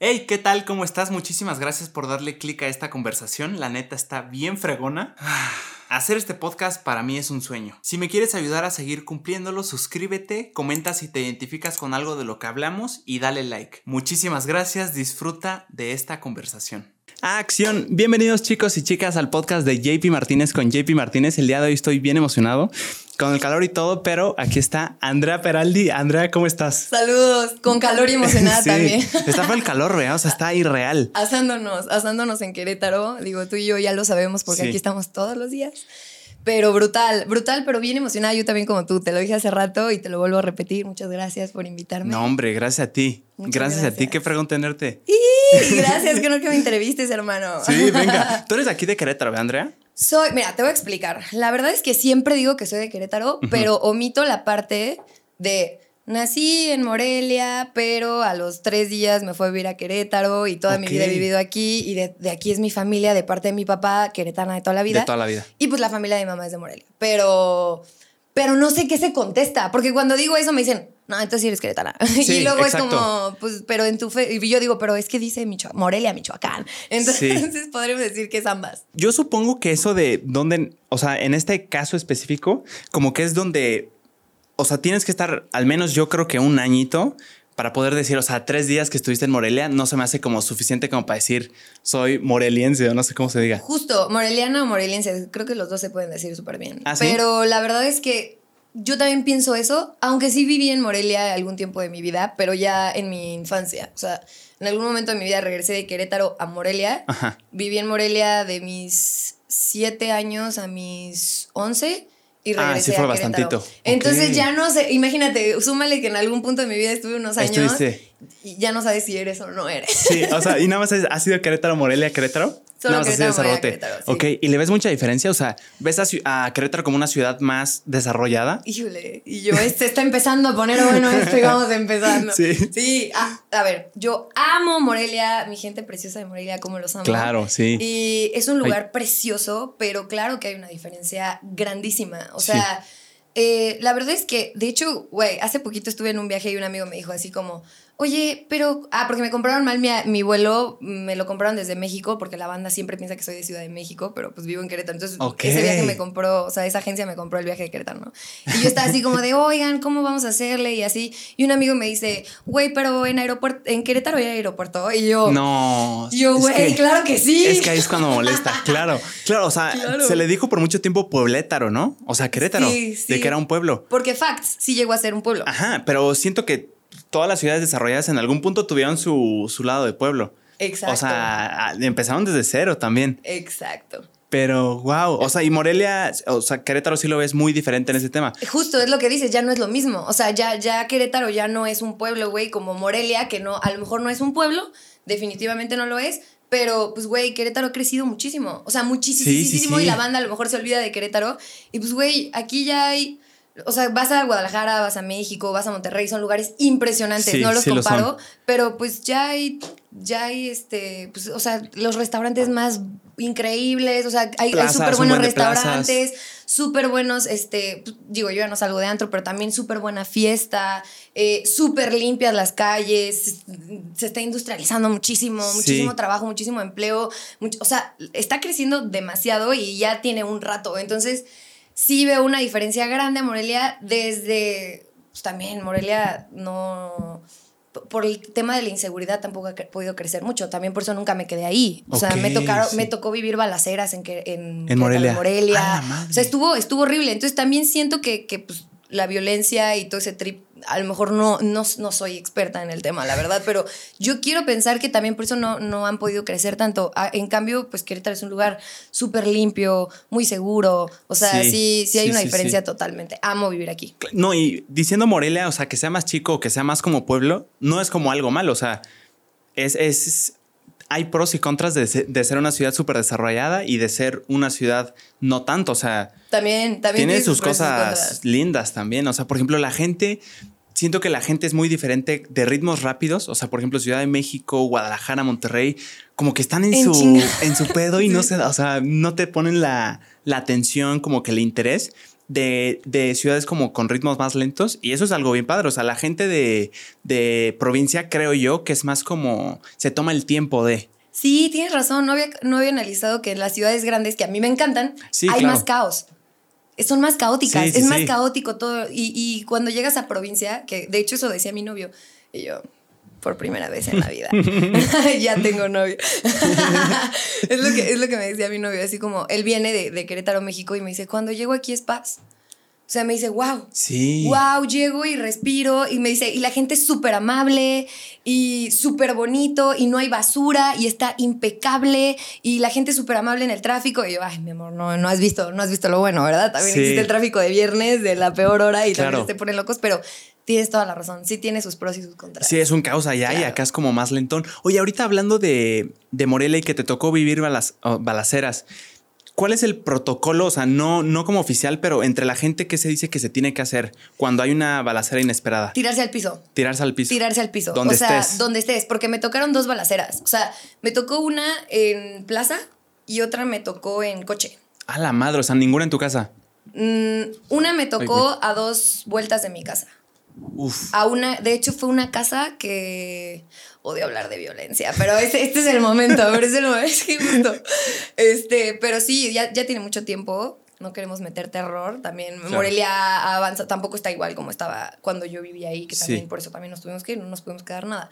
Hey, ¿qué tal? ¿Cómo estás? Muchísimas gracias por darle clic a esta conversación. La neta está bien fregona. Hacer este podcast para mí es un sueño. Si me quieres ayudar a seguir cumpliéndolo, suscríbete, comenta si te identificas con algo de lo que hablamos y dale like. Muchísimas gracias, disfruta de esta conversación. Acción. Bienvenidos chicos y chicas al podcast de JP Martínez con JP Martínez. El día de hoy estoy bien emocionado con el calor y todo, pero aquí está Andrea Peraldi. Andrea, ¿cómo estás? Saludos, con calor y emocionada también. Está por el calor, ¿verdad? O sea, está irreal. Asándonos, asándonos en Querétaro. Digo, tú y yo ya lo sabemos porque aquí estamos todos los días. Pero brutal, brutal, pero bien emocionada. Yo también como tú, te lo dije hace rato y te lo vuelvo a repetir. Muchas gracias por invitarme. No, hombre, gracias a ti. Gracias, a ti, qué fregón tenerte. Y gracias, que no que me entrevistes, hermano. Sí, venga. Tú eres aquí de Querétaro, ¿verdad, Andrea? Soy, mira, te voy a explicar. La verdad es que siempre digo que soy de Querétaro, pero omito la parte de nací en Morelia, pero a los tres días me fui a vivir a Querétaro y toda mi vida he vivido aquí y de, aquí es mi familia, de parte de mi papá, queretana de toda la vida. De toda la vida. Y pues la familia de mi mamá es de Morelia. Pero, pero no sé qué se contesta, porque cuando digo eso me dicen, no, entonces sí eres queretana. y luego es como, pues, pero en tu fe, y yo digo, pero es que dice Morelia, Michoacán. Entonces podríamos decir que es ambas. Yo supongo que eso de dónde, o sea, en este caso específico, como que es donde, o sea, tienes que estar al menos yo creo que un añito para poder decir, o sea, tres días que estuviste en Morelia no se me hace como suficiente como para decir soy moreliense o no sé cómo se diga. Justo, moreliano o moreliense, creo que los dos se pueden decir súper bien. ¿Ah, pero la verdad es que yo también pienso eso, aunque sí viví en Morelia algún tiempo de mi vida, pero ya en mi infancia. O sea, en algún momento de mi vida regresé de Querétaro a Morelia. Viví en Morelia de mis siete años a mis once y ah, regresé ah, sí fue a bastantito. Entonces ya no sé, imagínate, súmale que en algún punto de mi vida estuve unos años y ya no sabes si eres o no eres. Sí, o sea, y nada más ha sido Querétaro, Morelia, Querétaro. Solo Querétaro, Querétaro Ok, ¿y le ves mucha diferencia? O sea, ¿ves a, Querétaro como una ciudad más desarrollada? Híjole, y yo, este está empezando a poner bueno esto y vamos empezando. Sí. Sí, ah, a ver, yo amo Morelia, mi gente preciosa de Morelia, como los amo. Claro, sí. Y es un lugar precioso, pero claro que hay una diferencia grandísima. O sea, eh, la verdad es que, de hecho, güey, hace poquito estuve en un viaje y un amigo me dijo así como Oye, pero. Ah, porque me compraron mal mi, mi, vuelo. Me lo compraron desde México, porque la banda siempre piensa que soy de Ciudad de México, pero pues vivo en Querétaro. Entonces, ese viaje me compró, o sea, esa agencia me compró el viaje de Querétaro, ¿no? Y yo estaba así como de, oigan, ¿cómo vamos a hacerle? Y así. Y un amigo me dice, güey, pero en aeropuerto, en Querétaro hay aeropuerto. Y yo. No. Yo, güey, claro que sí. Es que ahí es cuando molesta, claro. Claro, o sea, se le dijo por mucho tiempo Pueblétaro, ¿no? O sea, Querétaro. Sí, sí. De que era un pueblo. Porque Facts sí llegó a ser un pueblo. Ajá, pero siento que todas las ciudades desarrolladas en algún punto tuvieron su, lado de pueblo. Exacto. O sea, empezaron desde cero también. Exacto. Pero, wow, o sea, y Morelia, o sea, Querétaro sí lo ves muy diferente en ese tema. Justo, es lo que dices, ya no es lo mismo. O sea, ya, ya Querétaro ya no es un pueblo, güey, como Morelia, que no, a lo mejor no es un pueblo, definitivamente no lo es, pero, pues, güey, Querétaro ha crecido muchísimo. O sea, muchísimo. Y la banda a lo mejor se olvida de Querétaro. Y pues, güey, aquí ya hay o sea, vas a Guadalajara, vas a México, vas a Monterrey, son lugares impresionantes, no los comparo, pero pues ya hay, ya hay este, pues, o sea, los restaurantes más increíbles, o sea, hay, súper buenos restaurantes, súper buenos, este, pues, digo, yo ya no salgo de antro, pero también súper buena fiesta, eh, súper limpias las calles, se está industrializando muchísimo, muchísimo trabajo, muchísimo empleo, o sea, está creciendo demasiado y ya tiene un rato, entonces sí veo una diferencia grande a Morelia desde, pues también Morelia no, por el tema de la inseguridad tampoco ha podido crecer mucho, también por eso nunca me quedé ahí. O sea, me, tocaron, me tocó vivir balaceras en, en, en Morelia. Morelia. o sea, estuvo, estuvo horrible. Entonces también siento que, que pues, la violencia y todo ese trip, a lo mejor no, no, no, soy experta en el tema, la verdad, pero yo quiero pensar que también por eso no, no han podido crecer tanto. Ah, en cambio, pues Querétaro es un lugar súper limpio, muy seguro, o sea, sí, sí, hay una diferencia totalmente. Amo vivir aquí. No, y diciendo Morelia, o sea, que sea más chico, que sea más como pueblo, no es como algo malo, o sea, es, es hay pros y contras de, ser una ciudad súper desarrollada y de ser una ciudad no tanto. O sea, también, también tiene sus cosas lindas también. O sea, por ejemplo, la gente, siento que la gente es muy diferente de ritmos rápidos. O sea, por ejemplo, Ciudad de México, Guadalajara, Monterrey, como que están en, su, en su pedo y no se, o sea, no te ponen la, la atención, como que el interés. De, de, ciudades como con ritmos más lentos y eso es algo bien padre. O sea, la gente de, de provincia creo yo que es más como se toma el tiempo de... Sí, tienes razón. No había, no había analizado que en las ciudades grandes, que a mí me encantan, hay más caos. Son más caóticas, es más caótico todo. Y, y, cuando llegas a provincia, que de hecho eso decía mi novio, y yo, por primera vez en la vida, ya tengo novio. es, lo que, es lo que me decía mi novio, así como, él viene de, de Querétaro, México, y me dice, cuando llego aquí es paz. O sea, me dice, wow. Sí. Wow, llego y respiro. Y me dice, y la gente es súper amable y súper bonito y no hay basura y está impecable y la gente es súper amable en el tráfico. Y yo, ay, mi amor, no, no has visto, no has visto lo bueno, ¿verdad? También existe el tráfico de viernes de la peor hora y también te ponen locos, pero tienes toda la razón. Sí tiene sus pros y sus contras. Sí, es un caos allá y acá es como más lentón. Oye, ahorita hablando de, de Morelia y que te tocó vivir balas, oh, balaceras. ¿Cuál es el protocolo? O sea, no, no como oficial, pero entre la gente, ¿qué se dice que se tiene que hacer cuando hay una balacera inesperada? Tirarse al piso. Tirarse al piso. Tirarse al piso. Donde o sea, donde estés. Porque me tocaron dos balaceras. O sea, me tocó una en plaza y otra me tocó en coche. A la madre, o sea, ninguna en tu casa. Mm, una me tocó a dos vueltas de mi casa. A una, de hecho, fue una casa que odio hablar de violencia, pero este, este es el momento, pero es el momento, Este, pero sí, ya, ya tiene mucho tiempo no queremos meter terror. También Morelia avanza, tampoco está igual como estaba cuando yo vivía ahí, que también por eso también nos tuvimos que ir, no nos pudimos quedar nada.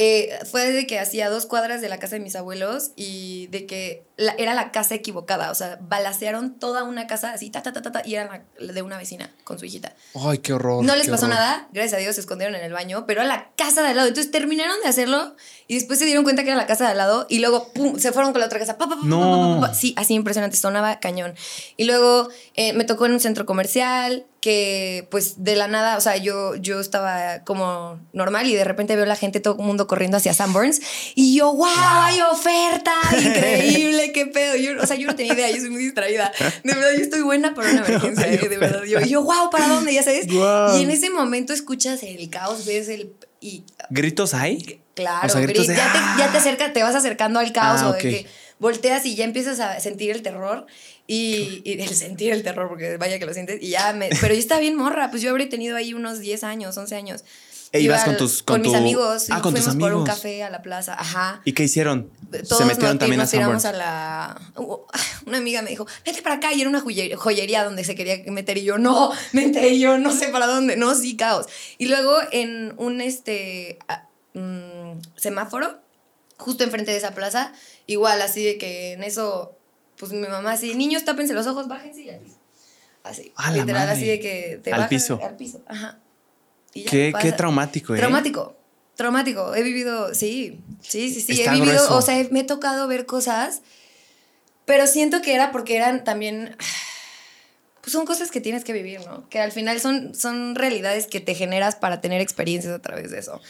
Eh, fue de que hacía dos cuadras de la casa de mis abuelos y de que era la casa equivocada, o sea, balacearon toda una casa así, ta, ta, ta, ta, y era la, de una vecina con su hijita. Ay, qué horror. No les pasó nada, gracias a Dios se escondieron en el baño, pero a la casa de al lado. Entonces terminaron de hacerlo y después se dieron cuenta que era la casa de al lado y luego pum, se fueron con la otra casa. no. sí, así impresionante, sonaba cañón. Y luego eh, me tocó en un centro comercial, que pues de la nada, o sea, yo, yo estaba como normal y de repente veo a la gente, todo el mundo corriendo hacia Sanborns y yo, wow, hay oferta, increíble, qué pedo. Yo, o sea, yo no tenía idea, yo soy muy distraída. De verdad, yo estoy buena para una emergencia, de verdad. Yo, yo, wow, ¿para dónde? Ya sabes. Y en ese momento escuchas el caos, ves el... Y, ¿Gritos hay? Claro, ya, te, ya, te, acerca, te vas acercando al caos ah, o de que volteas y ya empiezas a sentir el terror y, y, el sentir el terror, porque vaya que lo sientes, y ya me... Pero yo estaba bien morra, pues yo habría tenido ahí unos 10 años, 11 años. E ibas con tus con, mis amigos ah, con fuimos tus amigos. por un café a la plaza, ajá. ¿Y qué hicieron? Todos Se metieron también nos tiramos a la una amiga me dijo, "Vete para acá" y era una joyería donde se quería meter y yo, "No, vente y yo no sé para dónde." No, sí, caos. Y luego en un este mm, semáforo justo enfrente de esa plaza, igual así de que en eso pues mi mamá así, niños, tápense los ojos, bájense y al piso. Así, literal, así de que te al piso. al piso. Ajá. qué, qué traumático, ¿eh? Traumático. Traumático. He vivido, sí, sí, sí, sí. he vivido, o sea, me he tocado ver cosas, pero siento que era porque eran también pues son cosas que tienes que vivir, ¿no? Que al final son, son realidades que te generas para tener experiencias a través de eso.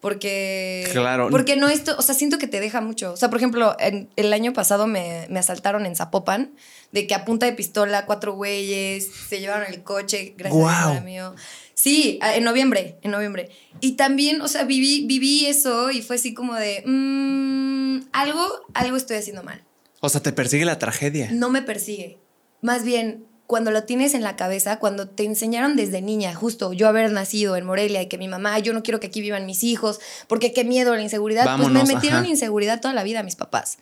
Porque. Claro. Porque no esto. O sea, siento que te deja mucho. O sea, por ejemplo, el año pasado me, asaltaron en Zapopan, de que a punta de pistola, cuatro güeyes, se llevaron el coche, gracias a mío. Sí, en noviembre, en noviembre. Y también, o sea, viví, viví eso y fue así como de. Mmm, algo, algo estoy haciendo mal. O sea, te persigue la tragedia. No me persigue. Más bien, cuando lo tienes en la cabeza, cuando te enseñaron desde niña, justo yo haber nacido en Morelia y que mi mamá, yo no quiero que aquí vivan mis hijos, porque qué miedo la inseguridad, pues me metieron inseguridad toda la vida mis papás.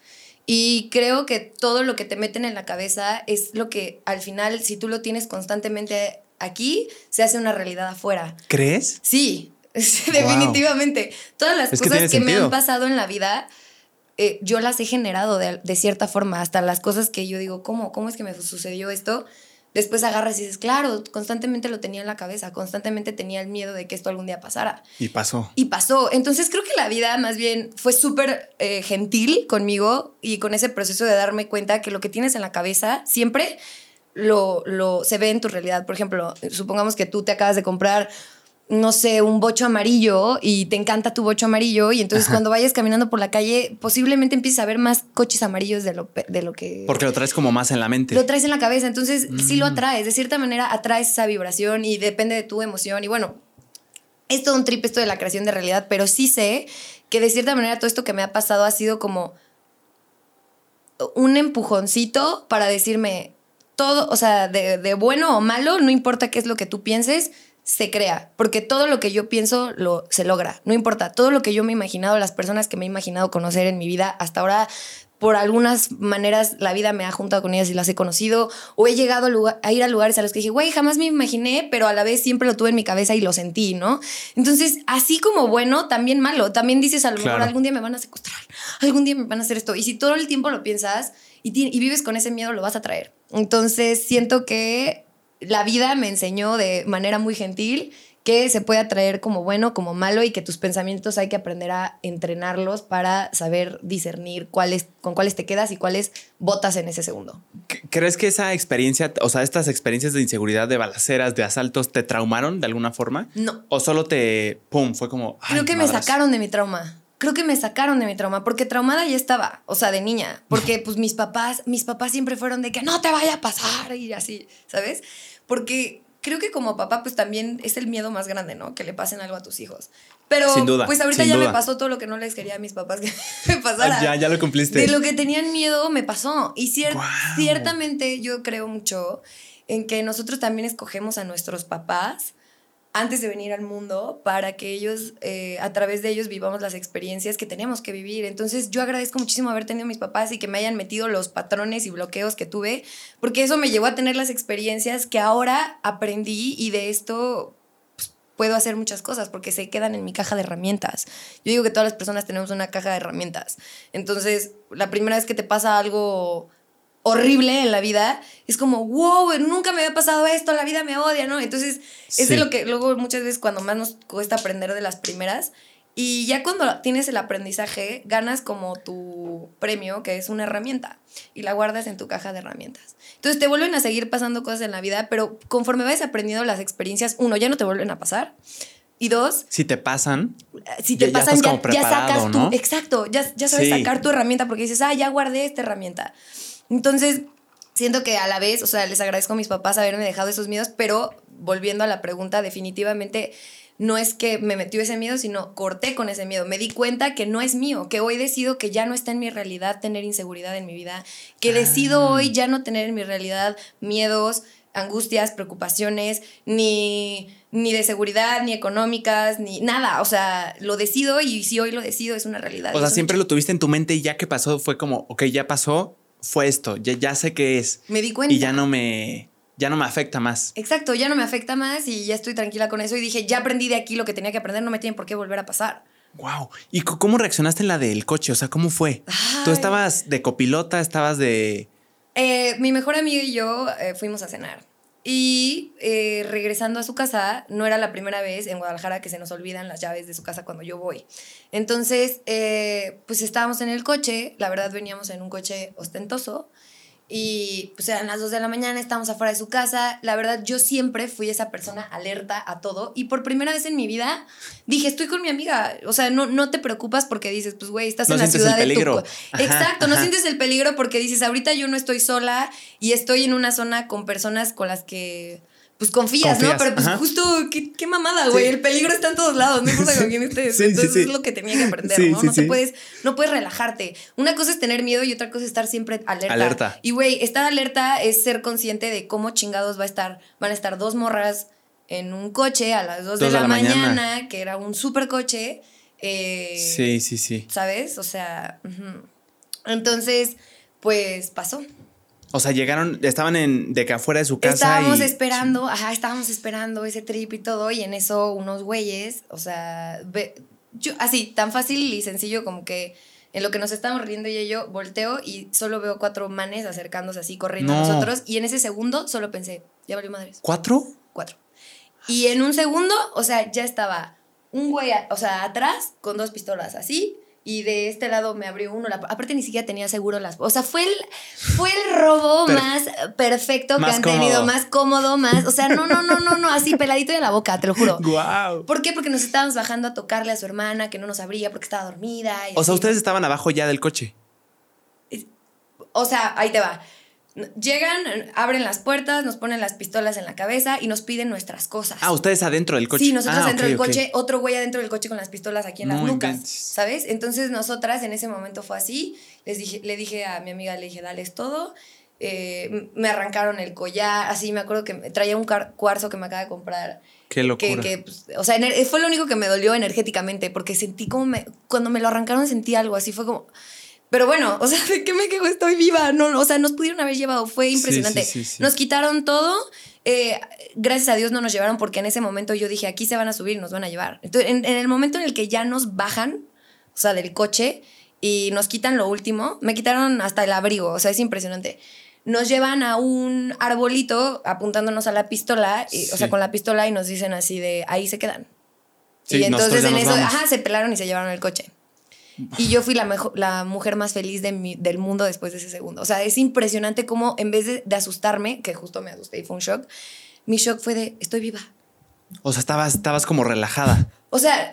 Y creo que todo lo que te meten en la cabeza es lo que al final, si tú lo tienes constantemente aquí, se hace una realidad afuera. ¿Crees? Sí, definitivamente. Todas las cosas que me han pasado en la vida, eh, yo las he generado de, de, cierta forma, hasta las cosas que yo digo, ¿cómo? ¿Cómo es que me sucedió esto? Después agarras y dices, claro, constantemente lo tenía en la cabeza, constantemente tenía el miedo de que esto algún día pasara. Y pasó. Y pasó. Entonces creo que la vida más bien fue súper eh, gentil conmigo y con ese proceso de darme cuenta que lo que tienes en la cabeza siempre lo, lo se ve en tu realidad. Por ejemplo, supongamos que tú te acabas de comprar no sé, un bocho amarillo y te encanta tu bocho amarillo y entonces cuando vayas caminando por la calle posiblemente empieces a ver más coches amarillos de lo, de lo que... Porque lo traes como más en la mente. Lo traes en la cabeza, entonces sí lo mm. atraes, de cierta manera atraes esa vibración y depende de tu emoción y bueno, es todo un trip esto de la creación de realidad, pero sí sé que de cierta manera todo esto que me ha pasado ha sido como un empujoncito para decirme, todo, o sea, de, de bueno o malo, no importa qué es lo que tú pienses, se crea, porque todo lo que yo pienso lo, se logra, no importa, todo lo que yo me he imaginado, las personas que me he imaginado conocer en mi vida, hasta ahora por algunas maneras la vida me ha juntado con ellas y las he conocido, o he llegado a, lugar- a ir a lugares a los que dije, güey, jamás me imaginé, pero a la vez siempre lo tuve en mi cabeza y lo sentí, ¿no? Entonces, así como bueno, también malo, también dices a lo mejor algún día me van a secuestrar, algún día me van a hacer esto, y si todo el tiempo lo piensas y vives con ese miedo, lo vas a traer. Entonces, siento que la vida me enseñó de manera muy gentil que se puede atraer como bueno, como malo y que tus pensamientos hay que aprender a entrenarlos para saber discernir cuáles, con cuáles te quedas y cuáles botas en ese segundo. ¿Crees que esa experiencia, o sea, estas experiencias de inseguridad, de balaceras, de asaltos, te traumaron de alguna forma? No. ¿O solo te, pum, fue como... Creo que me sacaron de mi trauma. Creo que me sacaron de mi trauma porque traumada ya estaba, o sea, de niña, porque pues mis papás, mis papás siempre fueron de que no te vaya a pasar y así, ¿sabes? Porque creo que como papá pues también es el miedo más grande, ¿no? Que le pasen algo a tus hijos. Pero Sin duda, pues ahorita ya duda. me pasó todo lo que no les quería a mis papás que me pasara. Ya, ya lo cumpliste. De lo que tenían miedo me pasó. Y cier- ciertamente yo creo mucho en que nosotros también escogemos a nuestros papás antes de venir al mundo para que ellos, eh, a través de ellos, vivamos las experiencias que tenemos que vivir. Entonces yo agradezco muchísimo haber tenido mis papás y que me hayan metido los patrones y bloqueos que tuve, porque eso me llevó a tener las experiencias que ahora aprendí y de esto pues, puedo hacer muchas cosas porque se quedan en mi caja de herramientas. Yo digo que todas las personas tenemos una caja de herramientas. Entonces, la primera vez que te pasa algo horrible en la vida, es como, wow, nunca me había pasado esto, la vida me odia, ¿no? Entonces, es de Sí. lo que luego muchas veces cuando más nos cuesta aprender de las primeras. Y ya cuando tienes el aprendizaje, ganas como tu premio, que es una herramienta, y la guardas en tu caja de herramientas. Entonces te vuelven a seguir pasando cosas en la vida, pero conforme vas aprendiendo las experiencias, uno, ya no te vuelven a pasar. Y dos, Si te pasan, si te Ya- pasan, ya, sacas tu. Exacto, ya, ya sabes Sí. sacar tu herramienta porque dices, ah, ya guardé esta herramienta. Entonces, siento que a la vez, o sea, les agradezco a mis papás haberme dejado esos miedos, pero volviendo a la pregunta, definitivamente no es que me metió ese miedo, sino corté con ese miedo. Me di cuenta que no es mío, que hoy decido que ya no está en mi realidad tener inseguridad en mi vida, que decido Ah. hoy ya no tener en mi realidad miedos, angustias, preocupaciones, ni, ni de seguridad, ni económicas, ni nada. O sea, lo decido y si hoy lo decido es una realidad. o sea, siempre lo tuviste en tu mente y ya que pasó fue como, ok, ya pasó, fue esto, ya, ya sé qué es. Me di cuenta. Y ya no me, ya no me afecta más. Exacto, ya no me afecta más y ya estoy tranquila con eso y dije, ya aprendí de aquí lo que tenía que aprender, no me tiene por qué volver a pasar. Wow. ¿Y cómo reaccionaste en la del coche? O sea, ¿cómo fue? Tú estabas de copilota, estabas de... Eh, mi mejor amiga y yo eh, fuimos a cenar. Y eh, regresando a su casa, no era la primera vez en Guadalajara que se nos olvidan las llaves de su casa cuando yo voy. Entonces, eh, pues estábamos en el coche, la verdad veníamos en un coche ostentoso. Y pues eran las 2 de la mañana, estábamos afuera de su casa. La verdad, yo siempre fui esa persona alerta a todo. Y por primera vez en mi vida dije, estoy con mi amiga. O sea, no, no te preocupas porque dices, pues güey, estás No en la ciudad el de tu... Ajá, Exacto, no sientes el peligro porque dices, ahorita yo no estoy sola y estoy en una zona con personas con las que pues confías, ¿no? Pero pues ajá. justo, qué, qué mamada, güey. Sí. El peligro está en todos lados, no importa con quién estés. Sí, Entonces sí. es lo que tenía que aprender, ¿no? no te puedes, no puedes relajarte. Una cosa es tener miedo y otra cosa es estar siempre alerta. Alerta. Y güey, estar alerta es ser consciente de cómo chingados va a estar, van a estar dos morras en un coche a las 2 de, Dos la, de la mañana, mañana. que era un super coche. eh, Sí, sí, sí. ¿Sabes? O sea, entonces, pues pasó. O sea, llegaron, estaban en, de que afuera de su casa Estábamos y- esperando, ajá, estábamos esperando ese trip y todo, y en eso unos güeyes, o sea, ve- yo, así, tan fácil y sencillo como que en lo que nos estábamos riendo y yo volteo y solo veo cuatro manes acercándose así, corriendo a No. nosotros, y en ese segundo solo pensé, ya valió madres, ¿Cuatro? cuatro. Y en un segundo, o sea, ya estaba un güey, o sea, atrás con dos pistolas así. Y de este lado me abrió uno. La, aparte ni siquiera tenía seguro las... O sea, fue el, fue el robo Per- más perfecto Más que han tenido. Más cómodo, más... O sea, no, no, no, no, no. Así peladito de la boca, te lo juro. ¡Guau! ¿Por qué? Porque nos estábamos bajando a tocarle a su hermana que no nos abría porque estaba dormida. y O sea, ustedes estaban abajo ya del coche. O sea, ahí te va. Llegan, abren las puertas, nos ponen las pistolas en la cabeza y nos piden nuestras cosas. Ah, ustedes adentro del coche. Sí, nosotros Ah, dentro ok, del coche, otro güey adentro del coche con las pistolas aquí en las No nucas. ¿sabes? Entonces nosotras en ese momento fue así, les dije, le dije a mi amiga, le dije, dales todo, eh, me arrancaron el collar, así me acuerdo que traía un cuarzo que me acaba de comprar. Qué locura. Que, pues, o sea, fue lo único que me dolió energéticamente, porque sentí como me, cuando me lo arrancaron sentí algo, así fue como... Pero bueno, o sea, ¿de qué me quejo? Estoy viva. No, o sea, nos pudieron haber llevado. Fue impresionante. nos quitaron todo. Eh, gracias a Dios no nos llevaron porque en ese momento yo dije, aquí se van a subir, nos van a llevar. Entonces, en, en el momento en el que ya nos bajan, o sea, del coche y nos quitan lo último, me quitaron hasta el abrigo. O sea, es impresionante nos llevan a un arbolito apuntándonos a la pistola, y, o sea, con la pistola y nos dicen así de ahí se quedan. y entonces en eso, ajá, se pelaron y se llevaron el coche. Y yo fui la, mejor, la mujer más feliz de mi, del mundo después de ese segundo. O sea, es impresionante cómo en vez de, de, asustarme, que justo me asusté y fue un shock, mi shock fue de estoy viva. O sea, estabas, estabas como relajada. O sea,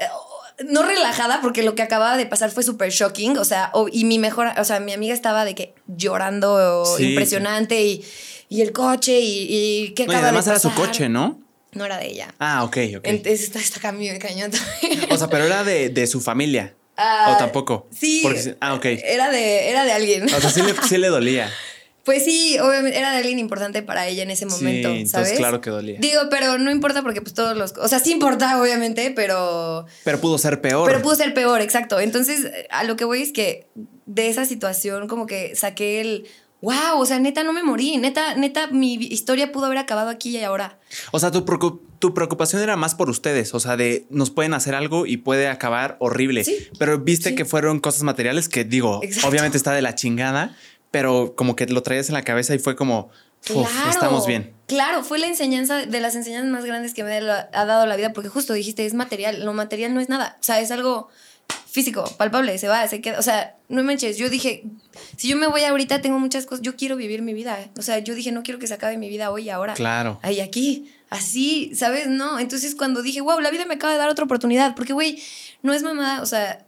no relajada porque lo que acababa de pasar fue súper shocking, o sea, y mi mejor, o sea, mi amiga estaba de que llorando impresionante y, y, el coche y, y qué acaba además era su coche, ¿no? No era de ella. Ah, ok, ok. Entonces está, está cambio de cañón también. O sea, pero era de, de su familia. Ah, o tampoco. Sí. ah, ok. Era de, era de alguien. O sea, sí le, sí le dolía. Pues sí, obviamente era de alguien importante para ella en ese momento, sí, ¿sabes? claro que dolía. Digo, pero no importa porque pues todos los, o sea, sí importa obviamente, pero pero pudo ser peor. Pero pudo ser peor, exacto. Entonces, a lo que voy es que de esa situación como que saqué el wow, o sea, neta no me morí, neta, neta mi historia pudo haber acabado aquí y ahora. O sea, tu, tu preocupación era más por ustedes, o sea, de nos pueden hacer algo y puede acabar horrible. Sí, pero viste que fueron cosas materiales que digo, obviamente está de la chingada pero como que lo traías en la cabeza y fue como, estamos bien. Claro, fue la enseñanza de las enseñanzas más grandes que me ha dado la vida, porque justo dijiste, es material, lo material no es nada, o sea, es algo físico, palpable, se va, se queda, o sea, no manches, yo dije, si yo me voy ahorita, tengo muchas cosas, yo quiero vivir mi vida, o sea, yo dije, no quiero que se acabe mi vida hoy y ahora. Claro. Ahí, aquí, así, ¿sabes? No, entonces cuando dije, wow, la vida me acaba de dar otra oportunidad, porque, güey, no es mamada, o sea,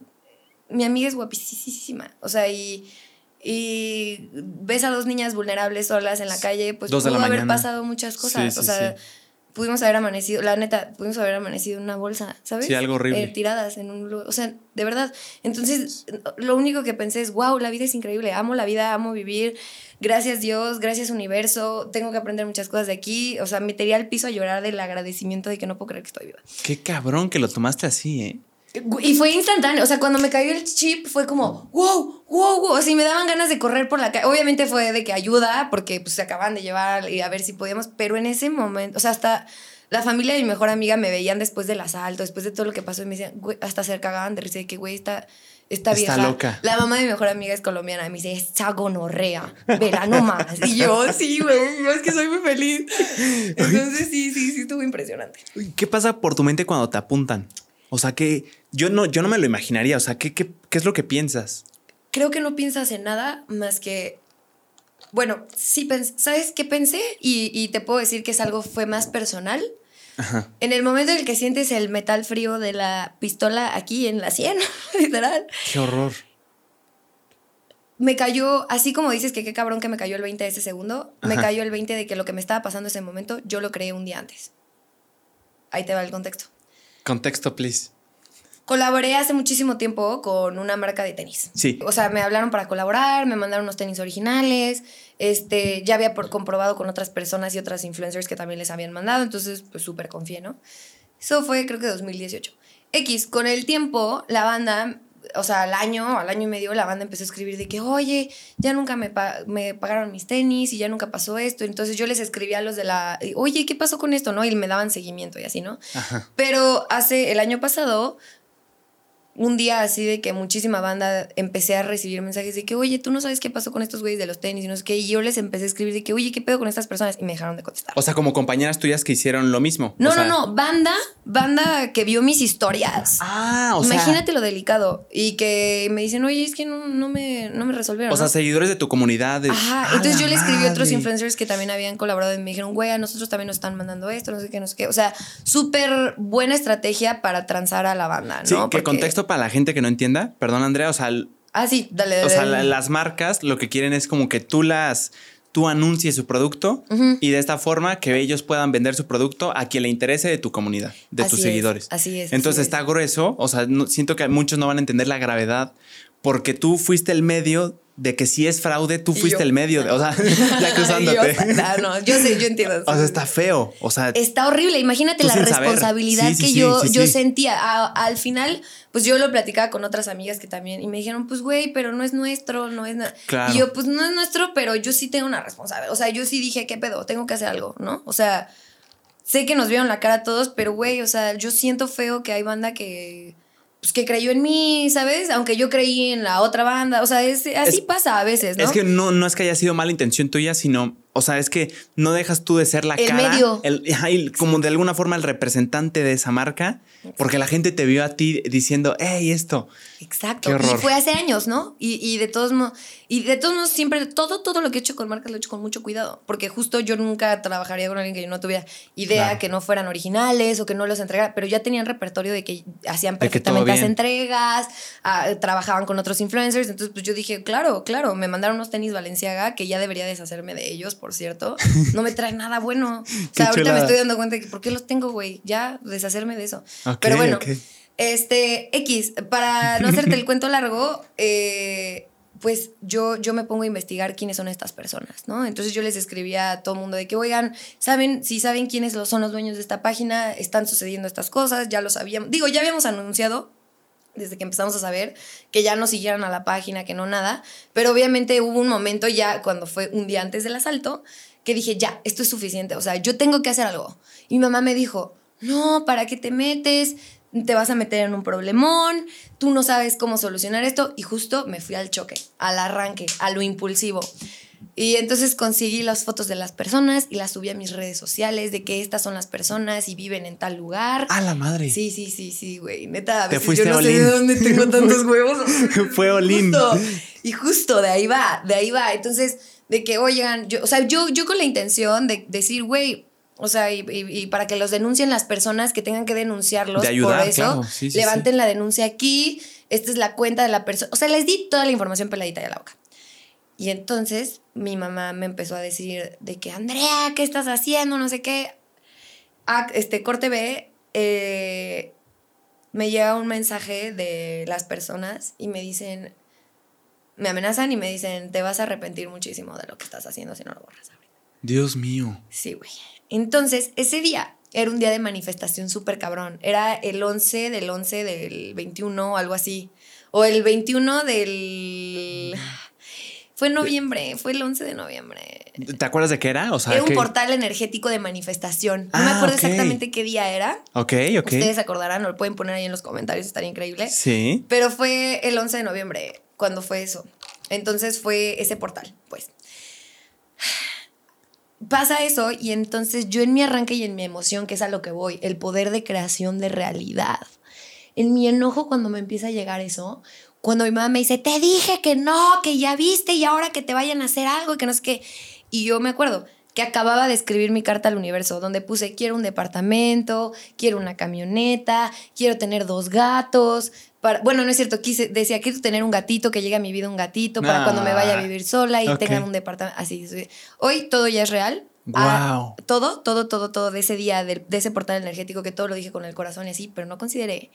mi amiga es guapísima, o sea, y y ves a dos niñas vulnerables solas en la calle, pues pudo haber pasado muchas cosas. o sea, pudimos haber amanecido, la neta, pudimos haber amanecido en una bolsa, ¿sabes? Sí, algo horrible. Eh, tiradas en un lugar. O sea, de verdad. Entonces, lo único que pensé es, wow, la vida es increíble. Amo la vida, amo vivir. Gracias Dios, gracias universo. Tengo que aprender muchas cosas de aquí. O sea, me tiré al piso a llorar del agradecimiento de que no puedo creer que estoy viva. Qué cabrón que lo tomaste así, ¿eh? Y fue instantáneo, o sea, cuando me cayó el chip fue como, wow, wow, wow, así me daban ganas de correr por la calle. Obviamente fue de que ayuda, porque pues se acaban de llevar y a ver si podíamos, pero en ese momento, o sea, hasta la familia de mi mejor amiga me veían después del asalto, después de todo lo que pasó y me decían, güey, hasta se cagaban de risa de que, güey, está, está, vieja. loca. La mamá de mi mejor amiga es colombiana y me dice, esa gonorrea, verano más. Y yo, sí, güey, es que soy muy feliz. Entonces, sí, sí, sí, estuvo impresionante. ¿Qué pasa por tu mente cuando te apuntan? O sea, que yo no, yo no me lo imaginaría. O sea, ¿qué, qué, qué es lo que piensas? Creo que no piensas en nada más que bueno, sí, ¿sabes qué pensé? Y, y, te puedo decir que es algo, fue más personal. Ajá. En el momento en el que sientes el metal frío de la pistola aquí en la sien, literal. Qué horror. Me cayó, así como dices que qué cabrón que me cayó el 20 de ese segundo, me cayó el 20 de que lo que me estaba pasando ese momento, yo lo creé un día antes. Ahí te va el contexto. Contexto, please. Colaboré hace muchísimo tiempo con una marca de tenis. Sí. O sea, me hablaron para colaborar, me mandaron unos tenis originales. Este, ya había comprobado con otras personas y otras influencers que también les habían mandado, entonces pues súper confié, ¿no? Eso fue creo que 2018. X, con el tiempo, la banda o sea, al año, al año y medio, la banda empezó a escribir de que, oye, ya nunca me, me pagaron mis tenis y ya nunca pasó esto. Entonces yo les escribía a los de la, oye, ¿qué pasó con esto? ¿No? Y me daban seguimiento y así, ¿no? Pero hace el año pasado un día así de que muchísima banda empecé a recibir mensajes de que, oye, tú no sabes qué pasó con estos güeyes de los tenis y no sé qué. Y yo les empecé a escribir de que, oye, ¿qué pedo con estas personas? Y me dejaron de contestar. O sea, como compañeras tuyas que hicieron lo mismo. No, no, no. Banda, banda que vio mis historias. Ah, o sea. Imagínate lo delicado. Y que me dicen, oye, es que no, no, me, no me resolvieron. O sea, seguidores de tu comunidad. Ajá. Entonces yo le escribí a otros influencers que también habían colaborado y me dijeron, güey, a nosotros también nos están mandando esto, no sé qué, no sé qué. O sea, súper buena estrategia para transar a la banda, ¿no? Sí, que contexto para la gente que no entiende perdón Andrea, o sea... Ah, sí, dale, dale. O sea, las marcas lo que quieren es como que tú las tú anuncies su producto y de esta forma que ellos puedan vender su producto a quien le interese de tu comunidad, de tus seguidores. Así es. Entonces está grueso, o sea, siento que muchos no van a entender la gravedad porque tú fuiste el medio de que si es fraude, tú fuiste el medio, o sea, ya acusándote. yo, no, yo sé, yo entiendo. O sea, está feo, o sea. Está horrible, imagínate la responsabilidad que yo, yo sentía. al final, pues yo lo platicaba con otras amigas que también, y me dijeron, pues güey, pero no es nuestro, no es nada. Y yo, pues no es nuestro, pero yo sí tengo una responsabilidad. O sea, yo sí dije, ¿qué pedo? Tengo que hacer algo, ¿no? O sea, sé que nos vieron la cara a todos, pero güey, o sea, yo siento feo que hay banda que pues, que creyó en mí, ¿sabes? Aunque yo creí en la otra banda. O sea, es, así pasa a veces, ¿no? Es que no, no es que haya sido mala intención tuya, sino o sea, es que no dejas tú de ser la el cara. Medio. El, como de alguna forma el representante de esa marca, porque la gente te vio a ti diciendo, hey, esto. Exacto. Y fue hace años, ¿no? Y, y de todos modos, y de todos modos, siempre, todo, todo lo que he hecho con marcas lo he hecho con mucho cuidado, porque justo yo nunca trabajaría con alguien que yo no tuviera idea que no fueran originales o que no los entregara, pero ya tenían repertorio de que hacían perfectamente las entregas, ah, trabajaban con otros influencers, entonces pues yo dije, claro, claro, me mandaron unos tenis Valenciaga que ya debería deshacerme de ellos por cierto, no me trae nada bueno. O sea, ahorita me estoy dando cuenta de que por qué los tengo, güey. Ya, deshacerme de eso. Pero bueno, este, X, para no hacerte el cuento largo, eh, pues yo, yo me pongo a investigar quiénes son estas personas, ¿no? Entonces yo les escribía a todo el mundo de que, oigan, ¿saben? Si saben quiénes son los dueños de esta página, están sucediendo estas cosas, ya lo sabíamos. Digo, ya habíamos anunciado desde que empezamos a saber, que ya no siguieran a la página, que no nada. Pero obviamente hubo un momento ya, cuando fue un día antes del asalto, que dije, ya, esto es suficiente, o sea, yo tengo que hacer algo. Y mi mamá me dijo, no, ¿para qué te metes? Te vas a meter en un problemón, tú no sabes cómo solucionar esto. Y justo me fui al choque, al arranque, a lo impulsivo. Y entonces conseguí las fotos de las personas y las subí a mis redes sociales de que estas son las personas y viven en tal lugar. ¡A la madre! Sí, sí, sí, sí, güey. Neta, a veces yo no sé de dónde tengo tantos huevos. Fue Olin. Y justo de ahí va, de ahí va. Entonces, de que, oigan, yo, o sea, yo, yo con la intención de decir, güey, o sea, y, para que los denuncien las personas que tengan que denunciarlos de ayudar, por eso, levanten la denuncia aquí, esta es la cuenta de la persona. O sea, les di toda la información peladita de la boca. Y entonces mi mamá me empezó a decir de que, Andrea, ¿qué estás haciendo? No sé qué. Ah, este, corte B, eh, me llega un mensaje de las personas y me dicen, me amenazan y me dicen, te vas a arrepentir muchísimo de lo que estás haciendo si no lo borras ahorita. Dios mío. Sí, güey. Entonces, ese día era un día de manifestación súper cabrón. Era el 11 del 11 del 21 o algo así. O el 21 del... Fue en noviembre, fue el 11 de noviembre. ¿Te acuerdas de qué era? O sea, era un portal energético de manifestación. No me ah, acuerdo exactamente qué día era. Ok, ok. Ustedes acordarán, lo pueden poner ahí en los comentarios, estaría increíble. Sí. Pero fue el 11 de noviembre cuando fue eso. Entonces fue ese portal, pues. Pasa eso y entonces yo en mi arranque y en mi emoción, que es a lo que voy, el poder de creación de realidad. En mi enojo cuando me empieza a llegar eso, cuando mi mamá me dice, te dije que no, que ya viste y ahora que te vayan a hacer algo y que no sé qué. Y yo me acuerdo que acababa de escribir mi carta al universo, donde puse, quiero un departamento, quiero una camioneta, quiero tener dos gatos. Para, bueno, no es cierto, quise, decía, quiero tener un gatito, que llegue a mi vida un gatito, para cuando me vaya a vivir sola y tengan un departamento. Así. Hoy todo ya es real. Wow. Ah, todo, todo, todo, todo de ese día, de, ese portal energético, que todo lo dije con el corazón y así, pero no consideré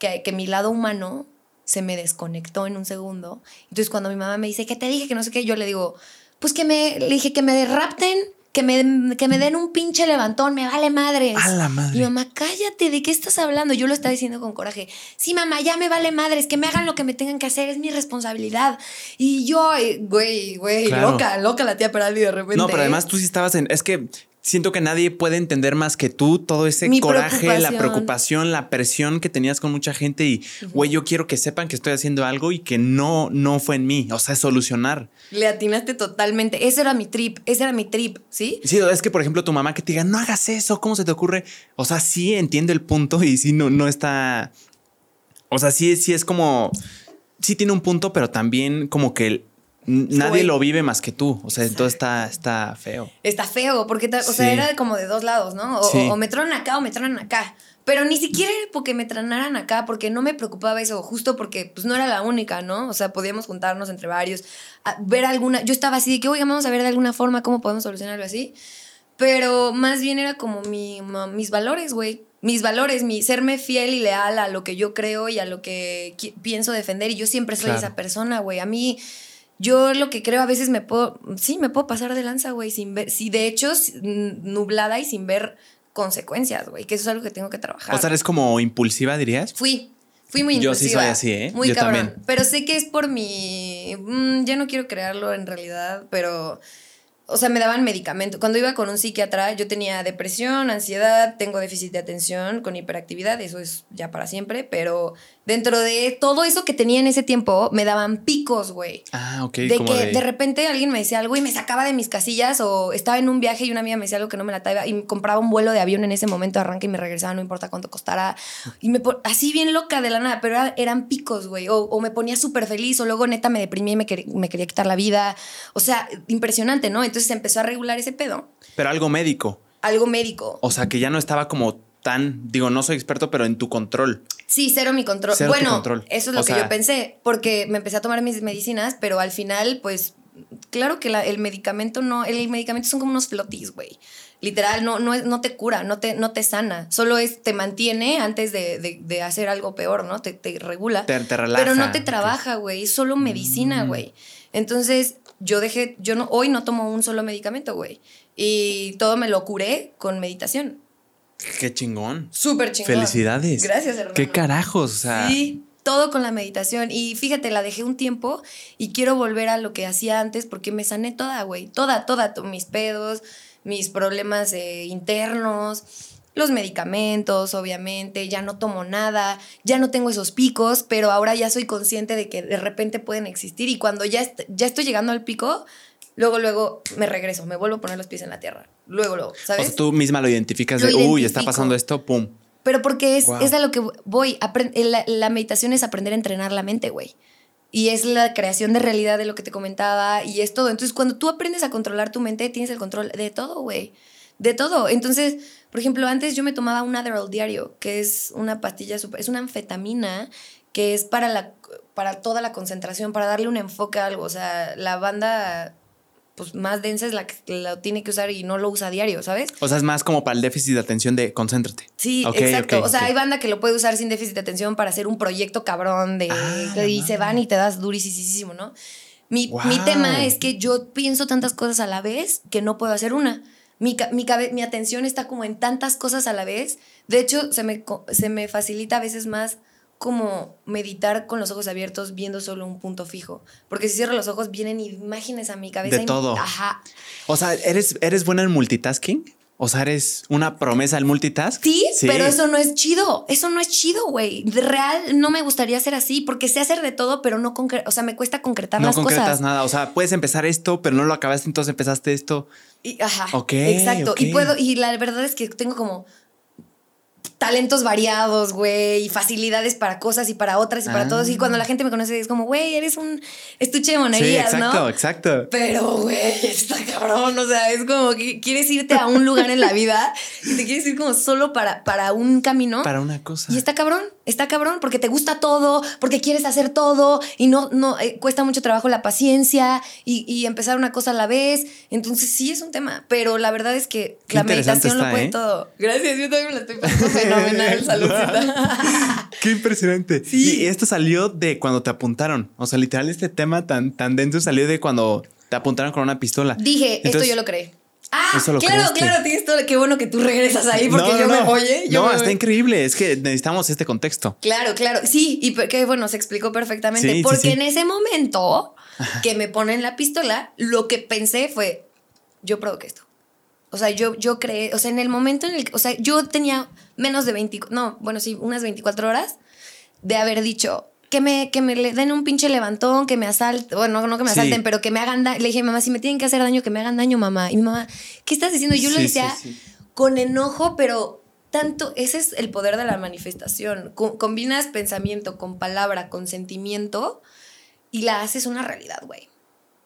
que, que mi lado humano se me desconectó en un segundo. Entonces cuando mi mamá me dice, que te dije? Que no sé qué, yo le digo, pues que me, le dije que me derrapten, que me, que me den un pinche levantón, me vale madres. A la madre. Y mamá, cállate, ¿de qué estás hablando? Yo lo estaba diciendo con coraje. Sí, mamá, ya me vale madres, que me hagan lo que me tengan que hacer, es mi responsabilidad. Y yo, eh, güey, güey, loca, loca la tía Peraldi de repente. No, pero además tú sí estabas en, es que siento que nadie puede entender más que tú todo ese coraje, la preocupación, la presión que tenías con mucha gente y, güey, yo quiero que sepan que estoy haciendo algo y que no, no fue en mí, o sea, solucionar. Le atinaste totalmente, ese era mi trip, ese era mi trip, ¿sí? Sí, es que, por ejemplo, tu mamá que te diga, no hagas eso, ¿cómo se te ocurre? O sea, sí entiende el punto y sí no, no está, o sea, sí, sí es como, sí tiene un punto, pero también como que Nadie lo vive más que tú. O sea, entonces está, está feo. Está feo, porque o sea, era como de dos lados, ¿no? O, me tronan acá o me tronan acá. Pero ni siquiera porque me tronaran acá, porque no me preocupaba eso, justo porque pues no era la única, ¿no? O sea, podíamos juntarnos entre varios, ver alguna. Yo estaba así de que, oiga, vamos a ver de alguna forma cómo podemos solucionarlo así. Pero más bien era como mi, mis valores, güey mis valores, mi serme fiel y leal a lo que yo creo y a lo que pienso defender. Y yo siempre soy esa persona, güey. A mí, yo lo que creo a veces me puedo, sí, me puedo pasar de lanza, güey, sin ver, sí, de hecho, nublada y sin ver consecuencias, güey, que eso es algo que tengo que trabajar. O sea, eres como impulsiva, dirías. Fui. Fui muy impulsiva. Yo sí soy así, ¿eh? Muy cabrón. Pero sé que es por mi. Mm, ya no quiero crearlo en realidad, pero o sea, me daban medicamento. Cuando iba con un psiquiatra, yo tenía depresión, ansiedad, tengo déficit de atención con hiperactividad, eso es ya para siempre, pero dentro de todo eso que tenía en ese tiempo, me daban picos, güey. Ah, ok. De que de... repente alguien me decía algo y me sacaba de mis casillas o estaba en un viaje y una amiga me decía algo que no me la traía y compraba un vuelo de avión en ese momento, arranque y me regresaba, no importa cuánto costara. Y me así bien loca de la nada, pero eran picos, güey. O, me ponía súper feliz o luego neta me deprimía y me, me quería quitar la vida. O sea, impresionante, ¿no? Entonces empezó a regular ese pedo. Pero algo médico. Algo médico. O sea, que ya no estaba como tan, digo, no soy experto, pero en tu control. Sí, cero mi control. bueno, eso es lo que yo pensé, porque me empecé a tomar mis medicinas, pero al final, pues, claro que el medicamento no, el medicamento son como unos flotis, güey. Literal, no, no, no te cura, no te, no te sana. Solo es, te mantiene antes de, hacer algo peor, ¿no? Te, te regula. Te, relaja. Pero no te trabaja, güey. Es solo medicina, mm. güey. Entonces, yo dejé, yo no, hoy no tomo un solo medicamento, güey. Y todo me lo curé con meditación. Qué chingón. Súper chingón. Felicidades. Gracias, hermano. Qué carajos, o sea. Sí, todo con la meditación. Y fíjate, la dejé un tiempo y quiero volver a lo que hacía antes porque me sané toda, güey. Toda, toda. Mis pedos, mis problemas eh, internos los medicamentos, obviamente, ya no tomo nada, ya no tengo esos picos, pero ahora ya soy consciente de que de repente pueden existir y cuando ya, ya estoy llegando al pico, luego, luego me regreso, me vuelvo a poner los pies en la tierra. Luego, luego, ¿sabes? O sea, tú misma lo identificas de, uy, está pasando esto, pum. Pero porque es, es a lo que voy. La, la meditación es aprender a entrenar la mente, güey. Y es la creación de realidad de lo que te comentaba y es todo. Entonces, cuando tú aprendes a controlar tu mente, tienes el control de todo, güey. De todo. Entonces, por ejemplo, antes yo me tomaba un Adderall diario, que es una pastilla super, es una anfetamina que es para la para toda la concentración, para darle un enfoque a algo, o sea, la banda pues más densa es la que lo tiene que usar y no lo usa a diario, ¿sabes? O sea, es más como para el déficit de atención de concéntrate. Sí, exacto. o sea, hay banda que lo puede usar sin déficit de atención para hacer un proyecto cabrón de ah, y se van y te das durísimo, ¿no? Mi, mi tema es que yo pienso tantas cosas a la vez que no puedo hacer una. Mi, mi, mi, atención está como en tantas cosas a la vez. De hecho, se me, se me facilita a veces más como meditar con los ojos abiertos viendo solo un punto fijo. Porque si cierro los ojos vienen imágenes a mi cabeza. De todo. Ajá. O sea, ¿eres, ¿eres buena en multitasking? O sea, eres una promesa al multitask. Sí, pero eso no es chido. Eso no es chido, güey. De real no me gustaría ser así porque sé hacer de todo, pero no concretar. O sea, me cuesta concretar las cosas. No concretas nada. O sea, puedes empezar esto, pero no lo acabaste, entonces empezaste esto. Y, ajá. Ok. Exacto. Y puedo, y la verdad es que tengo como talentos variados, güey, y facilidades para cosas y para otras y para todos. Y cuando la gente me conoce es como, güey, eres un estuche de monerías, sí, exacto, exacto. Pero, güey, está cabrón. O sea, es como que quieres irte a un lugar en la vida y te quieres ir como solo para, para un camino. Para una cosa. Y está cabrón, está cabrón, porque te gusta todo, porque quieres hacer todo y no, no, eh, cuesta mucho trabajo la paciencia y, y, empezar una cosa a la vez. Entonces sí es un tema, pero la verdad es que la meditación lo puede ¿eh? todo. Gracias, yo también me la estoy pasando fenomenal, saludcita. Qué impresionante. Y esto salió de cuando te apuntaron. O sea, literal, este tema tan, tan denso salió de cuando te apuntaron con una pistola. Dije, esto yo lo creé. Ah, claro, claro, tienes todo. Qué bueno que tú regresas ahí porque yo me oye. no, está increíble. Es que necesitamos este contexto. Claro, claro. Sí, y qué bueno, se explicó perfectamente. porque en ese momento que me ponen la pistola, lo que pensé fue: yo provoqué esto. O sea, yo, yo creé, o sea, en el momento en el que, o sea, yo tenía menos de 20, no, bueno, sí, unas 24 horas de haber dicho, que me, que me le den un pinche levantón, que me asalten, bueno, no que me asalten, pero que me hagan daño. Le dije, mamá, si me tienen que hacer daño, que me hagan daño, mamá. Y mi mamá, ¿qué estás diciendo? yo lo decía con enojo, pero tanto, ese es el poder de la manifestación. combinas pensamiento con palabra, con sentimiento y la haces una realidad, güey.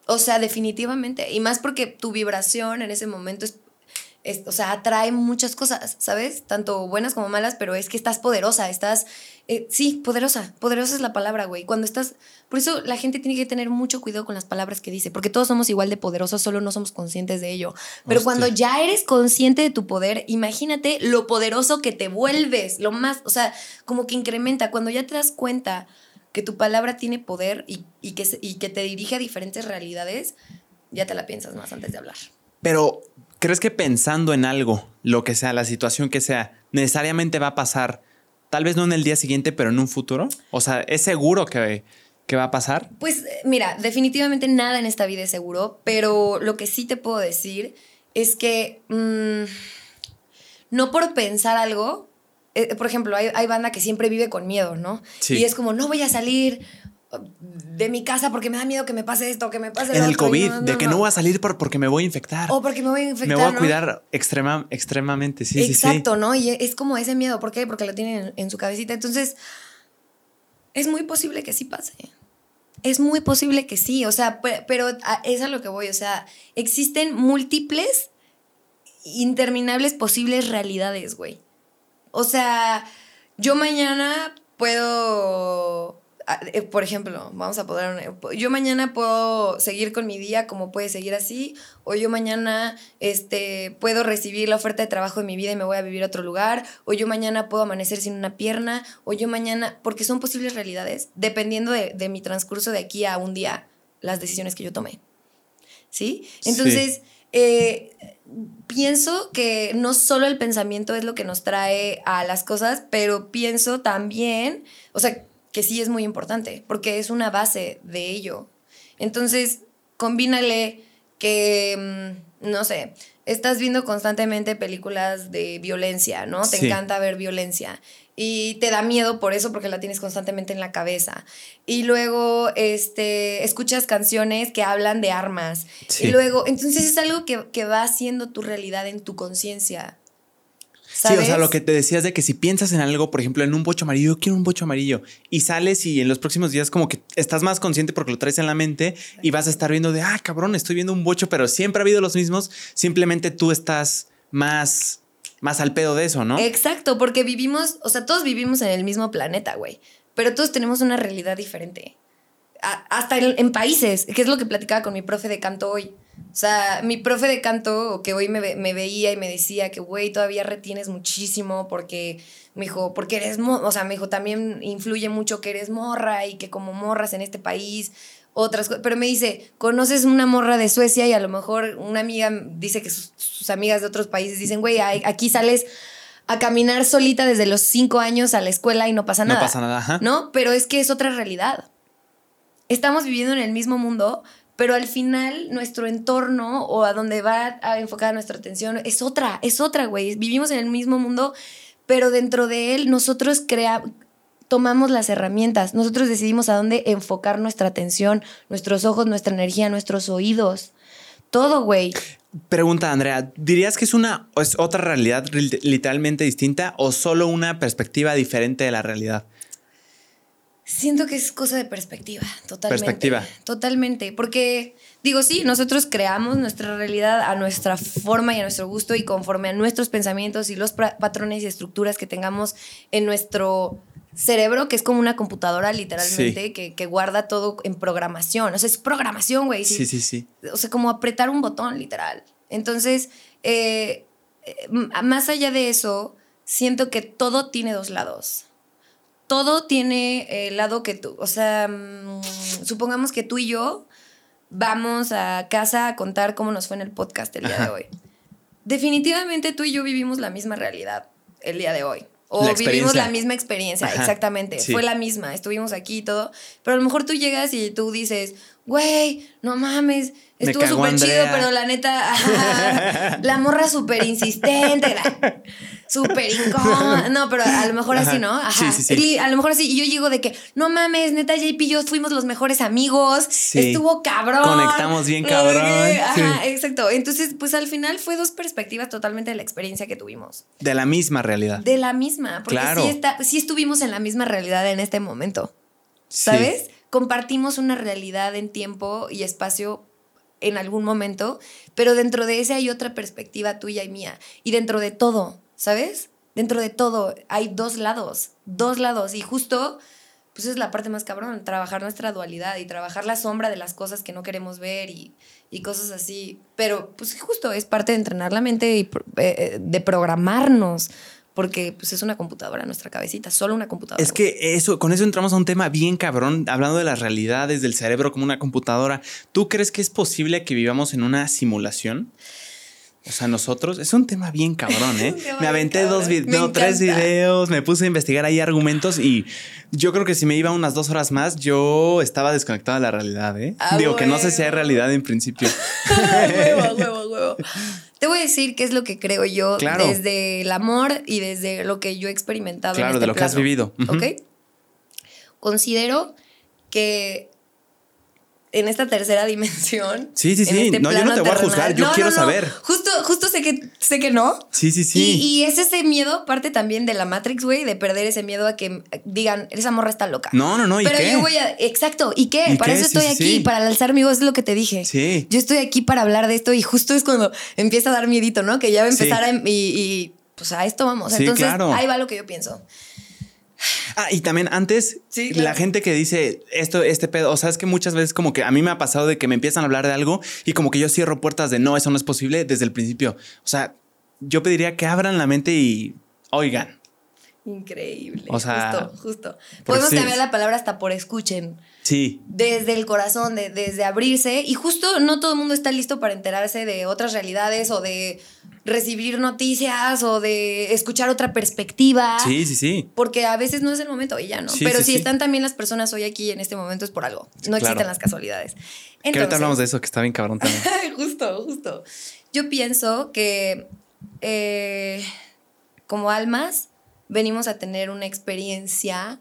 O sea, definitivamente. Y más porque tu vibración en ese momento es o sea, atrae muchas cosas, ¿sabes? Tanto buenas como malas, pero es que estás poderosa, estás, eh, sí, poderosa, poderosa es la palabra, güey. Cuando estás, por eso la gente tiene que tener mucho cuidado con las palabras que dice, porque todos somos igual de poderosos, solo no somos conscientes de ello. Pero cuando ya eres consciente de tu poder, imagínate lo poderoso que te vuelves, lo más, o sea, como que incrementa, cuando ya te das cuenta que tu palabra tiene poder y, y que, y que te dirige a diferentes realidades, ya te la piensas más antes de hablar. Pero ¿Crees que pensando en algo, lo que sea, la situación que sea, necesariamente va a pasar, tal vez no en el día siguiente, pero en un futuro? O sea, ¿es seguro que, que va a pasar? Pues mira, definitivamente nada en esta vida es seguro, pero lo que sí te puedo decir es que mm, no por pensar algo, eh, por ejemplo, hay, hay, banda que siempre vive con miedo, ¿no? Sí. Y es como, no voy a salir, de mi casa porque me da miedo que me pase esto, que me pase En el COVID, de que no voy a salir por, porque me voy a infectar. O porque me voy a infectar. Me voy a cuidar extrema, extremadamente, sí, Exacto, sí, ¿no? Y es como ese miedo. ¿Por qué? Porque lo tienen en, su cabecita. Entonces, es muy posible que sí pase. Es muy posible que sí. O sea, pero es a lo que voy. O sea, existen múltiples, interminables posibles realidades, güey. O sea, yo mañana puedo por ejemplo, vamos a poder, yo mañana puedo seguir con mi día como puede seguir así, o yo mañana este, puedo recibir la oferta de trabajo de mi vida y me voy a vivir a otro lugar, o yo mañana puedo amanecer sin una pierna, o yo mañana, porque son posibles realidades, dependiendo de, mi transcurso de aquí a un día, las decisiones que yo tomé. ¿Sí? Entonces, eh, pienso que no solo el pensamiento es lo que nos trae a las cosas, pero pienso también, o sea, que sí es muy importante, porque es una base de ello. Entonces, combínale que, mm, no sé, estás viendo constantemente películas de violencia, ¿no? Te encanta ver violencia y te da miedo por eso porque la tienes constantemente en la cabeza. Y luego este escuchas canciones que hablan de armas. Y luego, entonces es algo que, que va haciendo tu realidad en tu conciencia. Sí, o sea, lo que te decías de que si piensas en algo, por ejemplo, en un bocho amarillo, yo quiero un bocho amarillo, y sales y en los próximos días como que estás más consciente porque lo traes en la mente y vas a estar viendo de, ah, cabrón, estoy viendo un bocho, pero siempre ha habido los mismos, simplemente tú estás más, más al pedo de eso, ¿no? Exacto, porque vivimos, o sea, todos vivimos en el mismo planeta, güey, pero todos tenemos una realidad diferente. hasta en, en países, que es lo que platicaba con mi profe de canto hoy. O sea, mi profe de canto, que hoy me, veía y me decía que, güey, todavía retienes muchísimo porque, me dijo, porque eres, o sea, me dijo, también influye mucho que eres morra y que como morras en este país, otras cosas. Pero me dice, conoces una morra de Suecia y a lo mejor una amiga dice que sus, amigas de otros países dicen, güey, aquí sales a caminar solita desde los cinco años a la escuela y no pasa nada. No pasa nada, ajá. ¿No? Pero es que es otra realidad. Estamos viviendo en el mismo mundo, pero al final nuestro entorno o a donde va a enfocar nuestra atención es otra, es otra, güey. Vivimos en el mismo mundo, pero dentro de él nosotros creamos tomamos las herramientas, nosotros decidimos a dónde enfocar nuestra atención, nuestros ojos, nuestra energía, nuestros oídos, todo, güey. Pregunta, Andrea, ¿dirías que es una es otra realidad literalmente distinta o solo una perspectiva diferente de la realidad? Siento que es cosa de perspectiva, totalmente. Perspectiva. Totalmente, porque digo, sí, nosotros creamos nuestra realidad a nuestra forma y a nuestro gusto y conforme a nuestros pensamientos y los patrones y estructuras que tengamos en nuestro cerebro, que es como una computadora literalmente, que, guarda todo en programación. O sea, es programación, güey. Sí, sí, sí, O sea, como apretar un botón, literal. Entonces, eh, eh, más allá de eso, siento que todo tiene dos lados todo tiene el lado que tú, o sea, mm, supongamos que tú y yo vamos a casa a contar cómo nos fue en el podcast el día de hoy. Definitivamente tú y yo vivimos la misma realidad el día de hoy. O vivimos la misma experiencia, exactamente. Fue la misma, estuvimos aquí y todo. Pero a lo mejor tú llegas y tú dices, güey, no mames, estuvo súper chido, pero la neta, la morra súper insistente, súper incómoda. No, pero a lo mejor así, ¿no? Ajá. Sí, sí, sí. A lo mejor así. Y yo llego de que, no mames, neta, JP y yo fuimos los mejores amigos. Estuvo cabrón. Conectamos bien cabrón. Ajá, exacto. Entonces, pues al final fue dos perspectivas totalmente de la experiencia que tuvimos. De la misma realidad. De la misma. Porque claro. sí, está, sí estuvimos en la misma realidad en este momento. ¿Sabes? Compartimos una realidad en tiempo y espacio en algún momento, pero dentro de ese hay otra perspectiva tuya y mía. Y dentro de todo, ¿sabes? Dentro de todo hay dos lados, dos lados. Y justo, pues es la parte más cabrón, trabajar nuestra dualidad y trabajar la sombra de las cosas que no queremos ver y, y cosas así. Pero pues justo es parte de entrenar la mente y eh, de programarnos porque pues es una computadora nuestra cabecita, solo una computadora. Es que eso, con eso entramos a un tema bien cabrón, hablando de las realidades del cerebro como una computadora. ¿Tú crees que es posible que vivamos en una simulación? O sea, nosotros, es un tema bien cabrón, ¿eh? me aventé dos no, tres videos, me puse a investigar ahí argumentos y yo creo que si me iba unas dos horas más, yo estaba desconectado de la realidad, ¿eh? Ah, Digo que no sé si hay realidad en principio. huevo, huevo, huevo. Te voy a decir qué es lo que creo yo desde el amor y desde lo que yo he experimentado. Claro, este de lo que has vivido. ¿Ok? Considero que en esta tercera dimensión. Sí, sí, sí. Este no, yo no te voy a juzgar, yo quiero saber. Justo, justo sé que, sé que no. Sí, sí, sí. Y, es ese miedo, parte también de la Matrix, güey, de perder ese miedo a que digan, esa morra está loca. No, no, no. ¿y Pero yo voy a. Exacto. ¿Y qué? para eso estoy aquí, para alzar mi voz, es lo que te dije. Sí. Yo estoy aquí para hablar de esto y justo es cuando empieza a dar miedito, ¿no? Que ya va a empezar a. Y, pues a esto vamos. Entonces, ahí va lo que yo pienso. Ah, y también antes, la gente que dice esto, este pedo, o sea, es que muchas veces como que a mí me ha pasado de que me empiezan a hablar de algo y como que yo cierro puertas de no, eso no es posible desde el principio. O sea, yo pediría que abran la mente y oigan. Increíble. O sea, justo, justo. Podemos cambiar la palabra hasta por escuchen. Sí. Desde el corazón, de, desde abrirse. Y justo no todo el mundo está listo para enterarse de otras realidades o de recibir noticias o de escuchar otra perspectiva. Sí, sí, sí. Porque a veces no es el momento y ya no. Pero si están también las personas hoy aquí en este momento es por algo. No existen las casualidades. Entonces, que ahorita hablamos de eso, que está bien cabrón también. justo, justo. Yo pienso que eh, como almas venimos a tener una experiencia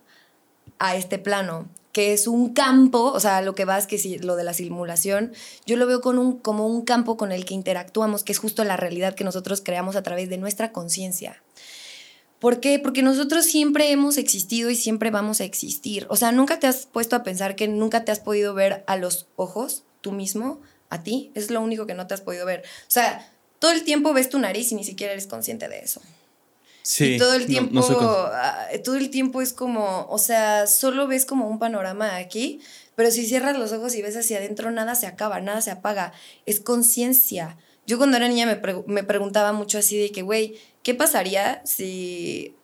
a este plano, que es un campo, o sea, lo que vas, que si lo de la simulación, yo lo veo con un, como un campo con el que interactuamos, que es justo la realidad que nosotros creamos a través de nuestra conciencia. ¿Por qué? Porque nosotros siempre hemos existido y siempre vamos a existir. O sea, nunca te has puesto a pensar que nunca te has podido ver a los ojos, tú mismo, a ti. Es lo único que no te has podido ver. O sea, todo el tiempo ves tu nariz y ni siquiera eres consciente de eso. Sí, y todo el tiempo, ah, todo el tiempo es como, o sea, solo ves como un panorama aquí, pero si cierras los ojos y ves hacia adentro, nada se acaba, nada se apaga. Es conciencia. Yo cuando era niña me, me preguntaba mucho así de que, güey, ¿qué pasaría si,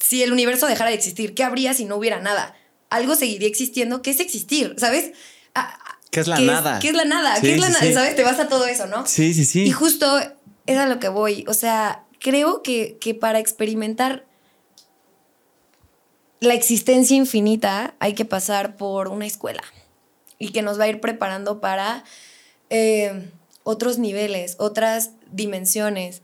si el universo dejara de existir? ¿Qué habría si no hubiera nada? Algo seguiría existiendo. ¿Qué es existir? ¿Sabes? Ah, ah, ¿Qué es la nada? ¿Qué es la nada? ¿Qué es la nada? ¿Sabes? Te vas a todo eso, ¿no? Sí, sí, sí. Y justo es a lo que voy. O sea, creo que, para experimentar la existencia infinita hay que pasar por una escuela y que nos va a ir preparando para eh, otros niveles, otras dimensiones.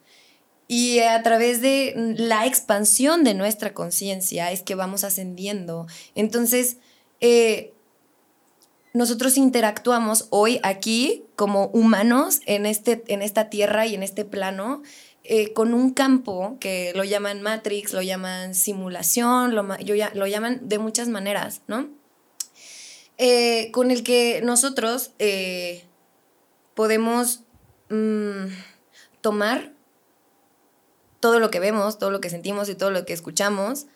Y a través de la expansión de nuestra conciencia es que vamos ascendiendo. Entonces, eh, nosotros interactuamos hoy aquí como humanos en, este, en esta tierra y en este plano eh, con un campo que lo llaman Matrix, lo llaman simulación, lo, lo llaman de muchas maneras, ¿no? Eh, con el que nosotros eh, podemos mm, tomar todo lo que vemos, todo lo que sentimos y todo lo que escuchamos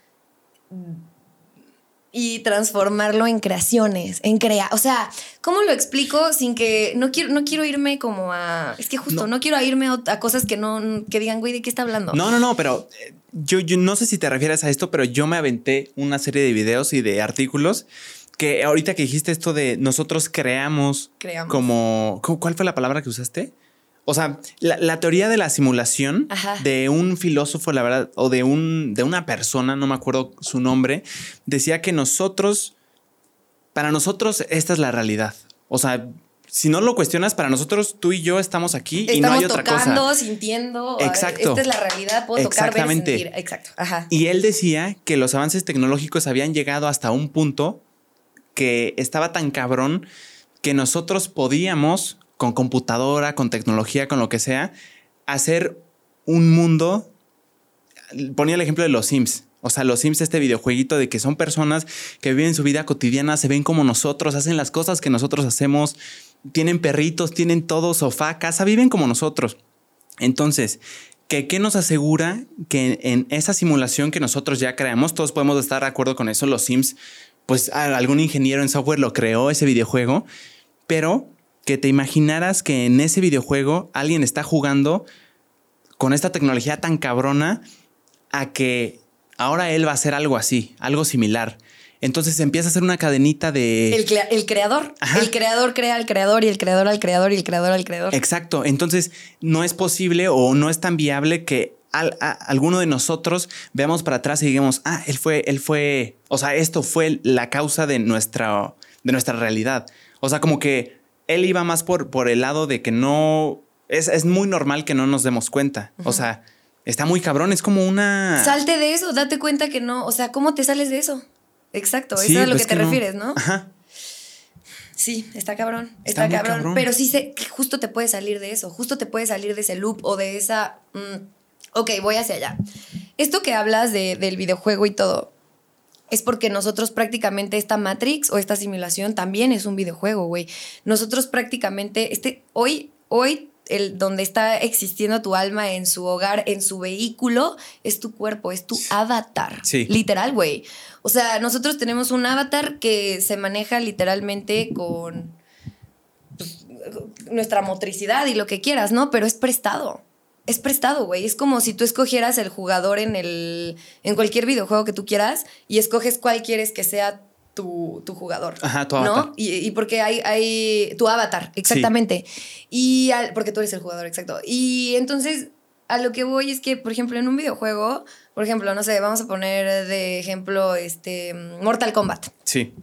y transformarlo en creaciones, en crea. O sea, ¿cómo lo explico sin que no quiero no quiero irme como a es que justo no, quiero irme a, cosas que no que digan, güey, ¿de qué está hablando? No, no, no, pero eh, yo, yo no sé si te refieres a esto, pero yo me aventé una serie de videos y de artículos que ahorita que dijiste esto de nosotros creamos, creamos. como ¿cuál fue la palabra que usaste? O sea, la, teoría de la simulación de un filósofo, la verdad, o de, un, de una persona, no me acuerdo su nombre, decía que nosotros, para nosotros, esta es la realidad. O sea, si no lo cuestionas, para nosotros tú y yo estamos aquí y no hay otra cosa. Estamos tocando, sintiendo. Exacto. Esta es la realidad, puedo tocar, ver, sentir. Exacto. Ajá. Y él decía que los avances tecnológicos habían llegado hasta un punto que estaba tan cabrón que nosotros podíamos con computadora, con tecnología, con lo que sea, hacer un mundo. Ponía el ejemplo de los Sims. O sea, los Sims, este videojueguito de que son personas que viven su vida cotidiana, se ven como nosotros, hacen las cosas que nosotros hacemos, tienen perritos, tienen todo, sofá, casa, viven como nosotros. Entonces, ¿qué, ¿qué nos asegura que en esa simulación que nosotros ya creamos, todos podemos estar de acuerdo con eso, los Sims, pues algún ingeniero en software lo creó ese videojuego, pero que te imaginaras que en ese videojuego alguien está jugando con esta tecnología tan cabrona a que ahora él va a hacer algo así, algo similar. Entonces empieza a hacer una cadenita de... El, creador. El creador crea al creador y el creador al creador y el creador al creador. Exacto. Entonces no es posible o no es tan viable que alguno de nosotros veamos para atrás y digamos, ah, él fue, él fue, o sea, esto fue la causa de nuestra, de nuestra realidad. O sea, como que él iba más por, por el lado de que no, es, es muy normal que no nos demos cuenta. O sea, está muy cabrón, es como una... Salte de eso, date cuenta que no, o sea, ¿cómo te sales de eso? Exacto, eso es a lo pues que te refieres, ¿no? Ajá. Sí, está cabrón, está, cabrón, Pero sí sé que justo te puedes salir de eso, justo te puedes salir de ese loop o de esa. Mm, ok, voy hacia allá. Esto que hablas del videojuego y todo, es porque nosotros prácticamente esta Matrix o esta simulación también es un videojuego, güey. Nosotros prácticamente, este, hoy, hoy el, donde está existiendo tu alma en su hogar, en su vehículo, es tu cuerpo, es tu avatar. Sí. Literal, güey. O sea, nosotros tenemos un avatar que se maneja literalmente con pues, nuestra motricidad y lo que quieras, ¿no? Pero es prestado. Es prestado, güey. Es como si tú escogieras el jugador en el. en cualquier videojuego que tú quieras y escoges cuál quieres que sea tu, jugador. Ajá, tu avatar. ¿no? Y, porque hay, hay tu avatar, exactamente. Y porque tú eres el jugador, exacto. Y entonces, a lo que voy es que, por ejemplo, en un videojuego, por ejemplo, no sé, vamos a poner de ejemplo este Mortal Kombat. Sí.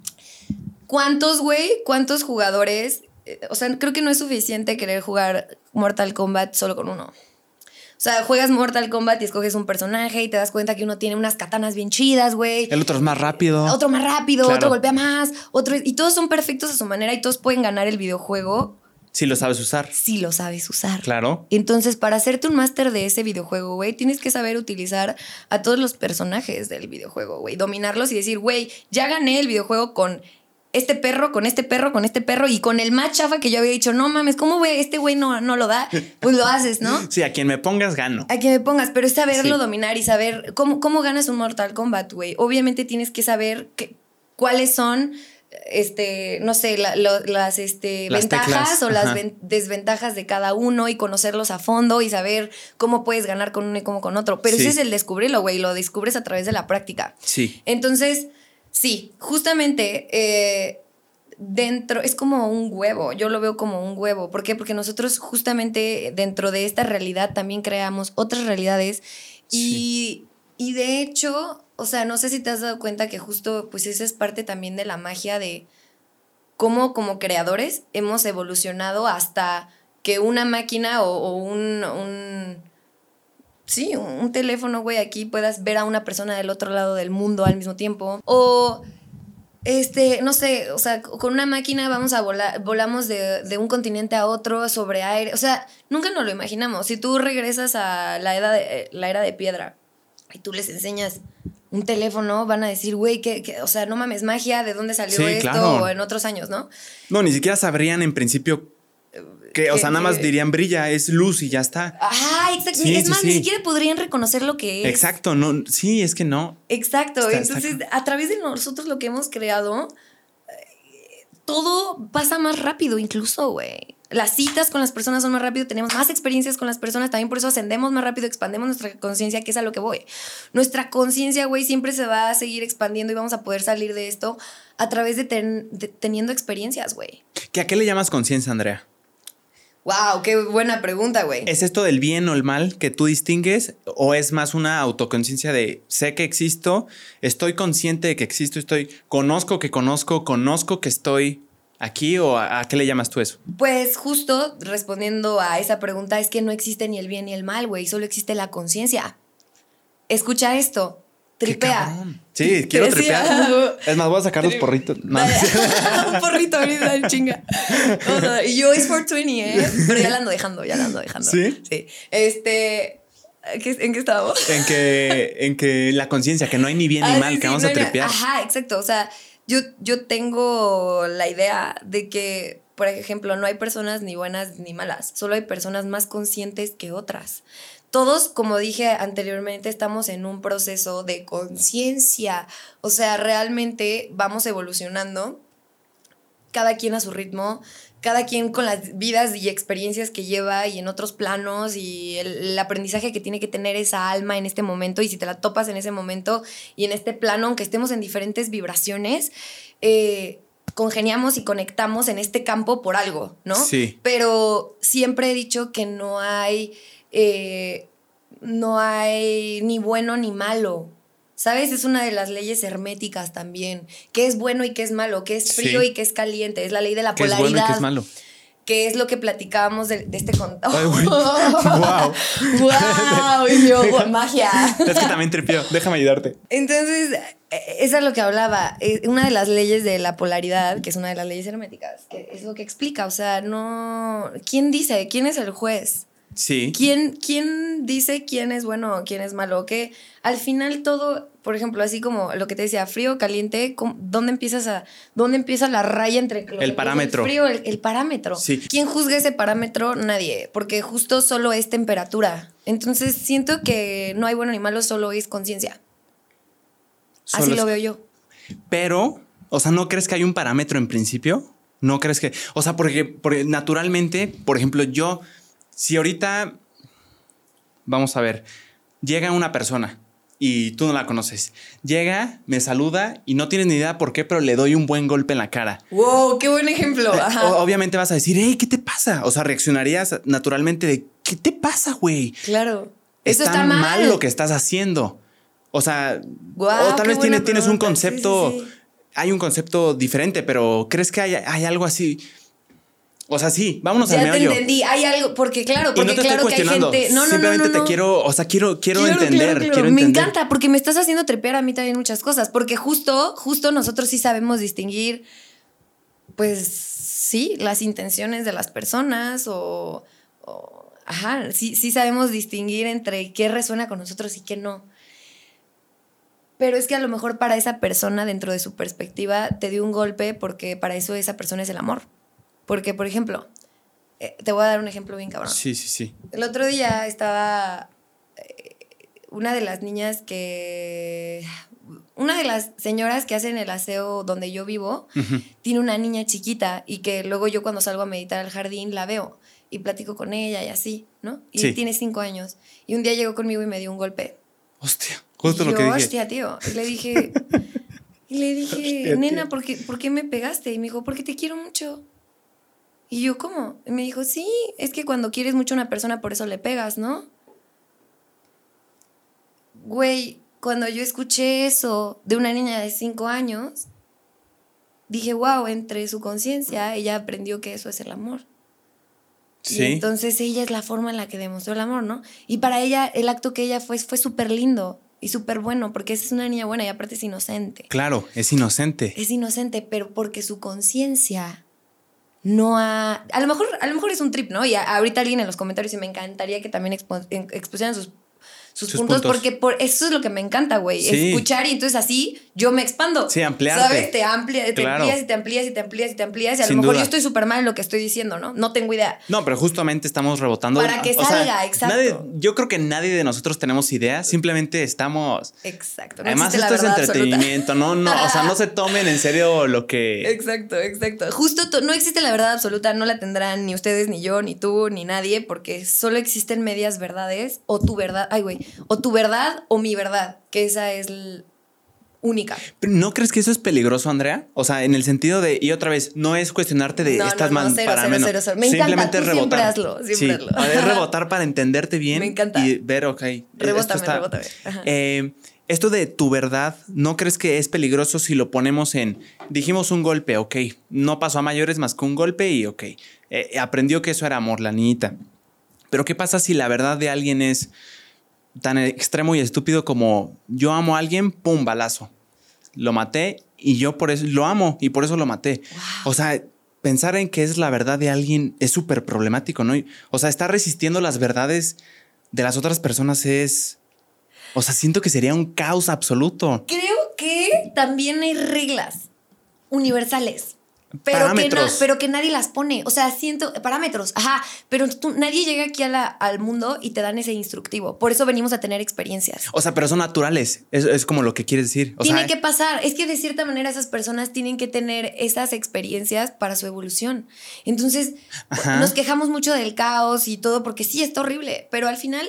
¿Cuántos, güey? ¿Cuántos jugadores? Eh, o sea, creo que no es suficiente querer jugar Mortal Kombat solo con uno. O sea, juegas Mortal Kombat y escoges un personaje y te das cuenta que uno tiene unas katanas bien chidas, güey. El otro es más rápido. Otro más rápido, otro golpea más, otro... Y todos son perfectos a su manera y todos pueden ganar el videojuego. Si lo sabes usar. Si lo sabes usar. Claro. Entonces, para hacerte un máster de ese videojuego, güey, tienes que saber utilizar a todos los personajes del videojuego, güey. Dominarlos y decir, güey, ya gané el videojuego con este perro, con este perro, con este perro y con el más chafa que yo había dicho, no mames, ¿cómo ve? Este güey no, no lo da? Pues lo haces, ¿no? Sí, a quien me pongas gano. A quien me pongas, pero es saberlo dominar y saber cómo, cómo ganas un Mortal Kombat, güey. Obviamente tienes que saber cuáles son este, no sé, las, este, ventajas o las desventajas de cada uno y conocerlos a fondo y saber cómo puedes ganar con uno y cómo con otro. Pero ese es el descubrirlo, güey, lo descubres a través de la práctica. Sí. Entonces, Sí, justamente eh, dentro, es como un huevo, yo lo veo como un huevo. ¿Por qué? Porque nosotros justamente dentro de esta realidad también creamos otras realidades y, y de hecho, o sea, no sé si te has dado cuenta que justo pues esa es parte también de la magia de cómo como creadores hemos evolucionado hasta que una máquina o, un sí, un teléfono, güey, aquí puedas ver a una persona del otro lado del mundo al mismo tiempo. O, este, no sé, o sea, con una máquina vamos a volar, volamos de, un continente a otro sobre aire. O sea, nunca nos lo imaginamos. Si tú regresas a la, edad de, la era de piedra y tú les enseñas un teléfono, van a decir, güey, que, o sea, no mames, magia, ¿de dónde salió esto? O en otros años, ¿no? No, ni siquiera sabrían en principio que, o sea, nada más dirían brilla, es luz y ya está. Ah, exacto. es más, ni siquiera podrían reconocer lo que es. Exacto, no, sí, es que no. Exacto. Entonces, a través de nosotros lo que hemos creado, eh, todo pasa más rápido, incluso, güey. Las citas con las personas son más rápido, tenemos más experiencias con las personas, también por eso ascendemos más rápido, expandemos nuestra conciencia, que es a lo que voy. Nuestra conciencia, güey, siempre se va a seguir expandiendo y vamos a poder salir de esto a través de, de teniendo experiencias, güey. ¿Qué a qué le llamas conciencia, Andrea? Wow, qué buena pregunta, güey. ¿Es esto del bien o el mal que tú distingues o es más una autoconciencia de sé que existo, estoy consciente de que existo, estoy conozco que conozco, conozco que estoy aquí o a, qué le llamas tú eso? Pues justo respondiendo a esa pregunta es que no existe ni el bien ni el mal, güey, solo existe la conciencia. Escucha esto. Tripea. Sí, quiero tripear. Es más, voy a sacar los porritos. un porrito ahorita, chinga. y yo es 420, ¿eh? Pero ya la ando dejando, ya la ando dejando. ¿Sí? Sí. Este... ¿En qué estábamos? En que, en que la conciencia, que no hay ni bien ni ah, mal, que vamos a tripear. Ajá, exacto. O sea, yo, yo tengo la idea de que por ejemplo, no hay personas ni buenas ni malas, solo hay personas más conscientes que otras. Todos, como dije anteriormente, estamos en un proceso de conciencia, o sea, realmente vamos evolucionando, cada quien a su ritmo, cada quien con las vidas y experiencias que lleva y en otros planos y el, aprendizaje que tiene que tener esa alma en este momento y si te la topas en ese momento y en este plano, aunque estemos en diferentes vibraciones, eh, congeniamos y conectamos en este campo por algo, ¿no? Sí. Pero siempre he dicho que no hay, eh, no hay ni bueno ni malo. ¿Sabes? Es una de las leyes herméticas también. ¿Qué es bueno y qué es malo? ¿Qué es frío Sí. y qué es caliente? Es la ley de la ¿Qué es polaridad. bueno y qué es malo? Que es lo que platicábamos de, de este. Ay, güey. Guau. ¡Wow! Y yo, "Guau, magia. Es que también tripió. Déjame ayudarte. Entonces, eh, eso es lo que hablaba. Eh, Una de las leyes de la polaridad, que es una de las leyes herméticas, que es lo que explica. O sea, no. ¿Quién dice? ¿Quién es el juez? Sí. ¿Quién, quién dice quién es bueno o quién es malo? Que al final todo, por ejemplo, así como lo que te decía, frío, caliente, ¿cómo- ¿dónde empiezas a, dónde empieza la raya entre es parámetro. frío, el, el parámetro? Sí. ¿Quién juzga ese parámetro? Nadie, porque justo solo es temperatura. Entonces siento que no hay bueno ni malo, solo es conciencia. Así lo veo yo. Pero, o sea, ¿no crees que hay un parámetro en principio? ¿No crees que, o sea, porque, porque naturalmente, por ejemplo, yo, si ahorita, vamos a ver, llega una persona y tú no la conoces, llega, me saluda y no tienes ni idea por qué, pero le doy un buen golpe en la cara. wow, qué buen ejemplo. Eh, Ajá. o- obviamente vas a decir, hey, ¿qué te pasa? O sea, reaccionarías naturalmente de, ¿qué te pasa, güey? Claro. Eso está, está mal. mal lo que estás haciendo. O sea, Guau, o tal vez buena tienes, tienes un pregunta. Sí, sí, concepto, sí. hay un concepto diferente, pero ¿crees que hay, hay algo así? O sea, sí, vámonos al Ya te meollo. entendí. Hay algo, porque claro, Y porque no te claro estoy que hay gente. No, no, Simplemente no, no. te quiero, o sea, quiero, quiero Claro, entender, quiero Me entender. encanta porque me estás haciendo trepear a mí también muchas cosas. Porque justo, justo nosotros sí sabemos distinguir, pues sí, las intenciones de las personas o. o- ajá, sí, sí sabemos distinguir entre qué resuena con nosotros y qué no. Pero es que a lo mejor para esa persona, dentro de su perspectiva, te dio un golpe porque para eso esa persona es el amor. Porque, por ejemplo, eh, te voy a dar un ejemplo bien cabrón. Sí, sí, sí. El otro día estaba eh, una de las niñas que... Una de las señoras que hacen el aseo donde yo vivo tiene una niña chiquita y que luego yo cuando salgo a meditar al jardín la veo y platico con ella y así, ¿no? Y Sí. tiene cinco años. Y un día llegó conmigo y me dio un golpe. Hostia, justo Y lo yo, que dije. hostia, tío. Y le dije, y le dije, Hostia, nena, tío. ¿por qué, ¿por qué me pegaste? Y me dijo, porque te quiero mucho. Y yo, ¿cómo? Y me dijo, sí, es que cuando quieres mucho a una persona, por eso le pegas, ¿no? Güey, cuando yo escuché eso de una niña de cinco años, dije, wow, entre su conciencia, ella aprendió que eso es el amor. Y Sí. entonces ella es la forma en la que demostró el amor, ¿no? Y para ella, el acto que ella fue fue súper lindo y súper bueno, porque esa es una niña buena y aparte es inocente. Claro, es inocente. Es inocente, pero porque su conciencia no ha... A lo, mejor, a lo mejor es un trip, ¿no? Y a- ahorita alguien en los comentarios y me encantaría que también expo- expusieran sus, sus, Sus puntos, puntos. porque por, eso es lo que me encanta, güey. Sí. Escuchar y entonces así yo me expando. Sí, ampliarte. ¿Sabes? Te, amplia, te Claro. amplías y te amplías y te amplías y te amplías. Y a Sin lo mejor duda. yo estoy súper mal en lo que estoy diciendo, ¿no? No tengo idea. No, pero justamente estamos rebotando. Para que O sea, salga, exacto. nadie- yo creo que nadie de nosotros tenemos idea, simplemente estamos. Exacto. no Además, esto es absoluta. entretenimiento, no, no, o sea, no se tomen en serio lo que. Exacto, exacto. Justo to- no existe la verdad absoluta, no la tendrán ni ustedes, ni yo, ni tú, ni nadie, porque solo existen medias verdades o tu verdad, ay güey, o tu verdad o mi verdad, que esa es l- única. ¿No crees que eso es peligroso, Andrea? O sea, en el sentido de, y otra vez, no es cuestionarte de No, estas no, no, man cero, para cero, menos. cero, cero. Me encanta, Simplemente siempre rebotar. hazlo, siempre sí, hazlo. Es rebotar para entenderte bien. Me encanta. Y ver, ok. esto Rebótame, está- rebótame. Ajá. Eh, esto de tu verdad, ¿no crees que es peligroso si lo ponemos en, dijimos un golpe, ok, no pasó a mayores más que un golpe y ok, eh, aprendió que eso era amor, la niñita. Pero ¿qué pasa si la verdad de alguien es tan extremo y estúpido como yo amo a alguien, pum, balazo? Lo maté y yo por eso lo amo y por eso lo maté. O sea, pensar en que es la verdad de alguien es súper problemático, ¿no? O sea, estar resistiendo las verdades de las otras personas es... O sea, siento que sería un caos absoluto. Creo que también hay reglas universales. Pero que, na- pero que nadie las pone. O sea, siento parámetros, ajá, pero tú- nadie llega aquí a la- al mundo y te dan ese instructivo. Por eso venimos a tener experiencias. O sea, pero son naturales. Es, es como lo que quieres decir. O Tiene sea, que pasar. Es que de cierta manera esas personas tienen que tener esas experiencias para su evolución. Entonces, Ajá. nos quejamos mucho del caos y todo porque sí está horrible, pero al final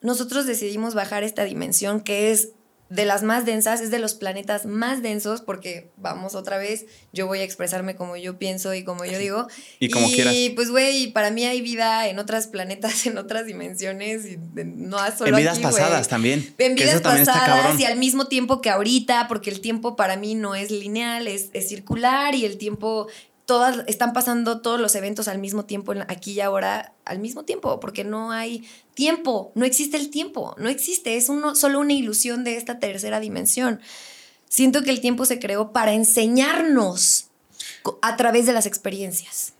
nosotros decidimos bajar esta dimensión que es de las más densas, es de los planetas más densos porque vamos otra vez, yo voy a expresarme como yo pienso y como yo digo. Y como quieras. Y pues güey, para mí hay vida en otros planetas, en otras dimensiones y de- no solo en vidas aquí, pasadas también. En vidas eso también está pasadas y al mismo tiempo que ahorita, porque el tiempo para mí no es lineal, es, es circular y el tiempo, todas están pasando todos los eventos al mismo tiempo, aquí y ahora, al mismo tiempo, porque no hay tiempo, no existe el tiempo, no existe, es uno, solo una ilusión de esta tercera dimensión. Siento que el tiempo se creó para enseñarnos a través de las experiencias.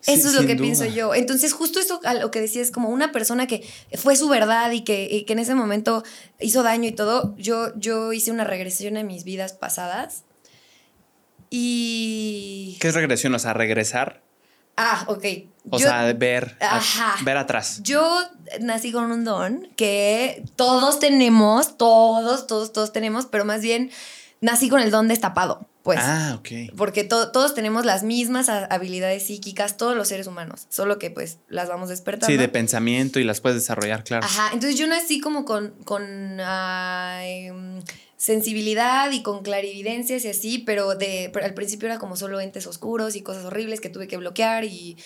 Sí, Eso es lo que duda. pienso yo. Entonces, justo eso a lo que decía es como una persona que fue su verdad y que, y que en ese momento hizo daño y todo. Yo, yo hice una regresión en mis vidas pasadas. Y. ¿Qué es regresión? O sea, regresar. Ah, ok. O Yo- sea, ver, Ajá. ver atrás. Yo nací con un don que todos tenemos, todos, todos, todos tenemos, pero más bien nací con el don destapado, pues. ah, ok. Porque to- todos tenemos las mismas habilidades psíquicas, todos los seres humanos, solo que pues las vamos despertando. Sí, de pensamiento y las puedes desarrollar, claro. Ajá, entonces yo nací como con, con em, sensibilidad y con clarividencias y así, pero, de, pero al principio era como solo entes oscuros y cosas horribles que tuve que bloquear y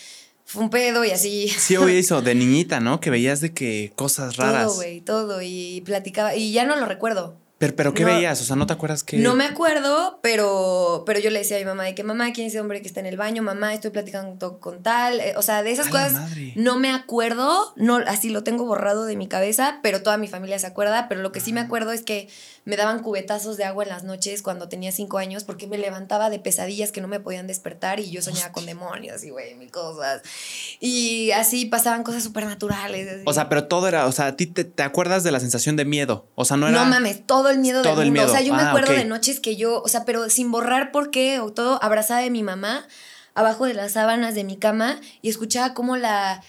fue un pedo y así. Sí, oí eso de niñita, ¿no? Que veías de que cosas raras. Todo, güey, todo. Y platicaba, y ya no lo recuerdo. pero, pero ¿qué No. veías? O sea, ¿no te acuerdas que No me acuerdo, pero, pero yo le decía a mi mamá de que mamá, ¿quién es ese hombre que está en el baño? Mamá, estoy platicando con tal. Eh, o sea, de esas ¡A cosas no me acuerdo, no, así lo tengo borrado de mi cabeza, pero toda mi familia se acuerda. Pero lo que sí me acuerdo es que me daban cubetazos de agua en las noches cuando tenía cinco años porque me levantaba de pesadillas que no me podían despertar y yo soñaba con demonios y güey, mil cosas. Y así pasaban cosas supernaturales. O sea, pero todo era, o sea, a ti te, te acuerdas de la sensación de miedo. O sea, no No, era. mames, todo el miedo Todo del el mundo. miedo. O sea, yo me Ah, acuerdo de noches que yo, o sea, pero sin borrar por qué o todo, abrazada de mi mamá, abajo de las sábanas de mi cama y escuchaba cómo la,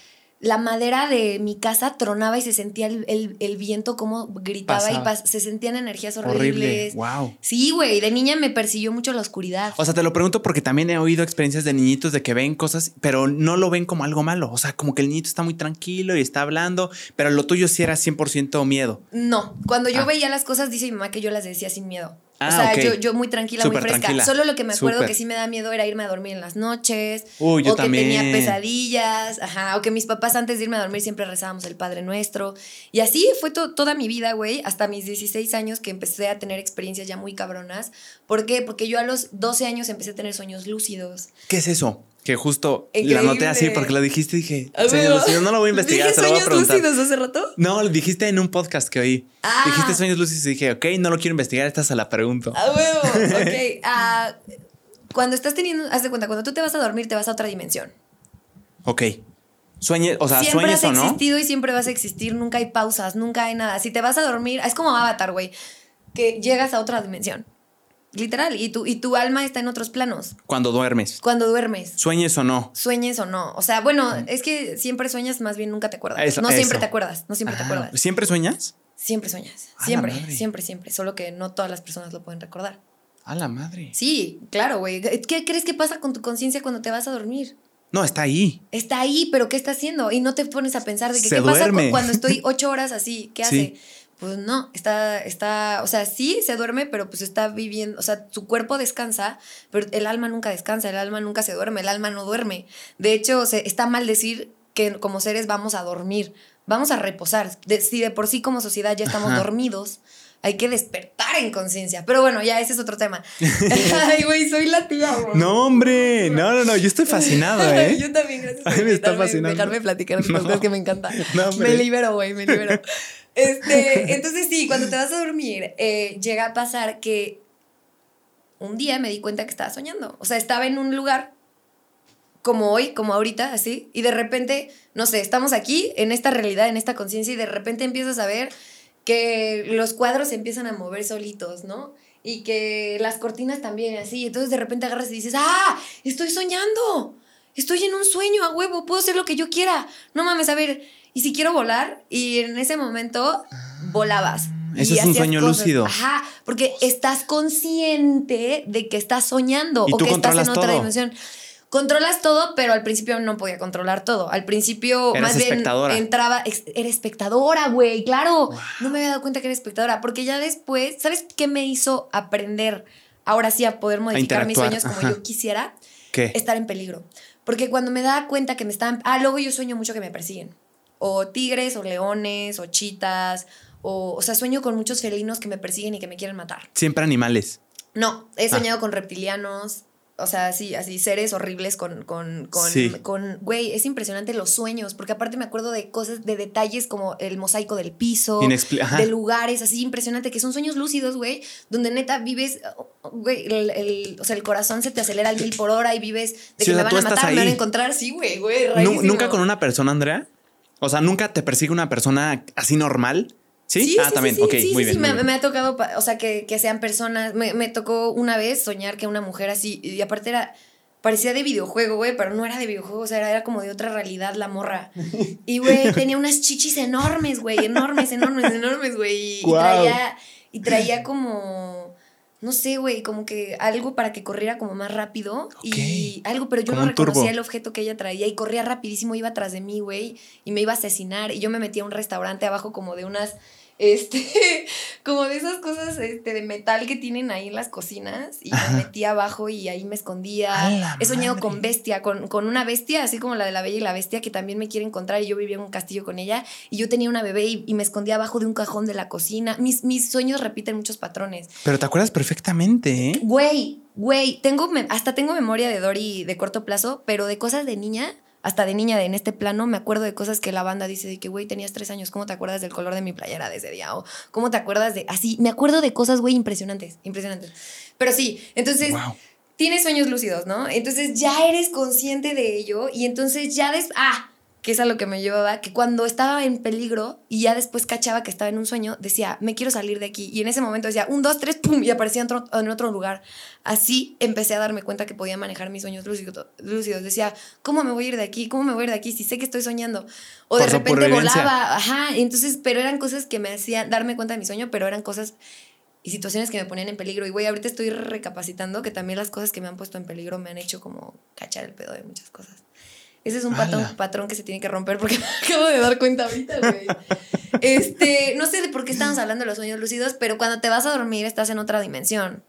la madera de mi casa tronaba y se sentía el, el- el viento como gritaba y pas- se sentían energías Horrible. horribles. Wow. Sí, güey, de niña me persiguió mucho la oscuridad. O sea, te lo pregunto porque también he oído experiencias de niñitos de que ven cosas, pero no lo ven como algo malo. O sea, como que el niñito está muy tranquilo y está hablando, pero lo tuyo sí era 100% miedo. No, cuando yo Ah. veía las cosas, dice mi mamá que yo las decía sin miedo. Ah, o sea, yo, yo muy tranquila, muy fresca. tranquila. Solo lo que me acuerdo que sí me da miedo era irme a dormir en las noches. Uy, yo o que también. tenía pesadillas. Ajá. O que mis papás antes de irme a dormir siempre rezábamos el Padre Nuestro. Y así fue to- toda mi vida, güey. Hasta mis 16 años que empecé a tener experiencias ya muy cabronas. ¿Por qué? Porque yo a los 12 años empecé a tener sueños lúcidos. ¿Qué es eso? Que justo Increíble. la noté así porque lo dijiste y dije, A señor huevo. Lucido, no lo voy a investigar, ¿Dije se lo voy a preguntar. lúcidos hace rato? No, lo dijiste en un podcast que oí. Ah. Dijiste sueños lúcidos y dije, ok, no lo quiero investigar, esta se la pregunto. A huevo. Ok. Ah, cuando estás teniendo, haz de cuenta, cuando tú te vas a dormir, te vas a otra dimensión. Ok. Sueñe, o sea, siempre sueñes has o no. existido y siempre vas a existir, nunca hay pausas, nunca hay nada. Si te vas a dormir, es como Avatar, güey, que llegas a otra dimensión. Literal, y tu, y tu alma está en otros planos. Cuando duermes. Cuando duermes, Sueñes o no. sueñes o no. O sea, bueno, es que siempre sueñas, más bien nunca te acuerdas. Eso- no siempre eso. te acuerdas, no siempre te acuerdas. ¿Siempre sueñas? Siempre sueñas, A siempre, siempre, siempre. Solo que no todas las personas lo pueden recordar. A la madre. Sí, claro, güey. ¿Qué crees que pasa con tu conciencia cuando te vas a dormir? No, está ahí. está ahí, pero ¿qué está haciendo? Y no te pones a pensar de que Se qué pasa duerme. cuando estoy ocho horas así, ¿qué hace? Sí. Pues no, está, está, o sea, sí se duerme, pero pues está viviendo, o sea, su cuerpo descansa, pero el alma nunca descansa, el alma nunca se duerme, el alma no duerme. De hecho, se, está mal decir que como seres vamos a dormir, vamos a reposar. De- si de por sí como sociedad ya estamos Ajá. dormidos, hay que despertar en conciencia. Pero bueno, ya ese es otro tema. Ay, güey, soy la tía, güey. No, hombre. No, no, no. Yo estoy fascinado, ¿eh? Yo también, gracias por Ay, me está fascinando. dejarme platicar No. cosas que me encanta. No, me libero, güey, me libero. Este, entonces sí, cuando te vas a dormir, eh, llega a pasar que un día me di cuenta que estaba soñando. O sea, estaba en un lugar como hoy, como ahorita, así, y de repente, no sé, estamos aquí, en esta realidad, en esta conciencia, y de repente empiezas a ver que los cuadros se empiezan a mover solitos, ¿no? y que las cortinas también, así. Entonces de repente agarras y dices, ¡ah! Estoy soñando. Estoy en un sueño a huevo, puedo hacer lo que yo quiera. No mames, a ver, y si quiero volar, y en ese momento volabas. Eso es un sueño lúcido. Ajá, porque estás consciente de que estás soñando ¿Y o que estás en otra todo? dimensión. Controlas todo, pero al principio no podía controlar todo. Al principio, Eras más bien, espectadora. entraba. ex- Era espectadora, güey, claro. No me había dado cuenta que era espectadora. Porque ya después, ¿sabes qué me hizo aprender ahora sí a poder modificar mis sueños como ajá. yo quisiera? ¿Qué? Estar en peligro. Porque cuando me daba cuenta que me estaban. Ah, luego yo sueño mucho que me persiguen. O tigres, o leones, o chitas. O, o sea, sueño con muchos felinos que me persiguen y que me quieren matar. Siempre animales. No, he Ah. soñado con reptilianos. O sea, sí, así, seres horribles con, con, con, Sí. con, güey, es impresionante los sueños, porque aparte me acuerdo de cosas, de detalles como el mosaico del piso, de lugares así impresionante, que son sueños lúcidos, güey, donde neta vives, güey, el, el- o sea, el corazón se te acelera al mil por hora y vives de Sí, que me van a matar, me van a encontrar, sí, güey, güey, rarísimo. ¿Nunca con una persona, Andrea? O sea, ¿nunca te persigue una persona así normal? ¿Sí? ah, también. Sí, ok, muy bien. sí, muy me, bien. me ha tocado, o sea, que, que sean personas. Me, me tocó una vez soñar que una mujer así, y aparte era, parecía de videojuego, güey, pero no era de videojuego, o sea, era, era como de otra realidad la morra. Y, güey, tenía unas chichis enormes, güey, enormes, enormes, enormes, güey. Y, traía, y traía como, no sé, güey, como que algo para que corriera como más rápido. Y algo, pero yo Como no turbo. reconocía el objeto que ella traía y corría rapidísimo, iba atrás de mí, güey, y me iba a asesinar. Y yo me metí a un restaurante abajo como de unas, este, como de esas cosas este, de metal que tienen ahí en las cocinas. Y Ajá. me metí abajo y ahí me escondía. ¡A la He soñado madre! con bestia, con, con una bestia, así como la de la Bella y la Bestia, que también me quiere encontrar. Y yo vivía en un castillo con ella. Y yo tenía una bebé y, y me escondía abajo de un cajón de la cocina. Mis, mis sueños repiten muchos patrones. Pero te acuerdas perfectamente, ¿eh? Güey, güey, tengo, hasta tengo memoria de Dory de corto plazo, pero de cosas de niña, hasta de niña de en este plano, me acuerdo de cosas que la banda dice de que, güey, tenías tres años, ¿cómo te acuerdas del color de mi playera de ese día? O cómo te acuerdas de, así, me acuerdo de cosas, güey, impresionantes, impresionantes. Pero sí, entonces... Wow. Tienes sueños lúcidos, ¿no? Entonces ya eres consciente de ello y entonces ya des... Ah, que es a lo que me llevaba, que cuando estaba en peligro y ya después cachaba que estaba en un sueño, decía, me quiero salir de aquí. Y en ese momento decía, un, dos, tres, pum, y aparecía en otro, en otro lugar. Así empecé a darme cuenta que podía manejar mis sueños lúcidos. lúcidos. Decía, ¿cómo me voy a ir de aquí? ¿Cómo me voy a ir de aquí si sé que estoy soñando? O de Por repente volaba, ajá. Entonces, pero eran cosas que me hacían darme cuenta de mi sueño, pero eran cosas y situaciones que me ponían en peligro. Y güey, ahorita estoy recapacitando que también las cosas que me han puesto en peligro me han hecho como cachar el pedo de muchas cosas. Ese es un patrón, que se tiene que romper porque me acabo de dar cuenta ahorita, güey. Este, no sé de por qué estamos hablando de los sueños lúcidos, pero cuando te vas a dormir estás en otra dimensión.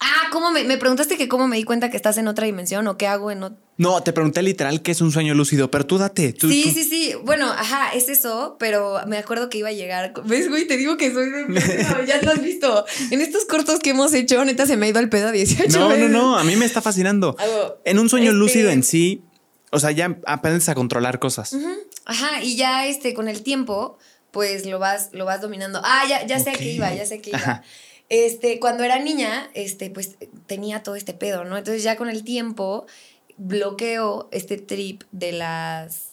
Ah, ¿cómo me, me preguntaste que cómo me di cuenta que estás en otra dimensión o qué hago en otra? No, te pregunté literal qué es un sueño lúcido, pero tú date. Tú, sí, tú- sí, sí. Bueno, ajá, es eso, pero me acuerdo que iba a llegar. ¿Ves, güey? Te digo que soy de. No, ya lo has visto. En estos cortos que hemos hecho, neta se me ha ido al pedo 18 No, no, veces. no, a mí me está fascinando. En un sueño este, lúcido en sí, o sea, ya aprendes a controlar cosas. Ajá, y ya este, con el tiempo, pues lo vas, lo vas dominando. Ah, ya, ya sé a qué iba, ya sé a qué iba. Ajá. Este, cuando era niña, este, pues tenía todo este pedo, ¿no? Entonces ya con el tiempo bloqueo este trip de las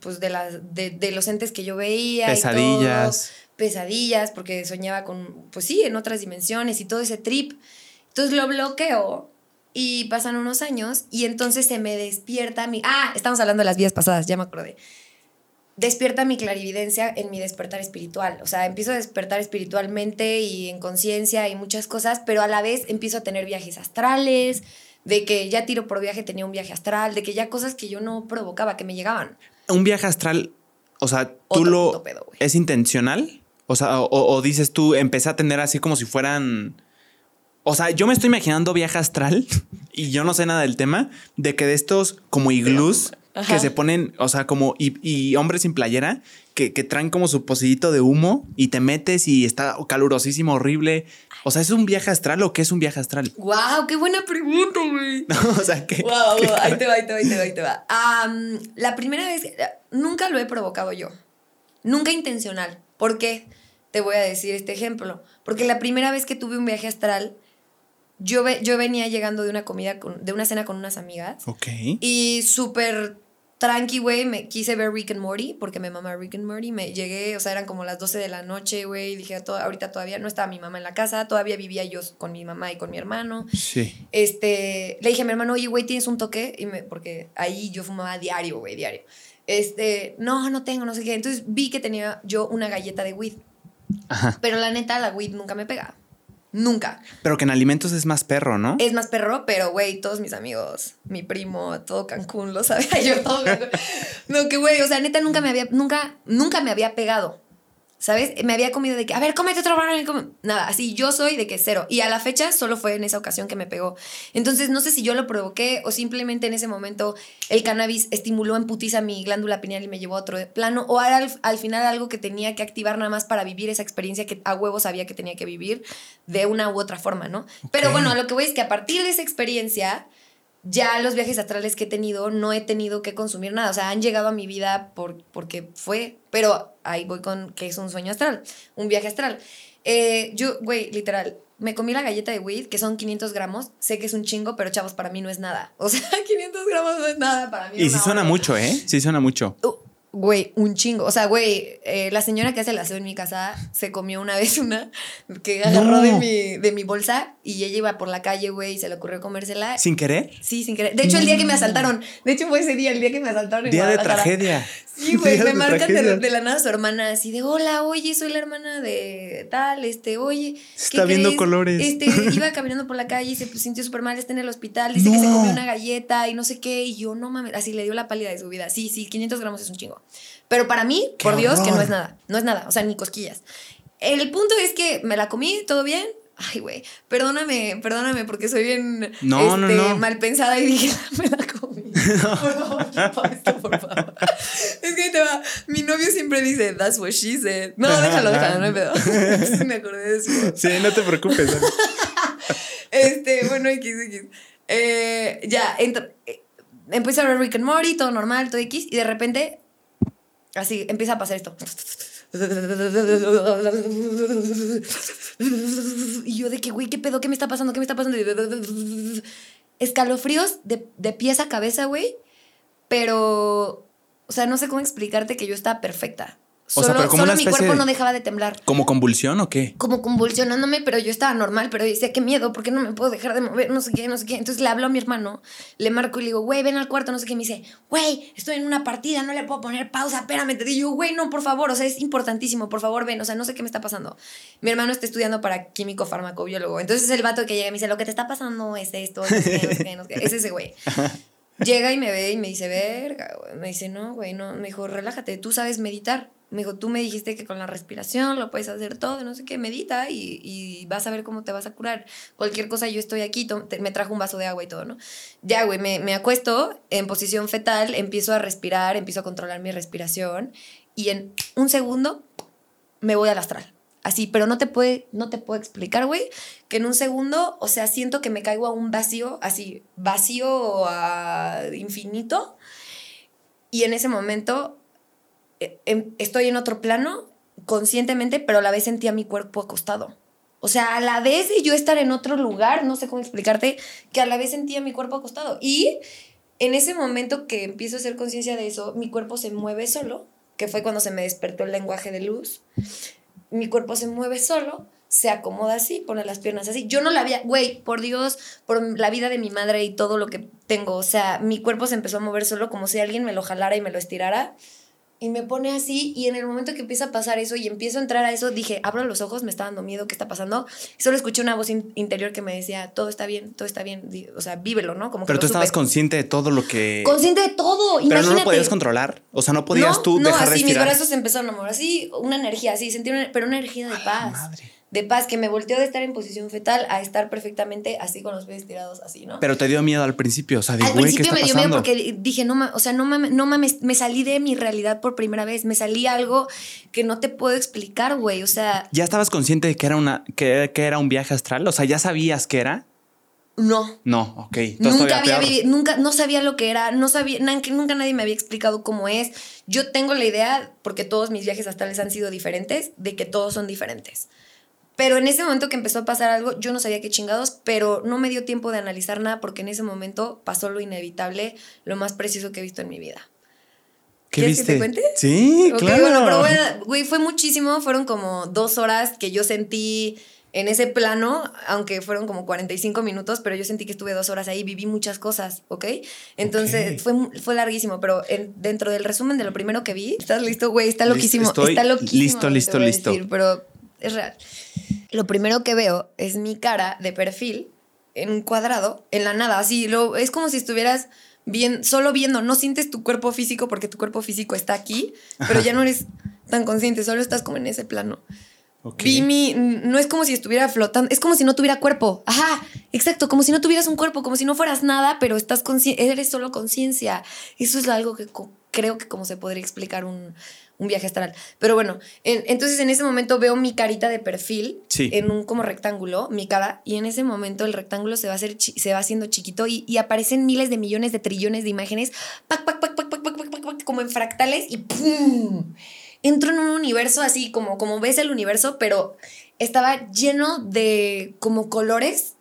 pues de las de, de los entes que yo veía y Pesadillas. todo, pesadillas porque soñaba con pues sí en otras dimensiones y todo ese trip entonces lo bloqueo y pasan unos años y entonces se me despierta mi ah estamos hablando de las vidas pasadas ya me acordé despierta mi clarividencia en mi despertar espiritual. O sea, empiezo a despertar espiritualmente y en conciencia y muchas cosas, pero a la vez empiezo a tener viajes astrales, de que ya tiro por viaje tenía un viaje astral, de que ya cosas que yo no provocaba, que me llegaban. Un viaje astral, o sea, tú Otro lo... pedo. ¿Es intencional? O sea, o, o dices tú, empecé a tener así como si fueran... O sea, yo me estoy imaginando viaje astral y yo no sé nada del tema, de que de estos como iglús Ajá. que se ponen, o sea, como y, y hombres sin playera que, que traen como su pocillito de humo y te metes y está calurosísimo, horrible. O sea, ¿es un viaje astral o qué es un viaje astral? ¡Wow! ¡Qué buena pregunta, güey! o sea, que... Wow, ahí te va, ahí te va, ahí te va, ahí te va. La primera vez, nunca lo he provocado yo. Nunca intencional. ¿Por qué? Te voy a decir este ejemplo. Porque la primera vez que tuve un viaje astral, yo, ve- yo venía llegando de una comida, con- de una cena con unas amigas. Ok. Y súper tranqui, güey, me quise ver Rick and Morty porque me mamá Rick and Morty. Me llegué, o sea, eran como las 12 de la noche, güey. Dije, ahorita todavía no estaba mi mamá en la casa, todavía vivía yo con mi mamá y con mi hermano. Sí. Este, le dije a mi hermano, oye, güey, ¿tienes un toque? Y me, porque ahí yo fumaba diario, güey, diario. Este, no, no tengo, no sé qué. Entonces vi que tenía yo una galleta de weed. Ajá. Pero la neta, la weed nunca me pega. Nunca. Pero que en alimentos es más perro, ¿no? Es más perro, pero güey, todos mis amigos, mi primo, todo Cancún lo sabía yo todo. Cancún. No, que güey, o sea, neta nunca me había, nunca, nunca me había pegado. ¿Sabes? Me había comido de que, a ver, cómete otro banano. Nada, así yo soy de que cero. Y a la fecha solo fue en esa ocasión que me pegó. Entonces, no sé si yo lo provoqué o simplemente en ese momento el cannabis estimuló en putiza mi glándula pineal y me llevó a otro plano. O era al, al, final algo que tenía que activar nada más para vivir esa experiencia que a huevo sabía que tenía que vivir de una u otra forma, ¿no? Okay. Pero bueno, lo que voy es que a partir de esa experiencia ya los viajes astrales que he tenido no he tenido que consumir nada. O sea, han llegado a mi vida por, porque fue. Pero ahí voy con que es un sueño astral, un viaje astral. Eh, yo, güey, literal, me comí la galleta de weed, que son 500 gramos. Sé que es un chingo, pero chavos, para mí no es nada. O sea, 500 gramos no es nada para mí. Y sí suena mucho, ¿eh? Sí suena mucho. Uh, Güey, un chingo. O sea, güey, eh, la señora que hace el aseo en mi casa se comió una vez una que agarró no. de, mi, de mi bolsa y ella iba por la calle, güey, y se le ocurrió comérsela. ¿Sin querer? Sí, sin querer. De hecho, el día que me asaltaron, de hecho fue ese día, el día que me asaltaron. Día de tragedia. Sí, güey, me marcan de, de, la nada su hermana así de, hola, oye, soy la hermana de tal, este, oye. Está viendo colores. Este, iba caminando por la calle y se pues, sintió súper mal, está en el hospital, dice no. que se comió una galleta y no sé qué, y yo, no mames, así le dio la pálida de su vida. Sí, sí, 500 gramos es un chingo. Pero para mí, por horror. Dios, que no es nada. No es nada. O sea, ni cosquillas. El punto es que me la comí, todo bien. Ay, güey, perdóname, perdóname porque soy bien no, este, no, no. mal pensada y dije, me la comí. No. Por favor, no esto, por favor. Es que te va. Mi novio siempre dice, that's what she said. No, déjalo, déjalo, no hay pedo. Sí, me acordé de eso. Sí, no te preocupes. este, bueno, X, X. Eh, ya, entra, eh, empiezo a ver Rick and Morty, todo normal, todo X, y de repente Así empieza a pasar esto. Y yo de que, güey, ¿qué pedo? ¿Qué me está pasando? ¿Qué me está pasando? Escalofríos de, de pies a cabeza, güey. Pero, o sea, no sé cómo explicarte que yo estaba perfecta. O solo, sea, pero como solo una mi cuerpo de- no dejaba de temblar. ¿Como convulsión o qué? Como convulsionándome, pero yo estaba normal, pero decía, qué miedo, ¿por qué no me puedo dejar de mover? No sé qué, no sé qué. Entonces le hablo a mi hermano, le marco y le digo, güey, ven al cuarto, no sé qué. Y me dice, güey, estoy en una partida, no le puedo poner pausa, espérame. Te digo, güey, no, por favor, o sea, es importantísimo, por favor, ven, o sea, no sé qué me está pasando. Mi hermano está estudiando para químico farmacobiólogo. Entonces el vato que llega y me dice, lo que te está pasando es esto, no sé qué, no sé qué, no sé qué. Es ese güey. Llega y me ve y me dice, verga, güey. Me dice, no, güey, no. Me dijo, relájate, tú sabes meditar. Me dijo, tú me dijiste que con la respiración lo puedes hacer todo, no sé qué, medita y, y vas a ver cómo te vas a curar. Cualquier cosa, yo estoy aquí, me trajo un vaso de agua y todo, ¿no? Ya, güey, me, me acuesto en posición fetal, empiezo a respirar, empiezo a controlar mi respiración y en un segundo me voy al astral. Así, pero no te puede, no te puedo explicar, güey, que en un segundo, o sea, siento que me caigo a un vacío, así, vacío a infinito. Y en ese momento estoy en otro plano, conscientemente, pero a la vez sentía mi cuerpo acostado. O sea, a la vez de yo estar en otro lugar, no sé cómo explicarte, que a la vez sentía mi cuerpo acostado. Y en ese momento que empiezo a hacer conciencia de eso, mi cuerpo se mueve solo, que fue cuando se me despertó el lenguaje de luz. Mi cuerpo se mueve solo, se acomoda así, pone las piernas así. Yo no la había, güey, por Dios, por la vida de mi madre y todo lo que tengo. O sea, mi cuerpo se empezó a mover solo como si alguien me lo jalara y me lo estirara. Y me pone así, y en el momento que empieza a pasar eso y empiezo a entrar a eso, dije, abro los ojos, me está dando miedo, ¿qué está pasando? Y solo escuché una voz in- interior que me decía, todo está bien, todo está bien, o sea, vívelo, ¿no? Como que Pero lo tú estabas supe. consciente de todo lo que... Consciente de todo, Pero imagínate. no lo podías controlar. O sea, no podías no, tú no, dejar de así mis respirar. brazos se empezaron a mover, así, una energía, así, sentí una, pero una energía de A la paz. madre. De paz, que me volteó de estar en posición fetal a estar perfectamente así con los pies tirados así, ¿no? Pero te dio miedo al principio. O sea, de Al güey, ¿qué principio está me dio pasando? miedo porque dije, no, ma- o sea, no mames, no mames, me salí de mi realidad por primera vez, me salí algo que no te puedo explicar, güey, o sea, ¿Ya estabas consciente de que era, una, que, que era un viaje astral? O sea, ¿ya sabías que era? no. No, ok. Entonces Nunca había vivido, nunca, no sabía lo que era, no sabía, na- que nunca nadie me había explicado cómo es. Yo tengo la idea, porque todos mis viajes astrales han sido diferentes, de que todos son diferentes. Pero en ese momento que empezó a pasar algo, yo no sabía qué chingados, pero no me dio tiempo de analizar nada porque en ese momento pasó lo inevitable, lo más precioso que he visto en mi vida. ¿Qué ¿Quieres viste? que te cuente? Sí, Ok, claro. bueno, pero a- güey, fue muchísimo, fueron como dos horas que yo sentí en ese plano, aunque fueron como 45 minutos, pero yo sentí que estuve dos horas ahí, viví muchas cosas, ¿ok? Entonces Ok. Fue, fue larguísimo, pero en- dentro del resumen de lo primero que vi, ¿estás listo, güey? Está loquísimo, estoy está loquísimo. listo, listo, listo. decir, pero es real. Lo primero que veo es mi cara de perfil en un cuadrado, en la nada, así, lo, es como si estuvieras bien, solo viendo, no sientes tu cuerpo físico porque tu cuerpo físico está aquí, pero ya no eres tan consciente, solo estás como en ese plano. Ok. Vi mi, no es como si estuviera flotando, es como si no tuviera cuerpo. Ajá, exacto, como si no tuvieras un cuerpo, como si no fueras nada, pero estás eres solo conciencia. Eso es algo que creo que como se podría explicar un, un viaje astral. Pero bueno, en- entonces en ese momento veo mi carita de perfil Sí. en un como rectángulo, mi cara, y en ese momento el rectángulo se va, a hacer se va haciendo chiquito y, y aparecen miles de millones de trillones de imágenes, pac, pac, pac, pac, pac, pac, pac, pac, pac, como en fractales y ¡pum! Entro en un universo así como, como ves el universo, pero estaba lleno de como colores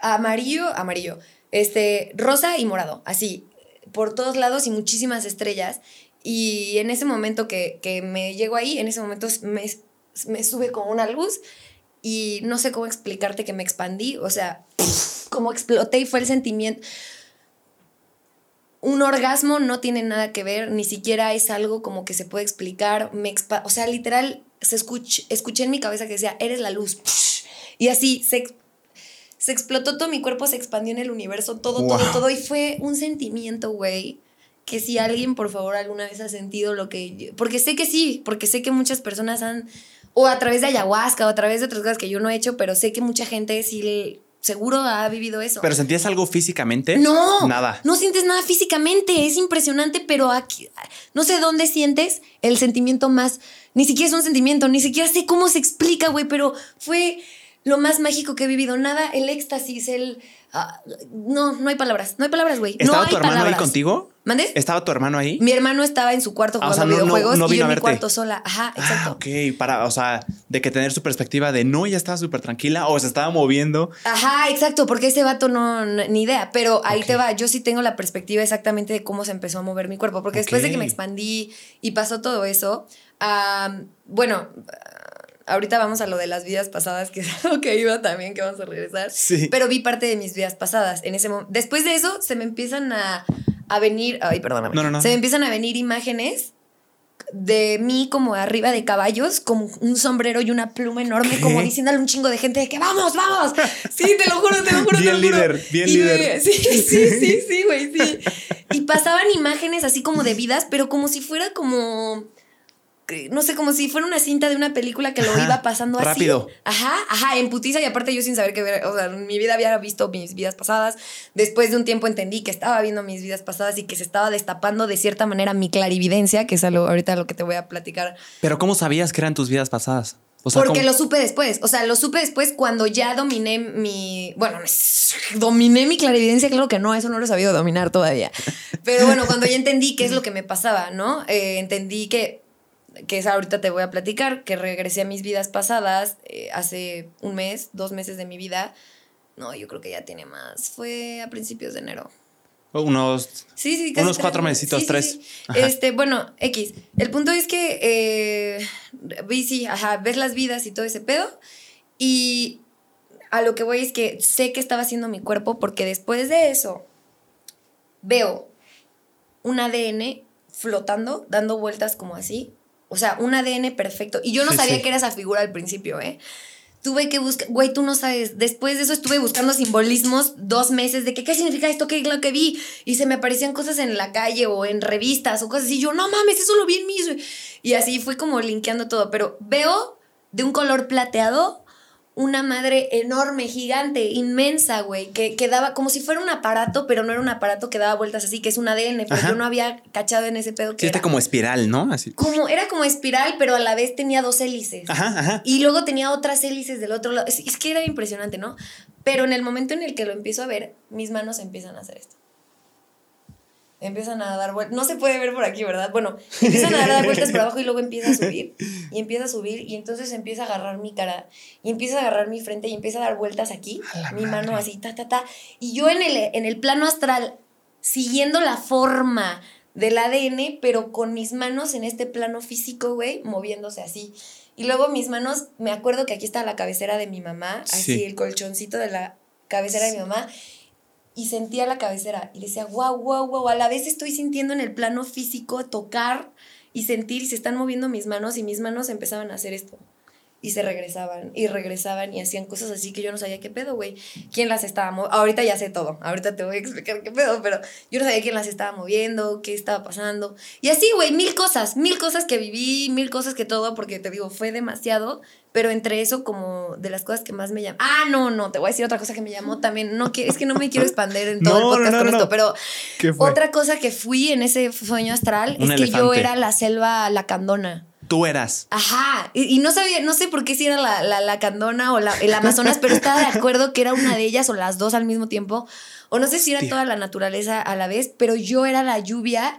amarillo, amarillo, este, rosa y morado, así, por todos lados y muchísimas estrellas. Y en ese momento que, que me llego ahí, en ese momento me, me sube como una luz y no sé cómo explicarte que me expandí, o sea, como exploté y fue el sentimiento. Un orgasmo no tiene nada que ver, ni siquiera es algo como que se puede explicar. Me expa- o sea, literal, se escuch- escuché en mi cabeza que decía, eres la luz. Y así se, ex- se explotó todo mi cuerpo, se expandió en el universo, todo, Wow. todo, todo. Y fue un sentimiento, güey, que si alguien, por favor, alguna vez ha sentido lo que... yo- porque sé que sí, porque sé que muchas personas han... O a través de ayahuasca o a través de otras cosas que yo no he hecho, pero sé que mucha gente sí le- seguro ha vivido eso. ¿Pero sentías algo físicamente? No, Nada. No sientes nada físicamente, es impresionante, pero aquí no sé dónde sientes el sentimiento más, ni siquiera es un sentimiento, ni siquiera sé cómo se explica, güey, pero fue lo más mágico que he vivido, nada, el éxtasis, el ah, no, no hay palabras, no hay palabras, güey. No ¿Estaba hay tu hermano palabras. ahí contigo? ¿Mande? ¿Estaba tu hermano ahí? Mi hermano estaba en su cuarto Ah, o jugando sea, no- no- videojuegos no y yo en mi cuarto sola. Ajá, exacto. Ah, ok, para, o sea, de que tener su perspectiva de no, ya estaba súper tranquila o se estaba moviendo. Ajá, exacto, porque ese vato no, ni idea, pero ahí te va, yo sí tengo la perspectiva exactamente de cómo se empezó a mover mi cuerpo, porque después de que me expandí y pasó todo eso, bueno, ahorita vamos a lo de las vidas pasadas, que es lo que iba también, que vamos a regresar, Sí. pero vi parte de mis vidas pasadas en ese momento. Después de eso se me empiezan a, a venir, ay, perdóname, No, no, no. se me empiezan a venir imágenes de mí como arriba de caballos, como un sombrero y una pluma enorme, ¿Qué? como diciéndole a un chingo de gente de que vamos, vamos. Sí, te lo juro, te lo juro. te Bien lo juro. líder, bien Y me- líder. sí, sí, sí, sí, güey, sí. Y pasaban imágenes así como de vidas, pero como si fuera como no sé, como si fuera una cinta de una película que lo Ajá, iba pasando así. rápido. Ajá, ajá, en putiza y aparte yo sin saber que ver, o sea, en mi vida había visto mis vidas pasadas. Después de un tiempo entendí que estaba viendo mis vidas pasadas y que se estaba destapando de cierta manera mi clarividencia, que es algo ahorita lo que te voy a platicar. Pero ¿cómo sabías que eran tus vidas pasadas? O sea, Porque ¿cómo- lo supe después, o sea, lo supe después cuando ya dominé mi, bueno, dominé mi clarividencia, claro que no, eso no lo he sabido dominar todavía. Pero bueno, cuando ya entendí qué es lo que me pasaba, ¿no? Eh, entendí que, que esa ahorita te voy a platicar, que regresé a mis vidas pasadas eh, hace un mes, dos meses de mi vida. No, yo creo que ya tiene más. Fue a principios de enero. Unos. Sí, sí, Unos cuatro meses. mesecitos, Sí, tres. Este, bueno, X. El punto es que eh, vi, sí, ajá, ves las vidas y todo ese pedo. Y a lo que voy es que sé que estaba haciendo mi cuerpo porque después de eso veo un ADN flotando, dando vueltas como así. O sea, un ADN perfecto. Y yo no Sí, sabía sí. que era esa figura al principio, ¿eh? Tuve que buscar, güey, tú no sabes. Después de eso estuve buscando simbolismos dos meses de que qué significa esto, qué es lo que vi. Y se me aparecían cosas en la calle o en revistas o cosas así. Yo, no mames, eso lo vi en mis. Y así fui como linkeando todo. Pero veo de un color plateado una madre enorme, gigante, inmensa, güey, que, que daba como si fuera un aparato, pero no era un aparato que daba vueltas así, que es un ADN, pero Ajá. yo no había cachado en ese pedo que Sí, está era. como espiral, ¿no? Así. Como, era como espiral, pero a la vez tenía dos hélices. Ajá, ajá. Y luego tenía otras hélices del otro lado. Es, es que era impresionante, ¿no? Pero en el momento en el que lo empiezo a ver, mis manos empiezan a hacer esto. Empiezan a dar vueltas. No se puede ver por aquí, ¿verdad? Bueno, empiezan a dar vueltas por abajo y luego empieza a subir. Y empieza a subir. Y entonces empieza a agarrar mi cara. Y empieza a agarrar mi frente. Y empieza a dar vueltas aquí. Mi mano así, ta, ta, ta. Y yo en el, en el plano astral, siguiendo la forma del ADN, pero con mis manos en este plano físico, güey, moviéndose así. Y luego mis manos, me acuerdo que aquí está la cabecera de mi mamá, así el colchoncito de la cabecera de mi mamá, y sentía la cabecera y decía, wow, wow, wow, a la vez estoy sintiendo en el plano físico tocar y sentir y se están moviendo mis manos y mis manos empezaban a hacer esto y se regresaban y regresaban y hacían cosas así que yo no sabía qué pedo, güey. ¿Quién las estaba moviendo? Ahorita ya sé todo, ahorita te voy a explicar qué pedo, pero yo no sabía quién las estaba moviendo, qué estaba pasando. Y así, güey, mil cosas, mil cosas que viví, mil cosas que todo, porque te digo, fue demasiado, pero entre eso como de las cosas que más me llaman. Ah, no, no, te voy a decir otra cosa que me llamó también, no que es que no me quiero expandir en todo el podcast con esto, pero otra cosa que fui en ese sueño astral es que yo era la selva lacandona. Tú eras. Ajá. Y, no sabía, no sé por qué si era la, la, Candona o la, el Amazonas, pero estaba de acuerdo que era una de ellas o las dos al mismo tiempo. O no sé si era toda la naturaleza a la vez, pero yo era la lluvia.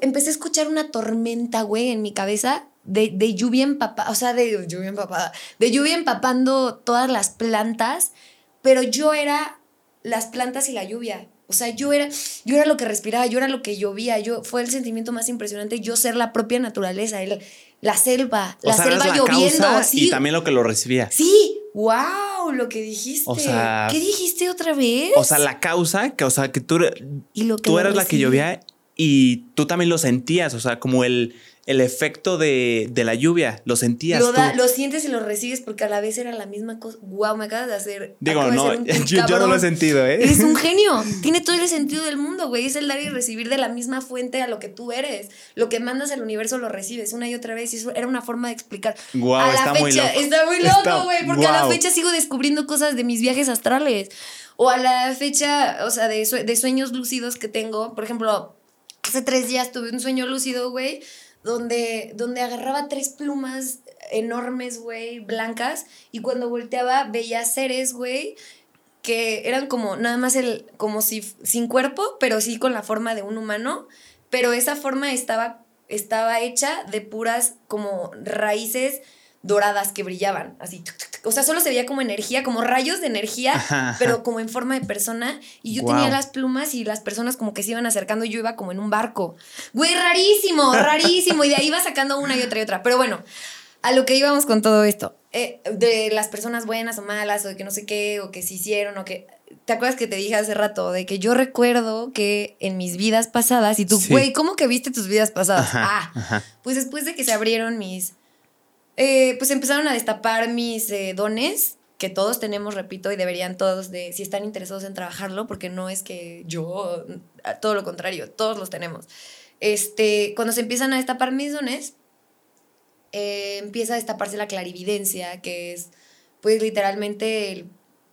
empecé a escuchar una tormenta, güey, en mi cabeza de, de lluvia empapada, o sea, de lluvia empapada, de lluvia empapando todas las plantas, pero yo era las plantas y la lluvia. O sea, yo era, yo era lo que respiraba, yo era lo que llovía, yo fue el sentimiento más impresionante, yo ser la propia naturaleza, el, la selva, la selva lloviendo. Y también lo que lo recibía. Sí, wow, lo que dijiste. O sea, ¿qué dijiste otra vez? O sea, la causa, que, o sea, que tú, tú eras la que llovía y tú también lo sentías, o sea, como el el efecto de, la lluvia. Lo sentías. Lo, lo, sientes y lo recibes porque a la vez era la misma cosa. Guau, me acabas de hacer. Digo, no, yo, no lo he sentido, ¿eh? Eres un genio. Tiene todo el sentido del mundo, güey. Es el dar y recibir de la misma fuente a lo que tú eres. Lo que mandas al universo lo recibes una y otra vez. Y eso era una forma de explicar. Guau, a la está fecha, muy loco. Está muy loco, güey. Porque a la fecha sigo descubriendo cosas de mis viajes astrales. O a la fecha, o sea, de, de sueños lúcidos que tengo. Por ejemplo, hace tres días tuve un sueño lúcido, güey donde, donde agarraba tres plumas enormes, güey, blancas, y cuando volteaba veía seres, güey, que eran como nada más el, como si, sin cuerpo, pero sí con la forma de un humano, pero esa forma estaba, estaba hecha de puras como raíces doradas que brillaban, así. O sea, solo se veía como energía, como rayos de energía, pero como en forma de persona. Y yo tenía las plumas y las personas como que se iban acercando y yo iba como en un barco. Güey, rarísimo, rarísimo. Y de ahí iba sacando una y otra y otra. Pero bueno, a lo que íbamos con todo esto. Eh, de las personas buenas o malas, o de que no sé qué, o que se hicieron, o que. ¿Te acuerdas que te dije hace rato de que yo recuerdo que en mis vidas pasadas, y tú, güey, ¿cómo que viste tus vidas pasadas? ah, pues después de que se abrieron mis eh, pues empezaron a destapar mis eh, dones, que todos tenemos, repito, y deberían todos, de, si están interesados en trabajarlo, porque no es que yo, todo lo contrario, todos los tenemos. Este, cuando se empiezan a destapar mis dones, eh, empieza a destaparse la clarividencia, que es, pues literalmente, el,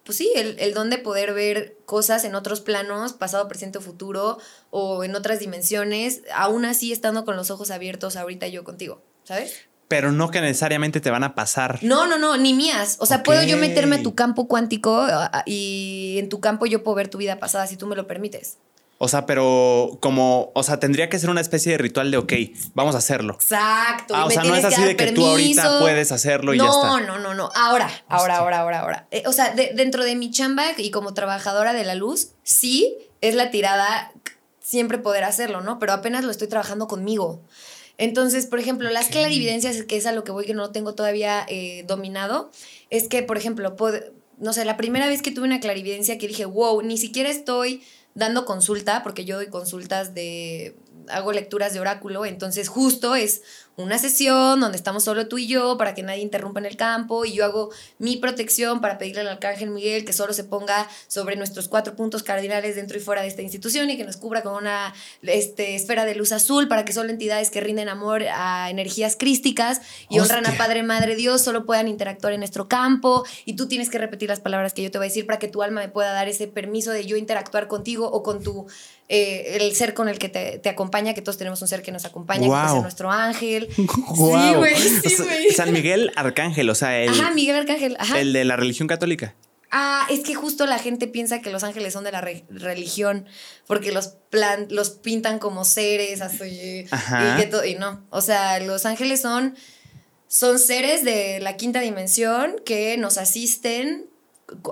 pues sí, el, el don de poder ver cosas en otros planos, pasado, presente o futuro, o en otras dimensiones, aún así estando con los ojos abiertos ahorita yo contigo, ¿sabes? Pero no que necesariamente te van a pasar. No, no, no, ni mías. O sea, puedo yo meterme a tu campo cuántico y en tu campo yo puedo ver tu vida pasada si tú me lo permites. O sea, pero como, o sea, tendría que ser una especie de ritual de, ok, vamos a hacerlo. Exacto. Ah, o sea, no es así de que tú ahorita puedes hacerlo y ya está. No, no, no, no. Ahora, ahora, ahora, ahora, ahora. Eh, o sea, dentro de mi chamba y como trabajadora de la luz, sí es la tirada siempre poder hacerlo, ¿no? Pero apenas lo estoy trabajando conmigo. Entonces, por ejemplo, las clarividencias, que es a lo que voy que no tengo todavía eh, dominado, es que, por ejemplo, no sé, la primera vez que tuve una clarividencia que dije, wow, ni siquiera estoy dando consulta, porque yo doy consultas de, hago lecturas de oráculo, entonces justo es una sesión donde estamos solo tú y yo para que nadie interrumpa en el campo y yo hago mi protección para pedirle al arcángel Miguel que solo se ponga sobre nuestros cuatro puntos cardinales dentro y fuera de esta institución y que nos cubra con una este, esfera de luz azul para que solo entidades que rinden amor a energías crísticas y honran a Padre, Madre, Dios solo puedan interactuar en nuestro campo. Y tú tienes que repetir las palabras que yo te voy a decir para que tu alma me pueda dar ese permiso de yo interactuar contigo o con tu eh, el ser con el que te, acompaña, que todos tenemos un ser que nos acompaña, que es nuestro ángel. Sí, güey, sí, güey. San Miguel Arcángel, o sea, el. Ajá, Miguel Arcángel, ajá. El de la religión católica. Ah, es que justo la gente piensa que los ángeles son de la religión porque los, plan los pintan como seres así y, que y no. O sea, los ángeles son, son seres de la quinta dimensión que nos asisten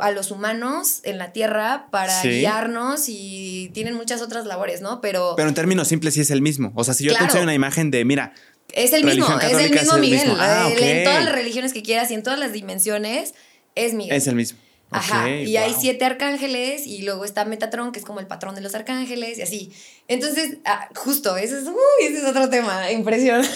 a los humanos en la Tierra para Sí. guiarnos y tienen muchas otras labores, ¿no? Pero, Pero en términos simples sí es el mismo. O sea, si yo te enseño una imagen de, mira, es el mismo, es el mismo es el Miguel. mismo. Ah, En todas las religiones que quieras y en todas las dimensiones es Miguel. es el mismo. Ajá, y hay siete arcángeles y luego está Metatron, que es como el patrón de los arcángeles y así. Entonces, ah, justo, ese es, uy, ese es otro tema impresionante,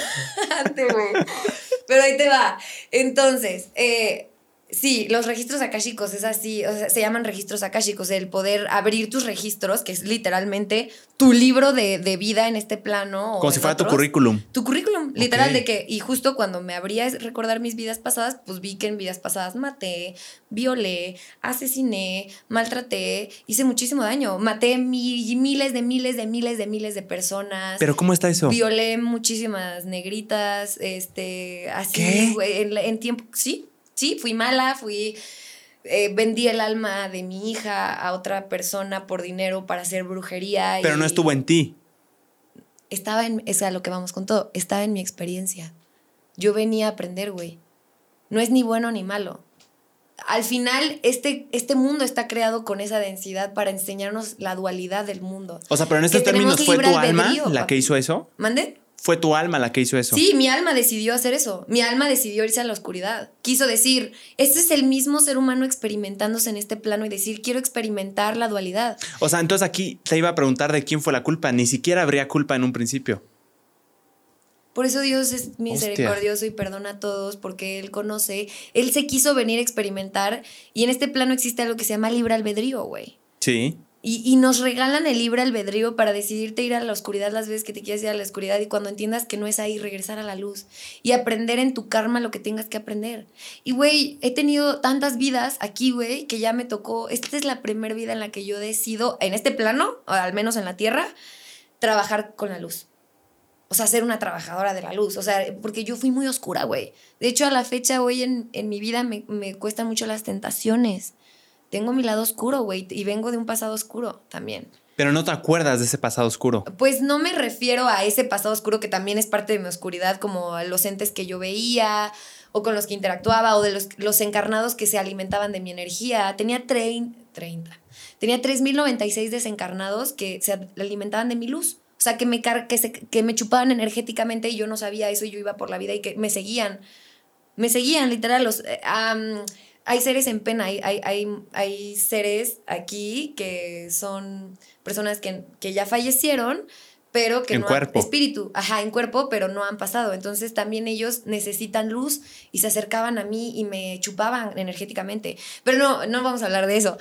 güey. Pero ahí te va. Entonces, eh, sí, los registros akáshicos es así, o sea, se llaman registros akáshicos, el poder abrir tus registros, que es literalmente tu libro de, de vida en este plano. Como si fuera tu currículum. Tu currículum, literal, de que, y justo cuando me abría recordar mis vidas pasadas, pues vi que en vidas pasadas maté, violé, asesiné, maltraté, hice muchísimo daño. Maté mi- miles de miles de miles de miles de personas. Pero ¿cómo está eso? Violé muchísimas negritas, este, así, ¿Qué? en, en tiempo, sí, sí, fui mala, fui, eh, vendí el alma de mi hija a otra persona por dinero para hacer brujería. Pero y- no estuvo en ti. estaba en, es a lo que vamos con todo, estaba en mi experiencia. Yo venía a aprender, güey. No es ni bueno ni malo. Al final, este, este mundo está creado con esa densidad para enseñarnos la dualidad del mundo. O sea, pero en estos términos, ¿fue tu alma albedrío, la que hizo eso? ¿Mande? Fue tu alma la que hizo eso. Sí, mi alma decidió hacer eso. Mi alma decidió irse a la oscuridad. Quiso decir, este es el mismo ser humano experimentándose en este plano y decir, quiero experimentar la dualidad. O sea, entonces aquí te iba a preguntar de quién fue la culpa. Ni siquiera habría culpa en un principio. Por eso Dios es misericordioso y perdona a todos porque Él conoce, Él se quiso venir a experimentar y en este plano existe algo que se llama libre albedrío, güey. Sí. Y, y nos regalan el libre albedrío para decidirte ir a la oscuridad las veces que te quieras ir a la oscuridad y cuando entiendas que no es ahí, regresar a la luz y aprender en tu karma lo que tengas que aprender. Y güey, he tenido tantas vidas aquí, güey, que ya me tocó, esta es la primera vida en la que yo decido, en este plano, o al menos en la tierra, trabajar con la luz. O sea, ser una trabajadora de la luz. O sea, porque yo fui muy oscura, güey. De hecho, a la fecha, hoy en, en mi vida me, me cuestan mucho las tentaciones. Tengo mi lado oscuro, güey, y vengo de un pasado oscuro también. Pero no te acuerdas de ese pasado oscuro. Pues no me refiero a ese pasado oscuro que también es parte de mi oscuridad, como a los entes que yo veía, o con los que interactuaba, o de los, los encarnados que se alimentaban de mi energía. Tenía trein- 30. Tenía 3.096 desencarnados que se alimentaban de mi luz. O sea, que me, que, se- que me chupaban energéticamente y yo no sabía eso y yo iba por la vida y que me seguían. Me seguían, literal. Los, eh, hay seres en pena, hay, hay, hay, hay seres aquí que son personas que, que ya fallecieron, pero que En no cuerpo. han espíritu, ajá, en cuerpo, pero no han pasado. Entonces también ellos necesitan luz y se acercaban a mí y me chupaban energéticamente. Pero no, no vamos a hablar de eso.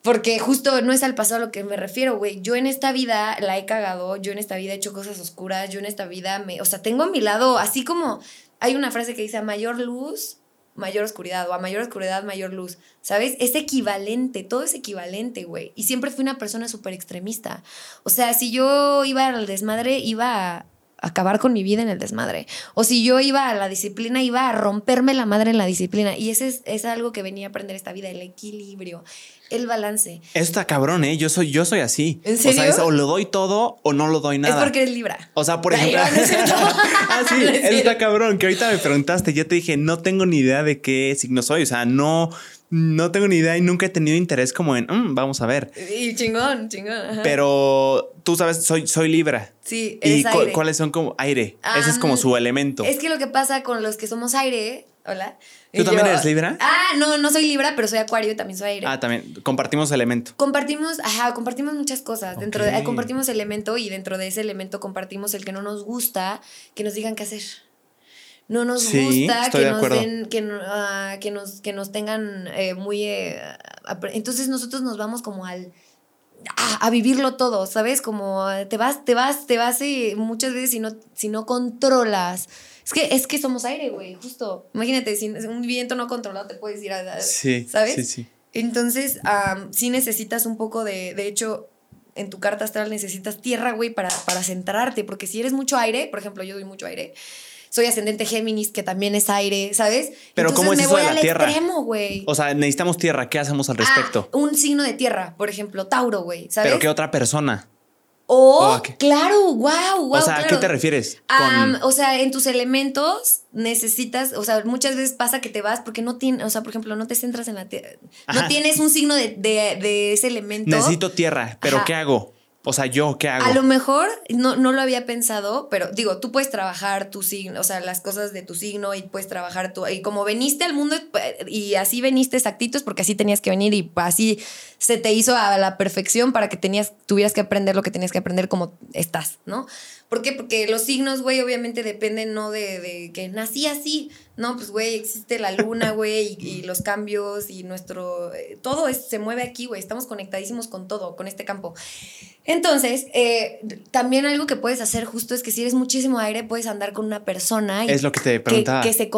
Porque justo no es al pasado a lo que me refiero, güey. Yo en esta vida la he cagado, yo en esta vida he hecho cosas oscuras, yo en esta vida me, o sea, tengo a mi lado, así como hay una frase que dice a mayor luz, mayor oscuridad, o a mayor oscuridad, mayor luz, ¿sabes? Es equivalente, todo es equivalente, güey. Y siempre fui una persona súper extremista. O sea, si yo iba al desmadre, iba a acabar con mi vida en el desmadre. O si yo iba a la disciplina, iba a romperme la madre en la disciplina. Y ese es, es algo que venía a aprender esta vida, el equilibrio, el balance. Eso está cabrón, ¿eh? Yo soy, yo soy así. ¿En O sea, serio? es o lo doy todo o no lo doy nada. Es porque eres libra. O sea, por Ay, ejemplo. no, no es cierto. ah, sí, No es eso está cabrón. Que ahorita me preguntaste, yo te dije, no tengo ni idea de qué signo soy. O sea, no, no tengo ni idea y nunca he tenido interés como en, "Mm, vamos a ver. Y chingón, chingón. ajá. Pero tú sabes, soy, soy Libra. sí, ¿Y eres cu- aire. cuáles son como aire? Ese es como Ah, su elemento. Es que lo que pasa con los que somos aire, hola. ¿Tú y también eres Libra? Ah, no, no soy Libra, pero soy Acuario y también soy aire. Ah, también. Compartimos elemento. Compartimos, ajá, compartimos muchas cosas. Dentro de, compartimos elemento y dentro de ese elemento compartimos el que no nos gusta, que nos digan qué hacer. No nos Sí, gusta que nos den, que, ah, que nos, que nos tengan eh, muy eh, entonces nosotros nos vamos como al a, a vivirlo todo, ¿sabes? Como eh, te vas, te vas, te vas y muchas veces si no, si no controlas. Es que, es que somos aire, güey, justo. Imagínate, si un viento no controlado te puedes ir a. Sí. ¿Sabes? Sí, sí. Entonces, am, sí necesitas un poco de. De hecho, en tu carta astral necesitas tierra, güey, para, para centrarte. Porque si eres mucho aire, por ejemplo, yo doy mucho aire. Soy ascendente Géminis, que también es aire, ¿sabes? Pero Entonces ¿cómo es me eso voy de la al tierra? extremo, güey. O sea, necesitamos tierra. ¿Qué hacemos al respecto? Ah, un signo de tierra, por ejemplo, Tauro, güey, ¿sabes? Pero ¿qué otra persona? O, ¿O a qué? claro, wow, wow. o sea, ¿a qué te refieres? O sea, en tus elementos necesitas, o sea, muchas veces pasa que te vas porque no tienes, o sea, por ejemplo, no te centras en la tierra, no tienes un signo de, de- de ese elemento. necesito tierra, pero Ajá. ¿qué hago? O sea, yo, ¿qué hago? A lo mejor no, no lo había pensado, pero digo, tú puedes trabajar tu signo, o sea, las cosas de tu signo y puedes trabajar tu. Y como veniste al mundo y así veniste exactitos, porque así tenías que venir y así se te hizo a la perfección para que tenías, tuvieras que aprender lo que tenías que aprender como estás, ¿no? ¿Por qué? Porque los signos, güey, obviamente dependen no de, de que nací así, no, pues, güey, existe la luna, güey, y, y los cambios y nuestro. eh, todo es- se mueve aquí, güey, estamos conectadísimos con todo, con este campo. Entonces, eh, también algo que puedes hacer justo es que si eres muchísimo aire, puedes andar con una persona y es lo que te preguntaba. que se, eh,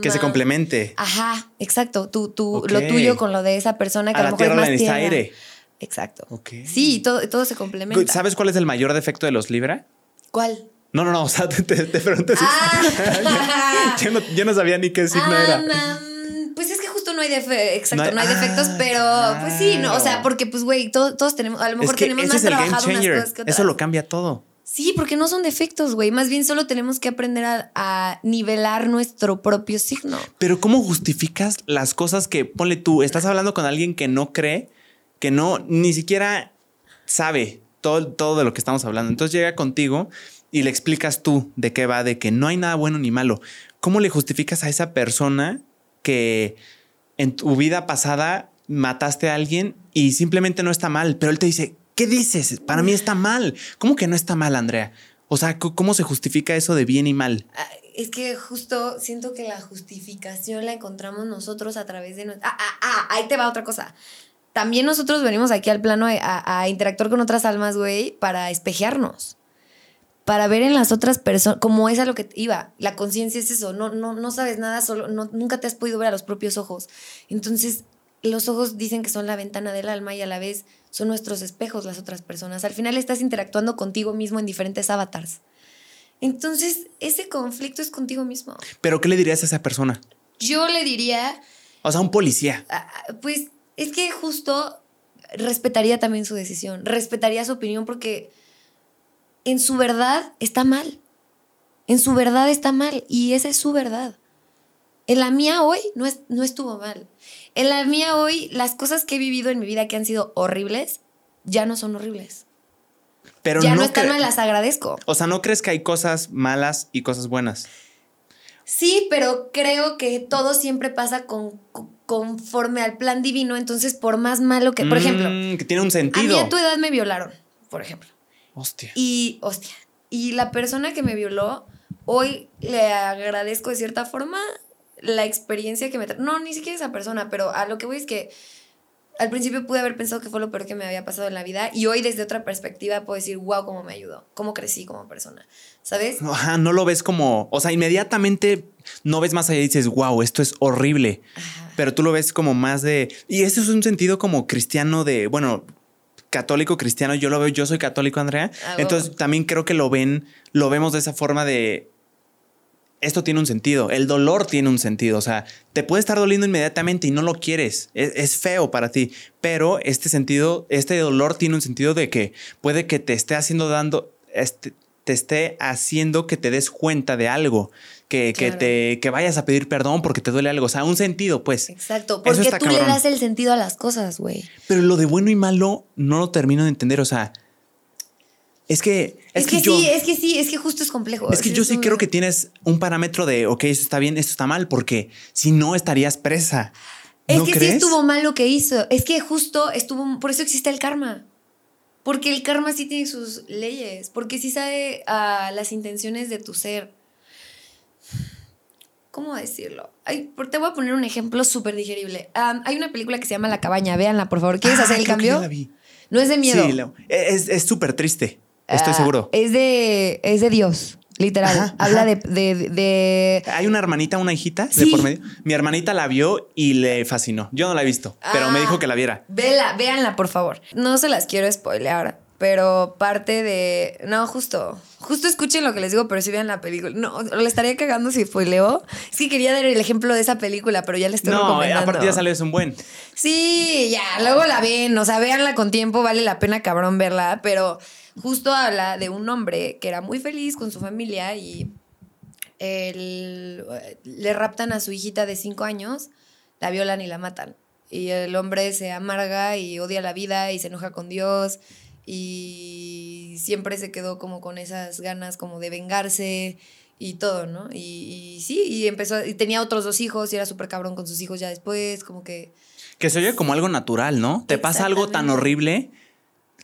que se complemente. Ajá, exacto. Tú, tú. Lo tuyo con lo de esa persona que a, a lo la mejor tierra es más necesita tierra. aire. Exacto. Ok. Sí, todo, todo se complementa. ¿Sabes cuál es el mayor defecto de los Libra? ¿Cuál? No, no, no, o sea, te, te, te si- Ah. yo, no, yo no sabía ni qué signo Ah, era. mam, pues es que justo no hay defectos, exacto, No no hay- defectos, ah, pero pues sí, no, o sea, porque pues güey, todo- todos tenemos, a lo mejor Es que tenemos ese más es el game trabajado unas changer. cosas que otras. Eso lo cambia todo. Sí, porque no son defectos, güey, más bien solo tenemos que aprender a, a nivelar nuestro propio signo. Pero ¿cómo justificas las cosas que, ponle tú, estás hablando con alguien que no cree, que no, ni siquiera sabe todo, todo de lo que estamos hablando? Entonces llega contigo y le explicas tú de qué va, de que no hay nada bueno ni malo. ¿Cómo le justificas a esa persona que en tu vida pasada mataste a alguien y simplemente no está mal? Pero él te dice, ¿qué dices? Para mí está mal. ¿Cómo que no está mal, Andrea? O sea, ¿c- ¿cómo se justifica eso de bien y mal? Ah, Es que justo siento que la justificación la encontramos nosotros a través de. Ah, ah, ah, ahí te va otra cosa. También nosotros venimos aquí al plano a, a- interactuar con otras almas, güey, para espejearnos. Para ver en las otras personas, como es a lo que iba. La conciencia es eso. No, no, no sabes nada, solo no, nunca te has podido ver a los propios ojos. Entonces, los ojos dicen que son la ventana del alma y a la vez son nuestros espejos las otras personas. Al final estás interactuando contigo mismo en diferentes avatars. Entonces, ese conflicto es contigo mismo. Pero ¿qué le dirías a esa persona? Yo le diría, O sea, un policía. ah, pues es que justo respetaría también su decisión, respetaría su opinión porque en su verdad está mal. En su verdad está mal y esa es su verdad. En la mía hoy no, es, no estuvo mal. En la mía hoy las cosas que he vivido en mi vida que han sido horribles ya no son horribles. Pero ya no, no, están mal, las agradezco. O sea, ¿no crees que hay cosas malas y cosas buenas? Sí, pero creo que todo siempre pasa con, con- conforme al plan divino. Entonces, por más malo que, por ejemplo, Mm, que tiene un a mí sentido. a tu edad me violaron, por ejemplo. Hostia. Y, hostia, y la persona que me violó, hoy le agradezco de cierta forma la experiencia que me... tra- No, ni siquiera esa persona, pero a lo que voy es que al principio pude haber pensado que fue lo peor que me había pasado en la vida y hoy desde otra perspectiva puedo decir, wow, cómo me ayudó, cómo crecí como persona, ¿sabes? Ajá, no lo ves como. O sea, inmediatamente no ves más allá y dices, wow, esto es horrible. Ajá. Pero tú lo ves como más de. Y eso es un sentido como cristiano de. Bueno, católico cristiano. Yo lo veo, yo soy católico, Andrea. Ah, Entonces también creo que lo ven, lo vemos de esa forma de. Esto tiene un sentido, el dolor tiene un sentido, o sea, te puede estar doliendo inmediatamente y no lo quieres, es, es feo para ti, pero este sentido, este dolor tiene un sentido de que puede que te esté haciendo dando, este, te esté haciendo que te des cuenta de algo, que, que te que vayas a pedir perdón porque te duele algo, o sea, un sentido, pues. Exacto, porque tú le das el sentido a las cosas, güey. Pero lo de bueno y malo no lo termino de entender, o sea, es que Es, que, yo, sí, es que sí, es que justo es complejo. es que yo sí creo que tienes un parámetro de, ok, esto está bien, esto está mal, porque si no estarías presa. Es ¿No que crees? sí estuvo mal lo que hizo. Es que justo estuvo. Por eso existe el karma. Porque el karma sí tiene sus leyes. Porque sí sabe a las intenciones de tu ser. ¿Cómo decirlo? Ay, te voy a poner un ejemplo súper digerible. Hay una película que se llama La Cabaña. Véanla, por favor. ¿Quieres Ah, hacer el creo que cambio? la vi. No es de miedo. Sí, lo- es es súper triste, estoy Ah, seguro. Es de, es de Dios, literal. Ajá, Habla ajá. de, de- de- Hay una hermanita, una hijita de por medio. Mi hermanita la vio y le fascinó. Yo no la he visto, pero me Ah. dijo que la viera. Vela, véanla, por favor. No se las quiero spoilear, Pero parte de. No, justo. Justo escuchen lo que les digo, pero si vean la película. No, le estaría cagando si fue Leo. Es que quería dar el ejemplo de esa película, pero ya le estoy No, recomendando. aparte ya salió es un buen. Sí, ya, luego la ven, o sea, véanla con tiempo, vale la pena cabrón verla, pero justo habla de un hombre que era muy feliz con su familia y el- le raptan a su hijita de cinco años, la violan y la matan. Y el hombre se amarga y odia la vida y se enoja con Dios y siempre se quedó como con esas ganas como de vengarse y todo, ¿no? Y, y sí, y empezó, y tenía otros dos hijos y era súper cabrón con sus hijos ya después, como que... Que se oye como algo natural, ¿no? Te pasa algo tan horrible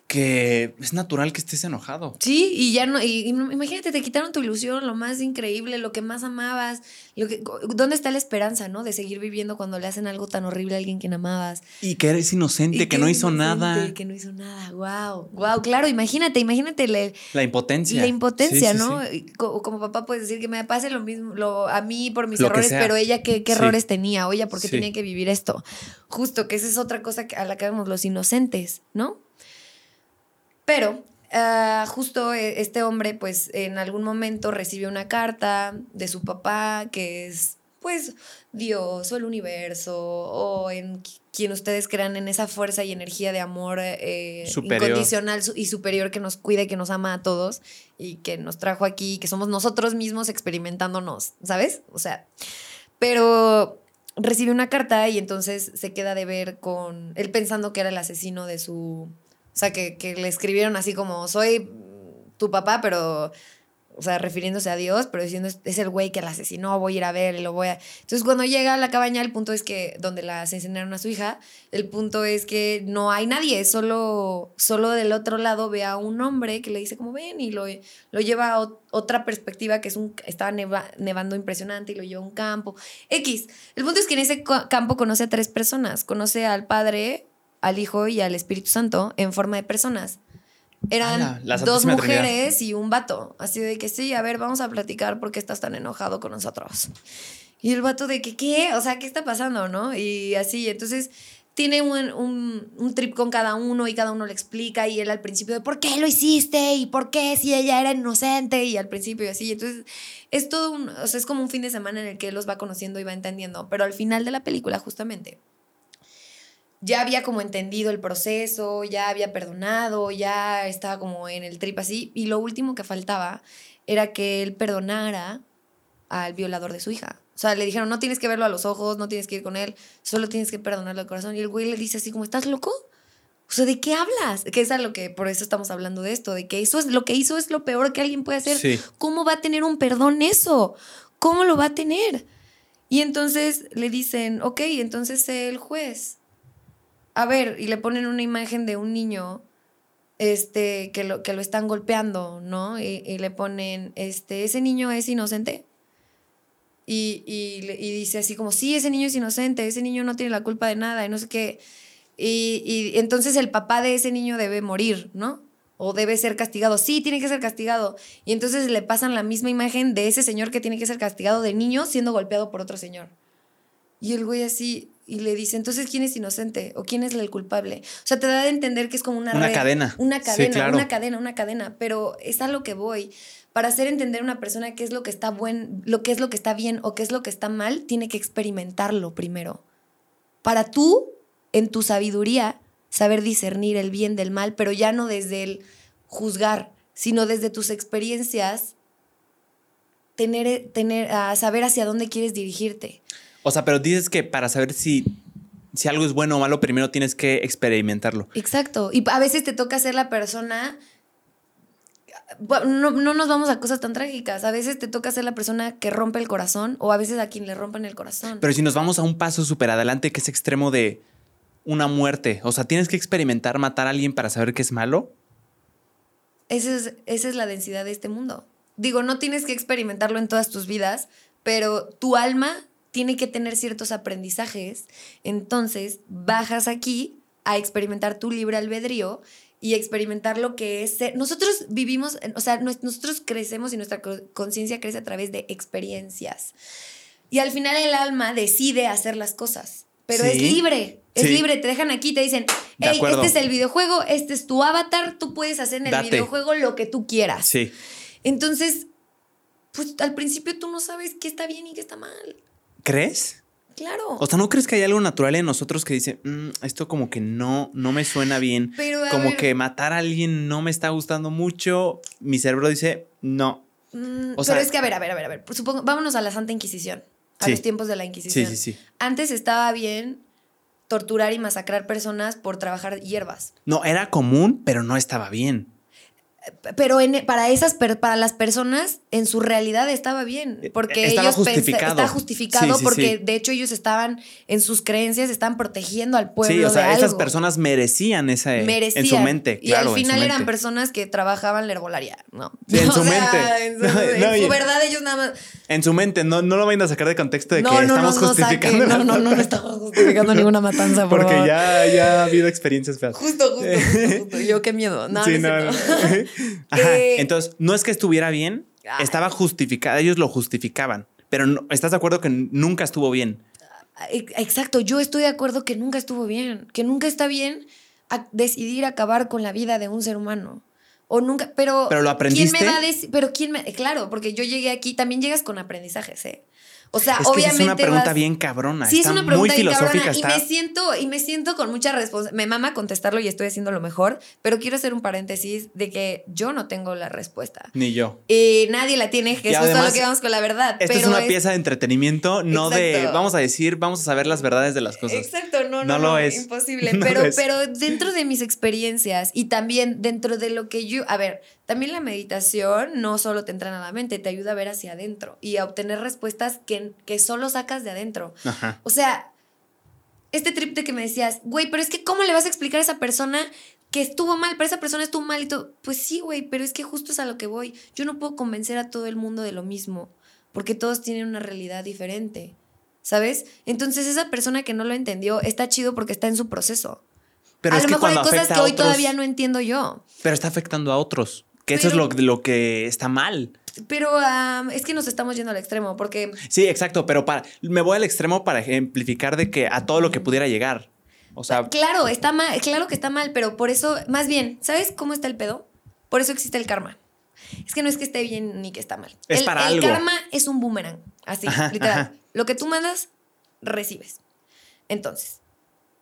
que es natural que estés enojado. Sí, y ya no, y, imagínate, te quitaron tu ilusión, lo más increíble, lo que más amabas, lo que, ¿dónde está la esperanza, no? De seguir viviendo cuando le hacen algo tan horrible a alguien que amabas. Y que eres inocente, que no hizo inocente, nada. Que no hizo nada, wow, wow, claro, imagínate, imagínate la, La impotencia. la impotencia, Sí, sí, ¿no? sí. Como, papá puedes decir que me pase lo mismo lo, a mí por mis Lo errores, pero ella qué, qué errores tenía, o ella por qué tenía que vivir esto. Justo, que esa es otra cosa a la que vemos los inocentes, ¿no? Pero ah, justo eh, este hombre, pues en algún momento recibe una carta de su papá que es, pues, Dios o el universo o en qui- quien ustedes crean en esa fuerza y energía de amor eh, incondicional y superior que nos cuida y que nos ama a todos y que nos trajo aquí, que somos nosotros mismos experimentándonos, ¿sabes? O sea, pero recibe una carta y entonces se queda de ver con él pensando que era el asesino de su... O sea, que, que le escribieron así como, soy tu papá, pero... O sea, refiriéndose a Dios, pero diciendo, es, el güey que la asesinó, voy a ir a ver, lo voy a... Entonces, cuando llega a la cabaña, el punto es que, donde la asesinaron a su hija, el punto es que no hay nadie, solo, solo del otro lado ve a un hombre que le dice como ven y lo, lo lleva a ot- otra perspectiva que es un, estaba neva- nevando impresionante y lo lleva a un campo. X. El punto es que en ese campo conoce a tres personas. Conoce al Padre, al Hijo y al Espíritu Santo en forma de personas. Eran la dos mujeres y un vato. Así de que sí, a ver, vamos a platicar por qué estás tan enojado con nosotros. Y el vato de que, ¿qué? O sea, ¿qué está pasando, no? Y así, entonces tiene un, un- un trip con cada uno y cada uno le explica y él al principio de por qué lo hiciste y por qué si ella era inocente y al principio y así. Entonces es todo un, o sea, es como un fin de semana en el que él los va conociendo y va entendiendo, pero al final de la película justamente ya había como entendido el proceso, ya había perdonado, ya estaba como en el trip así y lo último que faltaba era que él perdonara al violador de su hija. O sea, le dijeron, no tienes que verlo a los ojos, no tienes que ir con él, solo tienes que perdonarle al corazón. Y el güey le dice así como, ¿estás loco? O sea, ¿de qué hablas? Que es a lo que, por eso estamos hablando de esto, de que eso es lo que hizo es lo peor que alguien puede hacer. Sí. ¿Cómo va a tener un perdón eso? ¿Cómo lo va a tener? Y entonces le dicen, ok, entonces el juez. A ver, y le ponen una imagen de un niño este, que, lo, que lo están golpeando, ¿no? Y, y le ponen, este, ese niño es inocente. Y, y, y dice así como, sí, ese niño es inocente, ese niño no tiene la culpa de nada y no sé qué. Y, y entonces el papá de ese niño debe morir, ¿no? O debe ser castigado. Sí, tiene que ser castigado. Y entonces le pasan la misma imagen de ese señor que tiene que ser castigado de niño siendo golpeado por otro señor. Y el güey así, y le dice, entonces, ¿quién es inocente? ¿O quién es el culpable? O sea, te da de entender que es como una Una red, cadena. Una Sí, cadena, claro. una cadena, una cadena. Pero es a lo que voy. Para hacer entender a una persona qué es lo que está buen, lo que es lo que está bien o qué es lo que está mal, tiene que experimentarlo primero. Para tú, en tu sabiduría, saber discernir el bien del mal, pero ya no desde el juzgar, sino desde tus experiencias, tener, tener, a saber hacia dónde quieres dirigirte. O sea, pero dices que para saber si, si algo es bueno o malo, primero tienes que experimentarlo. Exacto. Y a veces te toca ser la persona. No, no nos vamos a cosas tan trágicas. A veces te toca ser la persona que rompe el corazón o a veces a quien le rompen el corazón. Pero si nos vamos a un paso súper adelante, que es extremo de una muerte, o sea, tienes que experimentar matar a alguien para saber que es malo. Esa es, esa es la densidad de este mundo. Digo, no tienes que experimentarlo en todas tus vidas, pero tu alma tiene que tener ciertos aprendizajes. Entonces, bajas aquí a experimentar tu libre albedrío y experimentar lo que es ser. Nosotros vivimos, o sea, nos- nosotros crecemos y nuestra co- conciencia crece a través de experiencias. Y al final el alma decide hacer las cosas, pero es libre. Es Sí. libre, te dejan aquí, te dicen, hey, este es el videojuego, este es tu avatar, tú puedes hacer en el Date. videojuego lo que tú quieras. Sí. Entonces, pues al principio tú no sabes qué está bien y qué está mal. ¿Crees? Claro. O sea, ¿no crees que hay algo natural en nosotros que dice, "Mm, esto como que no, no me suena bien? Pero, como ver. que matar a alguien no me está gustando mucho. Mi cerebro dice, no. Mm, o sea- pero es que, a ver, a ver, a ver, a ver. Supongo, vámonos a la Santa Inquisición, a Sí. los tiempos de la Sí, Inquisición. sí, sí. Antes estaba bien torturar y masacrar personas por trabajar hierbas. No, era común, pero no estaba bien. Pero en- para esas para las personas en su realidad estaba bien, porque Eh, Estaba ellos justificado. está justificado Sí, sí, porque sí. de hecho ellos estaban en sus creencias estaban protegiendo al pueblo sí, o sea, de esas algo. personas merecían esa merecían en su mente. y claro, al final eran mente. personas que trabajaban la herbolaria, ¿no? En O su sea, mente. en su, verdad ellos nada más En su mente, no, no lo vayan a sacar de contexto de no, que no, estamos no, no, justificando. no, no, no, no estamos justificando ninguna matanza, por Porque favor. ya, ya ha habido experiencias feas. Justo, justo, justo, justo. Yo qué miedo. No, sí, no, Ajá. Eh, Entonces, no es que estuviera bien, Ay. estaba justificada, ellos lo justificaban. Pero no- ¿estás de acuerdo que nunca estuvo bien? E- Exacto, yo estoy de acuerdo que nunca estuvo bien, que nunca está bien a- decidir acabar con la vida de un ser humano. O nunca, pero. ¿Pero lo aprendiste? ¿Quién me va a? Pero quién me. Claro, porque yo llegué aquí, también llegas con aprendizajes, ¿eh? O sea, Es que obviamente. es una pregunta vas- bien cabrona. Sí, está es una muy pregunta bien filosófica. cabrona. está- Y me siento, y me siento con mucha responsabilidad. Me mama contestarlo y estoy haciendo lo mejor, pero quiero hacer un paréntesis de que yo no tengo la respuesta. Ni yo. Y nadie la tiene, que Y es justo a además, lo que vamos con la verdad. Esta pero es una pieza de entretenimiento, no de vamos a decir, vamos a saber las verdades de las cosas. Exacto, no, No no, lo no, es. imposible. No pero, lo es. pero dentro de mis experiencias y también dentro de lo que yo, a ver, también la meditación no solo te entrena la mente, te ayuda a ver hacia adentro y a obtener respuestas que, que solo sacas de adentro. Ajá. O sea, este trip de que me decías, güey, pero es que ¿cómo le vas a explicar a esa persona que estuvo mal, pero esa persona estuvo mal y todo? Pues sí, güey, pero es que justo es a lo que voy. Yo no puedo convencer a todo el mundo de lo mismo, porque todos tienen una realidad diferente, ¿sabes? Entonces esa persona que no lo entendió está chido porque está en su proceso. Pero a es lo que mejor hay cosas que hoy otros- todavía no entiendo yo. Pero está afectando a otros. Que eso es lo, lo que está mal. Pero es que nos estamos yendo al extremo, porque Sí, exacto, pero para, me voy al extremo para ejemplificar de que a todo lo que pudiera llegar. O sea, Claro, está mal, claro que está mal, pero por eso, más bien, ¿sabes cómo está el pedo? Por eso existe el karma. Es que no es que esté bien ni que está mal. Es el, para el algo. karma es un boomerang, así, Ajá, literal. ajá. Lo que tú mandas, recibes. Entonces,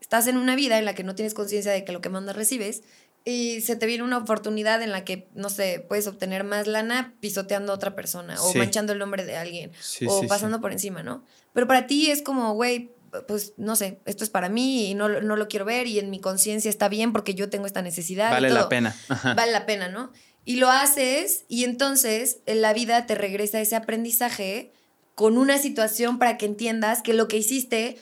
estás en una vida en la que no tienes conciencia de que lo que mandas recibes y se te viene una oportunidad en la que, no sé, puedes obtener más lana pisoteando a otra persona o Sí. manchando el nombre de alguien Sí, o sí, pasando por encima, ¿no? Pero para ti es como, güey, pues no sé, esto es para mí y no, lo- no lo quiero ver y en mi conciencia está bien porque yo tengo esta necesidad. y vale la pena. Ajá. Vale la pena, ¿no? Y lo haces y entonces en la vida te regresa ese aprendizaje con una situación para que entiendas que lo que hiciste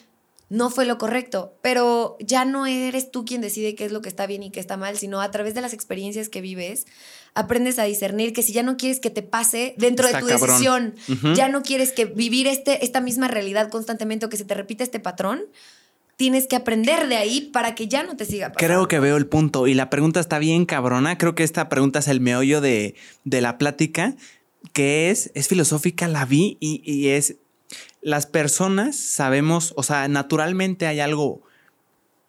no fue lo correcto, pero ya no eres tú quien decide qué es lo que está bien y qué está mal, sino a través de las experiencias que vives, aprendes a discernir que si ya no quieres que te pase dentro Está de tu cabrón. decisión, ya no quieres que vivir este, esta misma realidad constantemente o que se te repita este patrón, tienes que aprender de ahí para que ya no te siga pasando. Creo que veo el punto y la pregunta está bien cabrona. Creo que esta pregunta es el meollo de, de la plática, que es, es filosófica, la vi y, y es, las personas sabemos, o sea, naturalmente hay algo,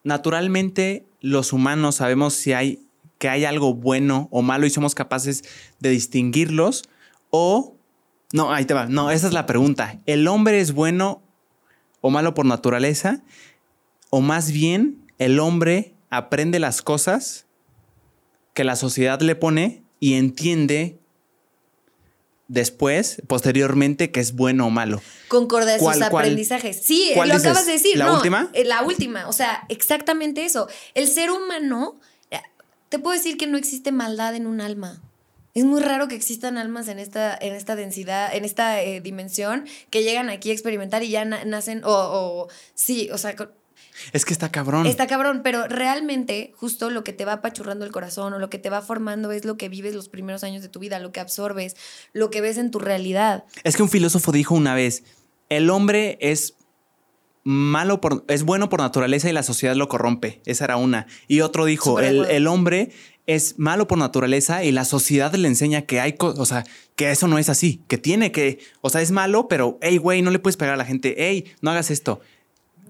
naturalmente los humanos sabemos si hay, que hay algo bueno o malo y somos capaces de distinguirlos o... No, ahí te va. No, esa es la pregunta. ¿El hombre es bueno o malo por naturaleza? O más bien, el hombre aprende las cosas que la sociedad le pone y entiende después, posteriormente, que es bueno o malo. concordar sus ¿Cuál- cuál- aprendizajes. Sí, cuál lo dices? acabas de decir. ¿La no, última? eh, La última, o sea, exactamente eso. El ser humano, eh, te puedo decir que no existe maldad en un alma. Es muy raro que existan almas en esta, en esta densidad, en esta eh, dimensión, que llegan aquí a experimentar y ya na- nacen, o, o sí, o sea, Es que está cabrón. Está cabrón, pero realmente justo lo que te va apachurrando el corazón o lo que te va formando es lo que vives los primeros años de tu vida, lo que absorbes, lo que ves en tu realidad. Es que un filósofo dijo una vez, el hombre es malo por, es bueno por naturaleza y la sociedad lo corrompe. Esa era una. Y otro dijo, el, el hombre es malo por naturaleza y la sociedad le enseña que hay cosas, o sea, que eso no es así, que tiene que, o sea, es malo, pero, hey, güey, no le puedes pegar a la gente, hey, no hagas esto.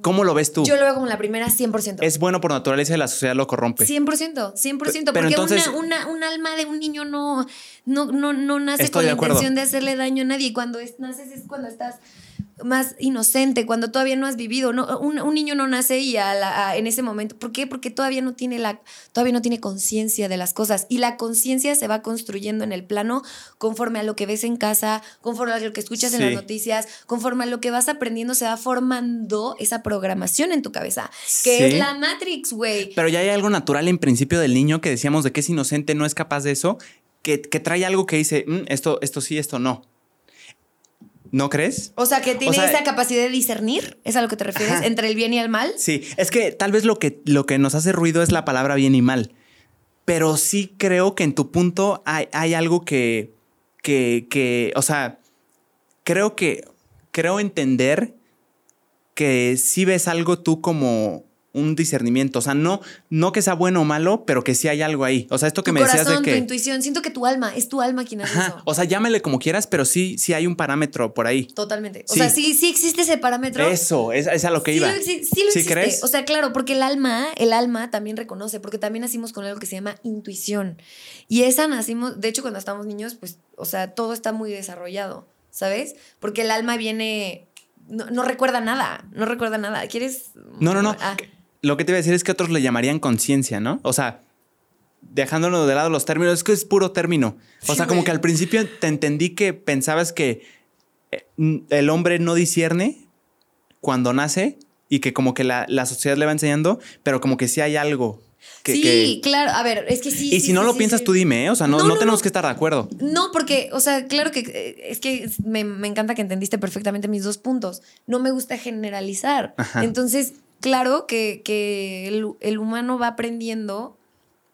¿Cómo lo ves tú? Yo lo veo como la primera 100%. Es bueno por naturaleza y la sociedad lo corrompe. 100%, 100%. Pero porque entonces- una, una, un alma de un niño no, no, no, no nace con la intención de hacerle daño a nadie. Y cuando es- naces es cuando estás más inocente, cuando todavía no has vivido. No, un, un niño no nace y a la- a- en ese momento. ¿Por qué? Porque todavía no tiene la, todavía no tiene conciencia de las cosas. Y la conciencia se va construyendo en el plano conforme a lo que ves en casa, conforme a lo que escuchas en las noticias, conforme a lo que vas aprendiendo, se va formando esa programación en tu cabeza. Que Sí. es la Matrix, güey. Pero ya hay algo natural en principio del niño que decíamos de que es inocente, no es capaz de eso, que, que trae algo que dice, "Mm, esto, esto sí, esto no. ¿No crees? O sea, que tiene sea, esa capacidad de discernir, ¿es a lo que te refieres? Ajá. Entre el bien y el mal. Sí, es que tal vez lo que, lo que nos hace ruido es la palabra bien y mal. Pero sí creo que en tu punto hay, hay algo que, que, que, o sea, creo que, creo entender que sí ves algo tú como un discernimiento. O sea, no, no que sea bueno o malo, pero que sí hay algo ahí. O sea, esto que tu me decías corazón, de tu que... intuición. Siento que tu alma, es tu alma quien hace Ajá, eso. o sea, llámale como quieras, pero sí, sí hay un parámetro por ahí. Totalmente. O Sí. sea, sí, sí existe ese parámetro. Eso, es, es a lo que sí iba. Lo exi- sí lo ¿Sí existe. crees? O sea, claro, porque el alma, el alma también reconoce, porque también nacimos con algo que se llama intuición. Y esa nacimos, de hecho, cuando estamos niños, pues, o sea, todo está muy desarrollado, ¿sabes? Porque el alma viene, no, no recuerda nada, no recuerda nada. ¿Quieres? No, no, no. Ah. Lo que te iba a decir es que otros le llamarían conciencia, ¿no? O sea, dejándolo de lado los términos, es que es puro término. O Sí, sea, como güey. que al principio te entendí que pensabas que eh, el hombre no discierne cuando nace y que como que la, la sociedad le va enseñando, pero como que sí hay algo. Que, sí, que- claro. A ver, es que sí. y sí, si no lo sí, piensas, tú dime, ¿eh? O sea, no, No, no no, tenemos que estar de acuerdo. No, porque, o sea, claro que es que me, me encanta que entendiste perfectamente mis dos puntos. No me gusta generalizar. Ajá. Entonces, claro que, que el, el humano va aprendiendo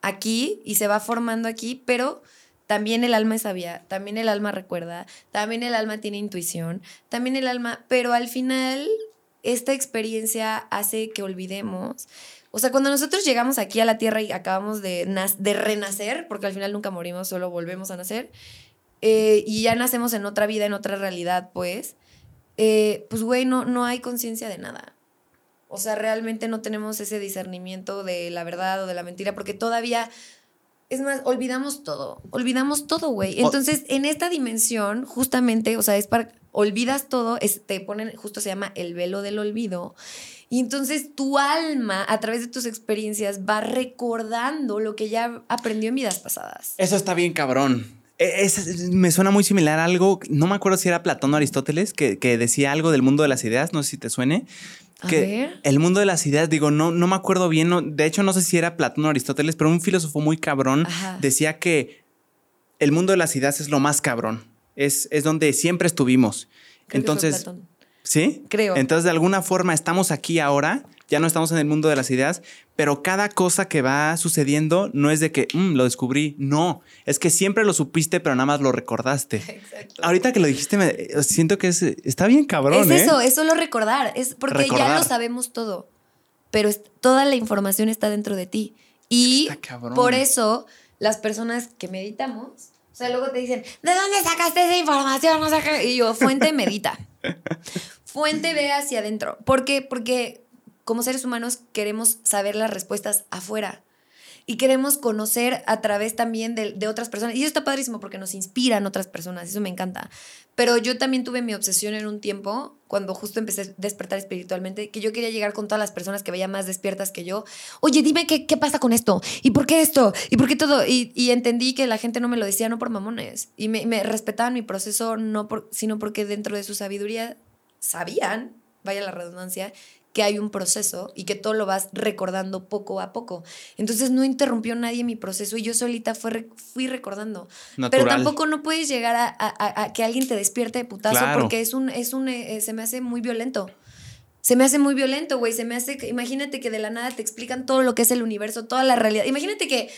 aquí y se va formando aquí, pero también el alma es sabia, también el alma recuerda, también el alma tiene intuición, también el alma, pero al final esta experiencia hace que olvidemos. O sea, cuando nosotros llegamos aquí a la Tierra y acabamos de, de renacer, porque al final nunca morimos, solo volvemos a nacer, eh, y ya nacemos en otra vida, en otra realidad, pues, eh, pues, güey, no, no hay conciencia de nada. O sea, realmente no tenemos ese discernimiento de la verdad o de la mentira, porque todavía, es más, olvidamos todo, olvidamos todo, güey. Entonces, en esta dimensión, justamente, o sea, es para, olvidas todo, es, te ponen, justo se llama el velo del olvido. Y entonces tu alma, a través de tus experiencias, va recordando lo que ya aprendió en vidas pasadas. Eso está bien cabrón. E- es- me suena muy similar a algo, no me acuerdo si era Platón o Aristóteles, que, que decía algo del mundo de las ideas, no sé si te suene. A Que ver. el mundo de las ideas, digo, no, no me acuerdo bien, no- de hecho no sé si era Platón o Aristóteles, pero un filósofo muy cabrón Ajá. decía que el mundo de las ideas es lo más cabrón, es, es donde siempre estuvimos. Creo Entonces. ¿sí? Creo. Entonces, de alguna forma estamos aquí ahora, ya no estamos en el mundo de las ideas, pero cada cosa que va sucediendo no es de que "Mm, lo descubrí, no, es que siempre lo supiste, pero nada más lo recordaste. Exacto. Ahorita que lo dijiste, me, eh, siento que es, está bien cabrón, es ¿eh? eso, es solo recordar. Es porque ya Recordar. lo sabemos todo. Pero es- toda la información está dentro de ti. Y por eso las personas que meditamos, o sea, luego te dicen, ¿de dónde sacaste esa información? No sé qué". Y yo, fuente medita. fuente ve hacia adentro. ¿Por qué? Porque como seres humanos queremos saber las respuestas afuera. Y queremos conocer a través también de, de otras personas. Y eso está padrísimo porque nos inspiran otras personas. Eso me encanta. Pero yo también tuve mi obsesión en un tiempo, cuando justo empecé a despertar espiritualmente, que yo quería llegar con todas las personas que veía más despiertas que yo. Oye, dime qué, qué pasa con esto. ¿Y por qué esto? ¿Y por qué todo? Y, y entendí que la gente no me lo decía no por mamones. Y me, me respetaban mi proceso, no por, sino porque dentro de su sabiduría sabían, vaya la redundancia, que hay un proceso y que todo lo vas recordando poco a poco. Entonces no interrumpió nadie mi proceso y yo solita fue fui recordando. Pero tampoco no puedes llegar a, a- que alguien te despierte de putazo Claro. porque es un, es un, eh, se me hace muy violento. Se me hace muy violento, güey. Se me hace, imagínate que de la nada te explican todo lo que es el universo, toda la realidad. Imagínate que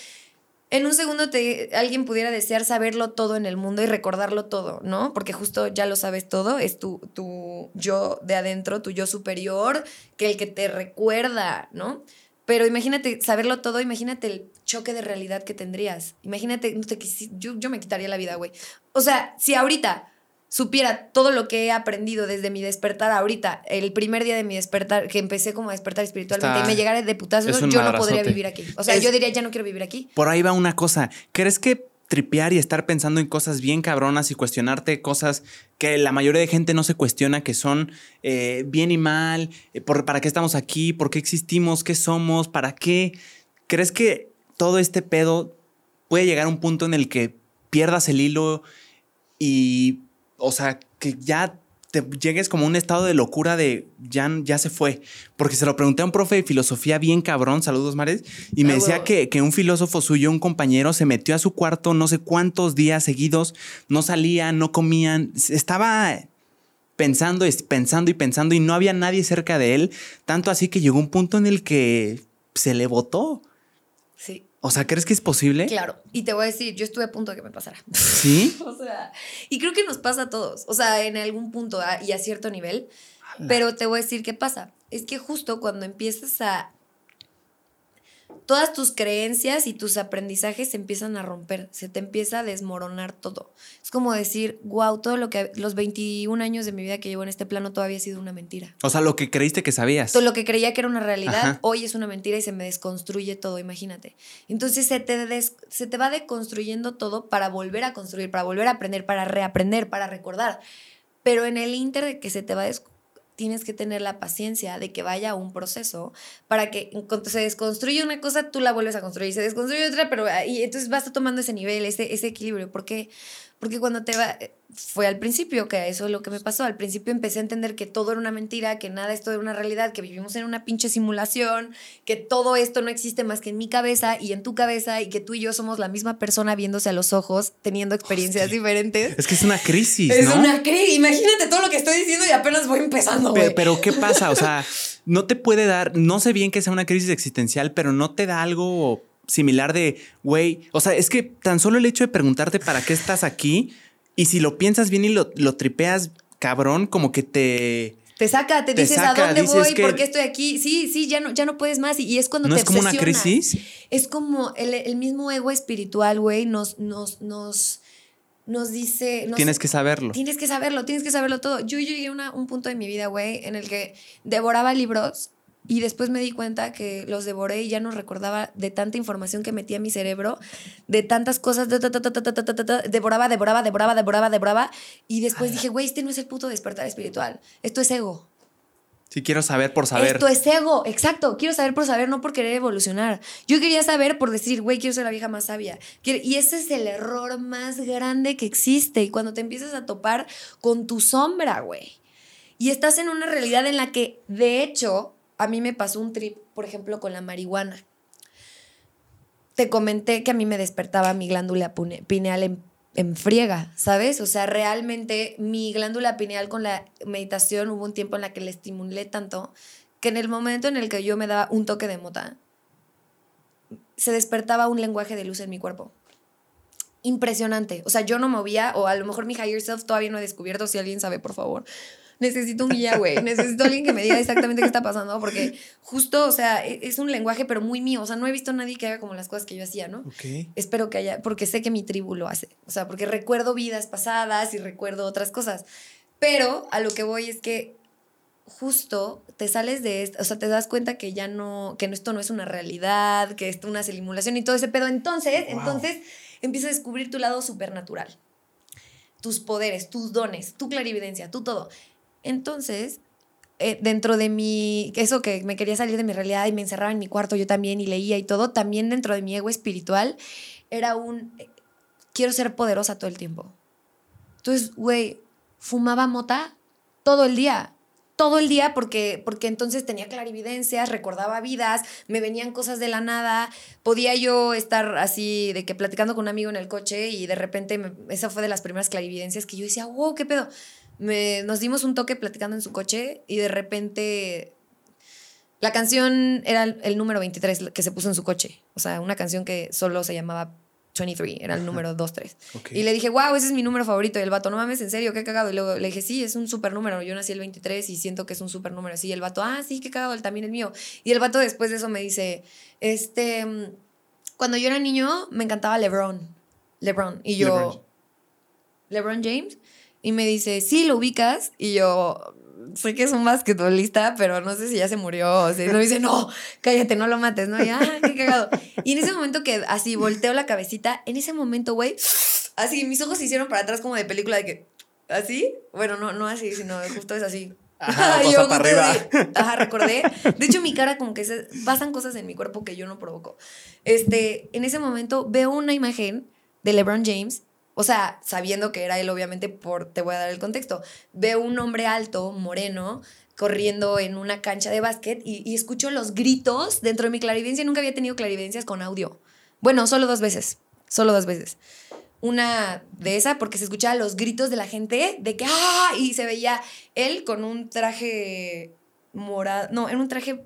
en un segundo te, alguien pudiera desear saberlo todo en el mundo y recordarlo todo, ¿no? Porque justo ya lo sabes todo, es tu, tu yo de adentro, tu yo superior, que el que te recuerda, ¿no? Pero imagínate saberlo todo, imagínate el choque de realidad que tendrías. Imagínate, no te yo, yo me quitaría la vida, güey. O sea, si ahorita supiera todo lo que he aprendido desde mi despertar ahorita, el primer día de mi despertar, que empecé como a despertar espiritualmente y me llegara de putazo, yo no podría vivir aquí. O sea, yo diría, ya no quiero vivir aquí. Por ahí va una cosa. ¿Crees que tripear y estar pensando en cosas bien cabronas y cuestionarte cosas que la mayoría de gente no se cuestiona, que son eh, bien y mal, eh, por, para qué estamos aquí, por qué existimos, qué somos, para qué. ¿Crees que todo este pedo puede llegar a un punto en el que pierdas el hilo y, o sea, que ya te llegues como a un estado de locura de ya, ya se fue. Porque se lo pregunté a un profe de filosofía bien cabrón, saludos Mares, y me decía que, que, un filósofo suyo, un compañero, se metió a su cuarto no sé cuántos días seguidos, no salía, no comían, estaba pensando, pensando y pensando y no había nadie cerca de él, tanto así que llegó un punto en el que se le botó. Sí. O sea, ¿crees que es posible? Claro. Y te voy a decir, yo estuve a punto de que me pasara. ¿Sí? o sea, y creo que nos pasa a todos. O sea, en algún punto ah, y a cierto nivel. Pero te voy a decir qué pasa. Es que justo cuando empiezas a todas tus creencias y tus aprendizajes se empiezan a romper, se te empieza a desmoronar todo. Es como decir, wow, todo lo que los 21 años de mi vida que llevo en este plano todavía ha sido una mentira. O sea, lo que creíste que sabías. Todo lo que creía que era una realidad, hoy es una mentira y se me desconstruye todo, imagínate. Entonces se te, se te va deconstruyendo todo para volver a construir, para volver a aprender, para reaprender, para recordar. Pero en el inter de que se te va tienes que tener la paciencia de que vaya un proceso para que se desconstruye una cosa, tú la vuelves a construir, se desconstruye otra, pero y entonces vas tomando ese nivel, ese, ese equilibrio, porque porque cuando te va, fue al principio que eso es lo que me pasó. Al principio empecé a entender que todo era una mentira, que nada esto era una realidad, que vivimos en una pinche simulación, que todo esto no existe más que en mi cabeza y en tu cabeza y que tú y yo somos la misma persona viéndose a los ojos, teniendo experiencias diferentes. Es que es una crisis, ¿no? Es una crisis. Imagínate todo lo que estoy diciendo y apenas voy empezando. Pero, pero ¿qué pasa? O sea, no te puede dar, no sé bien que sea una crisis existencial, pero no te da algo similar de, güey, o sea, es que tan solo el hecho de preguntarte para qué estás aquí y si lo piensas bien y lo, lo tripeas, cabrón, como que te... Te saca, te, dices a dónde voy, por qué estoy aquí. Sí, sí, ya no, ya no puedes más. Y, es cuando ¿No te es como una crisis? Es como el, mismo ego espiritual, güey, nos, nos, nos, nos dice. tienes que saberlo. Tienes que saberlo, tienes que saberlo todo. Yo, llegué a un punto de mi vida, güey, en el que devoraba libros y después me di cuenta que los devoré y ya no recordaba de tanta información que metía en mi cerebro, de tantas cosas, devoraba, devoraba, devoraba, devoraba, devoraba. Y después dije, güey, este no es el puto despertar espiritual. Esto es ego. Sí, quiero saber por saber. Esto es ego, exacto. Quiero saber por saber, no por querer evolucionar. Yo quería saber por decir, güey, quiero ser la vieja más sabia. Y ese es el error más grande que existe. Y cuando te empiezas a topar con tu sombra, güey. Y estás en una realidad en la que, de hecho, a mí me pasó un trip, por ejemplo, con la marihuana. Te comenté que a mí me despertaba mi glándula pineal en, friega, ¿sabes? O sea, realmente mi glándula pineal con la meditación hubo un tiempo en la que le estimulé tanto que en el momento en el que yo me daba un toque de mota, se despertaba un lenguaje de luz en mi cuerpo. Impresionante. O sea, yo no movía, o a lo mejor mi higher self todavía no he descubierto, si alguien sabe, por favor necesito un guía, güey. Necesito alguien que me diga exactamente qué está pasando, porque justo, o sea, e, es un lenguaje, pero muy mío. O sea, no he visto a nadie que haga como las cosas que yo hacía, ¿no? Ok. Espero que haya, porque sé que mi tribu lo hace. O sea, porque recuerdo vidas pasadas y recuerdo otras cosas. Pero a lo que voy es que justo te sales de esto, o sea, te das cuenta que ya no, que esto no es una realidad, que esto es una simulación y todo ese pedo. Entonces, entonces empiezas a descubrir tu lado supernatural. Tus poderes, tus dones, tu clarividencia, tu todo. Entonces, eh, dentro de mi, eso que me quería salir de mi realidad y me encerraba en mi cuarto yo también y leía y todo, también dentro de mi ego espiritual era un, eh, quiero ser poderosa todo el tiempo. Entonces, güey, fumaba mota todo el día, todo el día porque, porque entonces tenía clarividencias, recordaba vidas, me venían cosas de la nada, podía yo estar así de que platicando con un amigo en el coche y de repente, esa fue de las primeras clarividencias que yo decía, wow, qué pedo nos dimos un toque platicando en su coche y de repente la canción era el, número 23 que se puso en su coche. O sea, una canción que solo se llamaba 23, era el número 23. Y le dije, wow, ese es mi número favorito. Y el vato, no mames, en serio, qué cagado. Y luego le dije, sí, es un super número. Yo nací el 23 y siento que es un super número. Sí, y el vato, ah, sí, qué cagado, él también es mío. Y el vato después de eso me dice, este, cuando yo era niño me encantaba LeBron. LeBron. Y yo, LeBron, LeBron James. Y me dice, sí, lo ubicas. Y yo, sé que es un basquetbolista, pero no sé si ya se murió. O sea, no dice, no, cállate, no lo mates, ¿no? Y, ah, qué cagado. Y en ese momento que así volteo la cabecita, en ese momento, güey, así mis ojos se hicieron para atrás como de película de que, ¿así? Bueno, no, no así, sino justo es así. Ajá, Y yo para arriba. Ajá, recordé. De hecho, mi cara como que se, pasan cosas en mi cuerpo que yo no provoco. Este, en ese momento veo una imagen de LeBron James, o sea, sabiendo que era él, obviamente, por, te voy a dar el contexto. Veo un hombre alto, moreno, corriendo en una cancha de básquet y, escucho los gritos dentro de mi clarividencia. Nunca había tenido clarividencias con audio. Bueno, solo dos veces, solo dos veces. Una de esa porque se escuchaban los gritos de la gente de que ¡ah! Y se veía él con un traje morado, no, en un traje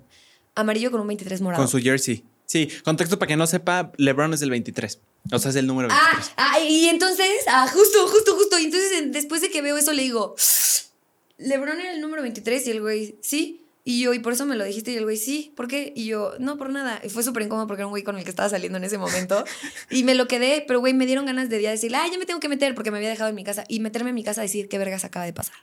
amarillo con un 23 morado. Con su jersey. Sí, contexto para que no sepa, LeBron es del 23. O sea, es el número Ah, 23. ah, y entonces, ah, justo, justo, justo. Y entonces, en- después de que veo eso, le digo, Lebron era el número 23 y el güey, sí. Y yo, y por eso me lo dijiste, y el güey, sí, ¿por qué? Y yo, no, por nada. Y fue súper incómodo porque era un güey con el que estaba saliendo en ese momento. y me lo quedé, pero güey, me dieron ganas de día decirle, ah, ya me tengo que meter porque me había dejado en mi casa. Y meterme en mi casa a decir qué vergas acaba de pasar.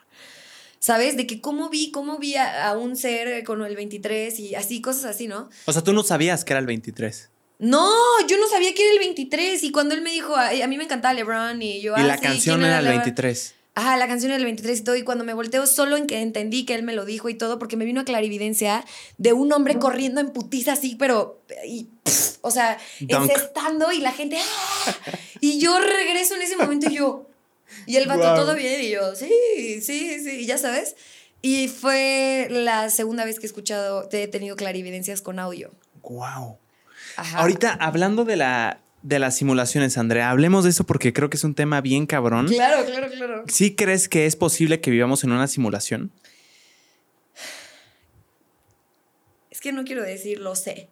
¿Sabes? De que cómo vi, cómo vi a, a un ser con el 23 y así, cosas así, ¿no? O sea, tú no sabías que era el 23. No, yo no sabía que era el 23 y cuando él me dijo, a, a mí me encantaba LeBron y yo... y "Ah, la sí, canción ¿quién era el LeBron?". 23. Ajá, la canción era el 23 y todo y cuando me volteo solo en que entendí que él me lo dijo y todo porque me vino a clarividencia de un hombre corriendo en putiza así, pero... Y, pff, o sea, Dunk. encestando y la gente... ¡ah! Y yo regreso en ese momento y yo... Y el vato todo bien y yo, sí, sí, sí, ya sabes. Y fue la segunda vez que he escuchado, he tenido clarividencias con audio. Wow. Ajá. Ahorita, hablando de la de las simulaciones, Andrea, hablemos de eso porque creo que es un tema bien cabrón. Claro, claro, claro. ¿Sí crees que es posible que vivamos en una simulación? Es que no quiero decir lo sé,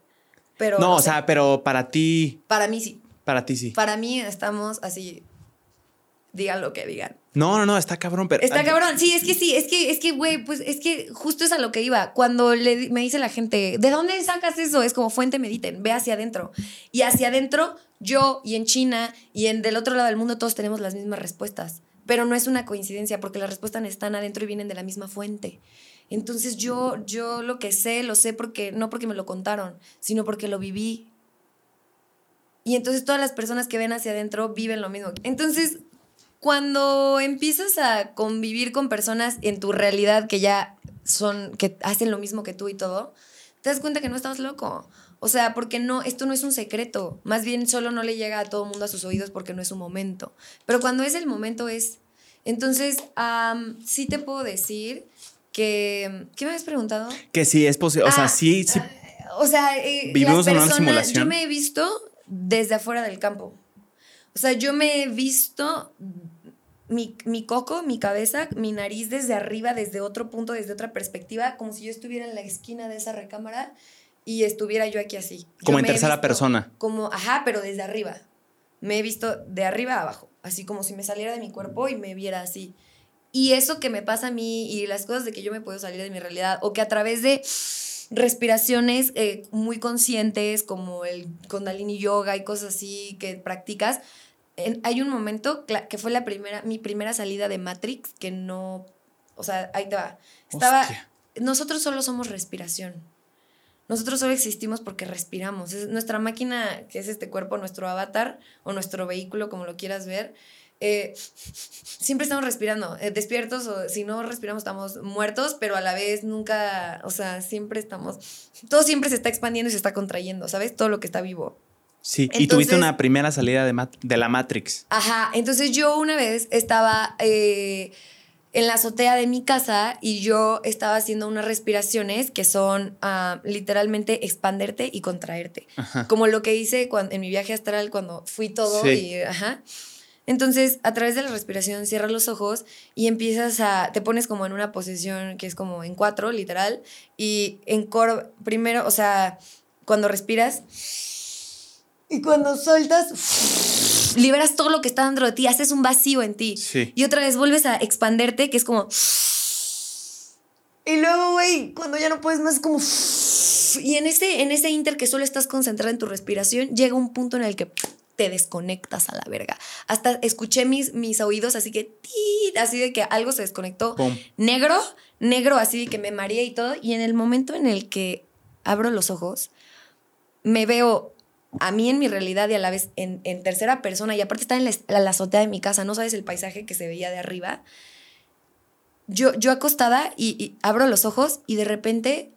pero... no, o sé. sea, pero para ti, Para mí sí. para ti sí. Para mí estamos así. Digan lo que digan. No, no, no, está cabrón, pero Está cabrón. Sí, es que sí, es que, es que, güey, pues es que justo es a lo que iba. Cuando le, me dice la gente, ¿de dónde sacas eso? Es como fuente mediten, ve hacia adentro. Y hacia adentro, yo y en China y en del otro lado del mundo todos tenemos las mismas respuestas. Pero no es una coincidencia porque las respuestas están adentro y vienen de la misma fuente. Entonces yo, yo lo que sé, lo sé porque, no porque me lo contaron, sino porque lo viví. Y entonces todas las personas que ven hacia adentro viven lo mismo. Entonces, cuando empiezas a convivir con personas en tu realidad que ya son, que hacen lo mismo que tú y todo, te das cuenta que no estás loco. O sea, porque no, esto no es un secreto. Más bien solo no le llega a todo el mundo a sus oídos porque no es un momento. Pero cuando es el momento es. Entonces, sí te puedo decir que. ¿Qué me habías preguntado? que sí es posible, o sea, Ah, sí, sí. O sea, eh, Vivimos en una simulación. Yo me he visto desde afuera del campo. O sea, yo me he visto mi, mi coco, mi cabeza, mi nariz desde arriba, desde otro punto, desde otra perspectiva, como si yo estuviera en la esquina de esa recámara y estuviera yo aquí así. Yo Como en me he tercera visto persona. Como, ajá, pero desde arriba. Me he visto de arriba a abajo, así como si me saliera de mi cuerpo y me viera así. Y eso que me pasa a mí y las cosas de que yo me puedo salir de mi realidad o que a través de respiraciones eh, muy conscientes como el kundalini yoga y cosas así que practicas, en- hay un momento que fue la primera, mi primera salida de Matrix que no, o sea, ahí te va. Estaba, Hostia. nosotros solo somos respiración. Nosotros solo existimos porque respiramos. Es nuestra máquina, que es este cuerpo, nuestro avatar o nuestro vehículo, como lo quieras ver, eh, siempre estamos respirando, eh, despiertos o si no respiramos estamos muertos, pero a la vez nunca, o sea, siempre estamos, todo siempre se está expandiendo y se está contrayendo, ¿sabes? Todo lo que está vivo. Sí, y tuviste una primera salida de, de la Matrix. Ajá, entonces yo una vez estaba eh, en la azotea de mi casa y yo estaba haciendo unas respiraciones que son ah, literalmente expanderte y contraerte. Ajá. Como lo que hice cuando, en mi viaje astral cuando fui todo Sí. y ajá. Entonces, a través de la respiración, cierras los ojos y empiezas a. Te pones como en una posición que es como en cuatro, literal. Y en cor. Primero, o sea, cuando respiras. Y cuando sueltas. Liberas todo lo que está dentro de ti, haces un vacío en ti. Sí. Y otra vez vuelves a expanderte, que es como. Y luego, güey, cuando ya no puedes más, es como. Y en ese, en ese inter que solo estás concentrada en tu respiración, llega un punto en el que te desconectas a la verga. Hasta escuché mis, mis oídos así que, tit, así de que algo se desconectó. Pum. Negro, negro, así de que me mareé y todo. Y en el momento en el que abro los ojos, me veo a mí en mi realidad y a la vez en, en tercera persona. Y aparte está en la, la azotea de mi casa, no sabes el paisaje que se veía de arriba. Yo, yo acostada y, y abro los ojos y de repente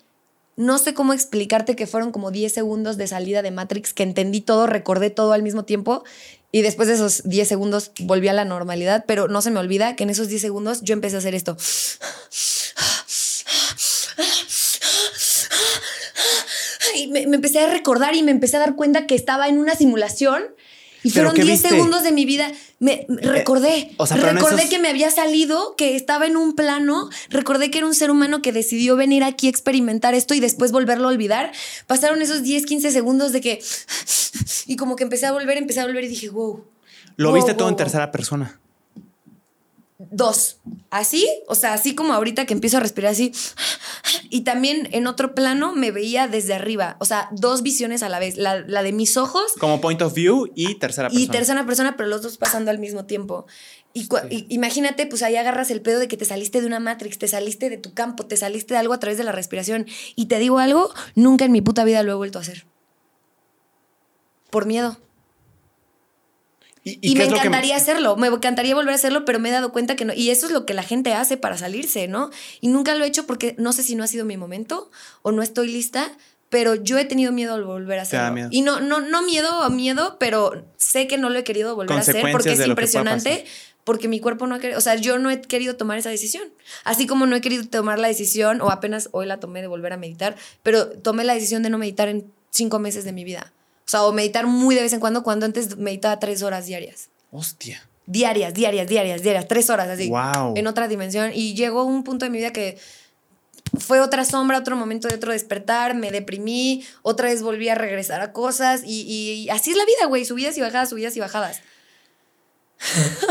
no sé cómo explicarte que fueron como 10 segundos de salida de Matrix, que entendí todo, recordé todo al mismo tiempo y después de esos 10 segundos volví a la normalidad, pero no se me olvida que en esos 10 segundos yo empecé a hacer esto. Y me, me empecé a recordar y me empecé a dar cuenta que estaba en una simulación. Y ¿Pero fueron qué 10 viste? segundos de mi vida. Me, me- recordé. o sea, recordé esos- que me había salido, que estaba en un plano. Recordé que era un ser humano que decidió venir aquí a experimentar esto y después volverlo a olvidar. Pasaron esos 10, 15 segundos de que. Y como que empecé a volver, empecé a volver y dije, wow. Lo Wow, viste todo wow, en tercera persona. Dos. Así, o sea, así como ahorita que empiezo a respirar así. Y también en otro plano me veía desde arriba. O sea, dos visiones a la vez. La, la de mis ojos Como point of view y tercera persona. y tercera persona, pero los dos pasando al mismo tiempo. Y, imagínate, pues ahí agarras el pedo de que te saliste de una Matrix, te saliste de tu campo, te saliste de algo a través de la respiración. Y te digo algo, nunca en mi puta vida lo he vuelto a hacer. Por miedo. ¿Y, me que- encantaría hacerlo, me encantaría volver a hacerlo, pero me he dado cuenta que no. Y eso es lo que la gente hace para salirse, ¿no? Y nunca lo he hecho porque no sé si no ha sido mi momento o no estoy lista, pero yo he tenido miedo al volver a Te da hacerlo. miedo. Y no, no, no miedo, miedo, pero sé que no lo he querido volver a hacer porque es impresionante. Porque mi cuerpo no ha querido, o sea, yo no he querido tomar esa decisión. Así como no he querido tomar la decisión, o apenas hoy la tomé de volver a meditar, pero tomé la decisión de no meditar en cinco meses de mi vida. O sea, o meditar muy de vez en cuando, cuando antes meditaba tres horas diarias Hostia. diarias, diarias, diarias, diarias, tres horas así. Wow. En otra dimensión. Y llegó un punto de mi vida que fue otra sombra, otro momento de otro despertar, me deprimí, otra vez volví a regresar a cosas y, y así es la vida, güey, subidas y bajadas, subidas y bajadas.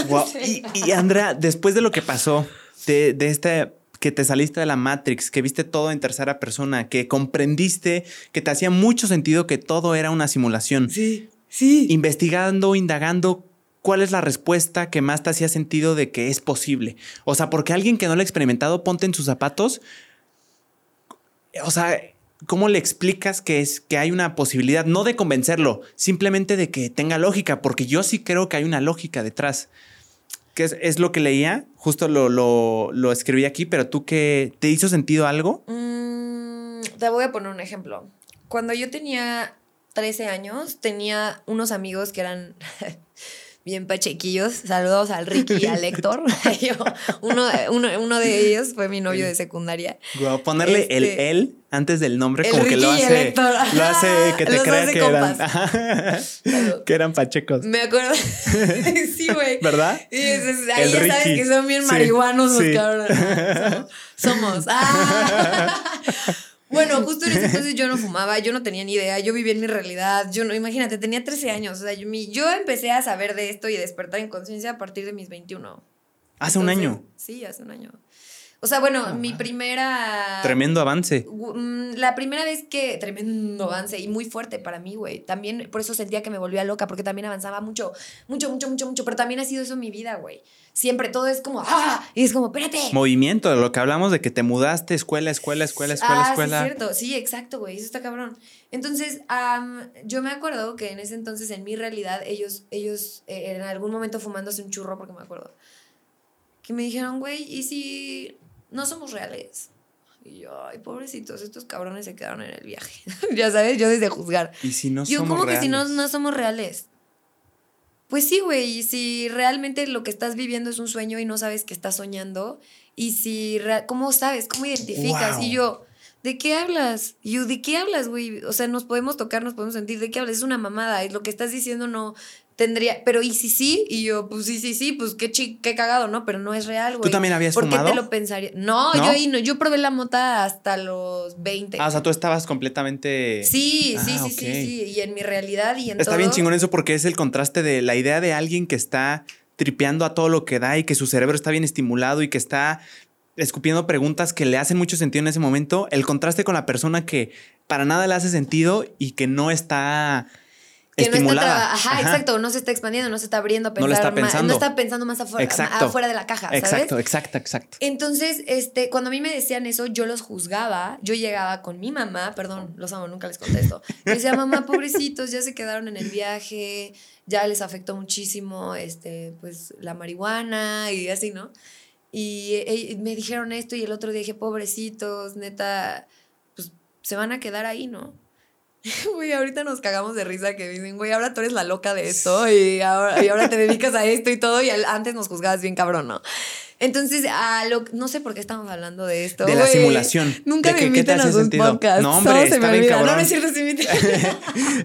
Guau. Y, y, Andrea, después de lo que pasó, de, de este que te saliste de la Matrix, que viste todo en tercera persona, que comprendiste que te hacía mucho sentido que todo era una simulación. Sí, sí. Investigando, indagando, ¿cuál es la respuesta que más te hacía sentido de que es posible? O sea, porque alguien que no lo ha experimentado, ponte en sus zapatos. O sea, ¿cómo le explicas que es que hay una posibilidad? No de convencerlo, simplemente de que tenga lógica, porque yo sí creo que hay una lógica detrás. Que es, es lo que leía, justo lo, lo, escribí aquí, pero tú que te hizo sentido algo. Mm, te voy a poner un ejemplo. Cuando yo tenía 13 años, tenía unos amigos que eran bien pachequillos. Saludos al Ricky y al Héctor. Yo, uno, uno, uno de ellos fue mi novio de secundaria. Guau, ponerle el Este, él antes del nombre, el como que lo el hace, lo hace que te crea que eran, compas. Ajá. Claro. que eran pachecos. Me acuerdo. sí, güey. ¿Verdad? Y ahí El ya sabes Ricky. que son bien Sí, marihuanos los sí. cabrones. Somos. somos. Ah. Bueno, justo en ese entonces yo no fumaba, yo no tenía ni idea, yo vivía en mi realidad, yo no, imagínate, tenía 13 años, o sea, yo, mi- yo empecé a saber de esto y despertar en conciencia a partir de mis 21. Hace un año. Sí, hace un año. O sea, bueno, mi primera... Tremendo avance. Mm, La primera vez que. Tremendo avance y muy fuerte para mí, güey. También por eso sentía que me volvía loca, porque también avanzaba mucho, mucho, mucho, mucho, mucho. Pero también ha sido eso mi vida, güey. Siempre todo es como. ¡Ah! Y es como, espérate. Movimiento, lo que hablamos de que te mudaste, escuela, escuela, escuela, escuela, ah, escuela. Sí, es cierto. Sí, exacto, güey. Eso está cabrón. Entonces, am, yo me acuerdo que en ese entonces, en mi realidad, ellos, ellos eh, en algún momento fumándose un churro, porque me acuerdo, que me dijeron, güey, ¿y si no somos reales? Y yo, ay, pobrecitos, estos cabrones se quedaron en el viaje. ya sabes, yo desde juzgar. y si no yo, somos ¿cómo que si no, reales? no somos reales? Pues sí, güey, y si realmente lo que estás viviendo es un sueño y no sabes que estás soñando, y si, ¿cómo sabes? ¿Cómo identificas? Wow. Y yo, ¿de qué hablas? Y yo, ¿de qué hablas, güey? O sea, nos podemos tocar, nos podemos sentir, ¿de qué hablas? Es una mamada, es lo que estás diciendo no tendría, pero ¿y si sí? Y yo, pues sí, sí, sí, pues qué, chi qué cagado, ¿no? Pero no es real, güey. también habías ¿Por qué fumado? te lo pensaría? No, ¿No? Yo, ahí no, yo probé la mota hasta los 20. Ah, o sea, tú estabas completamente. Sí, sí, Ah, sí, sí, sí. Y en mi realidad y en Está todo. bien chingón eso porque es el contraste de la idea de alguien que está tripeando a todo lo que da y que su cerebro está bien estimulado y que está escupiendo preguntas que le hacen mucho sentido en ese momento. El contraste con la persona que para nada le hace sentido y que no está que no está estimulada. ajá, Ajá. exacto, no se está expandiendo, no se está abriendo a No lo pensar está más, pensando. no está pensando más afuera, Exacto. afuera de la caja, ¿sabes? Exacto, exacto, exacto. Entonces, este, cuando a mí me decían eso, yo los juzgaba. Yo llegaba con mi mamá, perdón, los amo, nunca les contesto. Le decía, mamá, pobrecitos, ya se quedaron en el viaje, ya les afectó muchísimo, este, pues, la marihuana y así, ¿no? Y eh, me dijeron esto y el otro día dije, pobrecitos, neta, pues, se van a quedar ahí, ¿no? Güey, ahorita nos cagamos de risa que dicen, güey, ahora tú eres la loca de esto y ahora, y ahora te dedicas a esto y todo y antes nos juzgabas bien cabrón, ¿no? Entonces, a lo, no sé por qué estamos hablando de esto. De la simulación. Nunca ¿De me te invitan a sus podcasts. No, hombre, se me bien. No, no es cierto, sí me.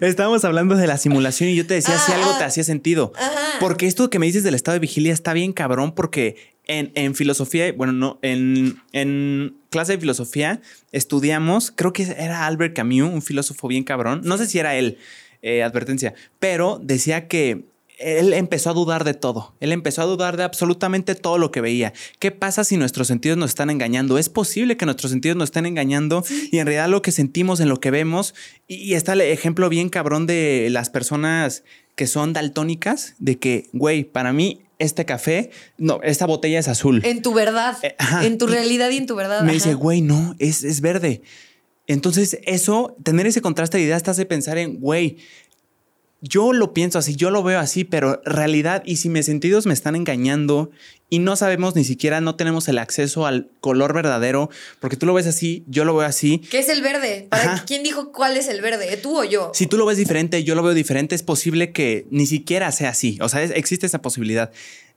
Estábamos hablando de la simulación y yo te decía si Ah, algo ah. te hacía sentido. Ajá. Porque esto que me dices del estado de vigilia está bien cabrón porque en, en filosofía, bueno, no, en, en clase de filosofía estudiamos, creo que era Albert Camus, un filósofo bien cabrón. No sé si era él, eh, advertencia, pero decía que él empezó a dudar de todo. Él empezó a dudar de absolutamente todo lo que veía. ¿Qué pasa si nuestros sentidos nos están engañando? Es posible que nuestros sentidos nos estén engañando y en realidad lo que sentimos en lo que vemos. Y, y está el ejemplo bien cabrón de las personas que son daltónicas, de que, güey, para mí este café, no, esta botella es azul. En tu verdad, Eh, ajá. en tu realidad y en tu verdad. Me ajá. dice, güey, no, es, es verde. Entonces, eso, tener ese contraste de ideas te hace pensar en, güey, yo lo pienso así, yo lo veo así, pero realidad, y si mis sentidos me están engañando y no sabemos ni siquiera, no tenemos el acceso al color verdadero, porque tú lo ves así, yo lo veo así. ¿Qué es el verde? ¿Para Ajá. quién dijo cuál es el verde? ¿Tú o yo? Si tú lo ves diferente, yo lo veo diferente, es posible que ni siquiera sea así. O sea, es- existe esa posibilidad.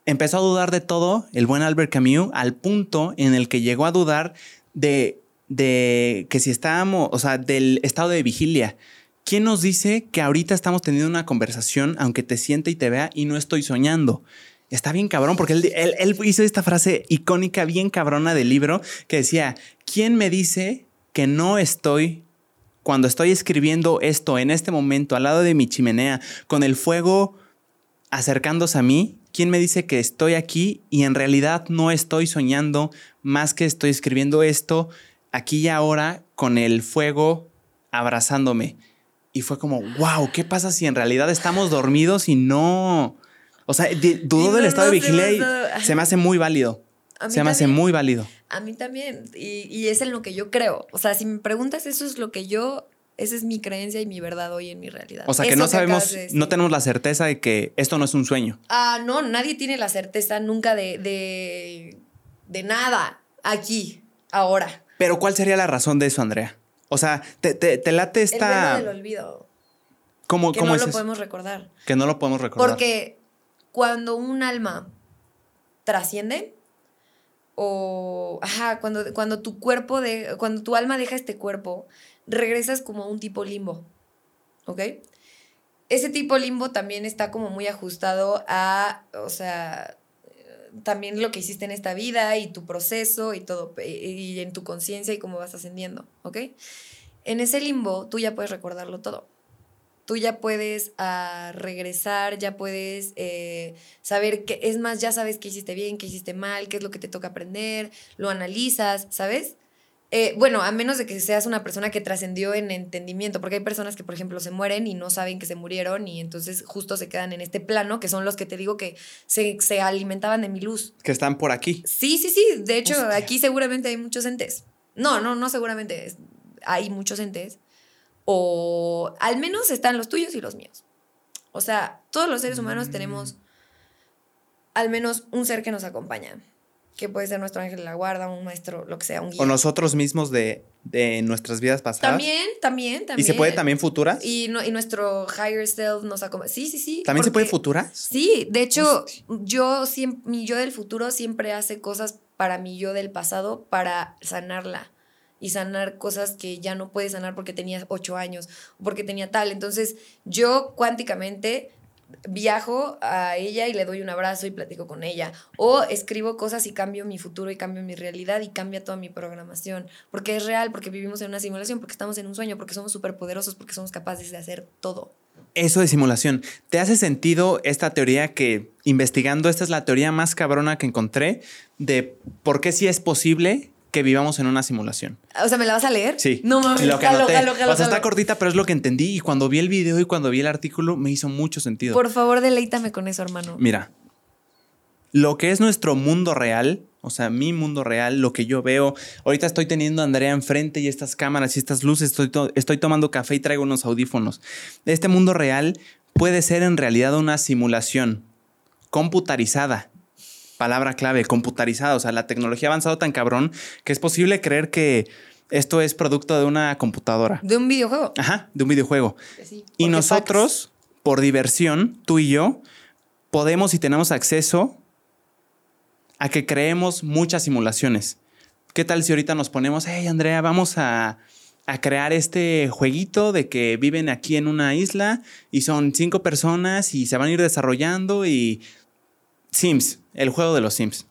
Empezó a dudar de todo el buen Albert Camus al punto en el que llegó a dudar de, de que si estábamos, o sea, del estado de vigilia. ¿Quién nos dice que ahorita estamos teniendo una conversación, aunque te siente y te vea y no estoy soñando? Está bien cabrón, porque él, hizo esta frase icónica, bien cabrona del libro, que decía, ¿quién me dice que no estoy cuando estoy escribiendo esto en este momento al lado de mi chimenea con el fuego acercándose a mí, ¿quién me dice que estoy aquí y en realidad no estoy soñando más que estoy escribiendo esto aquí y ahora con el fuego abrazándome? Y fue como, wow, ¿qué pasa si en realidad estamos dormidos y no... O sea, de- dudó del no estado de nos vigilia y se me hace muy válido. Se me hace muy válido. A mí también. Y, y es en lo que yo creo. O sea, si me preguntas, eso es lo que yo. Esa es mi creencia y mi verdad hoy en mi realidad. O sea, que Eso no sabemos, de no tenemos la certeza de que esto no es un sueño. Ah, no, nadie tiene la certeza nunca de, de, de nada aquí, ahora. Pero ¿cuál sería la razón de eso, Andrea? O sea, te, te- te late El esta... del olvido. ¿Cómo, Que cómo no es lo eso? podemos recordar. Que no lo podemos recordar. Porque cuando un alma trasciende, o ajá, cuando, cuando tu cuerpo de, cuando tu alma deja este cuerpo, regresas como a un tipo limbo. ¿Ok? Ese tipo limbo también está como muy ajustado a, o sea, también lo que hiciste en esta vida y tu proceso y todo, y en tu conciencia y cómo vas ascendiendo, ¿ok? En ese limbo tú ya puedes recordarlo todo tú ya puedes ah, regresar, ya puedes eh, saber que, es más, ya sabes qué hiciste bien, qué hiciste mal, qué es lo que te toca aprender, lo analizas, ¿sabes? Eh, bueno, a menos de que seas una persona que trascendió en entendimiento, porque hay personas que, por ejemplo, se mueren y no saben que se murieron y entonces justo se quedan en este plano, que son los que te digo que se, se alimentaban de mi luz. Que están por aquí. Sí, sí, sí. De hecho, Hostia. aquí seguramente hay muchos entes. No, no, no seguramente. Hay muchos entes. O al menos están los tuyos y los míos. O sea, todos los seres humanos Mm. tenemos al menos un ser que nos acompaña. Que puede ser nuestro ángel de la guarda, un maestro, lo que sea, un guía. O nosotros mismos de, de nuestras vidas pasadas. También, también, también. ¿Y se puede también futuras? Y, no- y nuestro higher self nos acompaña. Sí, sí, sí. ¿También se puede futuras? Sí, de hecho, yo siempre, mi yo del futuro siempre hace cosas para mi yo del pasado para sanarla y sanar cosas que ya no puede sanar porque tenía ocho años o porque tenía tal. Entonces, yo cuánticamente viajo a ella y le doy un abrazo y platico con ella. O escribo cosas y cambio mi futuro y cambio mi realidad y cambia toda mi programación. Porque es real, porque vivimos en una simulación, porque estamos en un sueño, porque somos superpoderosos, porque somos capaces de hacer todo. Eso de simulación. ¿Te hace sentido esta teoría que, investigando, esta es la teoría más cabrona que encontré de por qué sí es posible que vivamos en una simulación. O sea, ¿me la vas a leer? Sí. No mames. Lo que anoté. jalo, jalo, o sea, está cortita, pero es lo que entendí. Y cuando vi el video y cuando vi el artículo, me hizo mucho sentido. Por favor, deleítame con eso, hermano. Mira, lo que es nuestro mundo real, o sea, mi mundo real, lo que yo veo. Ahorita estoy teniendo a Andrea enfrente y estas cámaras y estas luces. Estoy, to- estoy tomando café y traigo unos audífonos. Este mundo real puede ser en realidad una simulación computarizada. Palabra clave, computarizada. O sea, la tecnología ha avanzado tan cabrón que es posible creer que esto es producto de una computadora. De un videojuego. Ajá, de un videojuego. Sí, Y nosotros, por diversión, tú y yo, podemos y tenemos acceso a que creemos muchas simulaciones. ¿Qué tal si ahorita nos ponemos, hey Andrea, vamos a, a crear este jueguito de que viven aquí en una isla y son cinco personas y se van a ir desarrollando y Sims, el juego de los Sims.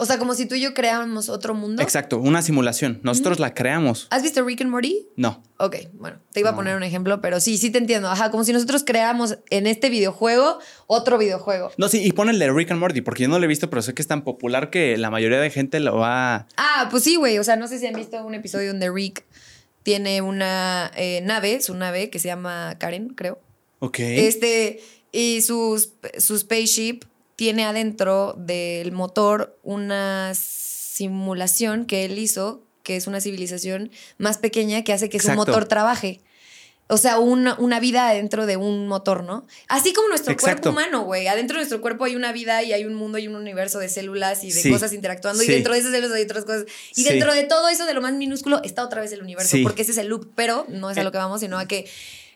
O sea, como si tú y yo creáramos otro mundo. Exacto, una simulación. Nosotros la creamos. ¿Has visto Rick and Morty? No. Ok, bueno, te iba a poner un ejemplo, pero sí, sí te entiendo. Ajá, como si nosotros creáramos en este videojuego otro videojuego. No, sí, y pon el de Rick and Morty, porque yo no lo he visto, pero sé que es tan popular que la mayoría de gente lo va. Ah, pues sí, güey. O sea, no sé si han visto un episodio donde Rick tiene una eh, nave, su nave, que se llama Karen, creo. Ok. Este, y sus, su spaceship tiene adentro del motor una simulación que él hizo, que es una civilización más pequeña que hace que su motor trabaje. O sea, una, una vida adentro de un motor, ¿no? Así como nuestro Exacto. cuerpo humano, güey. Adentro de nuestro cuerpo hay una vida y hay un mundo y un universo de células y de Sí. cosas interactuando. Sí. Y dentro de esas células hay otras cosas. Y Sí. dentro de todo eso, de lo más minúsculo, está otra vez el universo. Porque ese es el loop. Pero no es a Eh. lo que vamos, sino a que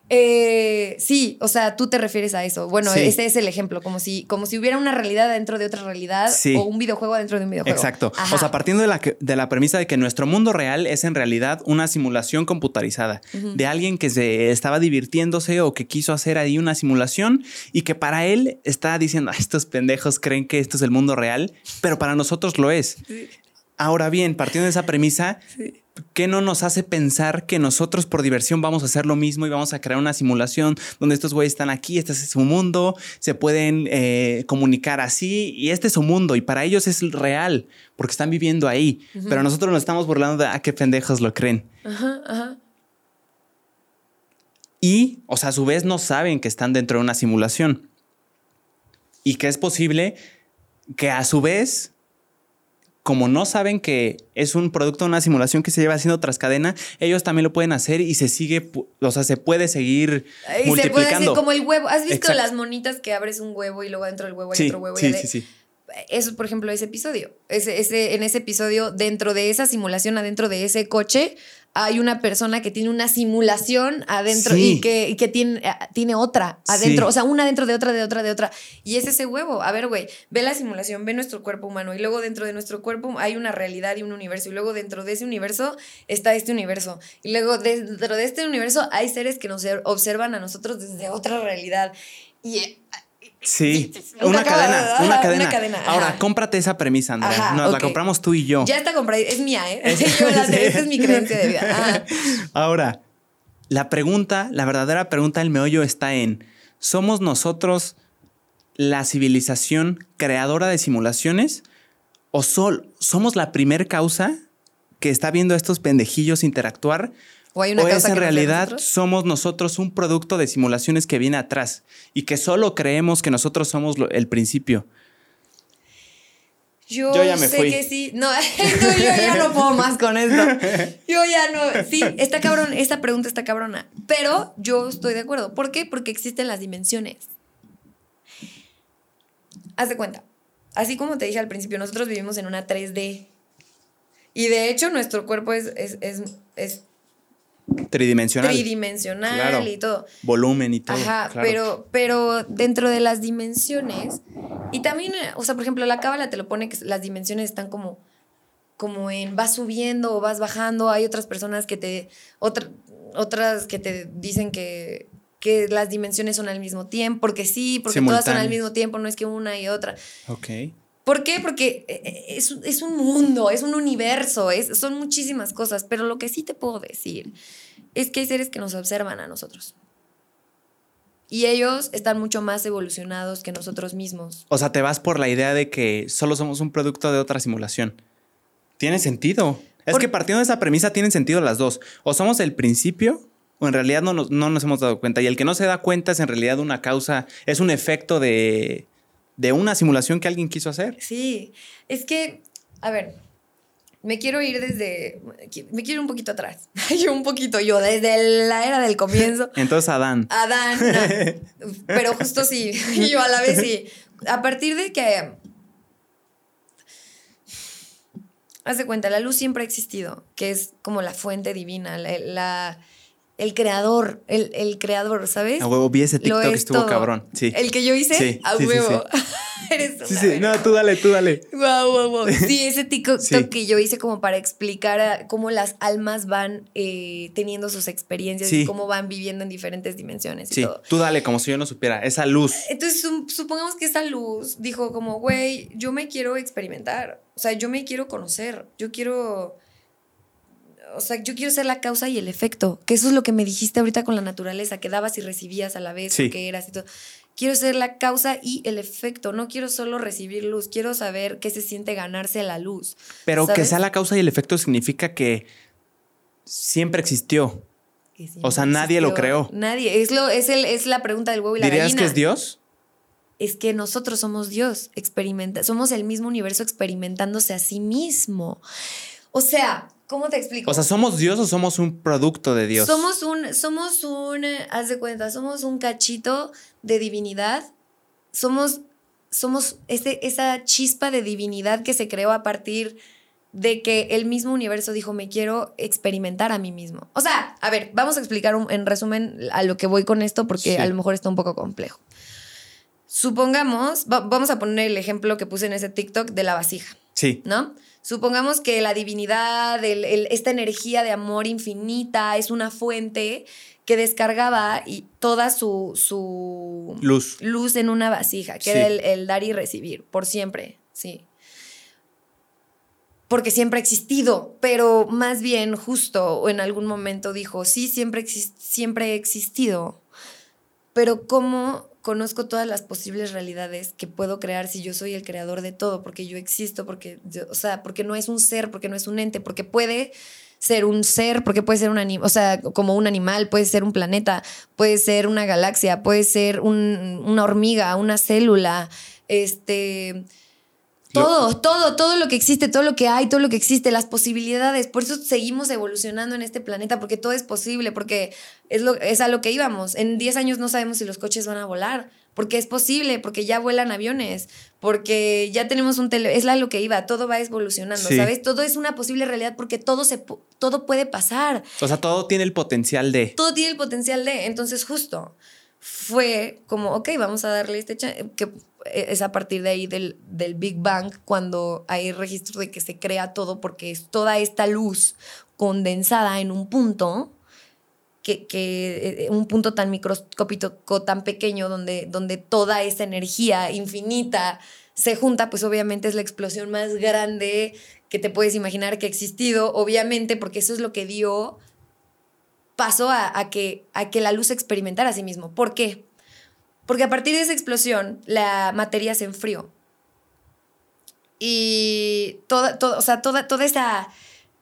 eh, sí, o sea, tú te refieres a eso. Bueno, Sí. ese es el ejemplo, como si, como si hubiera una realidad dentro de otra realidad Sí. o un videojuego dentro de un videojuego. Exacto. Ajá. O sea, partiendo de la, de la premisa de que nuestro mundo real es en realidad una simulación computarizada de alguien que se estaba divirtiéndose o que quiso hacer ahí una simulación y que para él está diciendo, "Ah, estos pendejos creen que esto es el mundo real, pero para nosotros lo es. Ahora bien, partiendo de esa premisa, ¿qué no nos hace pensar que nosotros por diversión vamos a hacer lo mismo y vamos a crear una simulación donde estos güeyes están aquí, este es su mundo, se pueden eh, comunicar así y este es su mundo y para ellos es real porque están viviendo ahí, pero nosotros nos estamos burlando de, ah, qué pendejos lo creen. Ajá, ajá. Y, o sea, a su vez no saben que están dentro de una simulación. Y que es posible que a su vez, como no saben que es un producto de una simulación que se lleva haciendo tras cadena, ellos también lo pueden hacer y se sigue, o sea, se puede seguir Y se puede multiplicando. como el huevo. ¿Has visto Exacto. las monitas que abres un huevo y luego dentro del huevo hay Sí, otro huevo? y sí, de- sí, sí. Eso, por ejemplo, ese episodio. Ese, ese, en ese episodio, dentro de esa simulación, adentro de ese coche, hay una persona que tiene una simulación adentro Sí. y que, y que tiene, tiene otra adentro. Sí. O sea, una dentro de otra, de otra, de otra. Y es ese huevo. A ver, güey, ve la simulación, ve nuestro cuerpo humano. Y luego dentro de nuestro cuerpo hay una realidad y un universo. Y luego dentro de ese universo está este universo. Y luego dentro de este universo hay seres que nos observan a nosotros desde otra realidad. Y Sí, Una cadena, una cadena. ajá. Ahora, cómprate esa premisa, Andrea. Ajá, Nos la compramos tú y yo. Ya está comprada, es mía, ¿eh? Es- Yo la- sí. Esta es mi creencia de vida. Ah. Ahora, la pregunta, la verdadera pregunta del meollo está en, ¿somos nosotros la civilización creadora de simulaciones o sol- somos la primer causa que está viendo a estos pendejillos interactuar? O hay una ¿O es causa en que dé a realidad nosotros? somos nosotros un producto de simulaciones que viene atrás y que solo creemos que nosotros somos lo- el principio? Yo, Yo ya me sé fui. que sí. No, yo ya no puedo más con esto. Yo ya no. Sí, está cabrón. Esta pregunta está cabrona. Pero yo estoy de acuerdo. ¿Por qué? Porque existen las dimensiones. Haz de cuenta. Así como te dije al principio, nosotros vivimos en una 3D. Y de hecho, nuestro cuerpo es, es, es, es Tridimensional. tridimensional Claro. y todo. Volumen y todo. Ajá, claro. pero, pero dentro de las dimensiones, y también, eh, o sea, por ejemplo, la cábala te lo pone que las dimensiones están como, como en vas subiendo o vas bajando. Hay otras personas que te, otra- otras que te dicen que, que las dimensiones son al mismo tiempo, porque sí, porque todas son al mismo tiempo, no es que una y otra. Ok. ¿Por qué? Porque eh, es, es un mundo, es un universo, es, son muchísimas cosas, pero lo que sí te puedo decir es que hay seres que nos observan a nosotros. Y ellos están mucho más evolucionados que nosotros mismos. O sea, te vas por la idea de que solo somos un producto de otra simulación. Tiene sentido. Es que partiendo de esa premisa tienen sentido las dos. O somos el principio o en realidad no nos, no nos hemos dado cuenta. Y el que no se da cuenta es en realidad una causa, es un efecto de, de una simulación que alguien quiso hacer. Sí, es que, a ver, me quiero ir desde, me quiero ir un poquito atrás. yo un poquito, yo, desde la era del comienzo. Entonces Adán. Adán, no. pero justo sí, yo a la vez sí. A partir de que haz de cuenta, la luz siempre ha existido, que es como la fuente divina, la, el creador, el, creador, ¿sabes? A huevo, vi ese TikTok, estuvo cabrón. Sí. El que yo hice, sí, a sí, huevo. Sí, Eres sí, sí. No, tú dale, tú dale. Wow, wow, wow. Sí, ese TikTok que yo hice como para explicar cómo las almas van eh, teniendo sus experiencias y cómo van viviendo en diferentes dimensiones. Y sí, todo. tú dale, como si yo no supiera, esa luz. Entonces, supongamos que esa luz dijo como, güey, yo me quiero experimentar. O sea, yo me quiero conocer. Yo quiero o sea, yo quiero ser la causa y el efecto, que eso es lo que me dijiste ahorita con la naturaleza, que dabas y recibías a la vez, lo que eras y todo. Quiero ser la causa y el efecto, no quiero solo recibir luz, quiero saber qué se siente ganarse la luz. Pero que sea la causa y el efecto significa que siempre existió. o sea, nadie lo creó. Nadie, es, lo, es, el, es la pregunta del huevo y la ¿Dirías que es Dios? es que nosotros somos Dios, experimenta, somos el mismo universo experimentándose a sí mismo. O sea, ¿Cómo te explico? O sea, ¿somos Dios o somos un producto de Dios? Somos un, somos un, haz de cuenta, somos un cachito de divinidad. Somos, somos ese, esa chispa de divinidad que se creó a partir de que el mismo universo dijo, me quiero experimentar a mí mismo. O sea, a ver, vamos a explicar en resumen a lo que voy con esto porque a lo mejor está un poco complejo. Supongamos, vamos a poner el ejemplo que puse en ese TikTok de la vasija. Sí. ¿No? Supongamos que la divinidad, esta energía de amor infinita es una fuente que descargaba y toda su, su luz. luz en una vasija, que era el, dar y recibir, por siempre, sí. Porque siempre ha existido, pero más bien justo en algún momento dijo, sí, siempre, siempre he existido, pero ¿cómo conozco todas las posibles realidades que puedo crear si yo soy el creador de todo, porque yo existo, porque, o sea, porque no es un ser, porque no es un ente, porque puede ser un ser, porque puede ser un animal, o sea, como un animal, puede ser un planeta, puede ser una galaxia, puede ser una hormiga, una célula, este todo, todo, todo lo que existe, todo lo que hay, todo lo que existe, las posibilidades. Por eso seguimos evolucionando en este planeta, porque todo es posible, porque es, lo, es a lo que íbamos. En 10 años no sabemos si los coches van a volar, porque es posible, porque ya vuelan aviones, porque ya tenemos un tele... Es la lo que iba, todo va evolucionando, ¿sabes? Todo es una posible realidad porque todo, se, todo puede pasar. O sea, todo tiene el potencial de... Todo tiene el potencial de. Entonces, justo fue como, ok, vamos a darle este... Que es a partir de ahí del, del, Big Bang cuando hay registro de que se crea todo porque es toda esta luz condensada en un punto que, que eh, un punto tan microscópico tan pequeño donde, donde toda esa energía infinita se junta pues obviamente es la explosión más grande que te puedes imaginar que ha existido obviamente porque eso es lo que dio paso a, que, a que la luz experimentara a sí mismo ¿por qué? Porque a partir de esa explosión, la materia se enfrió. Y toda, o sea, toda, toda esa,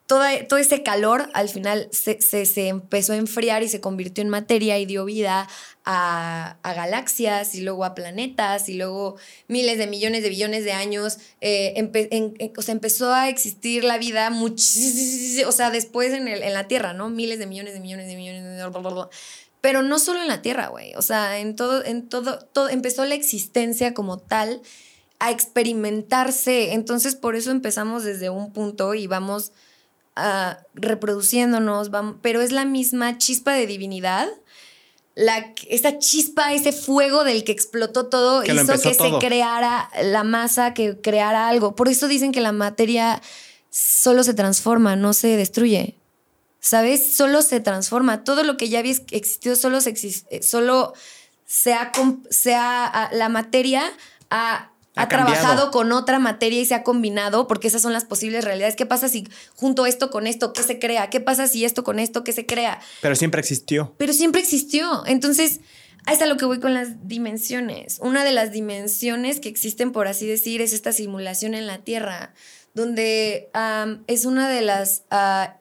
toda, todo ese calor al final se, se, empezó a enfriar y se convirtió en materia y dio vida a, a, galaxias y luego a planetas y luego miles de millones de billones de años. Eh, o sea, empezó a existir la vida muchísimo, o sea, después en, el, en la Tierra, ¿no? Miles de millones de millones de millones de... Pero no solo en la Tierra, güey. O sea, en todo, en todo, todo, empezó la existencia como tal a experimentarse. Entonces, por eso empezamos desde un punto y vamos uh, reproduciéndonos, vamos, pero es la misma chispa de divinidad. La, esa chispa, ese fuego del que explotó todo, hizo que se creara la masa, que creara algo. Por eso dicen que la materia solo se transforma, no se destruye. ¿sabes? Solo se transforma. Todo lo que ya había existido solo se, eh, solo se ha, la materia ha, ha, trabajado con otra materia y se ha combinado, porque esas son las posibles realidades. ¿Qué pasa si junto esto con esto, qué se crea? ¿Qué pasa si esto con esto, qué se crea? Pero siempre existió. Pero siempre existió. Entonces, Ahí está lo que voy con las dimensiones. Una de las dimensiones que existen, por así decir, es esta simulación en la Tierra, donde es una de las ah,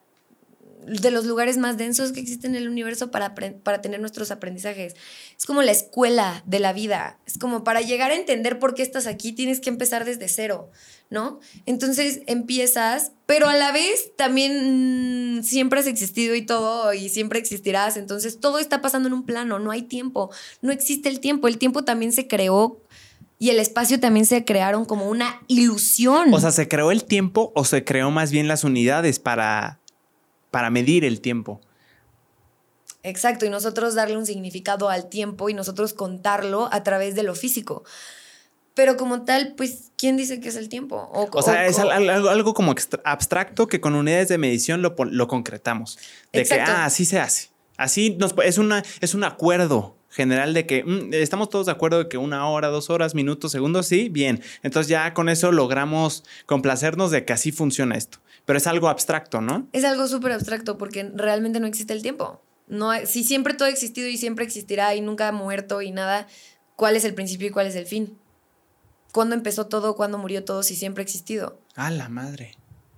de los lugares más densos que existen en el universo para, para tener nuestros aprendizajes. Es como la escuela de la vida. Es como para llegar a entender por qué estás aquí, tienes que empezar desde cero, ¿no? Entonces empiezas, pero a la vez también mm, siempre has existido y todo, y siempre existirás. Entonces todo está pasando en un plano, no hay tiempo, no existe el tiempo. El tiempo también se creó y el espacio también se crearon como una ilusión. O sea, ¿se creó el tiempo o se creó más bien las unidades para para medir el tiempo. Exacto, y nosotros darle un significado al tiempo y nosotros contarlo a través de lo físico. Pero como tal, pues, ¿quién dice que es el tiempo? O, sea, es algo, como abstracto que con unidades de medición lo, lo concretamos. De que, ah, así se hace. Así nos, es, una, es un acuerdo general de que mm, estamos todos de acuerdo de que una hora, dos horas, minutos, segundos, sí, bien. Entonces ya con eso logramos complacernos de que así funciona esto. Pero es algo abstracto, ¿no? Es algo súper abstracto porque realmente no existe el tiempo. No, si siempre todo ha existido y siempre existirá y nunca ha muerto y nada, ¿cuál es el principio y cuál es el fin? ¿Cuándo empezó todo? ¿Cuándo murió todo? Si siempre ha existido. Ah, la madre.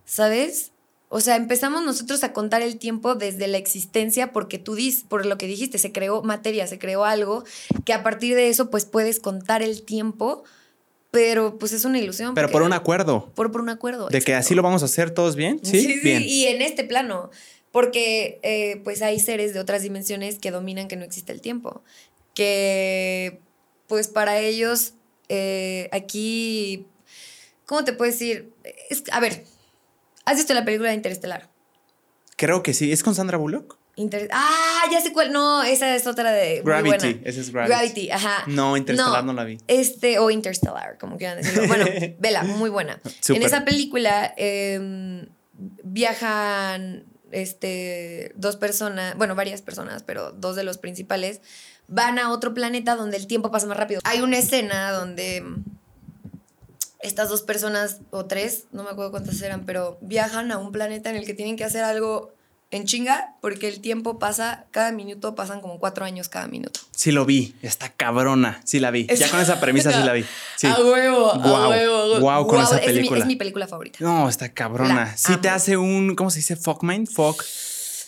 ¿Sabes? O sea, empezamos nosotros a contar el tiempo desde la existencia porque tú dices, por lo que dijiste, se creó materia, se creó algo que a partir de eso pues puedes contar el tiempo, pero pues es una ilusión. Pero por un acuerdo. Por, por un acuerdo. De que así lo vamos a hacer todos bien. Sí, sí, bien. y en este plano, porque eh, pues hay seres de otras dimensiones que dominan que no existe el tiempo, que pues para ellos eh, aquí, ¿cómo te puedo decir? Es, a ver, ¿Has visto la película de Interestelar? Creo que sí. ¿Es con Sandra Bullock? ah, ya sé cuál. No, esa es otra de. Gravity. Esa es Gravity. Gravity, ajá. No, Interstellar no, la vi. Este, o Interstellar, como quieran decirlo. Bueno, vela, muy buena. En esa película em, viajan este, dos personas, bueno, varias personas, pero dos de los principales, van a otro planeta donde el tiempo pasa más rápido. Hay una escena donde estas dos personas, o tres, no me acuerdo cuántas eran, pero viajan a un planeta en el que tienen que hacer algo en chinga, porque el tiempo pasa, cada minuto pasan como cuatro años cada minuto. Sí lo vi, está cabrona, sí la vi. ya con esa premisa sí la vi. Sí. A huevo, a huevo. Wow, con esa película. Es mi, película favorita. No, está cabrona. sí te hace un, ¿cómo se dice? Fuckmind, fuck.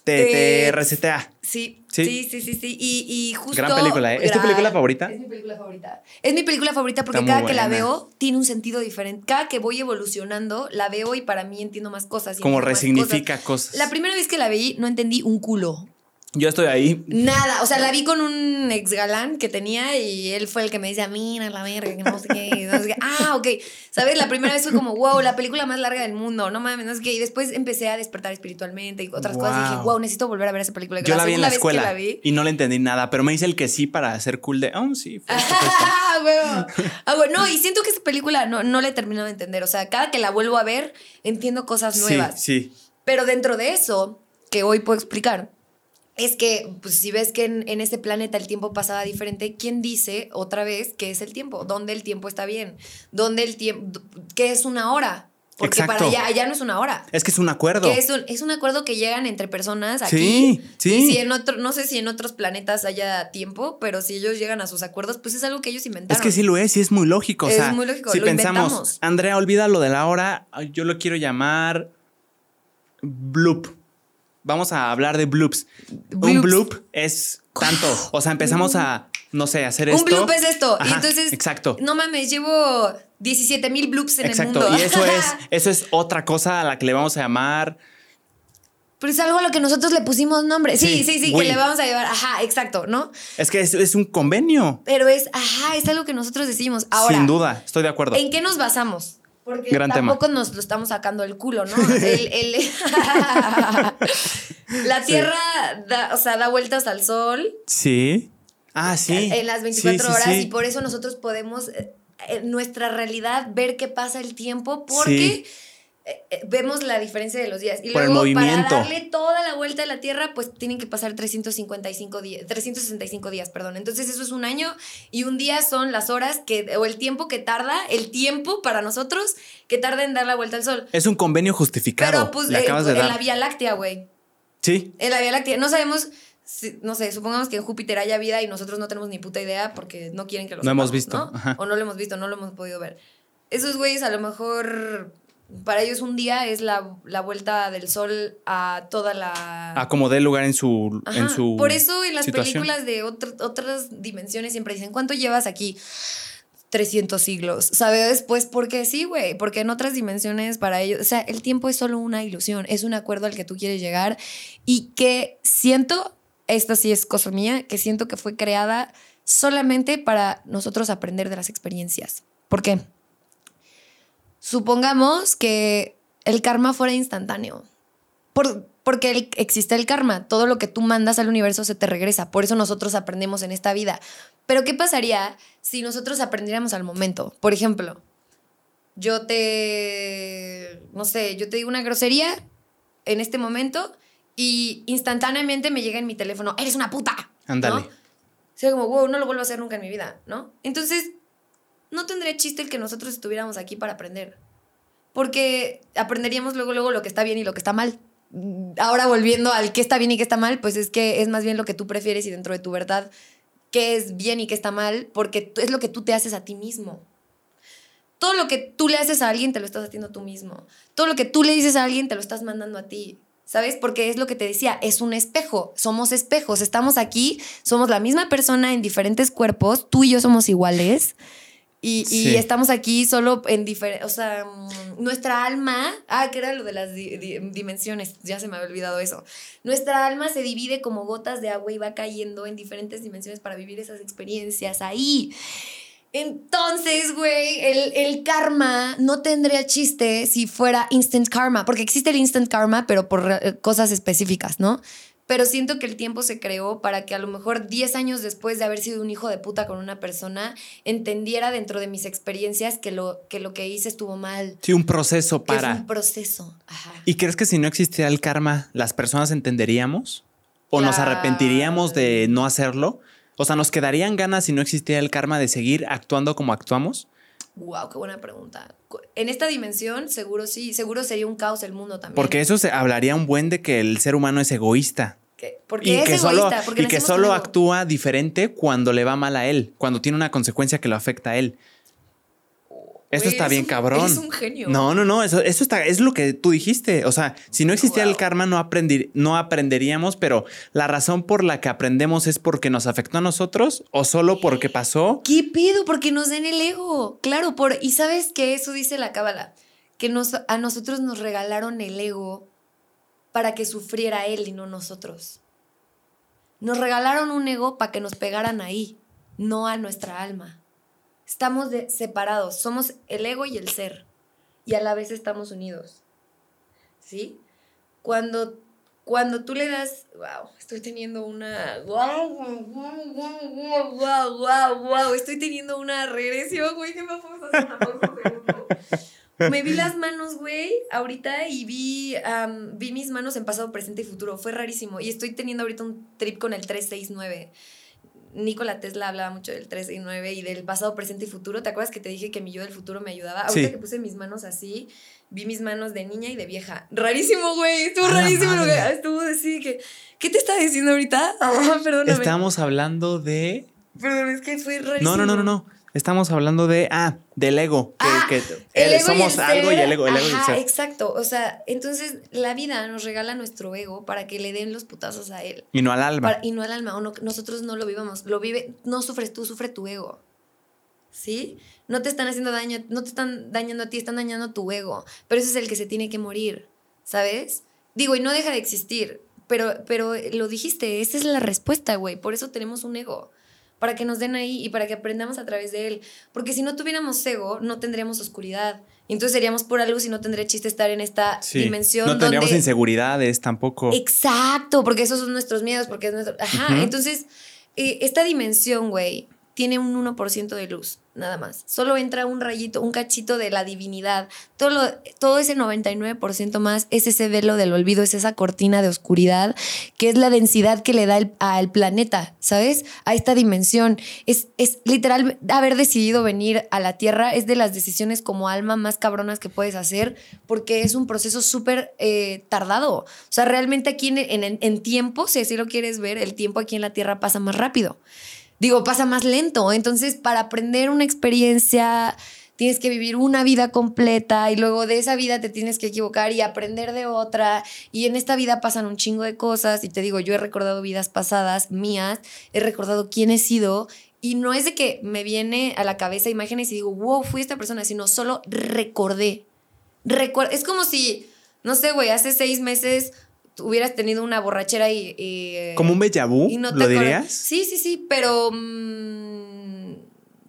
Te, te resetea. Sí, sí, sí, sí, sí. Y, y justo. Gran película, ¿eh? ¿Es tu película favorita? Es mi película favorita. Es mi película favorita porque cada que la veo tiene un sentido diferente. Cada que voy evolucionando, la veo y para mí entiendo más cosas. Como resignifica cosas. La primera vez que la vi, no entendí un culo. Yo estoy ahí. Nada, o sea, la vi con un ex galán que tenía y él fue el que me decía, mira la verga, que no sé qué, no sé qué. Ah, ok. ¿Sabes? La primera vez fue como, wow, la película más larga del mundo, no mames, no sé qué. Y después empecé a despertar espiritualmente y otras cosas. Y dije, wow, necesito volver a ver esa película. Yo la, vi en la escuela y no le entendí nada, pero me dice el que sí para hacer cool de, oh, sí. ah, bueno. Ah, bueno, no, y siento que esa película no, no la he terminado de entender. O sea, cada que la vuelvo a ver, entiendo cosas nuevas. Sí, sí. Pero dentro de eso, que hoy puedo explicar es que pues, si ves que en, ese planeta el tiempo pasaba diferente, ¿quién dice otra vez qué es el tiempo? ¿Dónde el tiempo está bien? ¿Dónde el tiempo, qué es una hora? Porque para allá, allá no es una hora. Es que es un acuerdo. es, un, es un acuerdo que llegan entre personas aquí. Sí, sí. Y si en otro, no sé si en otros planetas haya tiempo, pero si ellos llegan a sus acuerdos, pues es algo que ellos inventaron. Es que sí lo es y es muy lógico. Es muy lógico. Si pensamos, Andrea, olvida lo de la hora, yo lo quiero llamar bloop vamos a hablar de bloops. Un bloop es tanto. O sea, empezamos a, no sé, hacer esto. Un bloop es esto. y entonces, exacto. No mames, llevo 17 mil bloops en el mundo. Y eso es, eso es otra cosa a la que le vamos a llamar. Pero es algo a lo que nosotros le pusimos nombre. Sí, sí, sí, que le vamos a llevar. Ajá, exacto, ¿no? Es que es, es, un convenio. Pero es, ajá, es algo que nosotros decimos. Ahora. Sin duda, estoy de acuerdo. ¿En qué nos basamos? Porque tampoco nos lo estamos sacando el culo, ¿no? la Tierra da, o sea, da vueltas al sol. Sí. Ah, sí. En las 24 horas y por eso nosotros podemos eh, en nuestra realidad ver qué pasa el tiempo porque vemos la diferencia de los días. Y luego, para darle toda la vuelta a la Tierra, pues tienen que pasar 355 días, 365 días, perdón. Entonces, eso es un año y un día son las horas que, o el tiempo que tarda, el tiempo para nosotros que tarda en dar la vuelta al Sol. Es un convenio justificado. Pero, pues, eh, en la Vía Láctea, güey. Sí. En la Vía Láctea. No sabemos no sé, supongamos que en Júpiter haya vida y nosotros no tenemos ni puta idea porque no quieren que lo No hemos visto. ¿no? O no lo hemos visto, no lo hemos podido ver. Esos güeyes a lo mejor para ellos un día es la, vuelta del sol a toda la... A como dé lugar en su, en su Por eso en las películas de otras dimensiones siempre dicen, ¿cuánto llevas aquí? 300 siglos, ¿sabes? Pues porque sí, güey, porque en otras dimensiones para ellos, o sea, el tiempo es solo una ilusión, es un acuerdo al que tú quieres llegar y que siento, esta sí es cosa mía, que siento que fue creada solamente para nosotros aprender de las experiencias. ¿Por qué? Supongamos que el karma fuera instantáneo. Por, porque existe el karma. Todo lo que tú mandas al universo se te regresa. Por eso nosotros aprendemos en esta vida. Pero ¿qué pasaría si nosotros aprendiéramos al momento? Por ejemplo, yo te, no sé, yo te digo una grosería en este momento y instantáneamente me llega en mi teléfono, eres una puta. Ándale. ¿no? O sea, como, wow, no lo vuelvo a hacer nunca en mi vida, ¿no? Entonces, no tendría chiste el que nosotros estuviéramos aquí para aprender. Porque aprenderíamos luego, luego lo que está bien y lo que está mal. Ahora volviendo al qué está bien y qué está mal, pues es que es más bien lo que tú prefieres y dentro de tu verdad qué es bien y qué está mal, porque es lo que tú te haces a ti mismo. Todo lo que tú le haces a alguien te lo estás haciendo tú mismo. Todo lo que tú le dices a alguien te lo estás mandando a ti. ¿Sabes? Porque es lo que te decía, es un espejo, somos espejos, estamos aquí, somos la misma persona en diferentes cuerpos, tú y yo somos iguales y, estamos aquí solo en diferentes, o sea, mm, nuestra alma, ah, que era lo de las dimensiones, ya se me había olvidado eso. Nuestra alma se divide como gotas de agua y va cayendo en diferentes dimensiones para vivir esas experiencias ahí. Entonces, güey, el, el, karma no tendría chiste si fuera instant karma, porque existe el instant karma, pero por eh, cosas específicas, ¿no? Pero siento que el tiempo se creó para que a lo mejor 10 años después de haber sido un hijo de puta con una persona, entendiera dentro de mis experiencias que lo que, lo que hice estuvo mal. Sí, un proceso para... Es un proceso. Ajá. ¿Y crees que si no existiera el karma, las personas entenderíamos? ¿O nos arrepentiríamos de no hacerlo? O sea, ¿nos quedarían ganas si no existiera el karma de seguir actuando como actuamos? Wow, qué buena pregunta. En esta dimensión, seguro sí, seguro sería un caos el mundo también. Porque eso se hablaría un buen de que el ser humano es egoísta. Porque y es que egoísta, solo, y que solo actúa diferente cuando le va mal a él, cuando tiene una consecuencia que lo afecta a él. Esto está bien cabrón. Es un genio. No, no, no, eso, eso está, es lo que tú dijiste. O sea, si no existiera el karma, no, no aprenderíamos, pero la razón por la que aprendemos es porque nos afectó a nosotros o solo porque pasó. ¿Qué pido? Porque nos den el ego. Claro, por, y sabes que eso dice la cábala, que nos, a nosotros nos regalaron el ego para que sufriera él y no nosotros. Nos regalaron un ego para que nos pegaran ahí, no a nuestra alma. Estamos separados, somos el ego y el ser, y a la vez estamos unidos. ¿Sí? Cuando, cuando tú le das, wow, estoy teniendo una, wow, wow, wow, wow, wow, wow, estoy teniendo una regresión, güey, ¿qué me una Me vi las manos, güey, ahorita y vi, vi mis manos en pasado, presente y futuro. Fue rarísimo. Y estoy teniendo ahorita un trip con el 369. Nikola Tesla hablaba mucho del 3 y 9 y del pasado, presente y futuro. ¿Te acuerdas que te dije que mi yo del futuro me ayudaba? Ahorita que puse mis manos así, vi mis manos de niña y de vieja. Rarísimo, güey. Estuvo rarísimo. Lo que, estuvo así que... ¿Qué te está diciendo ahorita? Ah, perdóname. Estamos hablando de... Perdón, es que fue rarísimo. No, no, no, no, no. Estamos hablando de, ah, del ego. Que, ah, somos algo y el ego, el ego Exacto. O sea, entonces la vida nos regala nuestro ego para que le den los putazos a él. Y no al alma. y no al alma. O nosotros no lo vivamos. Lo vive, no sufres tú, sufre tu ego. ¿Sí? No te están haciendo daño, no te están dañando a ti, están dañando tu ego. Pero ese es el que se tiene que morir. ¿Sabes? Digo, y no deja de existir. Pero, pero lo dijiste, esa es la respuesta, güey. Por eso tenemos un ego para que nos den ahí y para que aprendamos a través de él. Porque si no tuviéramos ego, no tendríamos oscuridad. entonces seríamos pura luz y no tendría chiste estar en esta dimensión. No tendríamos inseguridades tampoco. Exacto, porque esos son nuestros miedos, porque es nuestro... Ajá, entonces, eh, esta dimensión, güey, tiene un 1% de luz. Nada más. Solo entra un rayito, un cachito de la divinidad. Todo, lo, todo ese 99% más es ese velo del olvido, es esa cortina de oscuridad, que es la densidad que le da al planeta, ¿sabes? A esta dimensión. Es, es literal haber decidido venir a la Tierra, es de las decisiones como alma más cabronas que puedes hacer, porque es un proceso súper eh, tardado. O sea, realmente aquí en, en, en tiempo, si así lo quieres ver, el tiempo aquí en la Tierra pasa más rápido digo, pasa más lento. Entonces, para aprender una experiencia, tienes que vivir una vida completa y luego de esa vida te tienes que equivocar y aprender de otra. Y en esta vida pasan un chingo de cosas. Y te digo, yo he recordado vidas pasadas mías, he recordado quién he sido. Y no es de que me viene a la cabeza imágenes y digo, wow, fui esta persona, sino solo recordé. es como si, no sé, güey, hace seis meses hubieras tenido una borrachera y... Eh, ¿Como un déjà vu? ¿Lo dirías? Sí, sí, sí, pero... Mm,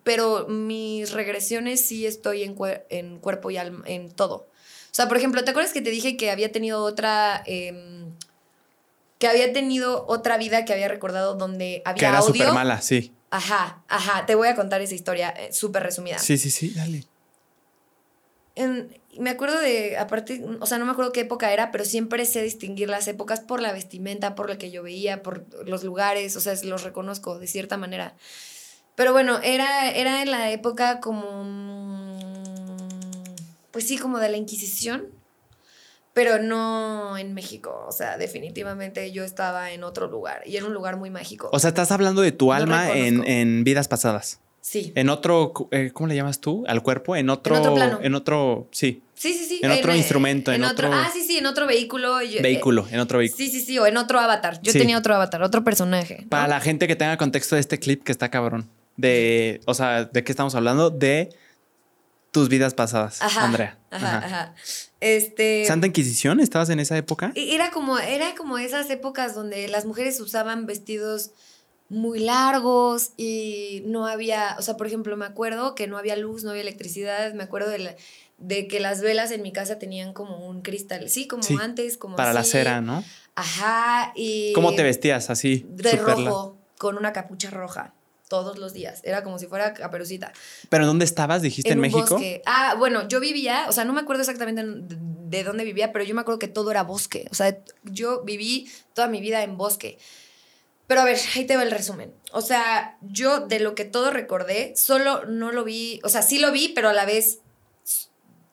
pero mis regresiones sí estoy en, en cuerpo y alma, en todo. O sea, por ejemplo, ¿te acuerdas que te dije que había tenido otra... Em, que había tenido otra vida que había recordado donde había Que era súper mala, sí. Ajá, ajá. Te voy a contar esa historia eh, súper resumida. Sí, sí, sí, dale. En, me acuerdo de, aparte, o sea, no me acuerdo qué época era, pero siempre sé distinguir las épocas por la vestimenta, por lo que yo veía, por los lugares, o sea, los reconozco de cierta manera. Pero bueno, era, era en la época como, pues sí, como de la Inquisición, pero no en México, o sea, definitivamente yo estaba en otro lugar y en un lugar muy mágico. O sea, estás hablando de tu alma en, en vidas pasadas. Sí. En otro, eh, ¿cómo le llamas tú? Al cuerpo, en otro, en otro plano. En otro, sí. Sí, sí, sí. En otro instrumento, en, otro, Ah, sí, sí, en otro vehículo. vehículo, en otro vehículo. Sí, sí, sí, o en otro avatar. Yo tenía otro avatar, otro personaje. Para la gente que tenga contexto de este clip que está cabrón. De, o sea, ¿de qué estamos hablando? De tus vidas pasadas, Andrea. Ajá, ajá, Este. ¿Santa Inquisición? ¿Estabas en esa época? Era como, era como esas épocas donde las mujeres usaban vestidos muy largos y no había, o sea, por ejemplo, me acuerdo que no había luz, no había electricidad, me acuerdo de, de que las velas en mi casa tenían como un cristal, sí, como antes, como Para la cera, ¿no? Ajá, y... ¿Cómo te vestías así? De rojo, con una capucha roja. Todos los días. Era como si fuera caperucita. ¿Pero dónde estabas? ¿Dijiste en, México? Bosque. Ah, bueno, yo vivía, o sea, no me acuerdo exactamente de dónde vivía, pero yo me acuerdo que todo era bosque. O sea, yo viví toda mi vida en bosque. Pero a ver, ahí te va el resumen. O sea, yo de lo que todo recordé, solo no lo vi, o sea, sí lo vi, pero a la vez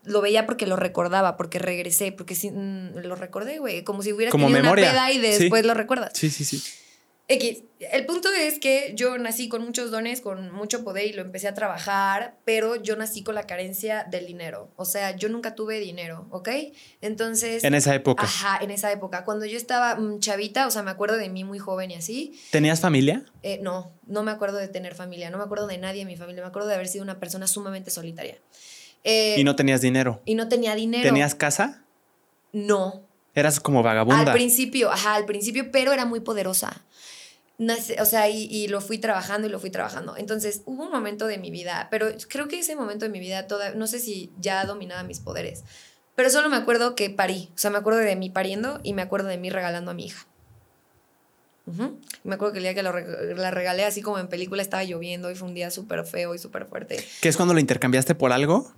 lo veía porque lo recordaba, porque regresé, porque sí, mm, lo recordé, güey, como si hubiera tenido una peda y después lo recuerdas. Sí, sí, sí. X. El punto es que yo nací con muchos dones, con mucho poder y lo empecé a trabajar, pero yo nací con la carencia del dinero. O sea, yo nunca tuve dinero, ¿ok? Entonces... En esa época. Ajá, en esa época. Cuando yo estaba mm, chavita, o sea, me acuerdo de mí muy joven y así. ¿Tenías familia? Eh, no, no me acuerdo de tener familia, no me acuerdo de nadie en mi familia, me acuerdo de haber sido una persona sumamente solitaria. Eh, y no tenías dinero. Y no tenía dinero. ¿Tenías casa? No. Eras como vagabunda. Al principio, ajá, al principio, pero era muy poderosa o sea, y, lo fui trabajando y lo fui trabajando. Entonces, hubo un momento de mi vida, pero creo que ese momento de mi vida, toda, no sé si ya dominaba mis poderes, pero solo me acuerdo que parí. O sea, me acuerdo de mí pariendo y me acuerdo de mí regalando a mi hija. Me acuerdo que el día que la regalé, así como en película, estaba lloviendo y fue un día súper feo y súper fuerte. ¿Qué es cuando lo intercambiaste por algo?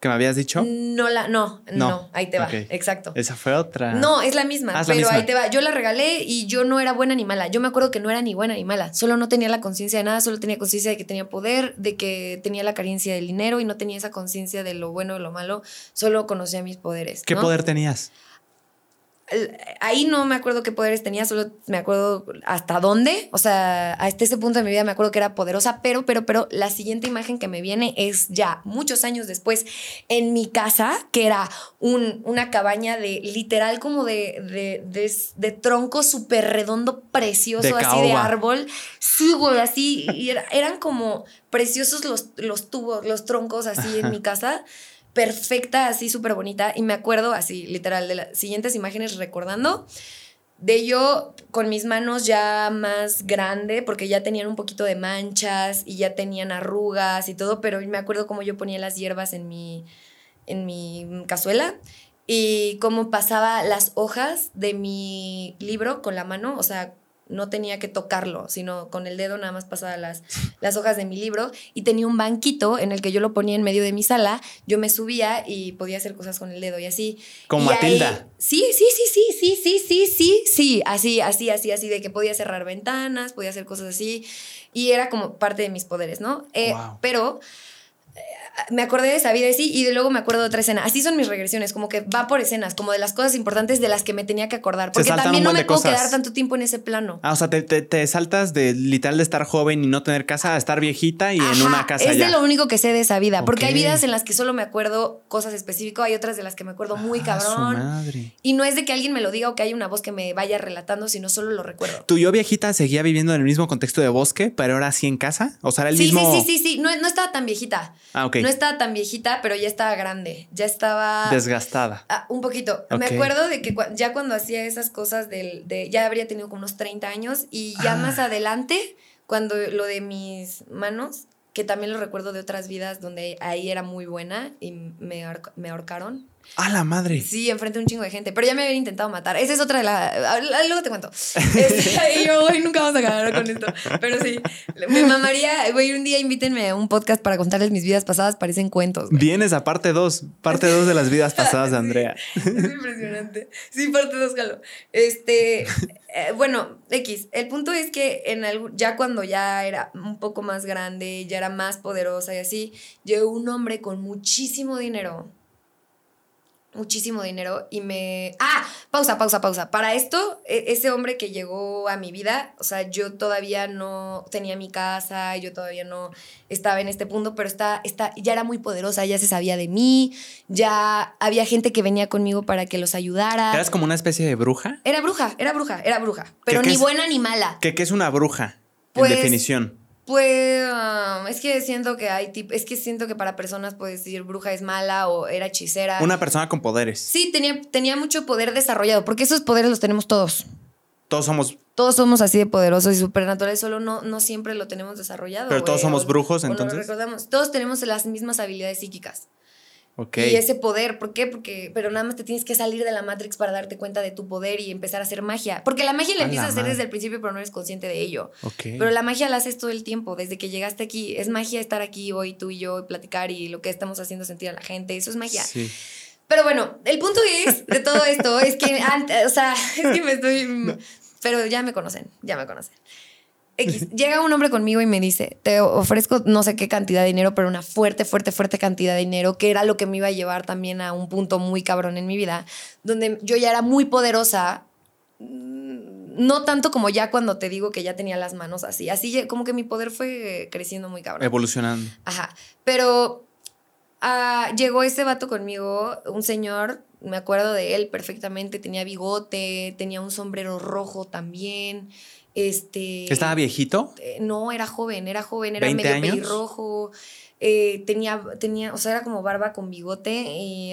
Que me habías dicho? No, la, no, no, ahí te va. Exacto. Esa fue otra. No, es la misma, ah, pero ahí te va. Yo la regalé y yo no era buena ni mala. Yo me acuerdo que no era ni buena ni mala. Solo no tenía la conciencia de nada, solo tenía conciencia de que tenía poder, de que tenía la carencia del dinero y no tenía esa conciencia de lo bueno y lo malo. Solo conocía mis poderes. ¿Qué poder tenías? Ahí no me acuerdo qué poderes tenía, solo me acuerdo hasta dónde. O sea, hasta ese punto de mi vida me acuerdo que era poderosa, pero, pero, pero la siguiente imagen que me viene es ya muchos años después en mi casa, que era un, una cabaña de literal como de, de, tronco súper redondo, precioso, así de árbol. Sí, güey, así. Y eran como preciosos los, los tubos, los troncos así en mi casa perfecta, así súper bonita. Y me acuerdo así, literal, de las siguientes imágenes recordando de yo con mis manos ya más grande, porque ya tenían un poquito de manchas y ya tenían arrugas y todo, pero me acuerdo cómo yo ponía las hierbas en mi, en mi cazuela y cómo pasaba las hojas de mi libro con la mano, o sea, no tenía que tocarlo, sino con el dedo nada más pasaba las, las hojas de mi libro y tenía un banquito en el que yo lo ponía en medio de mi sala, yo me subía y podía hacer cosas con el dedo y así. Como Matilda. sí, sí, sí, sí, sí, sí, sí, sí, sí, así, así, así, así, de que podía cerrar ventanas, podía hacer cosas así y era como parte de mis poderes, ¿no? Eh, Wow. Pero me acordé de esa vida y sí, y de luego me acuerdo de otra escena. Así son mis regresiones, como que va por escenas, como de las cosas importantes de las que me tenía que acordar. Porque también no me puedo cosas. quedar tanto tiempo en ese plano. Ah, o sea, te, te- te saltas de literal de estar joven y no tener casa a estar viejita y en una casa es ya. de lo único que sé de esa vida. Porque hay vidas en las que solo me acuerdo cosas específicas, hay otras de las que me acuerdo muy Ah, su cabrón. madre. Y no es de que alguien me lo diga o que haya una voz que me vaya relatando, sino solo lo recuerdo. ¿Tu yo viejita seguía viviendo en el mismo contexto de bosque, pero ahora sí en casa? O sea, era el Sí, mismo. sí, sí, sí, sí. No, no estaba tan viejita. Ah, ok. No estaba tan viejita, pero ya estaba grande. Ya estaba. Desgastada. Ah, un poquito. Me acuerdo de que ya cuando hacía esas cosas del, de, ya habría tenido como unos 30 años y ya Ah. más adelante, cuando lo de mis manos, que también lo recuerdo de otras vidas donde ahí era muy buena y me ahorcaron. ¡A la madre! Sí, enfrente de un chingo de gente, pero ya me habían intentado matar. Esa es otra de la... ah, Luego te cuento. Este, y yo, güey, nunca vamos a acabar con esto. Pero sí, me mamaría, güey, un día invítenme a un podcast para contarles mis vidas pasadas, parecen cuentos. güey. Vienes a parte 2, parte 2 de las vidas pasadas de Andrea. Es impresionante. Sí, parte dos, Jalo. Este, eh, bueno, X. El punto es que en ya cuando ya era un poco más grande, ya era más poderosa y así, llegó un hombre con muchísimo dinero. Muchísimo dinero y me... Ah, pausa, pausa, pausa. Para esto, e- ese hombre que llegó a mi vida, o sea, yo todavía no tenía mi casa, yo todavía no estaba en este punto, pero está, está, ya era muy poderosa, ya se sabía de mí, ya había gente que venía conmigo para que los ayudara. ¿Eras como una especie de bruja? Era bruja, era bruja, era bruja, pero ni es? buena ni mala. ¿Qué, qué es una bruja? Pues- en definición. Pues um, es que siento que hay tip, es que siento que para personas puedes decir bruja es mala o era hechicera. Una persona con poderes. Sí, tenía, tenía mucho poder desarrollado, porque esos poderes los tenemos todos. Todos somos. Todos somos así de poderosos y supernaturales, solo no, no siempre lo tenemos desarrollado. Pero todos somos brujos, entonces. recordamos. Todos tenemos las mismas habilidades psíquicas. Ok. Y ese poder, ¿por qué? Porque, pero nada más te tienes que salir de la Matrix para darte cuenta de tu poder y empezar a hacer magia. Porque la magia la A empiezas a hacer madre. desde el principio, pero no eres consciente de ello. Ok. Pero la magia la haces todo el tiempo, desde que llegaste aquí. Es magia estar aquí hoy, tú y yo, y platicar y lo que estamos haciendo sentir a la gente. Eso es magia. Sí. Pero bueno, el punto es de todo esto es que antes, o sea, es que me estoy. Pero ya me conocen, ya me conocen. X, llega un hombre conmigo y me dice, te ofrezco no sé qué cantidad de dinero, pero una fuerte, fuerte, fuerte cantidad de dinero, que era lo que me iba a llevar también a un punto muy cabrón en mi vida, donde yo ya era muy poderosa, mm, no tanto como ya cuando te digo que ya tenía las manos así, así como que mi poder fue creciendo muy cabrón. Evolucionando. Ajá. Pero ah, llegó ese vato conmigo, un señor, me acuerdo de él perfectamente, tenía bigote, tenía un sombrero rojo también. Este. ¿Estaba viejito? eh, No, era joven, era joven, era 20 medio años. pelirrojo. eh, tenía, tenía, o sea, era como barba con bigote y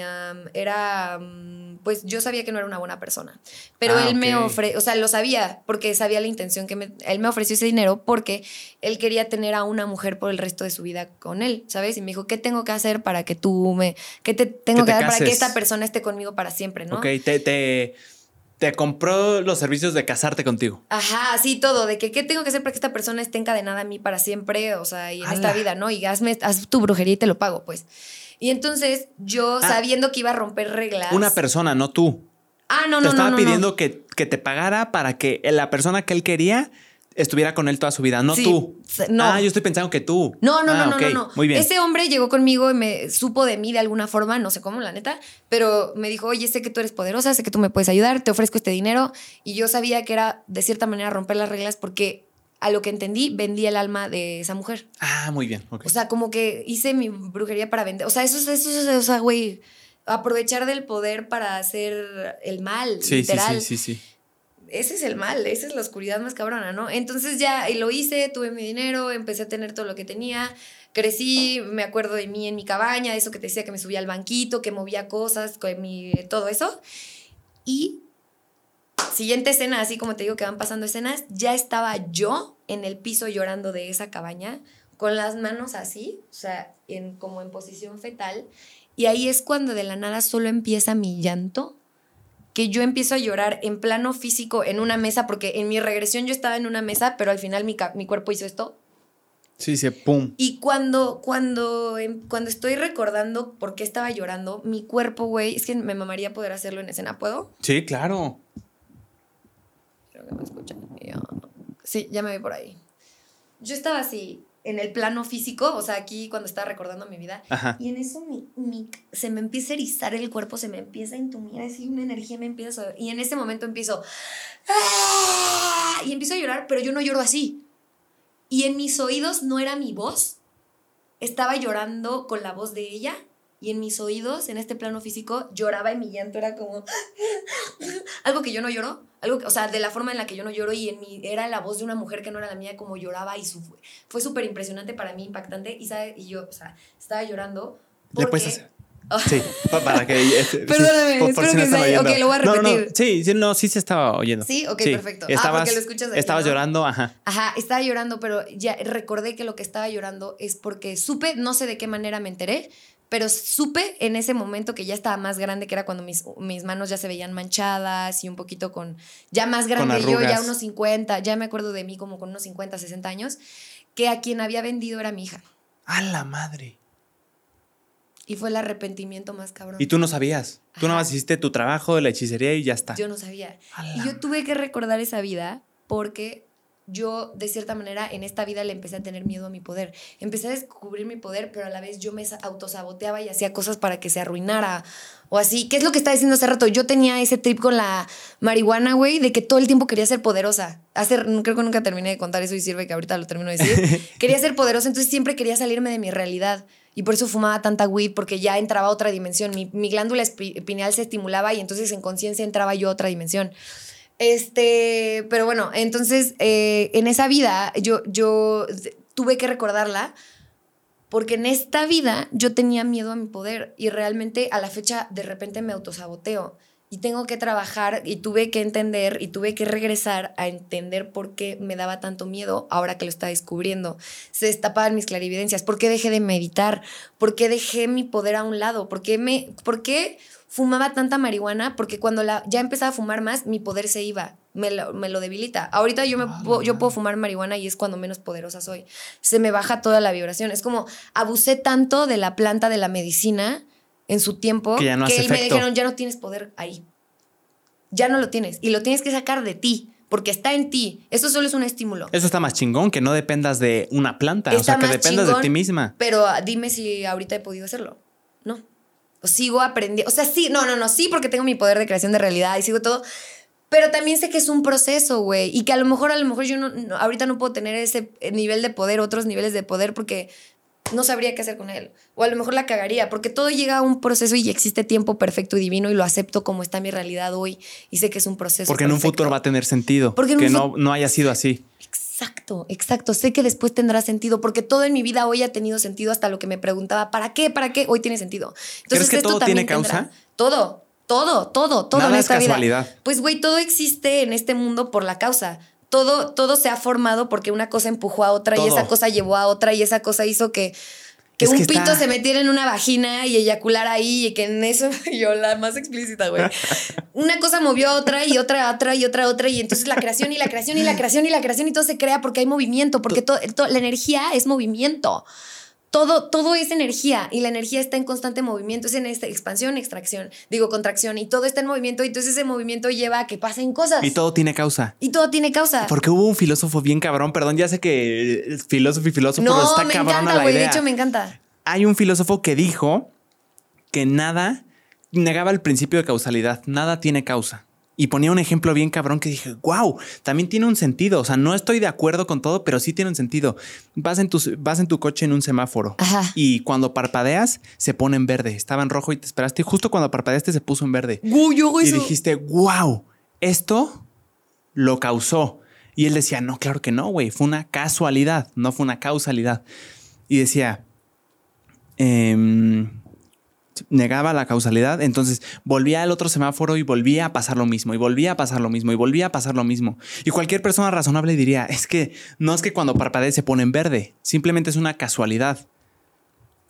era, am, pues yo sabía que no era una buena persona. Pero Ah, él me ofreció, o sea, lo sabía porque sabía la intención que me, él me ofreció ese dinero porque él quería tener a una mujer por el resto de su vida con él, ¿sabes? Y me dijo, ¿qué tengo que hacer para que tú me, qué te tengo Que que, te dar para que esta persona esté conmigo para siempre, ¿no? Ok, te, te, te compró los servicios de casarte contigo. Ajá, sí, todo, de que qué tengo que hacer para que esta persona esté encadenada a mí para siempre, o sea, y en esta vida, ¿no? Y hazme, haz tu brujería y te lo pago, pues. Y entonces yo, Ah. sabiendo que iba a romper reglas. Una persona, no tú. Ah, no, te no, estaba no, no, no. pidiendo Que, que te pagara para que la persona que él quería estuviera con él toda su vida, no Sí, tú. no. Ah, yo estoy pensando que tú. No, no, Ah, no, no, no, no. Muy bien. Ese hombre llegó conmigo y me supo de mí de alguna forma, no sé cómo, la neta, pero me dijo, oye, sé que tú eres poderosa, sé que tú me puedes ayudar, te ofrezco este dinero. Y yo sabía que era de cierta manera romper las reglas porque a lo que entendí, vendí el alma de esa mujer. Ah, muy bien. O sea, como que hice mi brujería para vender. O sea, eso es, eso es, o sea, güey, aprovechar del poder para hacer el mal, sí, sí, literal. sí, sí, sí. Ese es el mal, esa es la oscuridad más cabrona, ¿no? Entonces ya lo hice, tuve mi dinero, empecé a tener todo lo que tenía, crecí, me acuerdo de mí en mi cabaña, eso que te decía que me subía al banquito, que movía cosas, con mi, todo eso. Y siguiente escena, así como te digo que van pasando escenas, ya estaba yo en el piso llorando de esa cabaña, con las manos así, o sea, en, como en posición fetal. Y ahí es cuando de la nada solo empieza mi llanto, que yo empiezo a llorar en plano físico en una mesa, porque en mi regresión yo estaba en una mesa, pero al final mi, mi cuerpo hizo esto. Sí, sí, pum. Y cuando, cuando, em- cuando estoy recordando por qué estaba llorando, mi cuerpo, güey, es que me mamaría poder hacerlo en escena. ¿Puedo? Sí, claro. Creo que me escuchan. Sí, ya me vi por ahí. Yo estaba así, en el plano físico, o sea, aquí cuando estaba recordando mi vida. Ajá. Y en eso mi, mi- se me empieza a erizar el cuerpo, se me empieza a entumir, así una energía me empieza a... Y en ese momento empiezo... ¡Ah! Y empiezo a llorar, pero yo no lloro así. Y en mis oídos no era mi voz. Estaba llorando con la voz de ella. Y en mis oídos, en este plano físico, lloraba y mi llanto era como... algo que yo no lloro. Algo que- o sea, de la forma en la que yo no lloro y en mi, era la voz de una mujer que no era la mía, como lloraba y su, fue súper impresionante para mí, impactante. Y, sabe, y yo, o sea, estaba llorando. ¿Le puedes porque- hacer? Sí, pa- para que. este, sí, Perdóname, por- espero por si no que estaba se- ok, lo voy a No, no, no, repetir. Sí, sí, no, sí se estaba oyendo. Sí, ok, perfecto. Ah, Estabas, porque lo escuchas aquí, Estabas ¿no? llorando, ajá. Ajá, estaba llorando, pero ya recordé que lo que estaba llorando es porque supe, no sé de qué manera me enteré, pero supe en ese momento que ya estaba más grande, que era cuando mis, mis manos ya se veían manchadas y un poquito con, ya más grande yo, ya unos 50, ya me acuerdo de mí como con unos 50, 60 años, que a quien había vendido era mi hija. A la madre. Y fue el arrepentimiento más cabrón. Y tú no sabías. Tú nada más hiciste tu trabajo de la hechicería y ya está. Yo no sabía. Y yo tuve que recordar esa vida porque yo, de cierta manera, en esta vida le empecé a tener miedo a mi poder. Empecé a descubrir mi poder, pero a la vez yo me sa- autosaboteaba y hacía cosas para que se arruinara o así. ¿Qué es lo que estaba diciendo hace rato? Yo tenía ese trip con la marihuana, güey, de que todo el tiempo quería ser poderosa. Hace, creo que nunca terminé de contar eso y sirve que ahorita lo termino de decir. quería ser poderosa, entonces siempre quería salirme de mi realidad. Y por eso fumaba tanta weed, porque ya entraba a otra dimensión. Mi, mi glándula pineal se estimulaba y entonces en conciencia entraba yo a otra dimensión. Este, pero bueno, entonces eh, en esa vida yo, yo tuve que recordarla porque en esta vida yo tenía miedo a mi poder y realmente a la fecha de repente me autosaboteo y tengo que trabajar y tuve que entender y tuve que regresar a entender por qué me daba tanto miedo ahora que lo está descubriendo. Se destapaban mis clarividencias, por qué dejé de meditar, por qué dejé mi poder a un lado, por qué me por qué fumaba tanta marihuana porque cuando la, ya empezaba a fumar más, mi poder se iba, me lo, me lo debilita. Ahorita yo, me puedo, yo puedo fumar marihuana y es cuando menos poderosa soy. Se me baja toda la vibración. Es como abusé tanto de la planta de la medicina en su tiempo Que ya no me dijeron, ya no tienes poder ahí. Ya no lo tienes. Y lo tienes que sacar de ti, porque está en ti. Eso solo es un estímulo. Eso está más chingón, que no dependas de una planta. o Está sea, que dependas de chingón, ti misma. Pero ah, dime si ahorita he podido hacerlo. No. O sigo aprendiendo. O sea, sí, no, no, no, sí, porque tengo mi poder de creación de realidad y sigo todo. Pero también sé que es un proceso, güey. Y que a lo mejor, a lo mejor yo no, no- ahorita no puedo tener ese nivel de poder, otros niveles de poder, porque no sabría qué hacer con él. O a lo mejor la cagaría, porque todo llega a un proceso y existe tiempo perfecto y divino y lo acepto como está mi realidad hoy. Y sé que es un proceso. Porque en un futuro va a tener sentido. Porque que no, no haya sido así. Exacto, exacto. Sé que después tendrá sentido, porque todo en mi vida hoy ha tenido sentido hasta lo que me preguntaba, ¿para qué? ¿Para qué? Hoy tiene sentido. Entonces, que esto todo también tiene causa? tendrá- Todo, todo, todo, todo Nada en es esta vida. casualidad. Pues, güey, todo existe en este mundo por la causa. Todo, todo se ha formado porque una cosa empujó a otra y esa cosa llevó a otra y esa cosa hizo que, que Es un que pito está- se metiera en una vagina y eyacular ahí y que en eso, yo la más explícita, güey. Una cosa movió a otra y otra a otra y otra a otra y entonces la creación y la creación y la creación y la creación y todo se crea porque hay movimiento, porque to- to- la energía es movimiento. Todo, todo es energía y la energía está en constante movimiento, es en esta expansión, extracción, digo contracción y todo está en movimiento y entonces ese movimiento lleva a que pasen cosas. Y todo tiene causa. Y todo tiene causa. Porque hubo un filósofo bien cabrón, perdón, ya sé que es filósofo y filósofo, pero está me cabrona encanta, la. De idea. hecho, me encanta. Hay un filósofo que dijo que nada negaba el principio de causalidad, nada tiene causa. Y ponía un ejemplo bien cabrón que dije, wow, también tiene un sentido. O sea, no estoy de acuerdo con todo, pero sí tiene un sentido. Vas en tu, vas en tu coche en un semáforo Ajá. y cuando parpadeas se pone en verde. Estaba en rojo y te esperaste. Y justo cuando parpadeaste se puso en verde. Uy, yo hago Y eso. dijiste, wow, esto lo causó. Y él decía, no, claro que no, güey, fue una casualidad, no fue una causalidad. Y decía, em, negaba la causalidad, entonces volvía al otro semáforo y volvía a pasar lo mismo, y volvía a pasar lo mismo, y volvía a pasar lo mismo. Y cualquier persona razonable diría, es que no es que cuando parpadee se pone en verde, simplemente es una casualidad.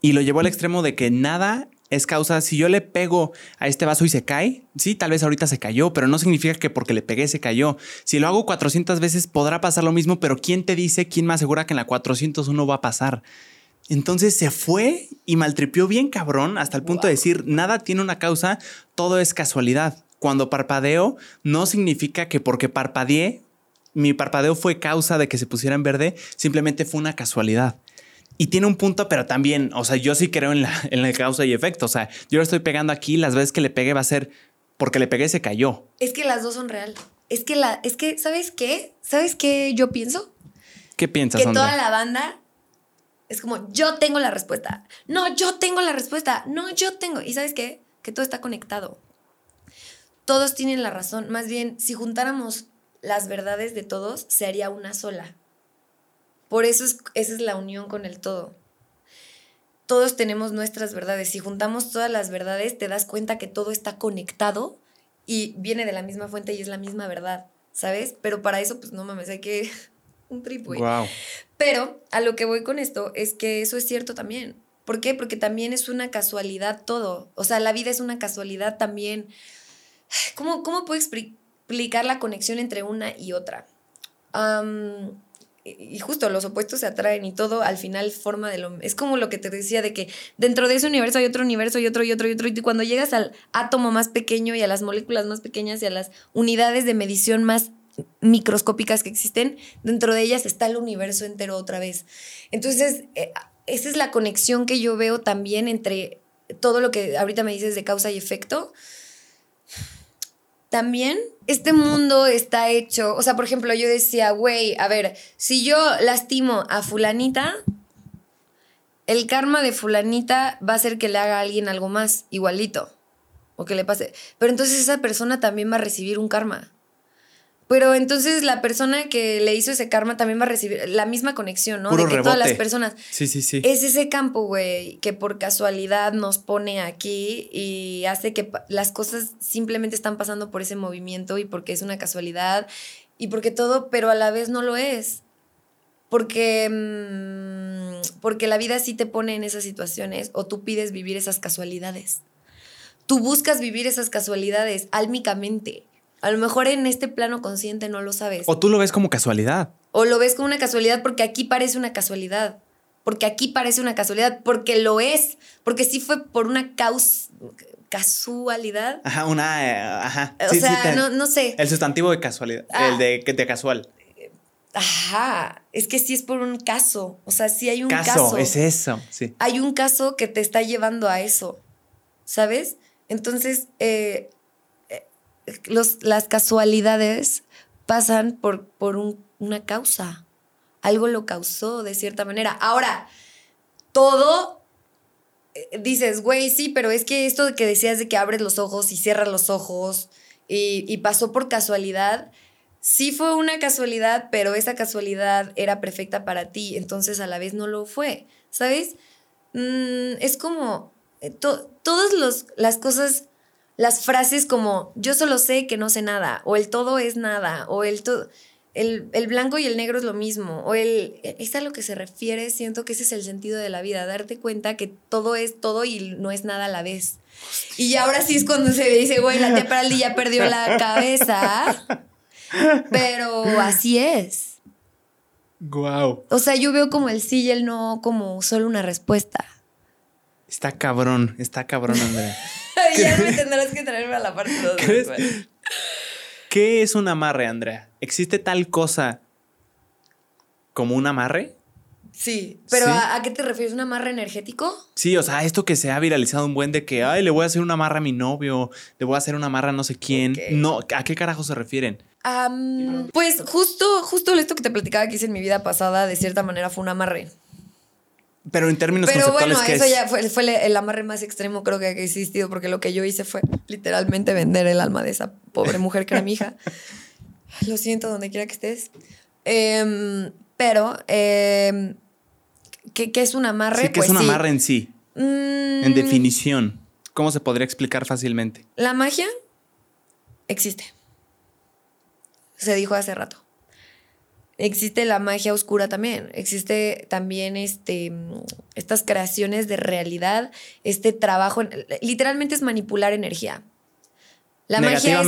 Y lo llevó al extremo de que nada es causa. Si yo le pego a este vaso y se cae, sí, tal vez ahorita se cayó, pero no significa que porque le pegué se cayó. Si lo hago 400 veces podrá pasar lo mismo, pero ¿quién te dice, quién me asegura que en la 401 va a pasar? Entonces se fue y maltripió bien cabrón hasta el punto de decir, nada tiene una causa, todo es casualidad. Cuando parpadeo, no significa que porque parpadeé, mi parpadeo fue causa de que se pusiera en verde, simplemente fue una casualidad. Y tiene un punto, pero también, o sea, yo sí creo en la, en la causa y efecto. O sea, yo lo estoy pegando aquí, las veces que le pegué va a ser porque le pegué se cayó. Es que las dos son real. Es que la, es que, ¿sabes qué? ¿Sabes qué yo pienso? ¿Qué piensas, Que Andrea? toda la banda es como, yo tengo la respuesta. No, yo tengo la respuesta. No, yo tengo. ¿Y sabes qué? Que todo está conectado. Todos tienen la razón. Más bien, si juntáramos las verdades de todos, se haría una sola. Por eso es, esa es la unión con el todo. Todos tenemos nuestras verdades. Si juntamos todas las verdades, te das cuenta que todo está conectado y viene de la misma fuente y es la misma verdad, ¿sabes? Pero para eso, pues no mames, hay que un trip, güey. Wow. Pero a lo que voy con esto es que eso es cierto también. ¿Por qué? Porque también es una casualidad todo. O sea, la vida es una casualidad también. ¿Cómo, cómo puedo expli- explicar la conexión entre una y otra? Y justo los opuestos se atraen y todo al final forma de lo... Es como lo que te decía de que dentro de ese universo hay otro universo y otro y otro y otro. Y cuando llegas al átomo más pequeño y a las moléculas más pequeñas y a las unidades de medición más microscópicas que existen, dentro de ellas está el universo entero otra vez. Entonces, eh, esa es la conexión que yo veo también entre todo lo que ahorita me dices de causa y efecto. También este mundo está hecho, o sea, por ejemplo, yo decía, güey, a ver, si yo lastimo a fulanita, el karma de fulanita va a ser que le haga a alguien algo más, igualito, o que le pase. Pero entonces esa persona también va a recibir un karma. Pero entonces la persona que le hizo ese karma también va a recibir la misma conexión, ¿no? Puro de que todas las personas. Sí, sí, sí. Es ese campo, güey, que por casualidad nos pone aquí y hace que las cosas simplemente están pasando por ese movimiento y porque es una casualidad y porque todo, pero a la vez no lo es. Porque, mm, porque la vida sí te pone en esas situaciones o tú pides vivir esas casualidades. Tú buscas vivir esas casualidades álmicamente. A lo mejor en este plano consciente no lo sabes. O tú lo ves como casualidad. O lo ves como una casualidad porque aquí parece una casualidad. Porque aquí parece una casualidad. Porque lo es. Porque sí fue por una caus casualidad. Ajá, una. eh, ajá. O Sí, sí, sea, te- no, no sé. El sustantivo de casualidad. Ah. El de, de casual. Ajá. Es que sí es por un caso. O sea, sí hay un Caso, caso. es eso. Sí. Hay un caso que te está llevando a eso. ¿Sabes? Entonces, eh, los, las casualidades pasan por, por un- una causa. Algo lo causó de cierta manera. Ahora, todo eh, dices, güey, sí, pero es que esto que decías de que abres los ojos y cierras los ojos y, y pasó por casualidad, sí fue una casualidad, pero esa casualidad era perfecta para ti, entonces a la vez no lo fue, ¿sabes? Mm, es como eh, to- todas los- las cosas, las frases como yo solo sé que no sé nada, o el todo es nada, o el todo... El, el blanco y el negro es lo mismo, o el... Es a lo que se refiere, siento que ese es el sentido de la vida, darte cuenta que todo es todo y no es nada a la vez. Y ahora sí es cuando se dice, güey, la tía Peraldi ya perdió la cabeza. Pero así es. Wow. O sea, yo veo como el sí y el no como solo una respuesta. Está cabrón, está cabrón, Andrea. ya me tendrás que traerme a la parte 2. ¿Crees? ¿Qué es un amarre, Andrea? ¿Existe tal cosa como un amarre? Sí, pero Sí. ¿a, a qué te refieres? ¿Un amarre energético? Sí, o sea, esto que se ha viralizado un buen de que, ay, le voy a hacer una amarra a mi novio, le voy a hacer una amarra a no sé quién. No, ¿a qué carajo se refieren? Pues justo, justo esto que te platicaba que hice en mi vida pasada, de cierta manera fue un amarre. Pero en términos Pero conceptuales, bueno, ¿qué eso es? ya fue, fue el- amarre más extremo creo que ha existido, porque lo que yo hice fue literalmente vender el alma de esa pobre mujer que era mi hija. Lo siento, donde quiera que estés. Em, pero, em, ¿qué, qué es un amarre? Sí, que es Pues un amarre en sí, Mm, en definición. ¿Cómo se podría explicar fácilmente? La magia existe. Se dijo hace rato. Existe la magia oscura también. Existe también este, estas creaciones de realidad, este trabajo. Literalmente es manipular energía. La magia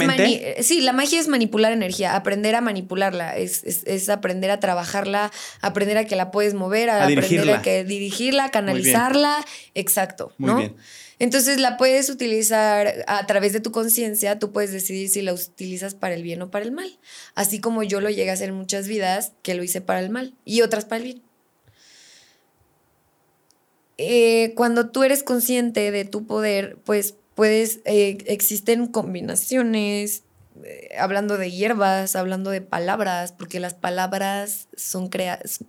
es sí, la magia es manipular energía, aprender a manipularla, es, aprender a trabajarla, aprender a que la puedes mover, a, aprender a que dirigirla, canalizarla, exacto, Muy Bien. Entonces la puedes utilizar a través de tu conciencia, tú puedes decidir si la utilizas para el bien o para el mal. Así como yo lo llegué a hacer en muchas vidas, que lo hice para el mal y otras para el bien. Eh, cuando tú eres consciente de tu poder, pues puedes, eh, existen combinaciones, eh, hablando de hierbas, hablando de palabras, porque las palabras son creadas,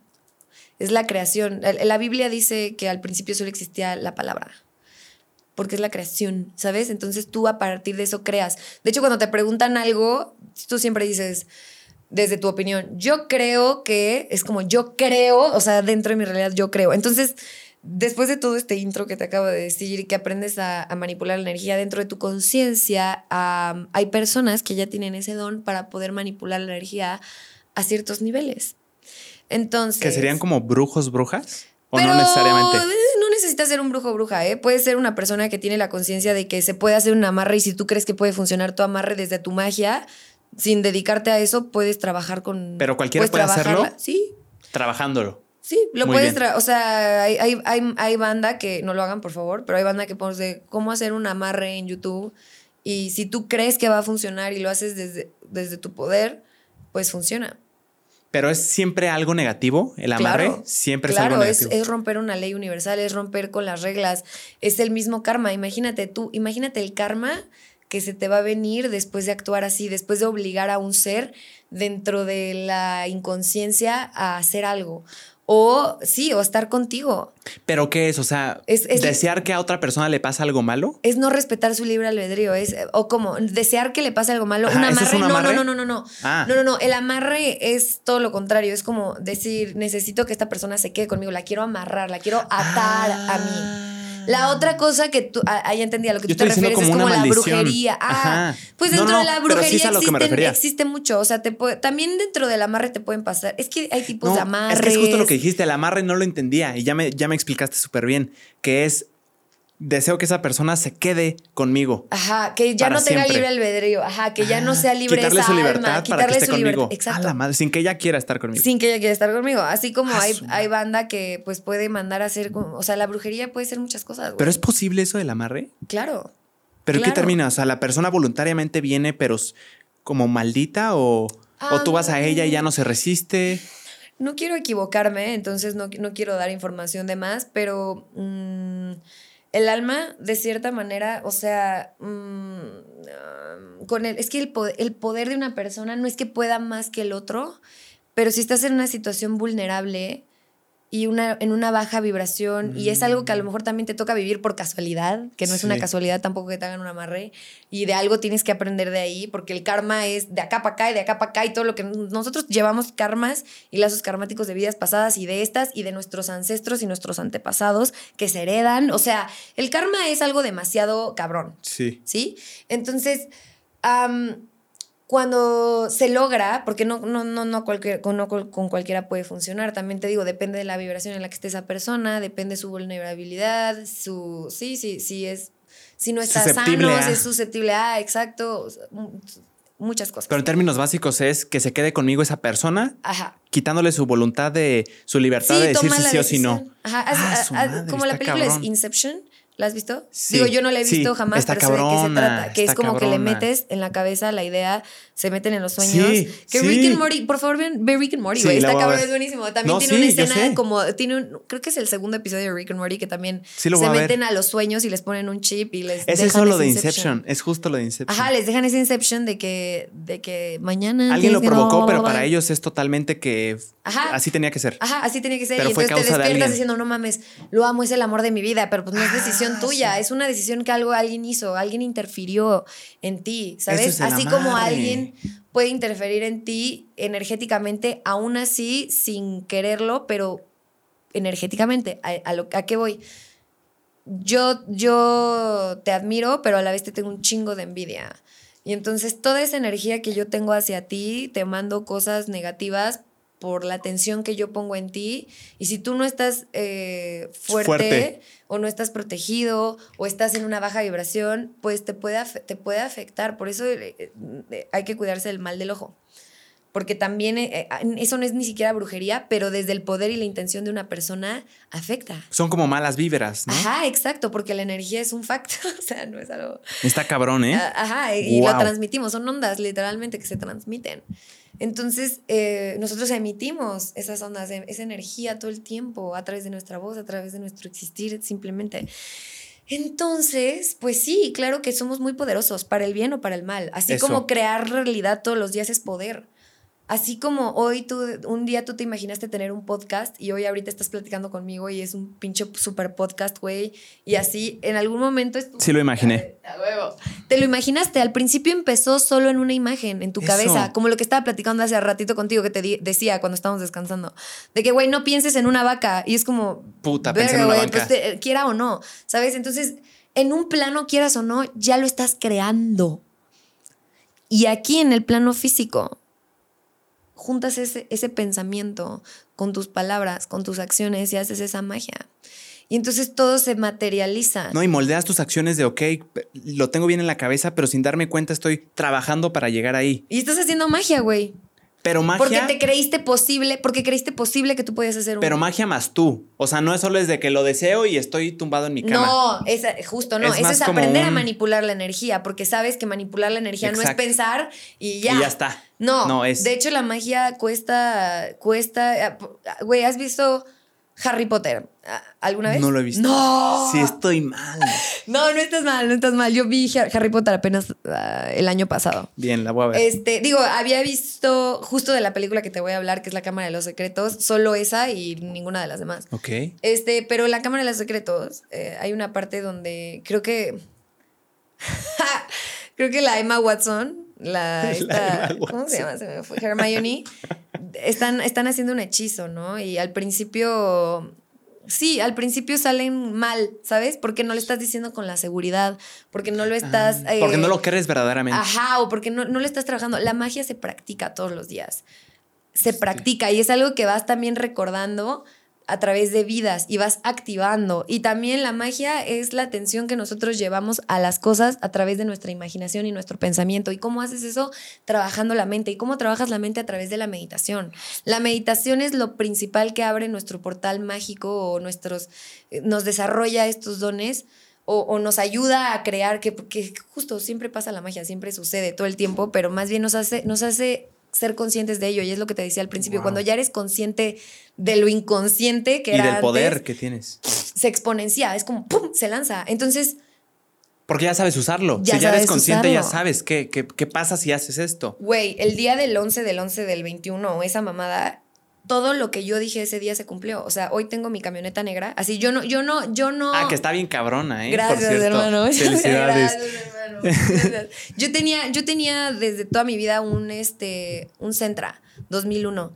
es la creación. La Biblia dice que al principio solo existía la palabra porque es la creación, ¿sabes? Entonces tú a partir de eso creas. De hecho, cuando te preguntan algo, tú siempre dices, desde tu opinión, yo creo que es como yo creo, o sea, dentro de mi realidad yo creo. Entonces, después de todo este intro que te acabo de decir, que aprendes a, manipular la energía dentro de tu conciencia, hay personas que ya tienen ese don para poder manipular la energía a ciertos niveles. Entonces... ¿Que serían como brujos, brujas? ¿O no necesariamente? Necesitas ser un brujo o bruja, ¿eh? Puedes ser una persona que tiene la conciencia de que se puede hacer un amarre y si tú crees que puede funcionar tu amarre desde tu magia, sin dedicarte a eso, puedes trabajar con. Pero cualquiera puede hacerlo. Sí. Trabajándolo. Sí, lo puedes. O sea, hay, hay, hay, banda que no lo hagan, por favor, pero hay banda que pones de cómo hacer un amarre en YouTube. Y si tú crees que va a funcionar y lo haces desde, desde tu poder, pues funciona. Pero es siempre algo negativo, el amarre siempre es algo negativo. Es, es romper una ley universal, es romper con las reglas, es el mismo karma. Imagínate tú, imagínate el karma que se te va a venir después de actuar así, después de obligar a un ser dentro de la inconsciencia a hacer algo o sí, o estar contigo. ¿Pero qué es? O sea, es, desear que a otra persona le pase algo malo. Es no respetar su libre albedrío, es o como desear que le pase algo malo. un, amarre? No, no, no, no, no, no. Ah. No, no, no. El amarre es todo lo contrario. Es como decir, necesito que esta persona se quede conmigo, la quiero amarrar, la quiero atar a mí. Ah. La otra cosa que tú, ahí entendía lo que tú te refieres es como la brujería. Ah, pues dentro de la brujería existe mucho. O sea, te también dentro del amarre te pueden pasar. Es que hay tipos de amarre. Es que es justo lo que dijiste, el amarre no lo entendía y ya me, ya me explicaste súper bien, que es deseo que esa persona se quede conmigo. Ajá, que ya no tenga libre albedrío. Ajá, que ya no sea libre quitarle esa su libertad para que esté conmigo. Exacto. A la madre, sin que ella quiera estar conmigo. Sin que ella quiera estar conmigo. Así como hay, hay banda que pues puede mandar a hacer, o sea, la brujería puede ser muchas cosas. Pero es posible eso del amarre? Claro. ¿Pero qué termina? O sea, la persona voluntariamente viene, pero como maldita o, o tú vas a ella y ya no se resiste. No quiero equivocarme, entonces no, no quiero dar información de más, pero mm, el alma, de cierta manera, o sea, mm, con el, es que el poder, el poder de una persona no es que pueda más que el otro, pero si estás en una situación vulnerable, y una, en una baja vibración y es algo que a lo mm. mejor también te toca vivir por casualidad, que no es una casualidad tampoco que te hagan un amarre y de algo tienes que aprender de ahí porque el karma es de acá para acá y de acá para acá y todo lo que nosotros llevamos karmas y lazos karmáticos de vidas pasadas y de estas y de nuestros ancestros y nuestros antepasados que se heredan, o sea, el karma es algo demasiado cabrón. Sí. ¿Sí? Entonces, cuando se logra, porque no, no, no, no, cualquier, con, con, cualquiera puede funcionar, también te digo, depende de la vibración en la que esté esa persona, depende de su vulnerabilidad, su, sí, sí, sí es, si no está sano, si es susceptible a, exacto, muchas cosas. Pero en términos básicos es que se quede conmigo esa persona, quitándole su voluntad de, su libertad de decir si sí o si no. Ajá, ah, como la película es Inception, ¿La has visto? Digo, yo no la he visto jamás, pero sé de qué se trata. Que es como que le metes en la cabeza la idea, se meten en los sueños. que Rick and Morty, por favor, ve Rick and Morty, güey. está cabrón, es buenísimo. También tiene una escena como, tiene un, creo que es el segundo episodio de Rick and Morty que también se meten a, los sueños y les ponen un chip y les Es eso lo de Inception. es justo lo de Inception. Ajá, les dejan ese Inception de que, de que mañana. Alguien lo provocó, pero para ellos es totalmente que así tenía que ser. Ajá, así tenía que ser. y entonces te despiertas diciendo, no mames, lo amo, es el amor de mi vida, pero pues no es decisión ah, tuya, es una decisión que algo alguien hizo, alguien interfirió en ti, ¿sabes? así como alguien puede interferir en ti energéticamente, aún así sin quererlo, pero energéticamente, a, lo, ¿a qué voy? Yo, yo te admiro, pero a la vez te tengo un chingo de envidia. Y entonces toda esa energía que yo tengo hacia ti, te mando cosas negativas por la atención que yo pongo en ti. Y si tú no estás eh, fuerte, Fuerte. o no estás protegido o estás en una baja vibración, pues te puede, te puede afectar. Por eso eh, eh, hay que cuidarse del mal del ojo. Porque también eh, eh, eso no es ni siquiera brujería, pero desde el poder y la intención de una persona afecta. Son como malas vibras, ¿no? Ajá, exacto, porque la energía es un facto, o sea, no es algo... Está cabrón, ¿eh? Ajá, y lo Wow. transmitimos, son ondas literalmente que se transmiten. Entonces, eh, nosotros emitimos esas ondas, eh, esa energía todo el tiempo, a través de nuestra voz, a través de nuestro existir, simplemente. Entonces, pues sí, claro que somos muy poderosos, para el bien o para el mal. Así Eso. como crear realidad todos los días es poder. Así como hoy tú, un día tú te imaginaste tener un podcast y hoy ahorita estás platicando conmigo y es un pinche super podcast, güey. Y así, en algún momento... es tu- Sí lo imaginé. A huevo. Te lo imaginaste, al principio empezó solo en una imagen, en tu Eso. cabeza, como lo que estaba platicando hace ratito contigo que te di- decía cuando estábamos descansando, de que, güey, no pienses en una vaca. Y es como, Puta, pensé en una vaca. pues te- quiera o no, ¿sabes? Entonces, en un plano, quieras o no, ya lo estás creando. Y aquí en el plano físico, juntas ese, ese pensamiento con tus palabras, con tus acciones y haces esa magia. Y entonces todo se materializa. No, y moldeas tus acciones de, ok, lo tengo bien en la cabeza, pero sin darme cuenta estoy trabajando para llegar ahí. Y estás haciendo magia, güey. Pero magia, Porque te creíste posible, porque creíste posible que tú podías hacer un... pero magia más tú. O sea, no es solo desde que lo deseo y estoy tumbado en mi cama. No, esa- justo no. Es Eso es aprender a manipular la energía, porque sabes que manipular la energía no es pensar y ya. Y ya está. No, No, es- De hecho, la magia cuesta, cuesta. ah, Güey, ¿has visto Harry Potter alguna vez? No lo he visto. No. Sí, estoy mal. No, no estás mal, no estás mal. Yo vi Har- Harry Potter apenas ah, el año pasado. Bien, la voy a ver. Este, digo, había visto justo de la película que te voy a hablar, que es La Cámara de los Secretos, solo esa y ninguna de las demás. ok. Este, pero la Cámara de los Secretos eh, hay una parte donde creo que. creo que la Emma Watson, la. esta- Emma ¿Cómo se llama? Se me fue. Hermione. Están, están haciendo un hechizo, ¿no? Y al principio. Sí, al principio salen mal, ¿sabes? Porque no le estás diciendo con la seguridad, porque no lo estás. Ah, porque eh, no lo crees verdaderamente. Ajá, o porque no, no le estás trabajando. La magia se practica todos los días. Se practica y es algo que vas también recordando a través de vidas y vas activando. Y también la magia es la atención que nosotros llevamos a las cosas a través de nuestra imaginación y nuestro pensamiento. ¿Y cómo haces eso? Trabajando la mente. ¿Y cómo trabajas la mente a través de la meditación? La meditación es lo principal que abre nuestro portal mágico o nuestros, eh, nos desarrolla estos dones o, nos ayuda a crear, que porque justo siempre pasa la magia, siempre sucede todo el tiempo, pero más bien nos hace, nos hace ser conscientes de ello. Y es lo que te decía al principio, Wow. cuando ya eres consciente de lo inconsciente que y era del poder antes, que tienes. se exponencia, es como ¡pum! se lanza. Entonces, Porque ya sabes usarlo. Ya si ya eres consciente, ya usarlo. sabes qué, qué, qué pasa si haces esto. güey, el día del 11 del 11 del 21, esa mamada, todo lo que yo dije ese día se cumplió. O sea, hoy tengo mi camioneta negra. Así yo no, yo no, yo no. Ah, que está bien cabrona, ¿eh? Gracias, Por hermano. Felicidades. Gracias, hermano. Yo tenía, yo tenía desde toda mi vida un, este, un Sentra 2001.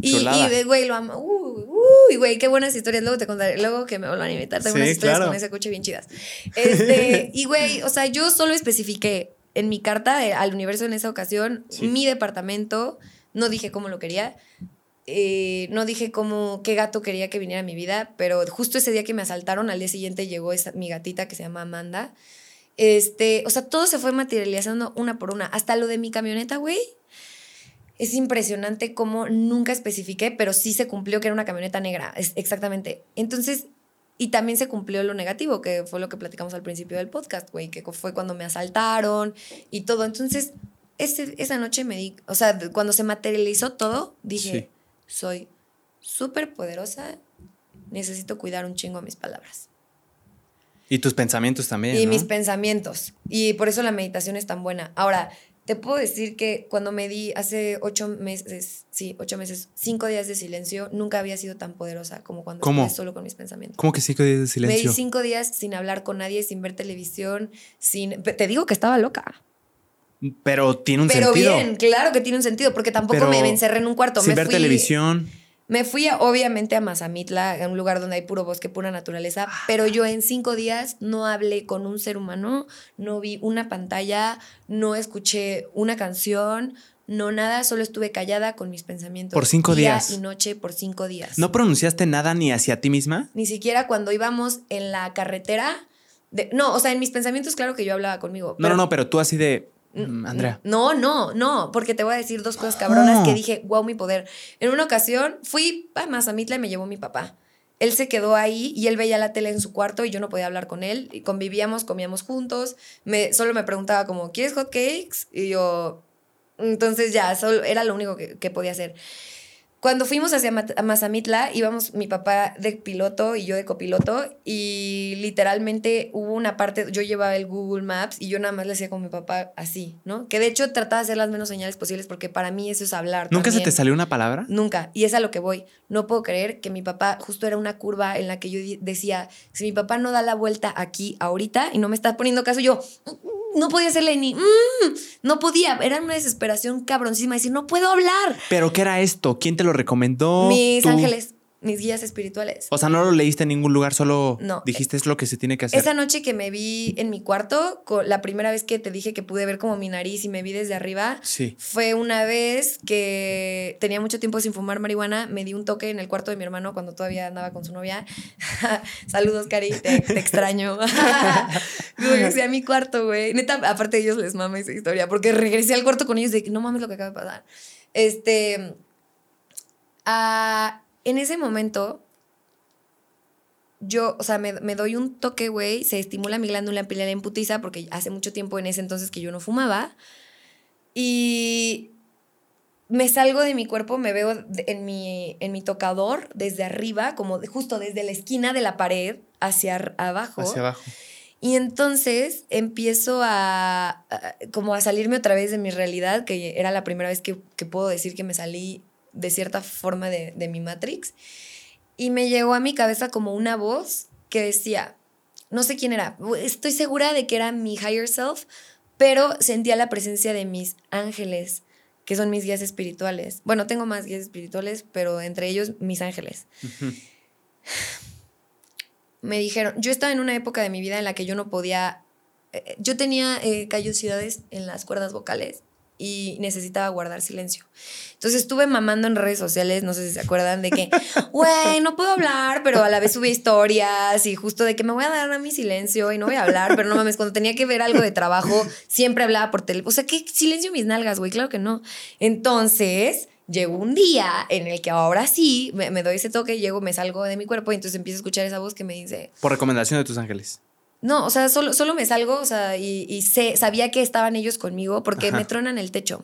Y, chulada. y güey, lo amo. Uy, uy, güey, qué buenas historias. Luego te contaré, luego que me vuelvan a invitar. Tengo Sí, unas historias claro. con ese coche bien chidas. Este, y güey, o sea, yo solo especifiqué en mi carta eh, al universo en esa ocasión Sí. mi departamento. No dije cómo lo quería. Eh, no dije cómo, qué gato quería que viniera a mi vida, pero justo ese día que me asaltaron, al día siguiente llegó mi gatita que se llama Amanda. Este, o sea, todo se fue materializando una por una. Hasta lo de mi camioneta, güey. Es impresionante cómo nunca especifiqué, pero sí se cumplió que era una camioneta negra. Es, exactamente. Entonces, y también se cumplió lo negativo, que fue lo que platicamos al principio del podcast, güey, que fue cuando me asaltaron y todo. Entonces, ese- esa noche me di, o sea, cuando se materializó todo, dije, soy súper poderosa, necesito cuidar un chingo mis palabras. Y tus pensamientos también. Y ¿no? mis pensamientos. Y por eso la meditación es tan buena. Ahora, te puedo decir que cuando me di hace ocho meses, sí, ocho meses, cinco días de silencio, nunca había sido tan poderosa como cuando ¿Cómo? estuve solo con mis pensamientos. ¿Cómo que cinco días de Me silencio? di cinco días sin hablar con nadie, sin ver televisión, sin... Te digo que estaba loca. Pero tiene un Pero sentido. bien, claro que tiene un sentido, porque tampoco Pero me encerré en un cuarto. Sin me ver fui- televisión. Me fui a- obviamente a Mazamitla, a un lugar donde hay puro bosque, pura naturaleza, pero yo en cinco días no hablé con un ser humano, no vi una pantalla, no escuché una canción, No, nada, solo estuve callada con mis pensamientos. Por cinco día días. y noche por cinco días. ¿No pronunciaste nada ni hacia ti misma? Ni siquiera cuando íbamos en la carretera. de- no, o sea, en mis pensamientos, claro que yo hablaba conmigo. No, no, no, pero tú así de. Mm, Andrea. No, no, no, porque te voy a decir dos cosas cabronas que dije, wow, mi poder. En una ocasión fui a Mazamitla y me llevó mi papá. Él se quedó ahí y él veía la tele en su cuarto y yo no podía hablar con él. Y convivíamos, comíamos juntos. Me, solo me preguntaba como, ¿quieres hot cakes? Y yo, entonces ya, solo, era lo único que, que podía hacer. Cuando fuimos hacia Mazamitla, íbamos mi papá de piloto y yo de copiloto y literalmente hubo una parte, yo llevaba el Google Maps y yo nada más le hacía con mi papá así, ¿no? Que de hecho trataba de hacer las menos señales posibles porque para mí eso es hablar. ¿Nunca se te salió una palabra? Nunca. Y es a lo que voy. No puedo creer que mi papá justo era una curva en la que yo decía, si mi papá no da la vuelta aquí ahorita y no me está poniendo caso, yo "Mm, no podía hacerle ni... "Mm", no podía. Era una desesperación cabroncísima. Decir, no puedo hablar. ¿Pero qué era esto? ¿Quién te lo recomendó? Mis ¿Tú? ángeles, mis guías espirituales. O sea, no lo leíste en ningún lugar, solo No. dijiste es lo que se tiene que hacer. Esa noche que me vi en mi cuarto, la primera vez que te dije que pude ver como mi nariz y me vi desde arriba, Sí. fue una vez que tenía mucho tiempo sin fumar marihuana, me di un toque en el cuarto de mi hermano cuando todavía andaba con su novia. Saludos, Cari, te, te extraño. regresé a mi cuarto, güey. Neta, aparte de ellos les mama esa historia, porque regresé al cuarto con ellos de que no mames lo que acaba de pasar. Este. ah, en ese momento, yo, o sea, me, me doy un toque, güey, se estimula mi glándula pineal en putiza porque hace mucho tiempo en ese entonces que yo no fumaba. Y me salgo de mi cuerpo, me veo en mi, en mi tocador desde arriba, como de- justo desde la esquina de la pared hacia abajo. Hacia abajo. Y entonces empiezo a, a- como a salirme otra vez de mi realidad, que era la primera vez que, que puedo decir que me salí de cierta forma de, de mi Matrix. Y me llegó a mi cabeza como una voz que decía, no sé quién era, estoy segura de que era mi higher self, pero sentía la presencia de mis ángeles, que son mis guías espirituales. Bueno, tengo más guías espirituales, pero entre ellos mis ángeles me dijeron, yo estaba en una época de mi vida en la que yo no podía, eh, yo tenía eh, callosidades en las cuerdas vocales y necesitaba guardar silencio. Entonces estuve mamando en redes sociales, no sé si se acuerdan, de que, güey, no puedo hablar, pero a la vez subí historias y justo de que me voy a dar a mi silencio y no voy a hablar, pero no mames, cuando tenía que ver algo de trabajo, siempre hablaba por teléfono. O sea, ¿qué silencio mis nalgas, güey? Claro que no. Entonces, llegó un día en el que ahora sí me, me doy ese toque, llego, me salgo de mi cuerpo y entonces empiezo a escuchar esa voz que me dice, Por recomendación de tus ángeles. No, o sea, solo, solo me salgo, o sea, y, y sé, sabía que estaban ellos conmigo porque Ajá. me tronan el techo.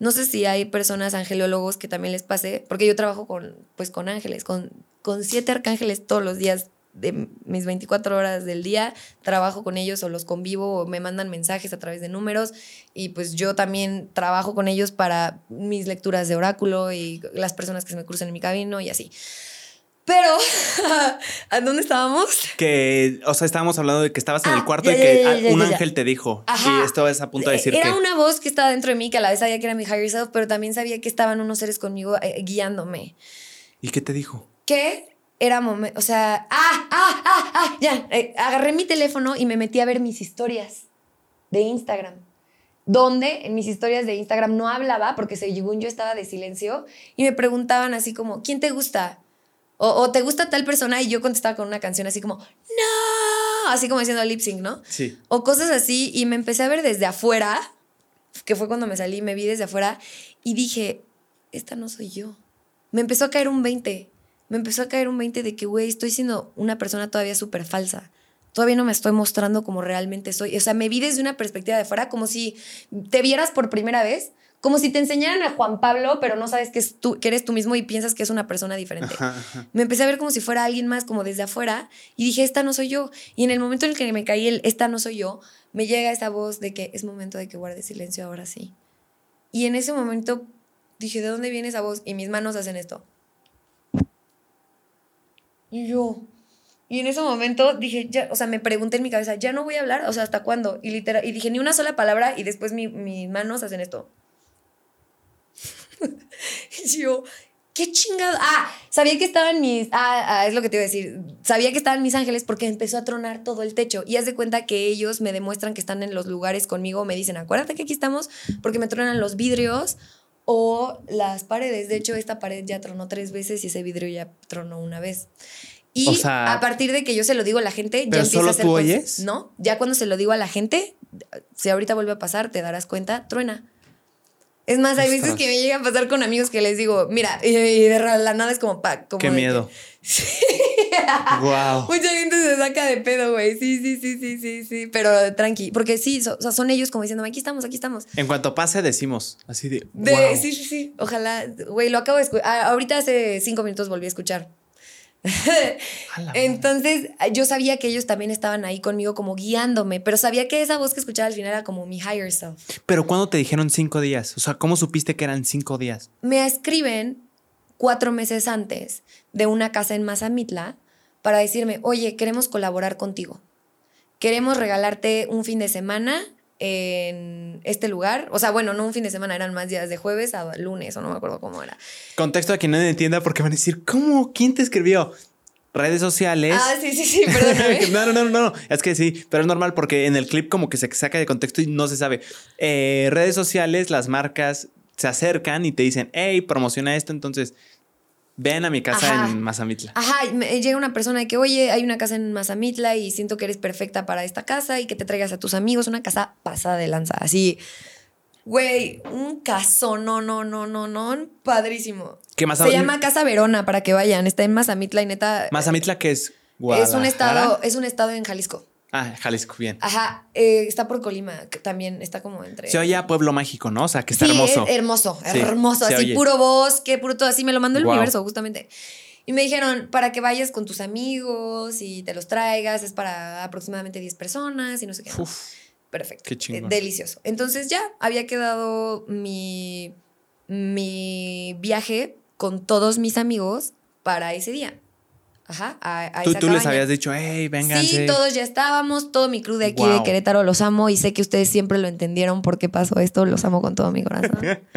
No sé si hay personas angelólogos que también les pase, porque yo trabajo con, pues, con ángeles, con, con siete arcángeles todos los días de mis 24 horas del día, trabajo con ellos o los convivo o me mandan mensajes a través de números y pues yo también trabajo con ellos para mis lecturas de oráculo y las personas que se me cruzan en mi camino y así. Pero, ¿a dónde estábamos? Que, o sea, estábamos hablando de que estabas en Ah, el cuarto ya, y que ya, ya, ah, ya, un ángel te dijo. Ajá. Y estabas a punto de decir Era que. una voz que estaba dentro de mí, que a la vez sabía que era mi higher self, pero también sabía que estaban unos seres conmigo eh, guiándome. ¿Y qué te dijo? Que era momento, o sea, ah, ah, ah, ah, ya, eh, agarré mi teléfono y me metí a ver mis historias de Instagram. Donde en mis historias de Instagram no hablaba porque según yo estaba de silencio y me preguntaban así como, ¿quién te gusta? O, o te gusta tal persona y yo contestaba con una canción así como, no, así como diciendo lip sync, ¿no? Sí. o cosas así y me empecé a ver desde afuera, que fue cuando me salí, me vi desde afuera y dije, esta no soy yo. Me empezó a caer un 20, me empezó a caer un 20 de que, güey, estoy siendo una persona todavía súper falsa. Todavía no me estoy mostrando como realmente soy. O sea, me vi desde una perspectiva de fuera, como si te vieras por primera vez, como si te enseñaran a Juan Pablo, pero no sabes que, es tú, que eres tú mismo y piensas que es una persona diferente. Ajá, ajá. Me empecé a ver como si fuera alguien más, como desde afuera, y dije, esta no soy yo. Y en el momento en el que me caí el, esta no soy yo, me llega esa voz de que es momento de que guarde silencio ahora sí. Y en ese momento dije, ¿de dónde viene esa voz? Y mis manos hacen esto. Y yo. Y en ese momento dije, ya, o sea, me pregunté en mi cabeza, ya no voy a hablar, o sea, ¿hasta cuándo? Y literal, y dije ni una sola palabra y después mi- mis manos hacen esto. y yo, ¿Qué chingado? Ah, sabía que estaban mis. Ah, ah, es lo que te iba a decir. Sabía que estaban mis ángeles porque empezó a tronar todo el techo. Y haz de cuenta que ellos me demuestran que están en los lugares conmigo. Me dicen, acuérdate que aquí estamos porque me tronan los vidrios o las paredes. De hecho, esta pared ya tronó tres veces y ese vidrio ya tronó una vez. Y O sea, a partir de que yo se lo digo a la gente, ya ¿pero empieza solo a hacer tú oyes? No, ya cuando se lo digo a la gente, si ahorita vuelve a pasar, te darás cuenta, truena. Es más, hay veces que me llega a pasar con amigos que les digo, mira, y y de la nada es como, pa, como Qué miedo. Sí. Wow. Mucha gente se saca de pedo, güey. Sí, sí, sí, sí, sí, sí. Pero tranqui. Porque sí, so- o sea, son ellos como diciendo, aquí estamos, aquí estamos. En cuanto pase, decimos así de. De, wow. Sí, sí, sí. Ojalá. Güey, lo acabo de escuchar. ahorita hace cinco minutos volví a escuchar. Entonces, yo sabía que ellos también estaban ahí conmigo como guiándome, pero sabía que esa voz que escuchaba al final era como mi higher self. Pero ¿cuándo te dijeron cinco días? O sea, ¿cómo supiste que eran cinco días? Me escriben cuatro meses antes de una casa en Mazamitla para decirme, oye, queremos colaborar contigo. Queremos regalarte un fin de semana en este lugar. O sea, bueno, no un fin de semana, eran más días de jueves a lunes, o no me acuerdo cómo era. Contexto a quien no entienda porque van a decir, ¿cómo? ¿Quién te escribió? Redes sociales. Ah, sí, sí, sí, perdóname. no, no, no, no, no. Es que sí, pero es normal porque en el clip como que se saca de contexto y no se sabe. Eh, redes sociales, las marcas se acercan y te dicen, hey, promociona esto, entonces ven a mi casa Ajá. en Mazamitla. Ajá, me- llega una persona de que, oye, hay una casa en Mazamitla y siento que eres perfecta para esta casa y que te traigas a tus amigos, una casa pasada de lanza, así. Güey, un caso, no, no, no, no, no, padrísimo. ¿Qué más? Se llama Casa Verona para que vayan, está en Mazamitla y neta. Mazamitla que es es un estado, es un estado en Jalisco. Ah, Jalisco, bien. Ajá, eh, está por Colima, que también está como entre. Se oye a Pueblo Mágico, ¿no? O sea, que está Sí, hermoso. es hermoso, Sí, hermoso, así oye. puro bosque, puro todo así, me lo mandó el universo justamente. Y me dijeron, para que vayas con tus amigos y te los traigas, es para aproximadamente 10 personas y no sé qué. Perfecto. Qué chingón. Eh, delicioso. Entonces ya había quedado mi, mi viaje con todos mis amigos para ese día. Ajá, a, a tú esa tú les habías dicho, hey, vénganse. Sí, todos ya estábamos, todo mi crew de aquí Wow. de Querétaro los amo y sé que ustedes siempre lo entendieron por qué pasó esto, los amo con todo mi corazón.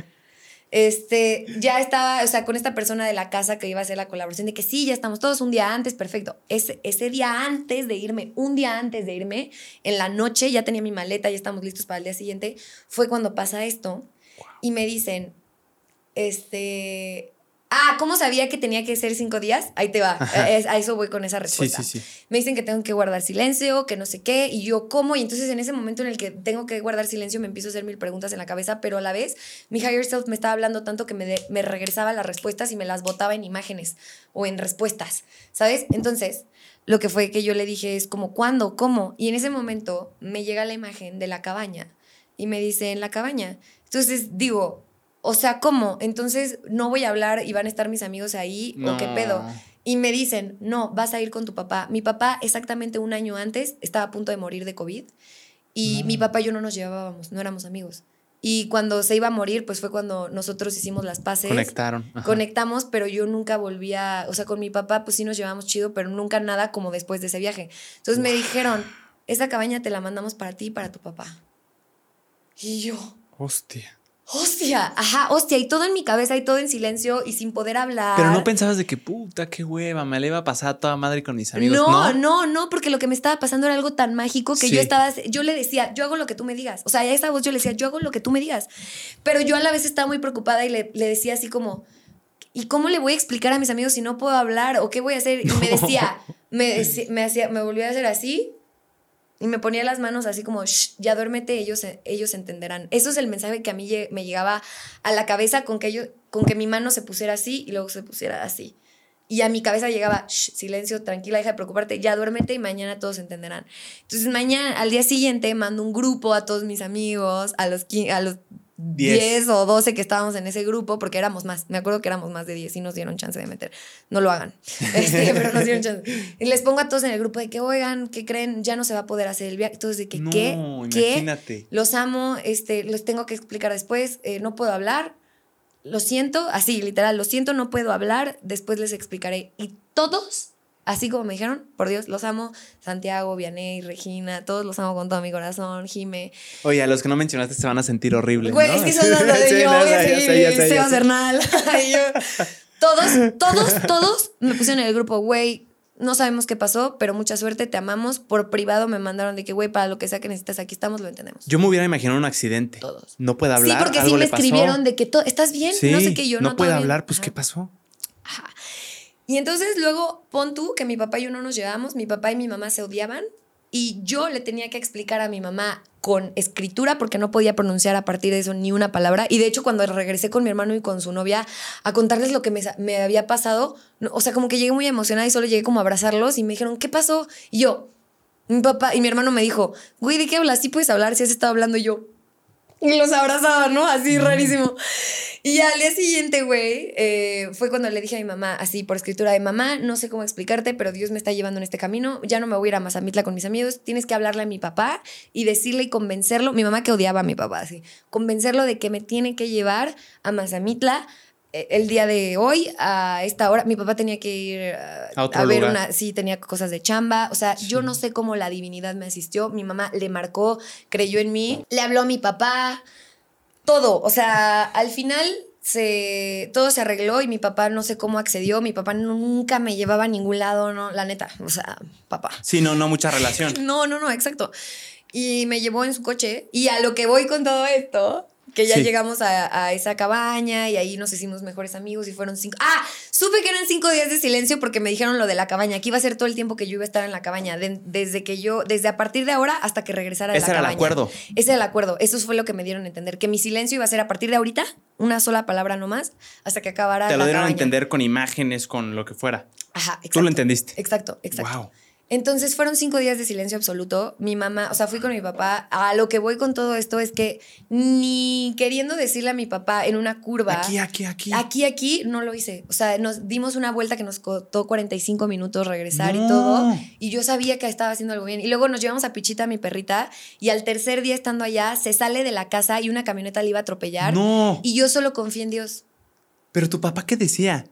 Este, ya estaba, o sea, con esta persona de la casa que iba a hacer la colaboración de que sí, ya estamos todos un día antes, perfecto. Ese, ese día antes de irme, un día antes de irme, en la noche, ya tenía mi maleta, ya estamos listos para el día siguiente, fue cuando pasa esto y me dicen, este, ah, ¿cómo sabía que tenía que ser cinco días? Ahí te va, Es- a eso voy con esa Sí, respuesta sí, sí. me dicen que tengo que guardar silencio, que no sé qué, y yo cómo, y entonces en ese momento en el que tengo que guardar silencio me empiezo a hacer mil preguntas en la cabeza, pero a la vez mi higher self me estaba hablando tanto que me, de- me regresaba las respuestas y me las botaba en imágenes o en respuestas, ¿sabes? Entonces, lo que fue que yo le dije es como, ¿cuándo? ¿Cómo? Y en ese momento me llega la imagen de la cabaña y me dice, en la cabaña. Entonces digo, o sea, ¿cómo? Entonces no voy a hablar y van a estar mis amigos ahí, ¿o qué No. pedo? Y me dicen, no, vas a ir con tu papá. Mi papá, exactamente un año antes, estaba a punto de morir de COVID. Y No. mi papá y yo no nos llevábamos, no éramos amigos. Y cuando se iba a morir, pues fue cuando nosotros hicimos las paces. Conectaron. Ajá. Conectamos, pero yo nunca volví a. O sea, con mi papá, pues sí nos llevamos chido, pero nunca nada como después de ese viaje. Entonces me dijeron, esa cabaña te la mandamos para ti y para tu papá. Y yo, Hostia. Hostia, ajá, hostia, y todo en mi cabeza y todo en silencio y sin poder hablar. Pero no pensabas de que puta, qué hueva, me la iba a pasar a toda madre con mis amigos. No, No, no, no, porque lo que me estaba pasando era algo tan mágico que Sí. yo estaba, yo le decía, yo hago lo que tú me digas. O sea, a esa voz yo le decía, yo hago lo que tú me digas. Pero yo a la vez estaba muy preocupada y le, le decía así como, ¿y cómo le voy a explicar a mis amigos si no puedo hablar? ¿O qué voy a hacer? Y me decía, me, deci- me, hacía, me volvía a hacer así y me ponía las manos así como, "Shh, ya duérmete, ellos, ellos entenderán. Eso es el mensaje que a mí me llegaba a la cabeza con que, ellos, con que mi mano se pusiera así y luego se pusiera así. Y a mi cabeza llegaba, "Shh, silencio, tranquila, deja de preocuparte, ya duérmete y mañana todos entenderán. Entonces mañana, al día siguiente, mando un grupo a todos mis amigos, a los, a los Diez. 10 o 12 que estábamos en ese grupo, porque éramos más, me acuerdo que éramos más de 10 y nos dieron chance de meter. No lo hagan, Este, pero nos dieron chance. Y les pongo a todos en el grupo de que, oigan, ¿qué creen? Ya no se va a poder hacer el viaje. Entonces, de que, No, ¿qué? ¿Qué? imagínate. Los amo, este, los tengo que explicar después, eh, no puedo hablar, lo siento, así, literal, lo siento, no puedo hablar, después les explicaré. Y todos, así como me dijeron, por Dios, los amo, Santiago, Vianey, Regina, todos los amo con todo mi corazón, Jime. Oye, a los que no mencionaste se van a sentir horribles. Güey, ¿no? es que son las de Sí, yo, Sebas. Bernal. Todos, todos, todos me pusieron en el grupo, güey, no sabemos qué pasó, pero mucha suerte, te amamos. Por privado me mandaron de que, güey, para lo que sea que necesitas, aquí estamos, lo entendemos. Yo me hubiera imaginado un accidente. Todos. No puede hablar. sí, porque sí me pasó. escribieron de que to- estás bien, Sí, no sé qué yo no. no puede todo bien. hablar, pues Ajá. ¿qué pasó? Y entonces luego pon tú que mi papá y yo no nos llevábamos, mi papá y mi mamá se odiaban y yo le tenía que explicar a mi mamá con escritura porque no podía pronunciar a partir de eso ni una palabra y de hecho cuando regresé con mi hermano y con su novia a contarles lo que me, me había pasado, o sea, como que llegué muy emocionada y solo llegué como a abrazarlos y me dijeron, ¿qué pasó? Y yo, mi papá y mi hermano me dijo, güey, ¿de qué hablas? Sí puedes hablar, si has estado hablando Y yo. Y los abrazaba, ¿no? Así rarísimo. Y al día siguiente, güey, eh, fue cuando le dije a mi mamá, así por escritura de mamá, no sé cómo explicarte, pero Dios me está llevando en este camino, ya no me voy a ir a Mazamitla con mis amigos, tienes que hablarle a mi papá y decirle y convencerlo, mi mamá que odiaba a mi papá, así, convencerlo de que me tiene que llevar a Mazamitla el día de hoy a esta hora. Mi papá tenía que ir eh, A ver lugar. una, sí, tenía cosas de chamba, o sea, yo no sé cómo la divinidad me asistió, mi mamá le marcó, creyó en mí, le habló a mi papá, todo, o sea, al final se todo se arregló y mi papá no sé cómo accedió, mi papá nunca me llevaba a ningún lado, no, la neta, o sea, papá. Sí, no, no mucha relación. No, no, no, exacto. Y me llevó en su coche y a lo que voy con todo esto, que ya Sí. llegamos a, a esa cabaña y ahí nos hicimos mejores amigos y fueron cinco. Ah, supe que eran cinco días de silencio porque me dijeron lo de la cabaña, que iba a ser todo el tiempo que yo iba a estar en la cabaña, de- desde que yo, desde a partir de ahora hasta que regresara de Ese la era el acuerdo. Ese era el acuerdo. Eso fue lo que me dieron a entender, que mi silencio iba a ser a partir de ahorita, una sola palabra nomás, hasta que acabara Te la lo dieron a entender con imágenes, con lo que fuera. Ajá, exacto. Tú lo entendiste. Exacto, exacto. Wow. Entonces fueron cinco días de silencio absoluto. Mi mamá, o sea, fui con mi papá. A lo que voy con todo esto es que ni queriendo decirle a mi papá en una curva. Aquí, aquí, aquí. Aquí, aquí, no lo hice. O sea, nos dimos una vuelta que nos costó 45 minutos regresar y todo. Y yo sabía que estaba haciendo algo bien. Y luego nos llevamos a Pichita, mi perrita. Y al tercer día estando allá, se sale de la casa y una camioneta le iba a atropellar. No. Y yo solo confié en Dios. Pero tu papá, ¿qué decía?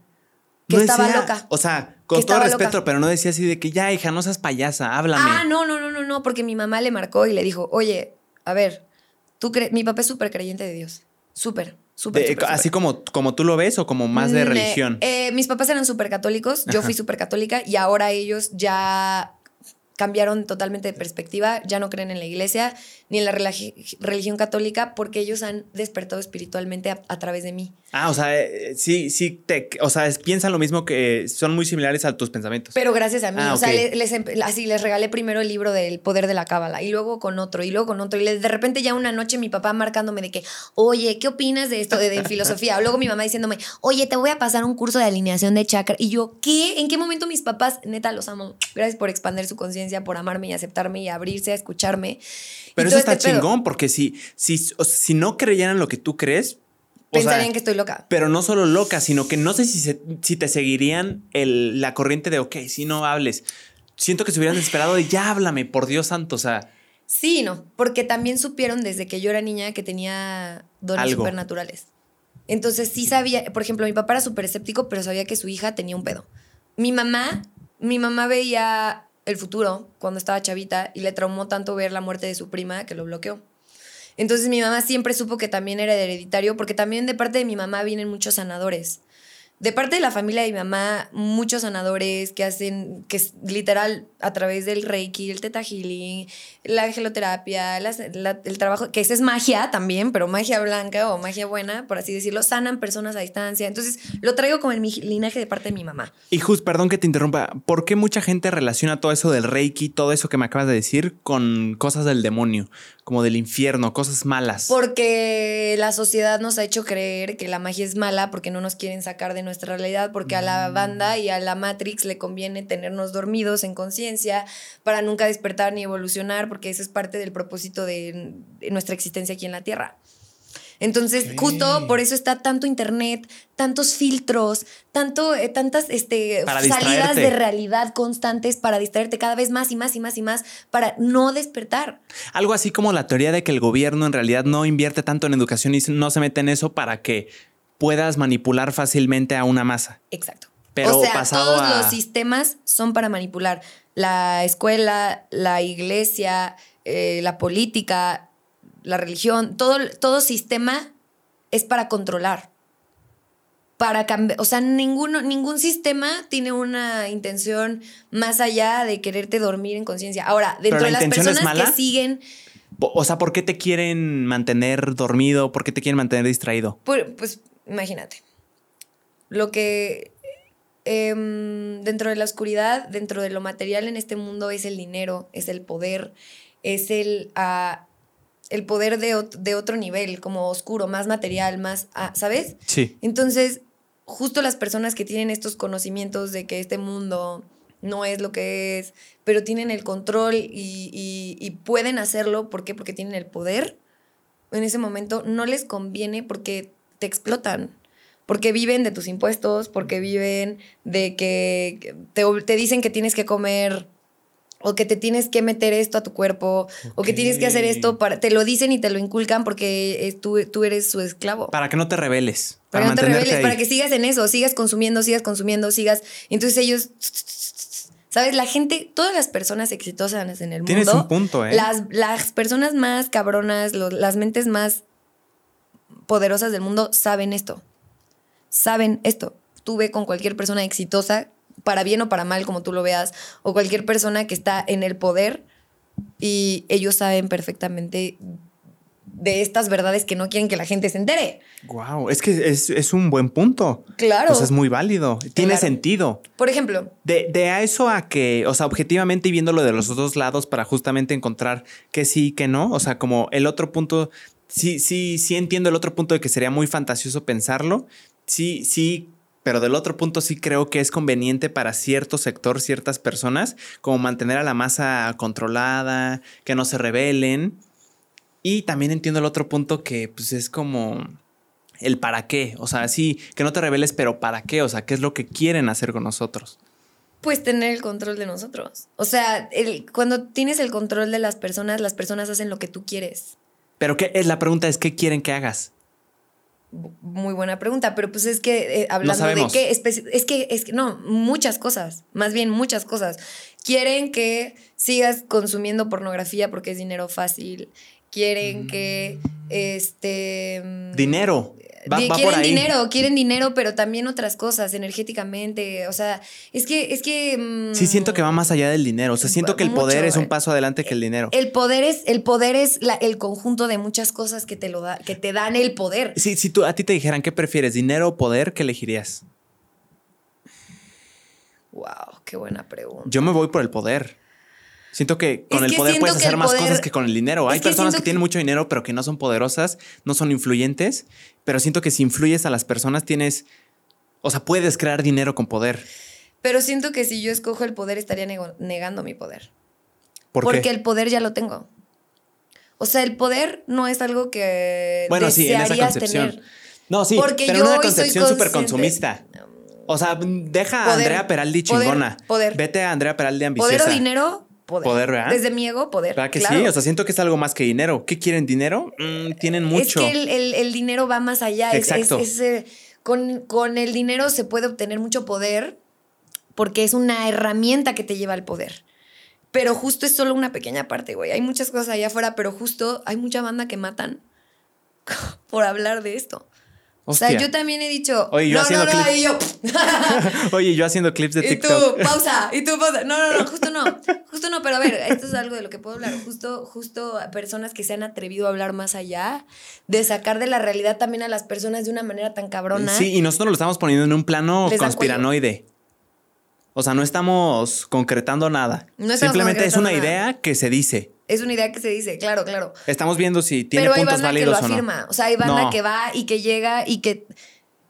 Que estaba loca. O sea, con todo respeto, loca. pero no decía así de que ya, hija, no seas payasa, háblame. Ah, no, no, no, no, no, porque mi mamá le marcó y le dijo, oye, a ver, tú crees, mi papá es súper creyente de Dios, súper, súper, así como, como tú lo ves o como más de Mm, religión. eh, eh, mis papás eran súper católicos, yo fui súper católica y ahora ellos ya cambiaron totalmente de perspectiva, ya no creen en la iglesia ni en la religi- religión católica porque ellos han despertado espiritualmente a, a través de mí. Ah, o sea, eh, sí, sí, te, o sea, es- piensan lo mismo que son muy similares a tus pensamientos. Pero gracias a mí, Ah, o sea, les, empe- así les regalé primero el libro del poder de la cábala y luego con otro y luego con otro y le- de repente ya una noche mi papá marcándome de que, oye, ¿qué opinas de esto de, de filosofía? O luego mi mamá diciéndome, oye, te voy a pasar un curso de alineación de chakra y yo, ¿qué? ¿En qué momento mis papás, neta, los amo? Gracias por expandir su conciencia, por amarme y aceptarme y abrirse a escucharme. Pero eso está este pedo. chingón, porque si, si, si no creyeran lo que tú crees, o sea, Pensarían que estoy loca. pero no solo loca, sino que no sé si, se- si te seguirían el, la corriente de, ok, si no hables. Siento que se hubieran desesperado de ya háblame, por Dios santo. O sea, Sí, no, porque también supieron desde que yo era niña que tenía dones Algo. supernaturales. Entonces sí sabía, por ejemplo, mi papá era súper escéptico, pero sabía que su hija tenía un pedo. Mi mamá, mi mamá veía el futuro cuando estaba chavita y le traumó tanto ver la muerte de su prima que lo bloqueó. Entonces mi mamá siempre supo que también era hereditario, porque también de parte de mi mamá vienen muchos sanadores. De parte de la familia de mi mamá, muchos sanadores que hacen, que es literal a través del Reiki, el Teta Healing, la la- el trabajo, que esa es magia también, pero magia blanca o magia buena, por así decirlo, sanan personas a distancia. Entonces lo traigo como en mi linaje de parte de mi mamá. y Jus, perdón que te interrumpa, ¿por qué mucha gente relaciona todo eso del Reiki, todo eso que me acabas de decir, con cosas del demonio, como del infierno, cosas malas? Porque la sociedad nos ha hecho creer que la magia es mala porque no nos quieren sacar de nuestra realidad, porque a la banda y a la Matrix le conviene tenernos dormidos en conciencia para nunca despertar ni evolucionar, porque eso es parte del propósito de, nuestra existencia aquí en la Tierra. Entonces, justo por eso está tanto internet, tantos filtros, tanto, eh, tantas este, Para salidas distraerte. de realidad constantes para distraerte cada vez más y más y más y más, para no despertar. Algo así como la teoría de que el gobierno en realidad no invierte tanto en educación y no se mete en eso para que puedas manipular fácilmente a una masa. Exacto. Pero o sea, pasado todos a- los sistemas son para manipular. La escuela, la iglesia, eh, la política, la religión, todo, todo sistema es para controlar. para cambiar, o sea, ninguno, ningún sistema tiene una intención más allá de quererte dormir en conciencia. Ahora, dentro la de las personas que siguen, O sea, ¿por qué te quieren mantener dormido? ¿Por qué te quieren mantener distraído? Pu- Pues imagínate. Lo que em, dentro de la oscuridad, dentro de lo material en este mundo es el dinero, es el poder, es el, ah, el poder de, de otro nivel, como oscuro, más material, más, ah, ¿sabes? Sí. Entonces, justo las personas que tienen estos conocimientos de que este mundo no es lo que es, pero tienen el control y, y- y pueden hacerlo, ¿por qué? Porque tienen el poder, en ese momento no les conviene porque te explotan. Porque viven de tus impuestos, porque viven de que te, te dicen que tienes que comer o que te tienes que meter esto a tu cuerpo o que tienes que hacer esto para te lo dicen y te lo inculcan porque tú, tú eres su esclavo. Para que no te rebeles. Para que no te rebeles, ahí. para que sigas en eso, sigas consumiendo, sigas consumiendo, sigas. Entonces ellos. ¿Sabes? La gente, todas las personas exitosas en el mundo. Tienes un punto, ¿eh? Las, las personas más cabronas, las mentes más poderosas del mundo saben esto. Saben esto. Tú ve con cualquier persona exitosa, para bien o para mal, como tú lo veas, o cualquier persona que está en el poder y ellos saben perfectamente de estas verdades que no quieren que la gente se entere. Wow, es que es, es un buen punto. Claro. O sea, es muy válido. Tiene Claro. sentido. Por ejemplo, De, de a eso a que, o sea, objetivamente y viéndolo de los dos lados para justamente encontrar que sí, que no. O sea, como el otro punto, sí, sí, sí entiendo el otro punto de que sería muy fantasioso pensarlo. Sí, sí, pero del otro punto sí creo que es conveniente para cierto sector, ciertas personas, como mantener a la masa controlada, que no se rebelen. Y también entiendo el otro punto que pues es como el para qué. O sea, sí, que no te rebeles, pero para qué. O sea, qué es lo que quieren hacer con nosotros. pues tener el control de nosotros. O sea, cuando tienes el control de las personas, las personas hacen lo que tú quieres. Pero qué es la pregunta es qué quieren que hagas. Muy buena pregunta, pero pues es que eh, hablando de qué, es que, es que, no, muchas cosas, más bien muchas cosas. Quieren que sigas consumiendo pornografía porque es dinero fácil. Quieren que, este... mm, Dinero. Va, quieren dinero, quieren dinero, pero también otras cosas, energéticamente. O sea, es que, es que. mm, Sí, siento que va más allá del dinero. O sea, siento que el poder es un eh. paso adelante que el dinero. El poder es, el poder es la- el conjunto de muchas cosas que te lo da, que te dan el poder. Si, si tú, a ti te dijeran qué prefieres, dinero o poder, ¿qué elegirías? Wow, qué buena pregunta. Yo me voy por el poder. Siento que con Es el que poder puedes hacer más poder- cosas que con el dinero. Es Hay que personas que, tienen mucho dinero, pero que no son poderosas, no son influyentes. Pero siento que si influyes a las personas, tienes. O sea, puedes crear dinero con poder. Pero siento que si yo escojo el poder, estaría negando mi poder. ¿Por porque qué? el poder ya lo tengo. O sea, el poder no es algo que Bueno, sí, en esa concepción. tener. No, sí, Porque pero yo una concepción súper consumista. O sea, deja a Andrea Peraldi poder, chingona. poder. Vete a Andrea Peraldi ambiciosa. Poder o dinero, poder. Poder, ¿verdad? Desde mi ego, poder. ¿Verdad que claro. sí? O sea, siento que es algo más que dinero. ¿Qué quieren? ¿Dinero? Mm, tienen mucho. Es que el, el- el dinero va más allá. Es- Exacto. Es, es, eh, con, con el dinero se puede obtener mucho poder porque es una herramienta que te lleva al poder. Pero justo es solo una pequeña parte, güey. Hay muchas cosas allá afuera, pero justo hay mucha banda que matan por hablar de esto. O sea, yo también he dicho. Oye, yo no, haciendo no, no, clip- y yo. Oye, yo haciendo clips de Y tú, TikTok. pausa, y tú, pausa. No, no, no, justo no. Justo no, pero a ver, esto es algo de lo que puedo hablar. Justo, justo personas que se han atrevido a hablar más allá, de sacar de la realidad también a las personas de una manera tan cabrona. Sí, y nosotros lo estamos poniendo en un plano conspiranoide. O sea, no estamos concretando nada. No estamos Simplemente es una idea que se dice. Es una idea que se dice, claro, claro. Estamos viendo si tiene pero puntos banda que lo válidos o no. afirma. O sea, hay banda No. que va y que llega y que,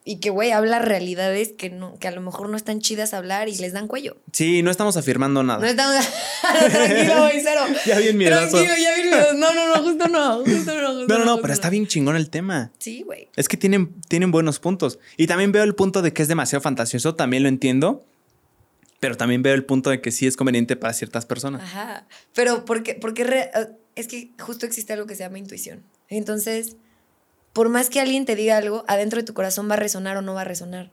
y que, güey, habla realidades que, no, que a lo mejor no están chidas a hablar y les dan cuello. Sí, no estamos afirmando nada. No estamos. Tranquilo, güey, cero. Ya bien miedoso. Tranquilo, ya bien miedoso. No, no, no, justo no. Justo no, justo no, no, pero está bien chingón el tema. Sí, güey. Es que tienen, tienen buenos puntos. Y también veo el punto de que es demasiado fantasioso, también lo entiendo. Pero también veo el punto de que sí es conveniente para ciertas personas. Ajá. Pero porque, porque re- eh, es que justo existe algo que se llama intuición. Entonces, por más que alguien te diga algo, adentro de tu corazón va a resonar o no va a resonar.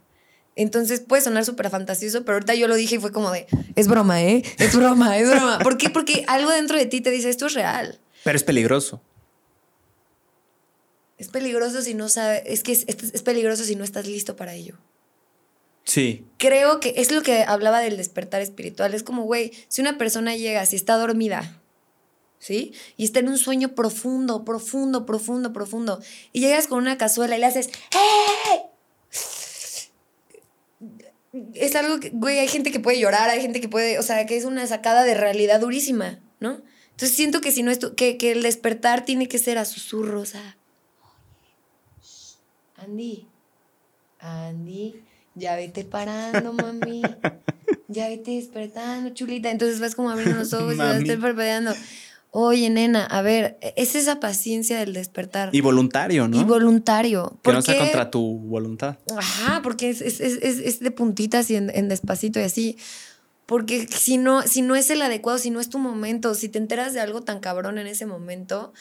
Entonces puede sonar súper fantasioso, pero ahorita yo lo dije y fue como de, es broma, ¿eh? Es broma, es broma. ¿Por qué? Porque algo dentro de ti te dice, esto es real. Pero es peligroso. Es peligroso si no sabes, es que es, es- es peligroso si no estás listo para ello. Sí. Creo que es lo que hablaba del despertar espiritual. Es como, güey, si una persona llega, si está dormida, ¿sí? Y está en un sueño profundo, profundo, profundo, profundo, y llegas con una cazuela y le haces, ¡Hey! Es algo que, güey, hay gente que puede llorar, hay gente que puede, o sea, que es una sacada de realidad durísima, ¿no? Entonces siento que si no es tu- que, que el despertar tiene que ser a susurros, a Andy, Andy, ya vete parando, mami. Ya vete despertando, chulita. Entonces vas como abriendo los ojos y vas a estar parpadeando. Oye, nena, a ver, es esa paciencia del despertar. Y voluntario, ¿no? Y voluntario. que no sea contra tu voluntad. Ajá, porque es, es, es, es- es de puntitas y en, en despacito y así. Porque si no, si no es el adecuado, si no es tu momento, si te enteras de algo tan cabrón en ese momento,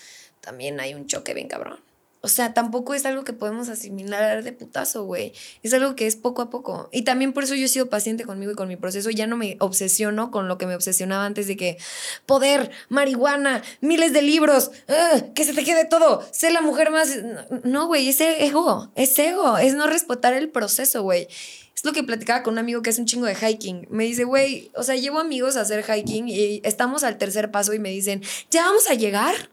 también hay un choque bien cabrón. O sea, tampoco es algo que podemos asimilar de putazo, güey. Es algo que es poco a poco. Y también por eso yo he sido paciente conmigo y con mi proceso. Ya no me obsesiono con lo que me obsesionaba antes de que poder, marihuana, miles de libros, que se te quede todo, sé la mujer más... No, güey, es ego, es ego, es no respetar el proceso, güey. Es lo que platicaba con un amigo que es un chingo de hiking. Me dice, güey, o sea, llevo amigos a hacer hiking y estamos al tercer paso y me dicen, ¿ya vamos a llegar?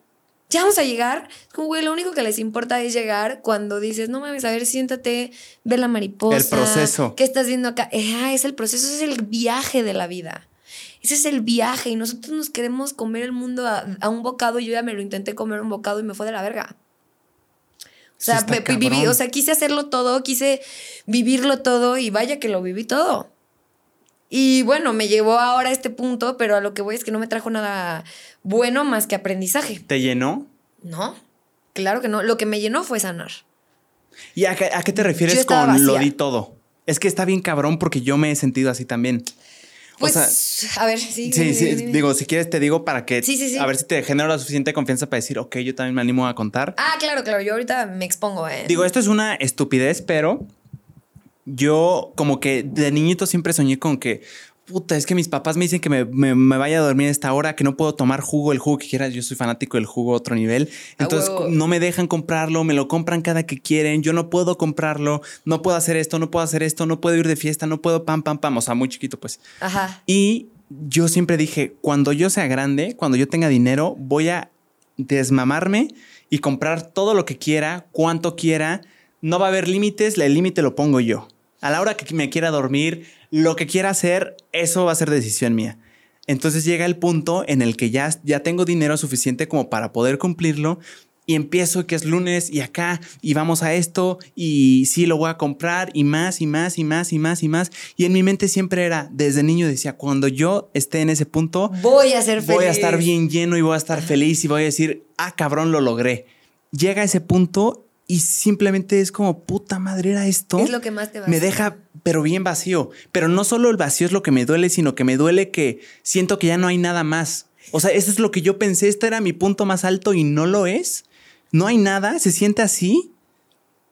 ¿Ya vamos a llegar? Como, güey, lo único que les importa es llegar cuando dices, no mames, a ver, siéntate, ve la mariposa. El proceso. ¿Qué estás viendo acá? Ah, es el proceso, es el viaje de la vida. Ese es el viaje y nosotros nos queremos comer el mundo a, a un bocado. Yo ya me lo intenté comer un bocado y me fue de la verga. O sea, viví, o sea, quise hacerlo todo, quise vivirlo todo y vaya que lo viví todo. Y bueno, me llevó ahora a este punto, pero a lo que voy es que no me trajo nada bueno más que aprendizaje. ¿Te llenó? No, claro que no. Lo que me llenó fue sanar. ¿Y a qué, a qué te refieres con lo di todo? Es que está bien cabrón porque yo me he sentido así también. Pues, o sea, a ver, sí. sí, dime, sí, dime. digo, si quieres te digo para que Sí, sí, sí. a ver si te genero la suficiente confianza para decir, ok, yo también me animo a contar. Ah, claro, claro. Yo ahorita me expongo, ¿eh? Digo, esto es una estupidez, pero yo como que de niñito siempre soñé con que, puta, es que mis papás me dicen que me, me- me vaya a dormir a esta hora, que no puedo tomar jugo, el jugo que quieras, yo soy fanático del jugo a otro nivel. Entonces no me dejan comprarlo, me lo compran cada que quieren, yo no puedo comprarlo, no puedo hacer esto, no puedo hacer esto, no puedo ir de fiesta, no puedo pam, pam, pam, o sea, muy chiquito pues. Ajá. Y yo siempre dije, cuando yo sea grande, cuando yo tenga dinero, voy a desmamarme y comprar todo lo que quiera, cuanto quiera. No va a haber límites, el límite lo pongo yo. A la hora que me quiera dormir, lo que quiera hacer, eso va a ser decisión mía. Entonces llega el punto en el que ya, ya tengo dinero suficiente como para poder cumplirlo y empiezo que es lunes y acá y vamos a esto y sí lo voy a comprar y más y más y más y más y más. Y en mi mente siempre era, desde niño decía, cuando yo esté en ese punto, Voy a ser feliz. voy a estar bien lleno y voy a estar feliz y voy a decir, ah, cabrón, lo logré. Llega ese punto y simplemente es como, puta madre, era esto. Es lo que más te va a Me deja, pero bien vacío. Pero no solo el vacío es lo que me duele, sino que me duele que siento que ya no hay nada más. O sea, eso es lo que yo pensé, este era mi punto más alto y no lo es. No hay nada, se siente así.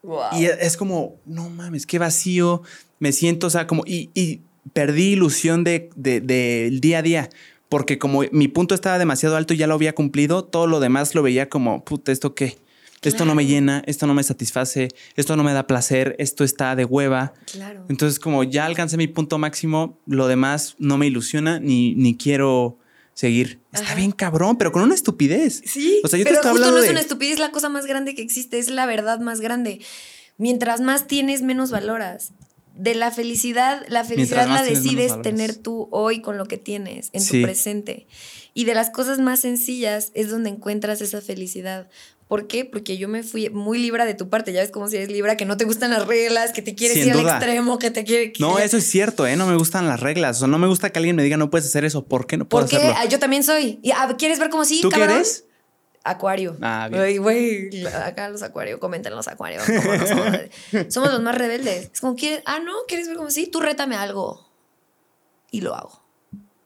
Wow. Y es como, no mames, qué vacío. Me siento, o sea, como, y, y perdí ilusión de, de- del día a día. Porque como mi punto estaba demasiado alto y ya lo había cumplido, todo lo demás lo veía como, puta, ¿esto qué? Esto no me llena, esto no me satisface, esto no me da placer, esto está de hueva. Claro. Entonces, como ya alcancé mi punto máximo, lo demás no me ilusiona ni, ni quiero seguir. Está bien cabrón, pero con una estupidez. Sí, O sea, yo te pero estoy justo hablando no es una estupidez, es la cosa más grande que existe, es la verdad más grande. Mientras más tienes, menos valoras. De la felicidad, la felicidad la tienes, decides tener tú hoy con lo que tienes, en Sí. tu presente. Y de las cosas más sencillas es donde encuentras esa felicidad. ¿Por qué? Porque yo me fui muy libra de tu parte. Ya ves cómo si eres libra, que no te gustan las reglas, que te quieres Sin ir al extremo, que te quiere. que- No, eso es cierto, ¿eh? No me gustan las reglas. O sea, no me gusta que alguien me diga no puedes hacer eso. ¿Por qué no puedo Porque hacerlo? ah, yo también soy. Y, ah, ¿Quieres ver cómo sí? ¿Tú qué eres? Acuario. Ah, bien. Güey, acá los acuarios, comenten los acuarios. cómo no somos, somos los más rebeldes. Es como, ¿quieres? Ah, no, ¿quieres ver cómo sí? Tú rétame algo. Y lo hago.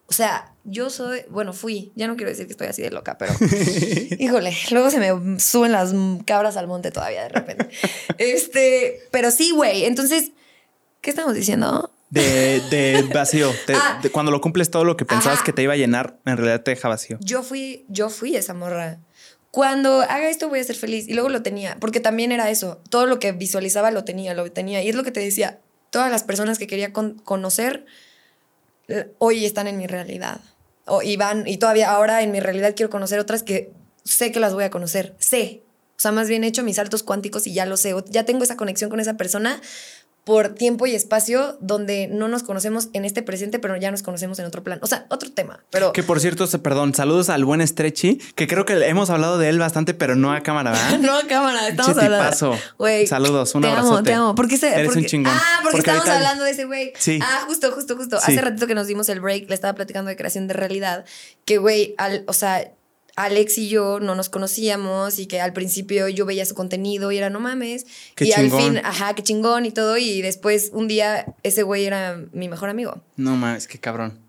O sea, yo soy, bueno, fui, ya no quiero decir que estoy así de loca, pero híjole, luego se me suben las cabras al monte todavía de repente. Este, pero sí, güey, entonces, ¿qué estamos diciendo? De, de vacío. Te- Ah. de cuando lo cumples todo lo que pensabas Ajá. que te iba a llenar, en realidad te deja vacío. Yo fui, yo fui esa morra. cuando haga esto voy a ser feliz. Y luego lo tenía, porque también era eso. Todo lo que visualizaba lo tenía, lo tenía. Y es lo que te decía, todas las personas que quería conocer eh, hoy están en mi realidad. O, y y todavía ahora en mi realidad quiero conocer otras que sé que las voy a conocer. Sé. O sea, más bien he hecho mis saltos cuánticos y ya lo sé. Ya tengo esa conexión con esa persona por tiempo y espacio donde no nos conocemos en este presente, pero ya nos conocemos en otro plan. O sea, otro tema. Pero que por cierto, perdón, saludos al buen Stretchy, que creo que hemos hablado de él bastante, pero no a cámara, ¿verdad? no a cámara, estamos hablando. Güey, saludos, un te abrazote. Amo, te amo. ¿Por qué Eres un chingón. Ah, porque, estamos hablando de ese güey. Sí. Ah, justo, justo, justo. Hace ratito que nos dimos el break, le estaba platicando de creación de realidad, que güey, al, o sea, Alex y yo no nos conocíamos y que al principio yo veía su contenido y era no mames. y al fin, ajá, qué chingón y todo. Y después un día ese güey era mi mejor amigo. No mames, qué cabrón.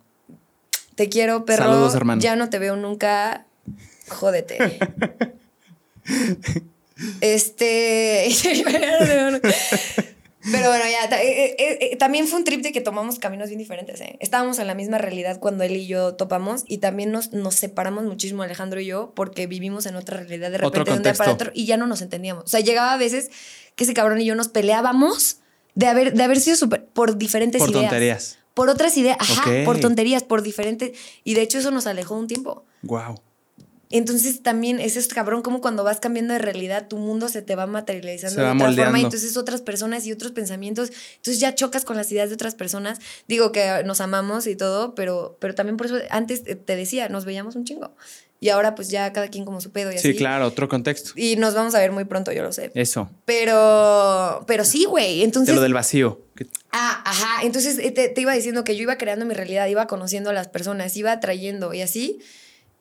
Te quiero, perro. Saludos, hermano. Ya no te veo nunca. Jódete. este. Pero bueno, ya, eh, eh, eh, también fue un trip de que tomamos caminos bien diferentes. Estábamos en la misma realidad cuando él y yo topamos y también nos, nos separamos muchísimo Alejandro y yo porque vivimos en otra realidad de repente de un día para otro y ya no nos entendíamos. O sea, llegaba a veces que ese cabrón y yo nos peleábamos de haber, de haber sido super, por diferentes por ideas. Por tonterías. Por otras ideas, ajá, por tonterías, por diferentes. Y de hecho eso nos alejó un tiempo. Wow. Entonces también es esto cabrón, como cuando vas cambiando de realidad, tu mundo se te va materializando de otra forma y entonces otras personas y otros pensamientos, entonces ya chocas con las ideas de otras personas. Digo que nos amamos y todo, pero, pero también por eso antes te decía, nos veíamos un chingo. Y ahora pues ya cada quien como su pedo y así. Sí, claro, otro contexto. Y nos vamos a ver muy pronto, yo lo sé. Eso. Pero, pero sí, güey. Entonces... De lo del vacío. Ah, ajá. Entonces eh, te, te iba diciendo que yo iba creando mi realidad, iba conociendo a las personas, iba atrayendo y así.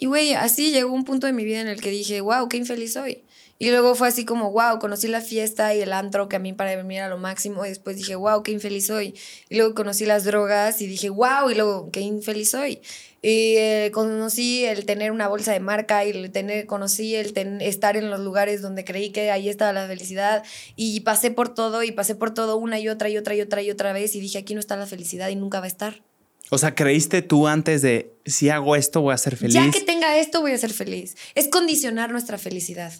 Y güey, así llegó un punto de mi vida en el que dije, wow, qué infeliz soy. Y luego fue así como, wow, conocí la fiesta y el antro que a mí para mí era lo máximo. Y después dije, wow, qué infeliz soy. Y luego conocí las drogas y dije, wow, y luego, qué infeliz soy. Y eh, conocí el tener una bolsa de marca y el tener, conocí el estar en los lugares donde creí que ahí estaba la felicidad. Y pasé por todo y pasé por todo una y otra y otra y otra y otra vez. Y dije, aquí no está la felicidad y nunca va a estar. O sea, ¿creíste tú antes de si hago esto voy a ser feliz? Ya que tenga esto voy a ser feliz. Es condicionar nuestra felicidad.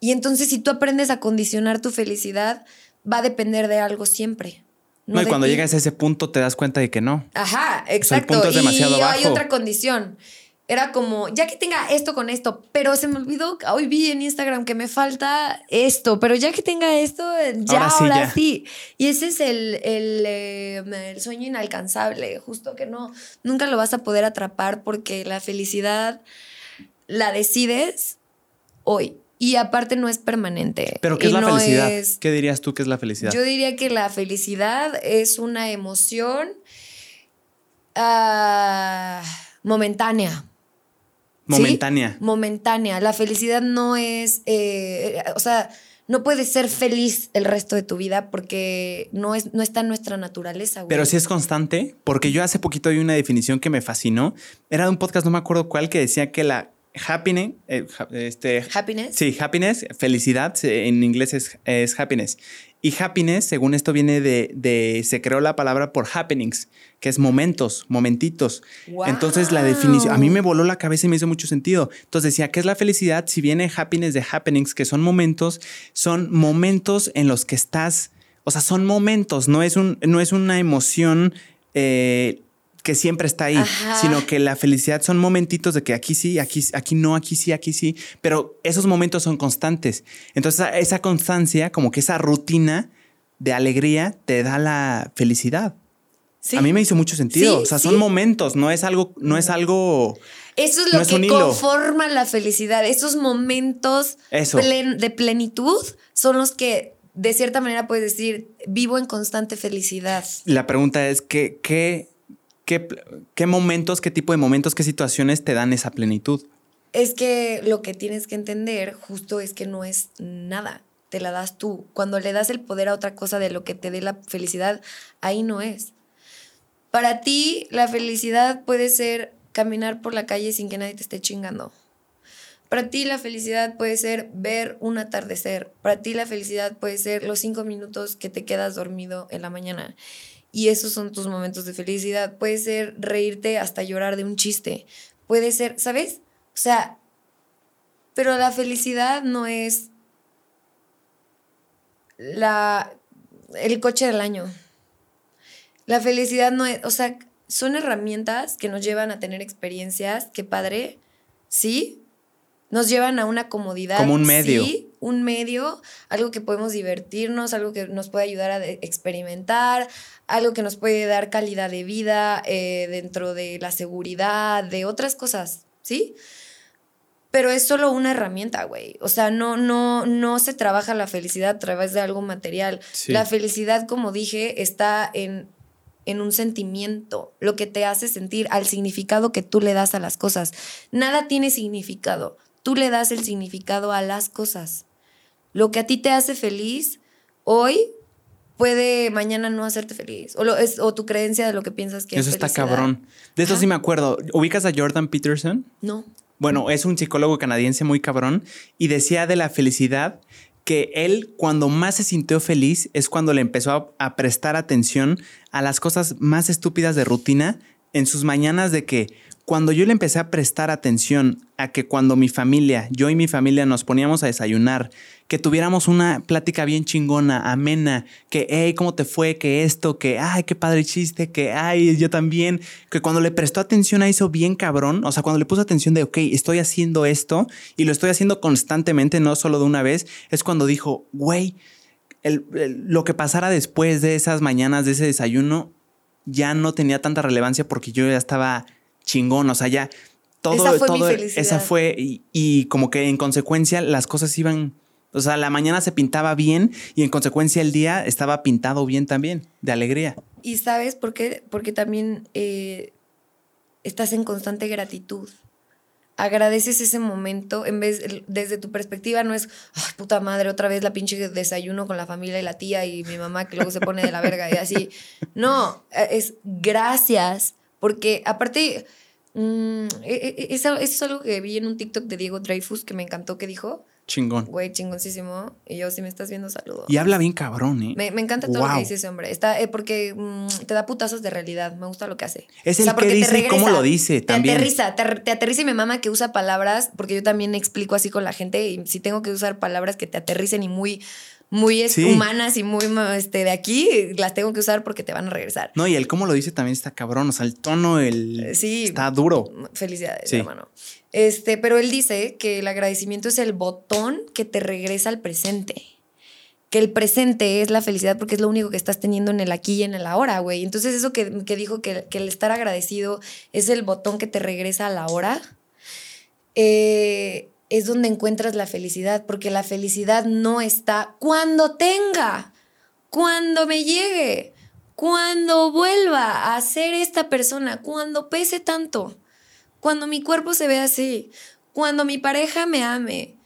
Y entonces si tú aprendes a condicionar tu felicidad, va a depender de algo siempre. No, y cuando llegas a ese punto te das cuenta de que no. Ajá, exacto. el punto es demasiado y hay otra condición era como, ya que tenga esto con esto, pero se me olvidó, hoy vi en Instagram que me falta esto, pero ya que tenga esto, ya ahora, sí, Y ese es el, eh, el, sueño inalcanzable, justo que no, nunca lo vas a poder atrapar porque la felicidad la decides hoy. Y aparte no es permanente. ¿Pero qué es la felicidad? ¿Qué dirías tú que es la felicidad? Yo diría que la felicidad es una emoción ah, momentánea. Momentánea. Momentánea. La felicidad no es, eh, o sea, no puedes ser feliz el resto de tu vida porque no, es, no está en nuestra naturaleza. Pero si es constante, porque yo hace poquito vi una definición que me fascinó. Era de un podcast, no me acuerdo cuál, que decía que la happiness, eh, este, happiness. Sí, happiness, felicidad, en inglés es, es happiness. Y happiness, según esto viene de, de, se creó la palabra por happenings, que es momentos, momentitos. Entonces la definición, a mí me voló la cabeza y me hizo mucho sentido. Entonces decía, ¿qué es la felicidad? Si viene happiness de happenings, que son momentos, son momentos en los que estás, o sea, son momentos, no es, un, no es una emoción eh, que siempre está ahí, sino que la felicidad son momentitos de que aquí sí, aquí, aquí no, aquí sí, aquí sí, pero esos momentos son constantes. Entonces esa constancia, como que esa rutina de alegría te da la felicidad. A mí me hizo mucho sentido. o sea, son momentos, no es algo, no es algo. Eso es lo que conforma la felicidad. Esos momentos de plenitud son los que de cierta manera puedes decir, vivo en constante felicidad. La pregunta es, ¿qué, qué ¿Qué, momentos, qué tipo de momentos, qué situaciones te dan esa plenitud? Es que lo que tienes que entender justo es que no es nada, te la das tú. Cuando le das el poder a otra cosa de lo que te dé la felicidad, ahí no es. Para ti, la felicidad puede ser caminar por la calle sin que nadie te esté chingando. Para ti la felicidad puede ser ver un atardecer. Para ti la felicidad puede ser los cinco minutos que te quedas dormido en la mañana y esos son tus momentos de felicidad. Puede ser reírte hasta llorar de un chiste. Puede ser, ¿sabes? O sea, Pero la felicidad no es la el coche del año. La felicidad no es, o sea, son herramientas que nos llevan a tener experiencias, qué padre, sí, nos llevan a una comodidad. Como un medio. Sí, un medio, algo que podemos divertirnos, algo que nos puede ayudar a experimentar, algo que nos puede dar calidad de vida eh, dentro de la seguridad, de otras cosas, ¿sí? Pero es solo una herramienta, güey. O sea, no, no, no se trabaja la felicidad a través de algo material. La felicidad, como dije, está en, en un sentimiento, lo que te hace sentir al significado que tú le das a las cosas. Nada tiene significado. Tú le das el significado a las cosas. Lo que a ti te hace feliz hoy puede mañana no hacerte feliz. O, lo, es, o tu creencia de lo que piensas que Eso es. Eso está cabrón. De eso sí me acuerdo. ¿Ubicas a Jordan Peterson? No. Bueno, es un psicólogo canadiense muy cabrón y decía de la felicidad que él cuando más se sintió feliz es cuando le empezó a, prestar atención a las cosas más estúpidas de rutina en sus mañanas de que cuando yo le empecé a prestar atención a que cuando mi familia, yo y mi familia nos poníamos a desayunar, que tuviéramos una plática bien chingona, amena, que, hey, ¿cómo te fue? Que esto, que, ay, qué padre chiste, que, ay, yo también, que cuando le prestó atención a eso bien cabrón, o sea, cuando le puso atención de, ok, estoy haciendo esto y lo estoy haciendo constantemente, no solo de una vez, es cuando dijo, güey, lo que pasara después de esas mañanas, de ese desayuno, ya no tenía tanta relevancia porque yo ya estaba chingón, o sea, ya todo, esa fue todo, esa fue, y, como que en consecuencia las cosas iban, o sea, la mañana se pintaba bien y en consecuencia el día estaba pintado bien también, de alegría. Y sabes por qué, porque también eh, estás en constante gratitud. Agradeces ese momento, en vez, desde tu perspectiva, no es, ay, puta madre, otra vez la pinche desayuno con la familia y la tía y mi mamá que luego se pone de la verga y así. No, es gracias porque aparte, mm, e, e, e, eso, es algo que vi en un TikTok de Diego Dreyfus que me encantó que dijo. Chingón. Güey, chingoncísimo. Y yo, si me estás viendo, saludo. Y habla bien cabrón, ¿eh? Me, encanta todo lo que dice ese hombre. Está, eh, porque mm, te da putazos de realidad. Me gusta lo que hace. Es el que dice y cómo lo dice también. Te aterriza, te, aterriza y me mama que usa palabras, porque yo también explico así con la gente. Y si tengo que usar palabras que te aterricen y muy muy humanas y muy este, de aquí, las tengo que usar porque te van a regresar. No, y el cómo lo dice también está cabrón, o sea, el tono, el... Sí. Está duro. Felicidades, hermano. Este, pero él dice que el agradecimiento es el botón que te regresa al presente. Que el presente es la felicidad porque es lo único que estás teniendo en el aquí y en el ahora, güey. Entonces eso que, que dijo que, que el estar agradecido es el botón que te regresa a la hora. Eh, es donde encuentras la felicidad, porque la felicidad no está cuando tenga, cuando me llegue, cuando vuelva a ser esta persona, cuando pese tanto, cuando mi cuerpo se vea así, cuando mi pareja me ame.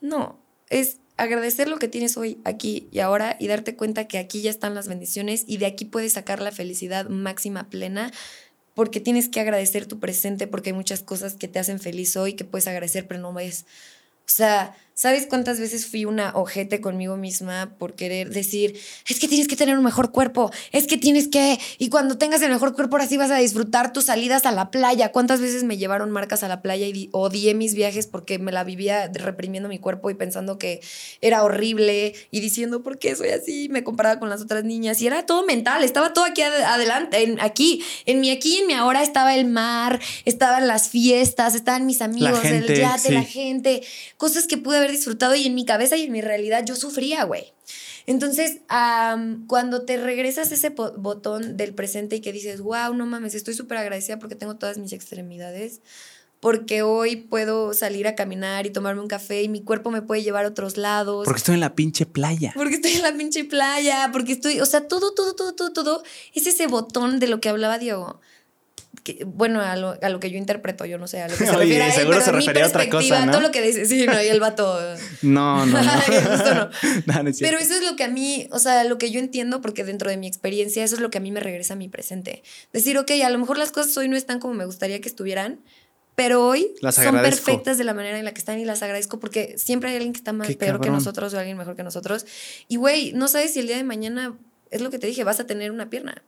No, es agradecer lo que tienes hoy, aquí y ahora y darte cuenta que aquí ya están las bendiciones y de aquí puedes sacar la felicidad máxima plena porque tienes que agradecer tu presente, porque hay muchas cosas que te hacen feliz hoy que puedes agradecer, pero no ves. O sea, ¿Sabes cuántas veces fui una ojete conmigo misma por querer decir, es que tienes que tener un mejor cuerpo, es que tienes que, y cuando tengas el mejor cuerpo ahora sí vas a disfrutar tus salidas a la playa? ¿Cuántas veces me llevaron marcas a la playa y odié mis viajes porque me la vivía reprimiendo mi cuerpo y pensando que era horrible y diciendo, ¿por qué soy así? Me comparaba con las otras niñas y era todo mental, estaba todo aquí adelante, en, aquí, en mi aquí, en mi ahora estaba el mar, estaban las fiestas, estaban mis amigos, el yate, la gente, cosas que pude haber disfrutado y en mi cabeza y en mi realidad yo sufría, güey. Entonces, cuando te regresas ese botón del presente y que dices, wow, no mames, estoy súper agradecida porque tengo todas mis extremidades, porque hoy puedo salir a caminar y tomarme un café y mi cuerpo me puede llevar a otros lados. Porque estoy en la pinche playa. Porque estoy en la pinche playa, porque estoy, o sea, todo, todo, todo, todo, todo, es ese botón de lo que hablaba Diego bueno, a lo, a lo, que yo interpreto, yo no sé, a lo que se refiere a él, seguro se refería a otra cosa, ¿no? todo lo que dice, sí, no, y el vato... no, no, no. pero eso es lo que a mí, o sea, lo que yo entiendo, porque dentro de mi experiencia, eso es lo que a mí me regresa a mi presente. Decir, ok, a lo mejor las cosas hoy no están como me gustaría que estuvieran, pero hoy son perfectas de la manera en la que están y las agradezco porque siempre hay alguien que está más peor que nosotros o alguien mejor que nosotros. Y güey, no sabes si el día de mañana es lo que te dije, vas a tener una pierna.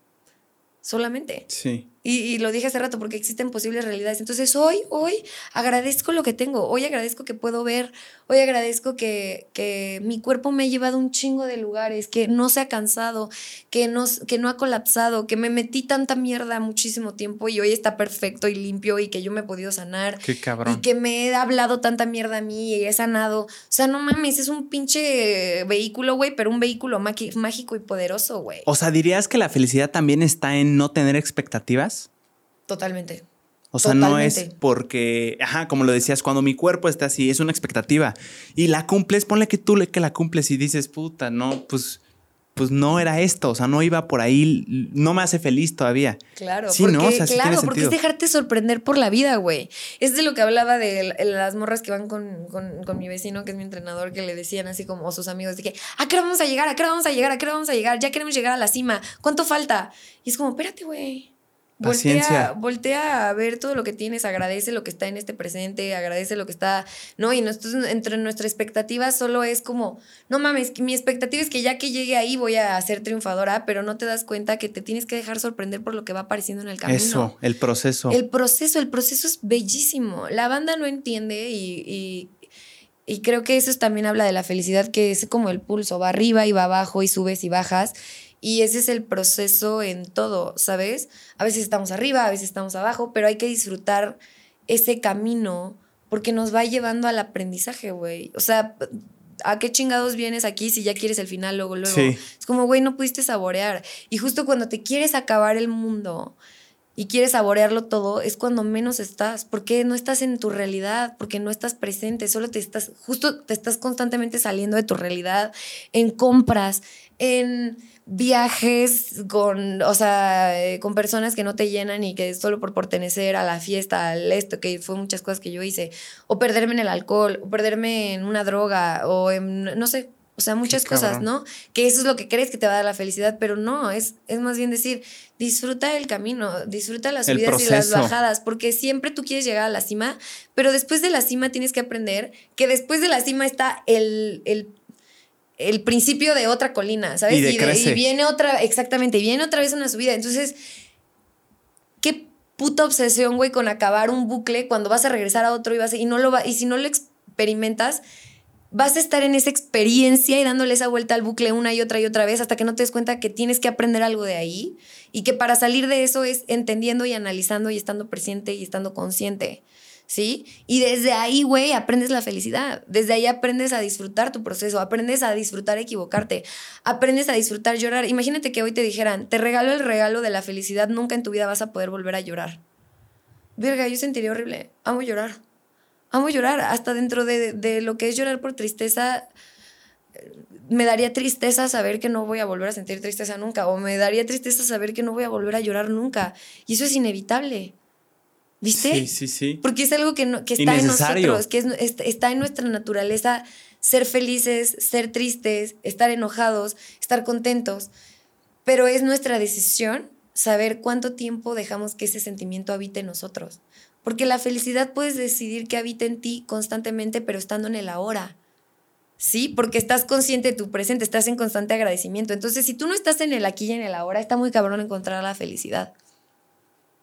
Solamente. Sí. Y, y, lo dije hace rato, porque existen posibles realidades. Entonces hoy, hoy agradezco lo que tengo, hoy agradezco que puedo ver, hoy agradezco que, que mi cuerpo me ha llevado un chingo de lugares, que no se ha cansado, que no, que no ha colapsado, que me metí tanta mierda muchísimo tiempo y hoy está perfecto y limpio y que yo me he podido sanar. Qué cabrón. Y que me he hablado tanta mierda a mí y he sanado. O sea, no mames, es un pinche vehículo, güey, pero un vehículo mágico y poderoso, güey. O sea, ¿dirías que la felicidad también está en no tener expectativas? Totalmente. O sea, no es porque, ajá, como lo decías, cuando mi cuerpo está así, es una expectativa y la cumples, ponle que tú le que la cumples y dices, puta, no, pues, pues no era esto, o sea, no iba por ahí, no me hace feliz todavía. Claro, sí, ¿no? claro, porque es dejarte sorprender por la vida, güey. Es de lo que hablaba de las morras que van con, con, mi vecino, que es mi entrenador, que le decían así como o sus amigos, de que, ¿a qué vamos a llegar? ¿A qué vamos a llegar? ¿A qué vamos a llegar? Ya queremos llegar a la cima. ¿Cuánto falta? Y es como, espérate, güey. Voltea, voltea, a ver todo lo que tienes, agradece lo que está en este presente, agradece lo que está, ¿no? Y entre nuestra expectativa solo es como, no mames, mi expectativa es que ya que llegue ahí voy a ser triunfadora, pero no te das cuenta que te tienes que dejar sorprender por lo que va apareciendo en el camino. Eso, el proceso. El proceso, el proceso es bellísimo. La banda no entiende y, y, y creo que eso también habla de la felicidad, que es como el pulso, va arriba y va abajo y subes y bajas. Y ese es el proceso en todo, ¿sabes? A veces estamos arriba, a veces estamos abajo, pero hay que disfrutar ese camino porque nos va llevando al aprendizaje, güey. O sea, ¿a qué chingados vienes aquí si ya quieres el final luego, luego? Es como, güey, no pudiste saborear. Y justo cuando te quieres acabar el mundo y quieres saborearlo todo, es cuando menos estás, porque no estás en tu realidad, porque no estás presente, solo te estás, justo te estás constantemente saliendo de tu realidad en compras, en viajes con, o sea, con personas que no te llenan y que solo por pertenecer a la fiesta, al esto, que fue muchas cosas que yo hice, o perderme en el alcohol, o perderme en una droga, o en, no sé, o sea, muchas cosas, ¿no? Que eso es lo que crees que te va a dar la felicidad, pero no, es, es más bien decir, disfruta el camino, disfruta las subidas y las bajadas, porque siempre tú quieres llegar a la cima, pero después de la cima tienes que aprender que después de la cima está el, el el principio de otra colina, ¿sabes? Y, y, viene otra, exactamente, y viene otra vez una subida. Entonces, qué puta obsesión, güey, con acabar un bucle cuando vas a regresar a otro y vas y no lo va, y si no lo experimentas, vas a estar en esa experiencia y dándole esa vuelta al bucle una y otra y otra vez hasta que no te des cuenta que tienes que aprender algo de ahí y que para salir de eso es entendiendo y analizando y estando presente y estando consciente. ¿Sí? Y desde ahí, güey, aprendes la felicidad. Desde ahí aprendes a disfrutar tu proceso, aprendes a disfrutar equivocarte, aprendes a disfrutar llorar. Imagínate que hoy te dijeran, te regalo el regalo de la felicidad, nunca en tu vida vas a poder volver a llorar. Verga, yo sentiría horrible. Amo llorar. Amo llorar. Hasta dentro de, de lo que es llorar por tristeza, me daría tristeza saber que no voy a volver a sentir tristeza nunca. O me daría tristeza saber que no voy a volver a llorar nunca. Y eso es inevitable. ¿Viste? Sí, sí, sí. Porque es algo que, que está en nosotros, que es, está en nuestra naturaleza ser felices, ser tristes, estar enojados, estar contentos. Pero es nuestra decisión saber cuánto tiempo dejamos que ese sentimiento habite en nosotros. Porque la felicidad puedes decidir que habite en ti constantemente, pero estando en el ahora. ¿sí? Porque estás consciente de tu presente, estás en constante agradecimiento. Entonces, si tú no estás en el aquí y en el ahora, está muy cabrón encontrar la felicidad.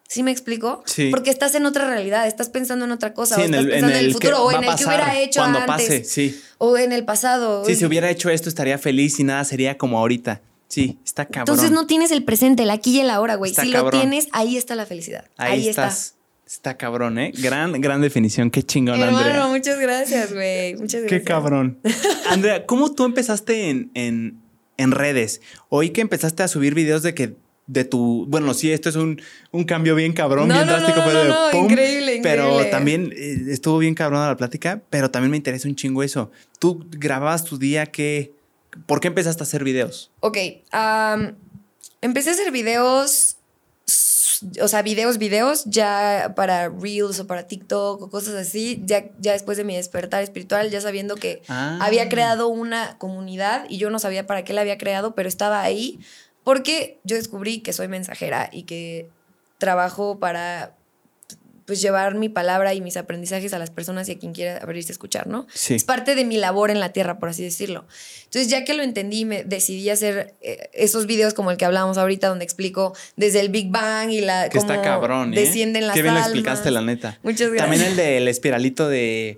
¿Sí me explico? Sí. Porque estás en otra realidad, estás pensando en otra cosa, o estás pensando en el, futuro, o en el que hubiera hecho cuando pase, sí. O en el pasado. Sí, si hubiera hecho esto estaría feliz y nada sería como ahorita. Sí, está cabrón. Entonces no tienes el presente, el aquí y el ahora, güey. Si lo tienes, ahí está la felicidad. Ahí, estás. Está. cabrón, ¿eh? Gran, gran definición. Qué chingón, Hermano, Andrea. muchas gracias, güey. Muchas gracias. Qué cabrón. Andrea, ¿cómo tú empezaste en, en, en redes? Hoy que empezaste a subir videos de que de tu. Bueno, sí, esto es un, cambio bien cabrón, bien drástico. No, no, no, increíble, Pero también eh, estuvo bien cabrón la plática, pero también me interesa un chingo eso. Tú grababas tu día que. ¿Por qué empezaste a hacer videos? Ok. empecé a hacer videos. O sea, videos, videos, ya para Reels o para TikTok o cosas así, ya, ya después de mi despertar espiritual, ya sabiendo que ah. había creado una comunidad y yo no sabía para qué la había creado, pero estaba ahí porque yo descubrí que soy mensajera y que trabajo para pues llevar mi palabra y mis aprendizajes a las personas y a quien quiera abrirse a escuchar, ¿no? Sí. Es parte de mi labor en la tierra, por así decirlo. Entonces, ya que lo entendí, me decidí hacer eh, esos videos como el que hablábamos ahorita, donde explico desde el Big Bang y la Que está cómo cabrón, ¿eh? descienden las Qué bien lo explicaste, la neta. Muchas gracias. También el del espiralito de.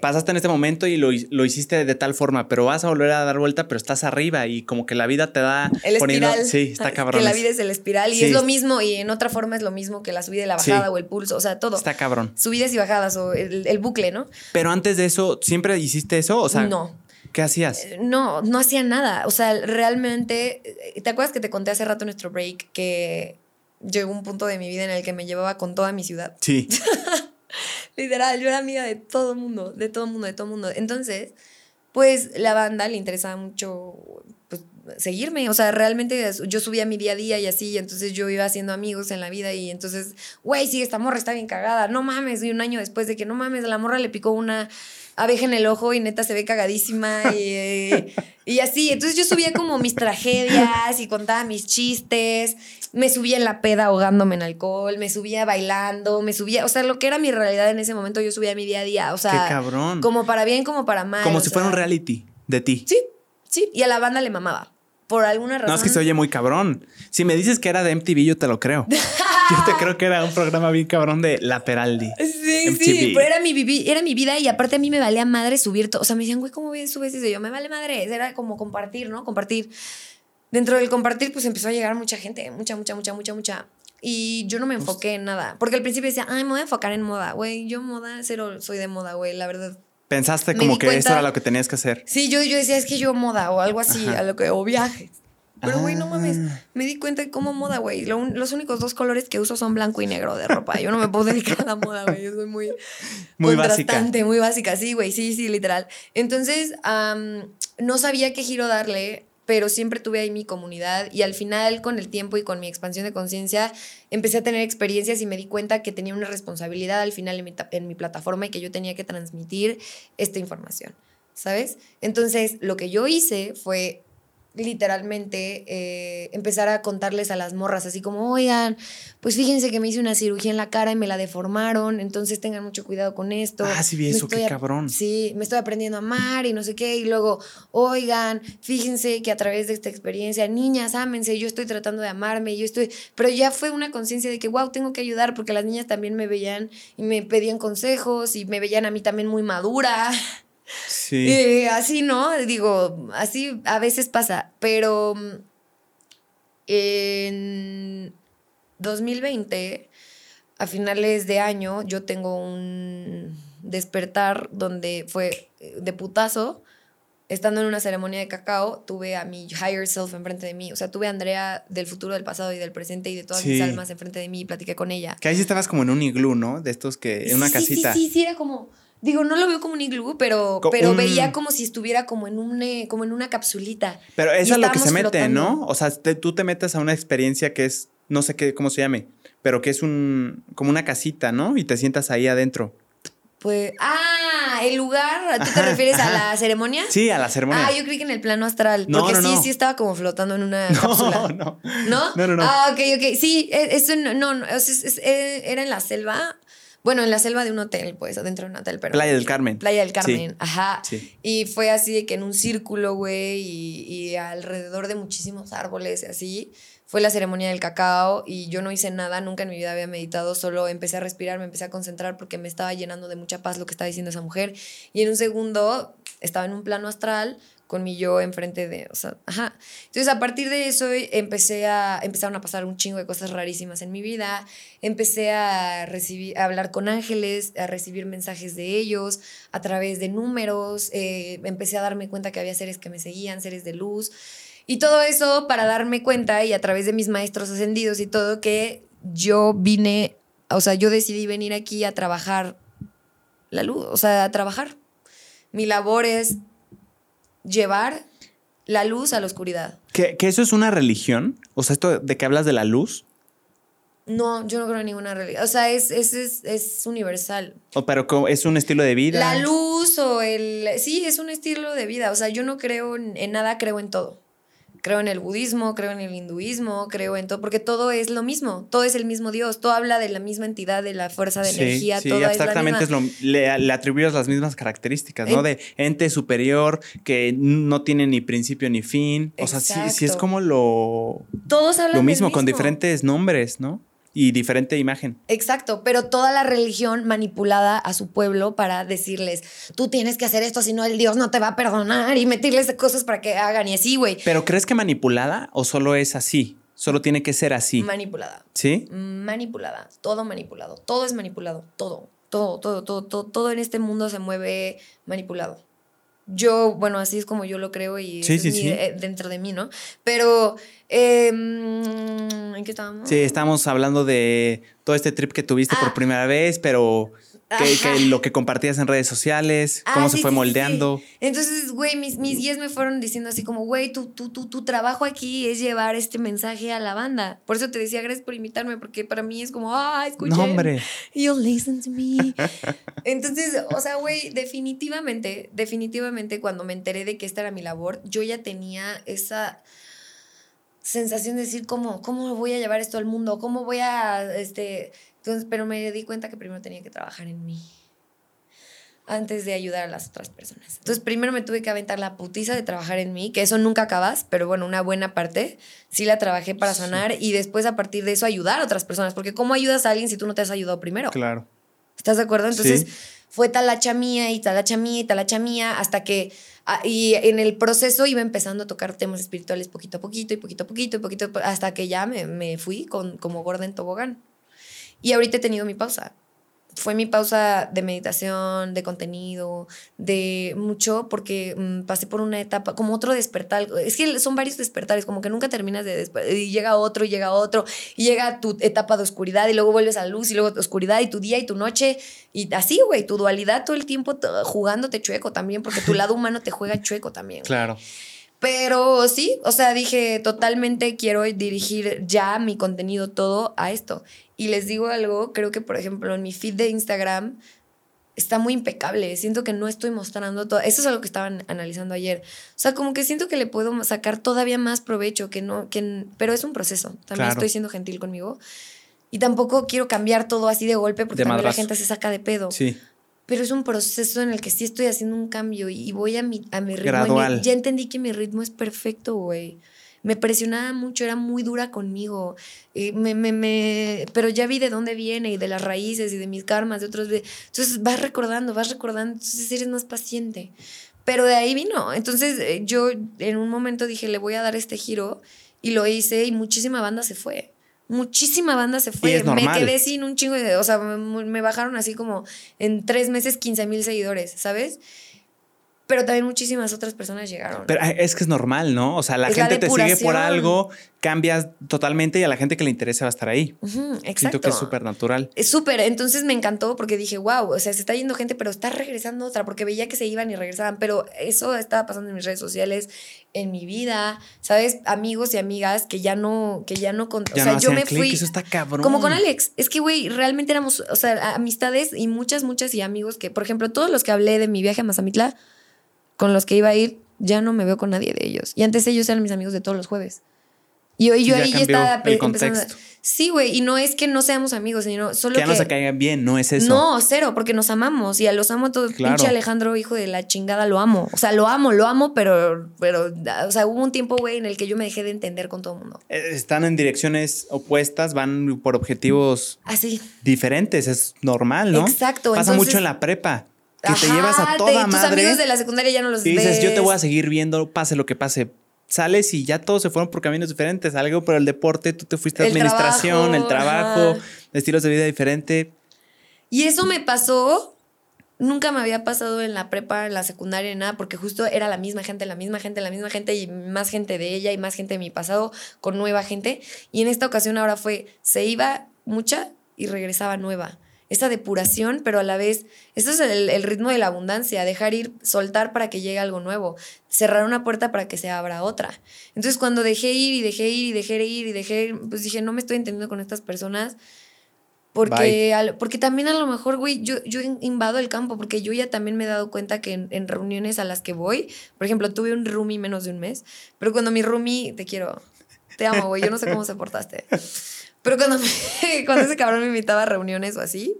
Pasaste en este momento y lo, lo hiciste de tal forma, pero vas a volver a dar vuelta, pero estás arriba y como que la vida te da. El poniendo- espiral. Sí, está cabrón. Que la vida es el espiral y Sí. es lo mismo y en otra forma es lo mismo que la subida y la Sí. bajada o el pulso, o sea, todo. Está cabrón. Subidas y bajadas o el, el bucle, ¿no? Pero antes de eso, ¿siempre hiciste eso? O sea, no. ¿qué hacías? No, no hacía nada. O sea, realmente, eh, ¿te acuerdas que te conté hace rato en nuestro break que llegó un punto de mi vida en el que me llevaba con toda mi ciudad? Sí. Literal, yo era amiga de todo mundo, de todo mundo, de todo mundo. Entonces, pues la banda le interesaba mucho pues, seguirme. O sea, realmente yo subía mi día a día y así, entonces yo iba haciendo amigos en la vida y entonces, güey, sí, esta morra está bien cagada. No mames, y un año después de que no mames, la morra le picó una abeja en el ojo y neta se ve cagadísima y, eh, y así. Entonces yo subía como mis tragedias y contaba mis chistes. Me subía en la peda ahogándome en alcohol, me subía bailando, me subía, o sea, lo que era mi realidad en ese momento, yo subía mi día a día, o sea, Qué cabrón. como para bien, como para mal. Como si fuera un reality de ti. Sí, sí, y a la banda le mamaba. Por alguna razón. No, es que se oye muy cabrón. Si me dices que era de MTV, yo te lo creo. yo te creo que era un programa bien cabrón de La Peraldi. Sí, MTV. sí, pero era mi, era mi vida y aparte a mí me valía madre subir todo. O sea, me decían, güey, ¿cómo bien subes eso? Y yo, me vale madre. Era como compartir, ¿no? Compartir. Dentro del compartir, pues empezó a llegar mucha gente, mucha, mucha, mucha, mucha, mucha. Y yo no me enfoqué en nada. Porque al principio decía, ay, me voy a enfocar en moda, güey. Yo moda, cero soy de moda, güey, la verdad. Pensaste Me como que cuenta- eso era lo que tenías que hacer. Sí, yo, yo decía, es que yo moda o algo así, Ajá. a lo que, o viajes. Pero, güey, no mames, Ah. me di cuenta de cómo moda, güey. Lo los únicos dos colores que uso son blanco y negro de ropa. Yo no me puedo dedicar a la moda, güey. Yo soy muy, Muy básica. muy básica. Sí, güey, sí, sí, literal. Entonces, am, no sabía qué giro darle, pero siempre tuve ahí mi comunidad y al final, con el tiempo y con mi expansión de conciencia, empecé a tener experiencias y me di cuenta que tenía una responsabilidad al final en mi, en mi plataforma y que yo tenía que transmitir esta información, ¿sabes? Entonces, lo que yo hice fue literalmente eh, empezar a contarles a las morras así como, oigan, pues fíjense que me hice una cirugía en la cara y me la deformaron, entonces tengan mucho cuidado con esto. Ah, sí vi eso, qué cabrón. Sí, me estoy aprendiendo a amar y no sé qué, y luego, oigan, fíjense que a través de esta experiencia, niñas, ámense, yo estoy tratando de amarme, yo estoy, pero ya fue una conciencia de que, wow, tengo que ayudar porque las niñas también me veían y me pedían consejos y me veían a mí también muy madura. Sí. Eh, así, ¿no? Digo, así a veces pasa, pero mm, en 2020, a finales de año, yo tengo un despertar donde fue eh, de putazo. Estando en una ceremonia de cacao, tuve a mi higher self enfrente de mí. O sea, tuve a Andrea del futuro, del pasado y del presente y de todas mis almas enfrente de mí y platiqué con ella. Que ahí sí estabas como en un iglú, ¿no? De estos que. En una sí, casita. Sí, sí, sí, era como. Digo, no lo veo como un iglú, pero, Co- pero un- veía como si estuviera como en, un, eh, como en una capsulita. Pero Y eso es lo que se mete, ¿no? O sea, te- tú te metes a una experiencia que es, no sé qué, cómo se llame, pero que es un, como una casita, ¿no? Y te sientas ahí adentro. Pues. ¡Ah! El lugar. ¿Tú te Ajá, refieres a la ceremonia? Sí, a la ceremonia. Ah, yo creí que en el plano astral. No, porque no, sí, no. sí estaba como flotando en una no, cápsula. no. ¿No? No, no, no. Ah, ok, ok. Sí, e- eso no, no, es- eh, era en la selva. Bueno, en la selva de un hotel, pues, adentro de un hotel, pero. Playa del Carmen. Playa del Sí. Carmen, ajá. Sí. Y fue así de que en un círculo, güey, y, y alrededor de muchísimos árboles así. Fue la ceremonia del cacao y yo no hice nada, nunca en mi vida había meditado, solo empecé a respirar, me empecé a concentrar porque me estaba llenando de mucha paz lo que estaba diciendo esa mujer. Y en un segundo estaba en un plano astral con mi yo enfrente de, o sea, ajá. Entonces a partir de eso empecé a, empezaron a pasar un chingo de cosas rarísimas en mi vida, empecé a recibir, a hablar con ángeles, a recibir mensajes de ellos a través de números, eh, empecé a darme cuenta que había seres que me seguían, seres de luz, y todo eso para darme cuenta y a través de mis maestros ascendidos y todo que yo vine, o sea, yo decidí venir aquí a trabajar la luz, o sea, a trabajar. Mi labor es llevar la luz a la oscuridad. ¿Que, que eso es una religión? O sea, esto de que hablas de la luz. No, yo no creo en ninguna religión. O sea, es, es, es, es universal. O pero es un estilo de vida. La luz o el... Sí, es un estilo de vida. O sea, yo no creo en, en nada, creo en todo. Creo en el budismo, creo en el hinduismo, creo en todo, porque todo es lo mismo, todo es el mismo Dios, todo habla de la misma entidad, de la fuerza de Sí, energía, sí, todo abstractamente es la es misma. lo, le, le atribuyes las mismas características, ¿no? De ente superior que no tiene ni principio ni fin. O sea, sí, sí es como lo, Todos hablan lo del mismo, con diferentes nombres, ¿no? Y diferente imagen. Exacto, pero toda la religión manipulada a su pueblo para decirles, tú tienes que hacer esto, si no el Dios no te va a perdonar y meterles cosas para que hagan y así, güey. ¿Pero crees que manipulada o solo es así? Solo tiene que ser así. Manipulada. ¿Sí? manipulada, todo manipulado, todo es manipulado, todo, todo, todo, todo, todo, todo en este mundo se mueve manipulado. Yo, bueno, así es como yo lo creo y Sí, eso sí, es mi- sí. eh, dentro de mí, ¿no? Pero, eh, ¿en qué estábamos? Sí, estamos hablando de todo este trip que tuviste por Ah. primera vez, pero que, lo que compartías en redes sociales, cómo Ah, se fue sí, moldeando. sí. Entonces, güey, mis, mis guías me fueron diciendo así como, güey, tu, tu, tu, tu trabajo aquí es llevar este mensaje a la banda. Por eso te decía, gracias por invitarme, porque para mí es como, ah, escuchen. No, hombre. You listen to me. Entonces, o sea, güey, definitivamente, definitivamente cuando me enteré de que esta era mi labor, yo ya tenía esa sensación de decir cómo, cómo voy a llevar esto al mundo, cómo voy a, este, entonces, pero me di cuenta que primero tenía que trabajar en mí antes de ayudar a las otras personas. Entonces, primero me tuve que aventar la putiza de trabajar en mí, que eso nunca acabas, pero bueno, una buena parte sí la trabajé para sanar y después a partir de eso ayudar a otras personas, porque ¿cómo ayudas a alguien si tú no te has ayudado primero? Claro. ¿Estás de acuerdo? Entonces Sí. fue talacha mía y talacha mía y talacha mía hasta que ah, y en el proceso iba empezando a tocar temas espirituales poquito a poquito y poquito a poquito y poquito a- hasta que ya me, me fui con, como gorda en tobogán. Y ahorita he tenido mi pausa. Fue mi pausa de meditación, de contenido, de mucho, porque mm, pasé por una etapa, como otro despertar. Es que son varios despertares, como que nunca terminas de despertar. Y llega otro, y llega otro, y llega tu etapa de oscuridad, y luego vuelves a luz, y luego oscuridad, y tu día y tu noche. Y así, güey, tu dualidad todo el tiempo jugándote chueco también, porque tu lado humano te juega chueco también. Claro. Pero sí, o sea, dije, totalmente quiero dirigir ya mi contenido todo a esto. Y les digo algo, creo que por ejemplo en mi feed de Instagram está muy impecable. Siento que no estoy mostrando todo. Eso es algo que estaban analizando ayer. O sea, como que siento que le puedo sacar todavía más provecho, que no, que, pero es un proceso. También Claro. estoy siendo gentil conmigo. Y tampoco quiero cambiar todo así de golpe porque De también la gente se saca de pedo Sí. pero es un proceso en el que sí estoy haciendo un cambio y voy a mi, a mi ritmo. Gradual. ya entendí que mi ritmo es perfecto, güey. Me presionaba mucho, era muy dura conmigo. eh, me, me, me- pero ya vi de dónde viene y de las raíces y de mis karmas, de otros. entonces vas recordando, vas recordando, entonces eres más paciente. Pero de ahí vino. Entonces eh, yo en un momento dije, le voy a dar este giro y lo hice y muchísima banda se fue. Muchísima banda se fue. me quedé sin un chingo de. O sea, me, me bajaron así como en tres meses 15 mil seguidores, ¿sabes? Pero también muchísimas otras personas llegaron. Pero eh, es que es normal, ¿no? O sea, la Es la gente te sigue por algo, cambias totalmente y a la gente que le interesa va a estar ahí. Exacto. Siento que es súper natural. Es súper, entonces me encantó porque dije, wow, o sea, se está yendo gente, pero está regresando otra, porque veía que se iban y regresaban, pero eso estaba pasando en mis redes sociales, en mi vida, ¿sabes? Amigos y amigas que ya no, que ya no, con- Ya o sea, no yo me fui. eso está cabrón. Como con Alex, es que, güey, realmente éramos, o sea, amistades y muchas, muchas y amigos que, por ejemplo, todos los que hablé de mi viaje a Mazamitla, con los que iba a ir, ya no me veo con nadie de ellos. Y antes ellos eran mis amigos de todos los jueves. Y hoy yo ya ahí ya estaba el empezando. a-. Sí, güey, y no es que no seamos amigos, sino solo Que ya que no se caigan bien, no es eso. no, cero, porque nos amamos y a los amo a todos. Claro. Pinche Alejandro, hijo de la chingada, lo amo. O sea, lo amo, lo amo, pero, pero, o sea, hubo un tiempo, güey, en el que yo me dejé de entender con todo el mundo. Eh, Están en direcciones opuestas, van por objetivos Así. diferentes, es normal, ¿no? Exacto, Pasa entonces- mucho en la prepa, que te llevas a te- toda tus madre amigos de la secundaria ya no los y dices, ves. yo te voy a seguir viendo, pase lo que pase. Sales y ya todos se fueron por caminos diferentes. Algo por el deporte, tú te fuiste a El administración, el trabajo, ajá. estilos de vida diferente. Y eso me pasó, nunca me había pasado en la prepa, en la secundaria, en nada, porque justo era la misma gente, la misma gente, la misma gente y más gente de ella y más gente de mi pasado con nueva gente. Y en esta ocasión ahora fue, se iba mucha y regresaba nueva. Esta depuración, pero a la vez, esto es el, el ritmo de la abundancia, dejar ir, soltar para que llegue algo nuevo, cerrar una puerta para que se abra otra. Entonces cuando dejé ir y dejé ir y dejé ir y dejé ir, pues dije, no me estoy entendiendo con estas personas, Porque, al- porque también a lo mejor, güey, yo, yo in- invado el campo, porque yo ya también me he dado cuenta que en, en reuniones a las que voy, por ejemplo, tuve un roomie menos de un mes, pero cuando mi roomie, te quiero, te amo, güey, yo no sé cómo se portaste, pero cuando, me- cuando ese cabrón me invitaba a reuniones o así,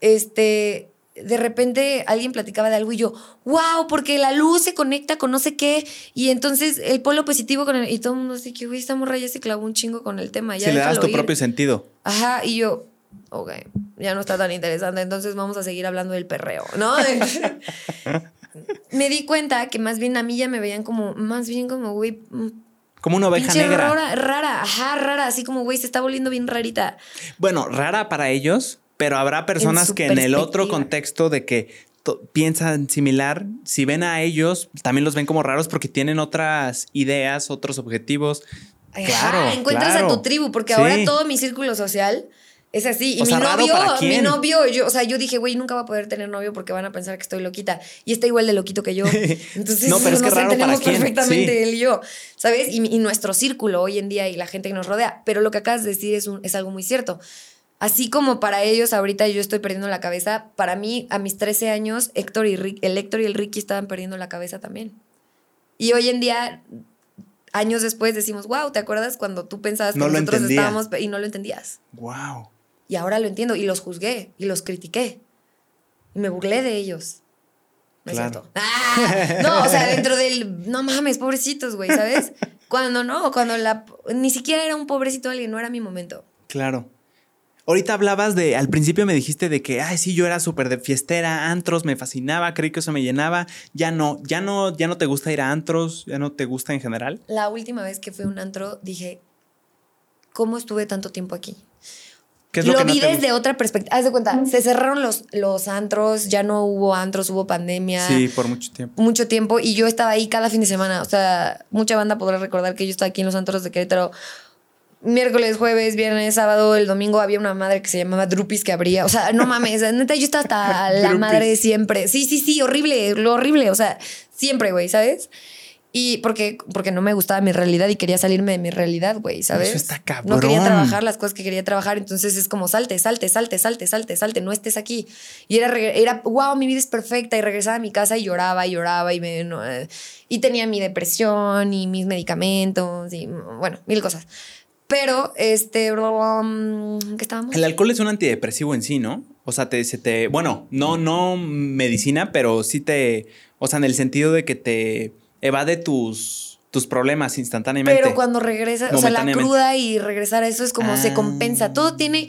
este, de repente alguien platicaba de algo y yo, wow, porque la luz se conecta con no sé qué, y entonces el polo positivo con el, y todo el mundo así que, güey, esta morra ya se clavó un chingo con el tema, ya si le das tu ir". propio sentido. Ajá, y yo, ok, ya no está tan interesante, entonces vamos a seguir hablando del perreo, ¿no? me di cuenta que más bien a mí ya me veían como, más bien como, güey, mm, Como una oveja pinche negra. rara, rara, ajá, rara, así como, güey, se está volviendo bien rarita. Bueno, rara para ellos, pero habrá personas que en el otro contexto de que piensan similar, si ven a ellos, también los ven como raros porque tienen otras ideas, otros objetivos. Ajá, Claro, encuentras claro. a tu tribu, porque Sí. ahora todo mi círculo social es así. Y O mi sea, ¿raro novio, mi novio, yo, o sea, yo dije, güey, nunca va a poder tener novio porque van a pensar que estoy loquita. Y está igual de loquito que yo. Entonces, No, pero es que nos raro para entendemos quién, perfectamente sí. él y yo, ¿sabes? Y, y nuestro círculo hoy en día y la gente que nos rodea. Pero lo que acabas de decir es, un, es algo muy cierto. Así como para ellos ahorita yo estoy perdiendo la cabeza, para mí a mis 13 años Héctor y Rick, el Héctor y el Ricky estaban perdiendo la cabeza también. Y hoy en día, años después, decimos, wow, ¿te acuerdas cuando tú pensabas que No nosotros estábamos y no lo entendías? Wow. Y ahora lo entiendo y los juzgué y los critiqué. Y me burlé de ellos. No es Claro. cierto. ¡Ah! No, o sea, dentro del. No mames, pobrecitos, güey, ¿sabes? Cuando no, cuando la. Ni siquiera era un pobrecito alguien, no era mi momento. Claro. Ahorita hablabas de, al principio me dijiste de que, ay, sí, yo era súper de fiestera, antros, me fascinaba, creí que eso me llenaba. Ya no, ya no, ya no te gusta ir a antros, ya no te gusta en general. La última vez que fui a un antro dije, ¿cómo estuve tanto tiempo aquí? ¿Qué es lo lo, que no vi te desde gusta? otra perspectiva. Haz de cuenta, se cerraron los, los antros, ya no hubo antros, hubo pandemia. Sí, por mucho tiempo. mucho tiempo y yo estaba ahí cada fin de semana. O sea, mucha banda podrá recordar que yo estaba aquí en los antros de Querétaro miércoles, jueves, viernes, sábado, el domingo había una madre que se llamaba Drupis que abría. O sea, no mames, neta, yo estaba hasta la madre siempre. Sí, sí, sí, horrible, lo horrible. O sea, siempre, güey, ¿sabes? Y porque, porque no me gustaba mi realidad y quería salirme de mi realidad, güey, ¿sabes? Eso está No quería cabrón. trabajar las cosas que quería trabajar, entonces es como salte, salte, salte, salte, salte, salte, no estés aquí. Y era, era wow, mi vida es perfecta y regresaba a mi casa y lloraba y lloraba y, me, no, y tenía mi depresión y mis medicamentos y bueno, mil cosas. Pero, este, um, ¿qué estábamos? El alcohol es un antidepresivo en sí, ¿no? O sea, te, se te, bueno, no, no medicina, pero sí te, o sea, en el sentido de que te evade tus, tus problemas instantáneamente. Pero cuando regresa, o sea, la cruda y regresar a eso es como se Ah. compensa. Todo tiene,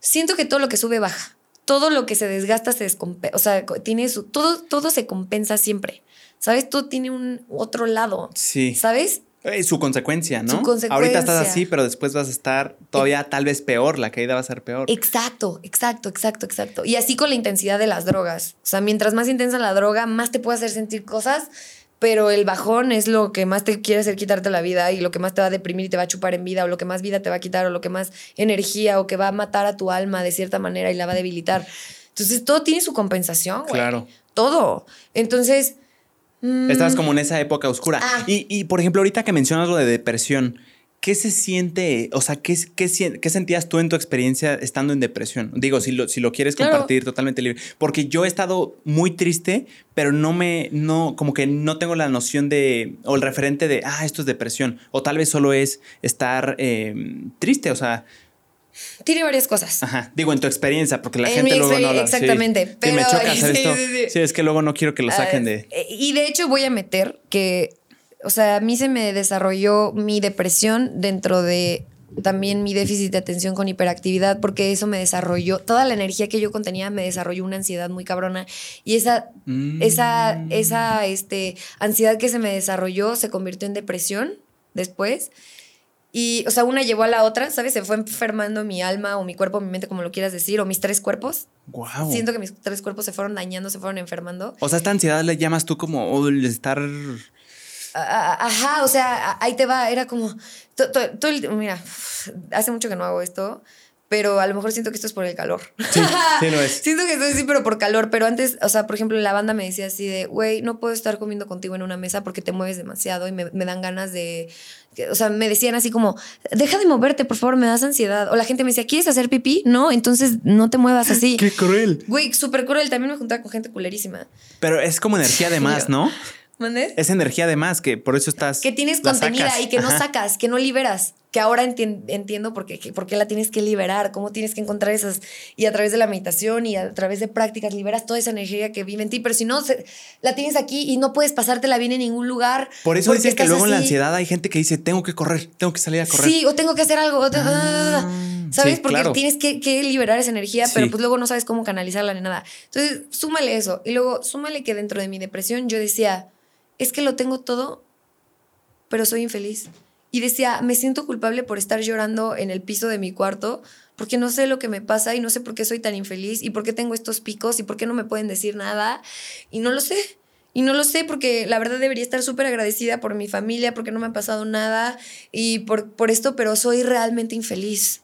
siento que todo lo que sube baja. Todo lo que se desgasta se descompensa. O sea, tiene su, todo, todo se compensa siempre. ¿Sabes? Todo tiene un otro lado. Sí. ¿Sabes? Eh, su consecuencia, ¿no? Su consecuencia. Ahorita estás así, pero después vas a estar todavía tal vez peor, la caída va a ser peor. Exacto, exacto, exacto, exacto. Y así con la intensidad de las drogas. O sea, mientras más intensa la droga, más te puede hacer sentir cosas, pero el bajón es lo que más te quiere hacer quitarte la vida y lo que más te va a deprimir y te va a chupar en vida, o lo que más vida te va a quitar, o lo que más energía, o que va a matar a tu alma de cierta manera y la va a debilitar. Entonces, todo tiene su compensación, güey. Claro. Todo. Entonces. mm, Estabas como en esa época oscura. Ah. Y, y, por ejemplo, ahorita que mencionas lo de depresión, ¿qué se siente? O sea, ¿qué, qué, sentías tú en tu experiencia estando en depresión? Digo, si lo, si lo quieres Claro. compartir totalmente libre. Porque yo he estado muy triste, pero no me, no, como que no tengo la noción de, o el referente de, ah, esto es depresión. O tal vez solo es estar eh, triste, o sea, Tiene varias cosas. ajá. Digo, en tu experiencia, porque la En gente luego no habla. exactamente, Sí, sí, pero- me choca hacer sí, esto. es que luego no quiero que lo saquen de... Ah, Y de hecho voy a meter que, o sea, a mí se me desarrolló mi depresión dentro de también mi déficit de atención con hiperactividad, porque eso me desarrolló, toda la energía que yo contenía me desarrolló una ansiedad muy cabrona. Y esa, Mm. esa, esa este, ansiedad que se me desarrolló se convirtió en depresión después. Y, o sea, una llevó a la otra, ¿sabes? Se fue enfermando mi alma o mi cuerpo, mi mente, como lo quieras decir, o mis tres cuerpos. Wow. Siento que mis tres cuerpos se fueron dañando, se fueron enfermando. O sea, esta ansiedad le llamas tú como oh, el estar. Ajá, o sea, ahí te va, era como. todo el- mira, hace mucho que no hago esto, pero a lo mejor siento que esto es por el calor. Sí, sí lo es. siento que estoy así, pero por calor. Pero antes, o sea, por ejemplo, la banda me decía así de, güey, no puedo estar comiendo contigo en una mesa porque te mueves demasiado y me, me dan ganas de... que- O sea, me decían así como, deja de moverte, por favor, me das ansiedad. O la gente me decía, ¿quieres hacer pipí? No, entonces no te muevas así. Qué cruel. Güey, súper cruel. También me juntaba con gente culerísima. Pero es como energía de más, ¿no? ¿Mandes? Es energía de más, que por eso estás. que tienes contenida sacas. y que no Ajá. sacas, que no liberas, que ahora entien- entiendo por qué, que- por qué la tienes que liberar, cómo tienes que encontrar esas, y a través de la meditación y a través de prácticas liberas toda esa energía que vive en ti, pero si no, se- la tienes aquí y no puedes pasártela bien en ningún lugar. Por eso dicen que luego en la ansiedad hay gente que dice, tengo que correr, tengo que salir a correr. Sí, o tengo que hacer algo. te- Ah, ¿Sabes? sí, Porque claro. tienes que, que liberar esa energía, pero pues luego no sabes cómo canalizarla ni nada. Entonces, súmale eso. Y luego, súmale que dentro de mi depresión yo decía, es que lo tengo todo, pero soy infeliz. Y decía, me siento culpable por estar llorando en el piso de mi cuarto porque no sé lo que me pasa y no sé por qué soy tan infeliz y por qué tengo estos picos y por qué no me pueden decir nada. Y no lo sé. Y no lo sé porque la verdad debería estar súper agradecida por mi familia, porque no me ha pasado nada y por, por esto, pero soy realmente infeliz.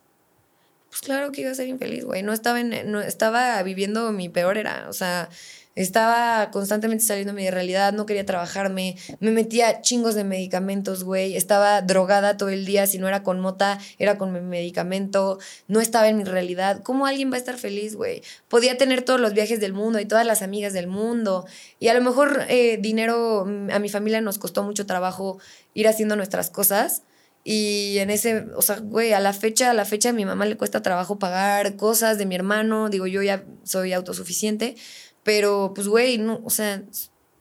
Pues claro que iba a ser infeliz, güey. No no estaba viviendo mi peor era. O sea, estaba constantemente saliendo de mi realidad, no quería trabajarme, me metía chingos de medicamentos, güey. Estaba drogada todo el día, si no era con mota, era con mi medicamento. No estaba en mi realidad. ¿Cómo alguien va a estar feliz, güey? Podía tener todos los viajes del mundo y todas las amigas del mundo. Y a lo mejor eh, dinero, mm, a mi familia nos costó mucho trabajo ir haciendo nuestras cosas. Y en ese, o sea, güey, a la fecha, a la fecha a mi mamá le cuesta trabajo pagar cosas de mi hermano. Digo, yo ya soy autosuficiente, pero pues, güey, no, o sea,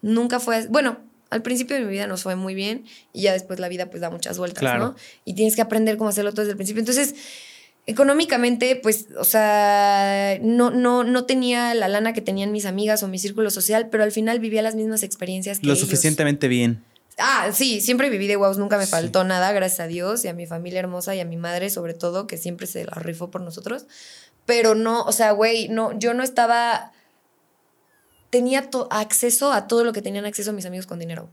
nunca fue, bueno, al principio de mi vida nos fue muy bien y ya después la vida pues da muchas vueltas, Claro. ¿no? Y tienes que aprender cómo hacerlo todo desde el principio. Entonces, económicamente, pues, o sea, no, no, no tenía la lana que tenían mis amigas o mi círculo social, pero al final vivía las mismas experiencias que Lo ellos. suficientemente bien. Ah, sí, siempre viví de guaus, nunca me Sí. faltó nada, gracias a Dios y a mi familia hermosa y a mi madre sobre todo, que siempre se la rifó por nosotros. Pero no, o sea, güey, no, yo no estaba, tenía acceso a todo lo que tenían acceso mis amigos con dinero.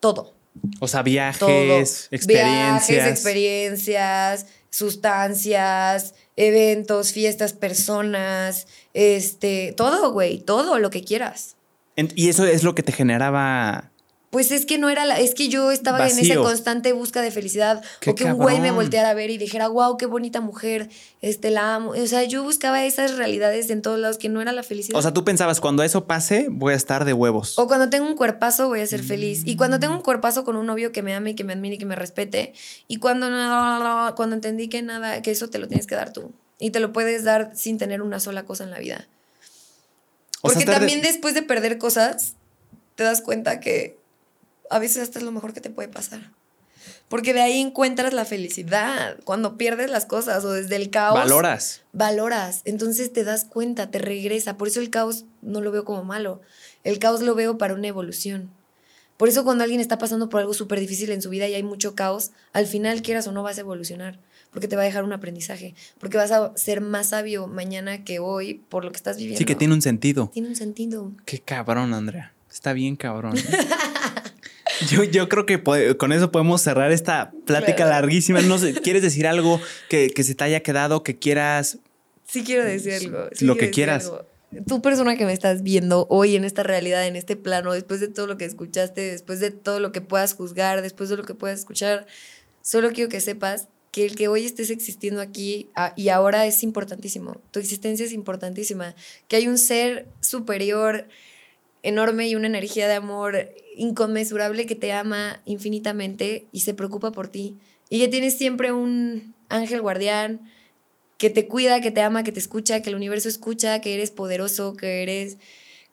Todo, O sea, todo. viajes, experiencias. Viajes, experiencias, sustancias, eventos, fiestas, personas, este, todo, güey, todo lo que quieras. Y eso es lo que te generaba. Pues es que no era la, es que yo estaba en esa constante busca de felicidad Qué o que un güey me volteara a ver y dijera, wow, qué bonita mujer, este la amo. O sea, yo buscaba esas realidades en todos lados que no era la felicidad. O sea, tú pensabas, cuando eso pase, voy a estar de huevos. O cuando tengo un cuerpazo voy a ser feliz. Y cuando Mm. tengo un cuerpazo con un novio que me ame y que me admire y que me respete. Y cuando, cuando entendí que nada, que eso te lo tienes que dar tú. Y te lo puedes dar sin tener una sola cosa en la vida. O sea, Porque estar de- también después de perder cosas, te das cuenta que a veces hasta es lo mejor que te puede pasar. Porque de ahí encuentras la felicidad. Cuando pierdes las cosas o desde el caos. Valoras. Valoras. Entonces te das cuenta, te regresa. Por eso el caos no lo veo como malo. El caos lo veo para una evolución. Por eso cuando alguien está pasando por algo súper difícil en su vida y hay mucho caos, al final quieras o no vas a evolucionar. Porque te va a dejar un aprendizaje. Porque vas a ser más sabio mañana que hoy por lo que estás viviendo. Sí, que tiene un sentido. Tiene un sentido. Qué cabrón, Andrea. Está bien cabrón. ¿eh? Yo, yo creo que con eso podemos cerrar esta plática larguísima. No sé, ¿quieres decir algo que, que se te haya quedado, que quieras? Sí quiero decir algo. sí Lo que quieras. algo. Tú persona que me estás viendo hoy en esta realidad, en este plano, después de todo lo que escuchaste, después de todo lo que puedas juzgar, después de lo que puedas escuchar, solo quiero que sepas que el que hoy estés existiendo aquí y ahora es importantísimo. Tu existencia es importantísima. Que hay un ser superior enorme y una energía de amor inconmensurable que te ama infinitamente y se preocupa por ti. Y que tienes siempre un ángel guardián que te cuida, que te ama, que te escucha, que el universo escucha, que eres poderoso, que eres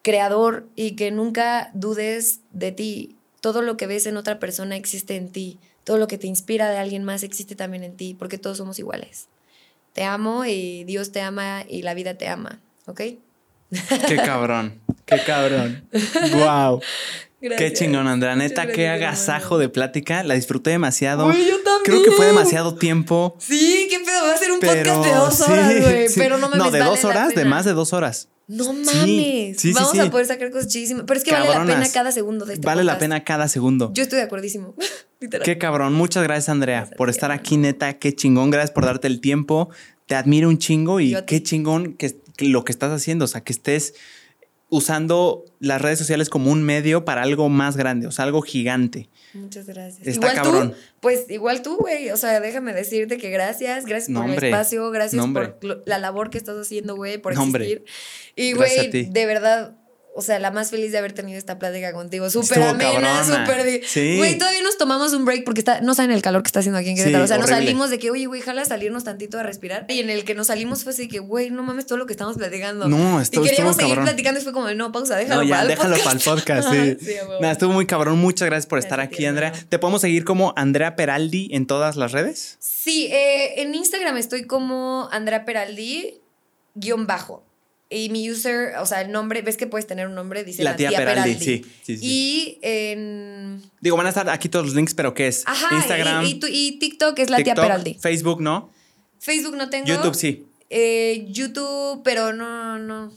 creador y que nunca dudes de ti. Todo lo que ves en otra persona existe en ti. Todo lo que te inspira de alguien más existe también en ti, porque todos somos iguales. Te amo y Dios te ama y la vida te ama, ¿ok? Qué cabrón. Qué cabrón. Wow. Qué chingón, Andrea. Neta, qué agasajo de plática. La disfruté demasiado. Güey, yo también. Creo que fue demasiado tiempo. Sí, qué pedo, va a ser un Pero podcast de dos horas, güey. sí. Pero no me No, de dos horas, de más de dos horas. No mames. sí, sí, Vamos a poder sacar cosas chidísimas. Pero es que vale la pena cada segundo de este Vale la pena cada segundo. Yo estoy de acuerdísimo. Literal. Qué cabrón. Muchas gracias, Andrea, Gracias por estar aquí, neta. Qué chingón. Gracias por darte el tiempo. Te admiro un chingo y qué chingón que lo que estás haciendo. O sea, que estés usando las redes sociales como un medio para algo más grande, o sea, algo gigante. Muchas gracias. Está igual cabrón. tú, pues igual tú, güey. O sea, déjame decirte que gracias, gracias No, por hombre. el espacio, gracias No, por la labor que estás haciendo, güey, por No, hombre. existir. Y, güey, de verdad, o sea, la más feliz de haber tenido esta plática contigo. Súper amena, súper. Sí. Güey, todavía nos tomamos un break porque está, no saben el calor que está haciendo aquí en Sí, Querétaro. o sea, nos horrible. salimos de que, oye, güey, jala salirnos tantito a respirar. Y en el que nos salimos fue así que, güey, no mames todo lo que estamos platicando. No, estuvo- Y queríamos estuvo seguir cabrón. platicando y fue como, no, pausa, déjalo No, ya, para el déjalo podcast. para el podcast, sí. Sí. Nada, estuvo muy cabrón. Muchas gracias por estar Gracias aquí, Andrea. ¿Te podemos seguir como Andrea Peraldi en todas las redes? Sí, eh, en Instagram estoy como Andrea Peraldi, guion bajo. Y mi user, o sea, el nombre, ves que puedes tener un nombre, dice La tía Peraldi, sí, sí, sí. Y en. Digo, van a estar aquí todos los links, pero ¿qué es? Ajá, Instagram, y, y tu- y TikTok es la tía Peraldi. Facebook, ¿no? Facebook no tengo. YouTube, sí. Eh, YouTube, pero no, no.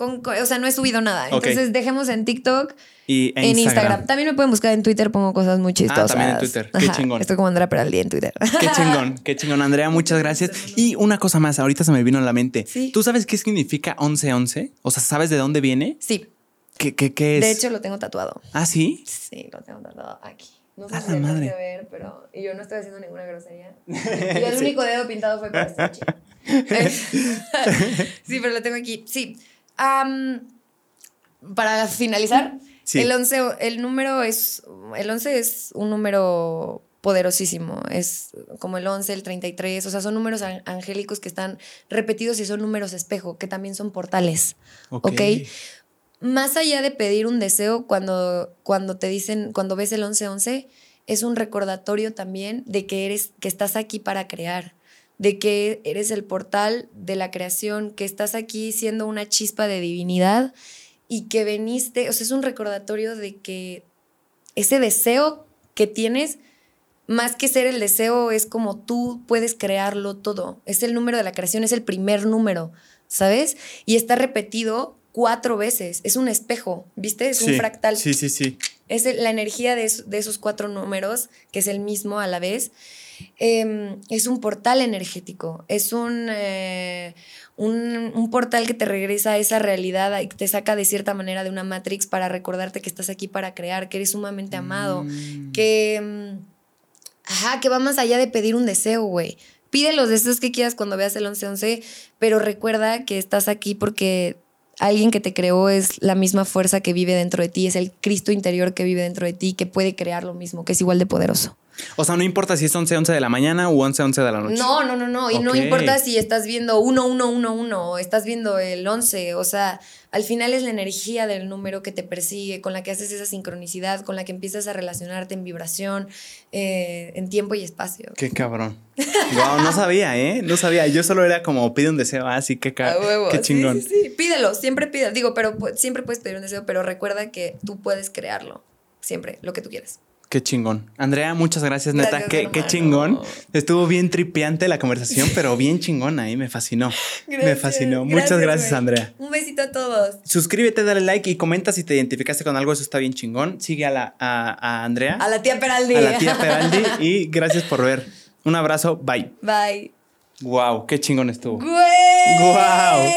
Con- o sea, no he subido nada. Entonces dejemos en TikTok, Y en, en Instagram. Instagram. También me pueden buscar en Twitter, pongo cosas muy chistosas. también en Twitter. Qué chingón. Estoy como Andrea Peraldi en Twitter. Qué chingón, qué chingón, Andrea. Muchas gracias. Y una cosa más, ahorita se me vino a la mente. Sí. ¿Tú sabes qué significa 1111? O sea, ¿sabes de dónde viene? Sí, ¿Qué, qué, qué es? de hecho lo tengo tatuado. ¿Ah, sí? Sí, lo tengo tatuado aquí. No sé si madre. a ver, pero y yo no estoy haciendo ninguna grosería. Y el único dedo pintado fue con Versace. sí, pero lo tengo aquí. Sí. Para finalizar, Sí. el 11, el número es, el 11 es un número poderosísimo. Es como el 11, el 33, o sea, son números an- angélicos que están repetidos y son números espejo, que también son portales. ¿ok? Más allá de pedir un deseo, cuando, cuando te dicen, cuando ves el 1111, es un recordatorio también de que eres, que estás aquí para crear, de que eres el portal de la creación, que estás aquí siendo una chispa de divinidad y que veniste, o sea, es un recordatorio de que ese deseo que tienes, más que ser el deseo, es como tú puedes crearlo todo. Es el número de la creación, es el primer número, ¿sabes? Y está repetido cuatro veces. Es un espejo, ¿viste? Es un fractal. Sí, sí, sí. Es la energía de esos cuatro números, que es el mismo a la vez. Eh, es un portal energético, es un, eh, un, un portal que te regresa a esa realidad y te saca de cierta manera de una matrix para recordarte que estás aquí para crear, que eres sumamente amado, Mm. que, mm, ajá, que va más allá de pedir un deseo, güey. Pide los deseos que quieras cuando veas el 11-11, pero recuerda que estás aquí porque alguien que te creó es la misma fuerza que vive dentro de ti, es el Cristo interior que vive dentro de ti, que puede crear lo mismo, que es igual de poderoso. O sea, no importa si es 11, 11 de la mañana o 11, 11 de la noche. No, no, no, no. Y no importa si estás viendo 1, 1, 1, 1 o estás viendo el 11. O sea, al final es la energía del número que te persigue, con la que haces esa sincronicidad, con la que empiezas a relacionarte en vibración, eh, en tiempo y espacio. Qué cabrón. Wow, no sabía, ¿eh? No sabía. Yo solo era como pide un deseo, así que A huevo. qué Sí, chingón. Sí, sí, Pídelo, siempre pídelo. Digo, pero siempre puedes pedir un deseo, pero recuerda que tú puedes crearlo. Siempre, lo que tú quieras. Qué chingón. Andrea, muchas gracias, neta. Gracias, qué, chingón. Estuvo bien tripiante la conversación, pero bien chingona, ¿eh? Me fascinó. Me Gracias, fascinó. Muchas gracias. Andrea. Un besito a todos. Suscríbete, dale like y comenta si te identificaste con algo. Eso está bien chingón. Sigue a, la, a, a Andrea, A la tía Peraldi. a la tía Peraldi y gracias por ver. Un abrazo. Bye. Bye. Wow, qué chingón estuvo. Güey. Guau.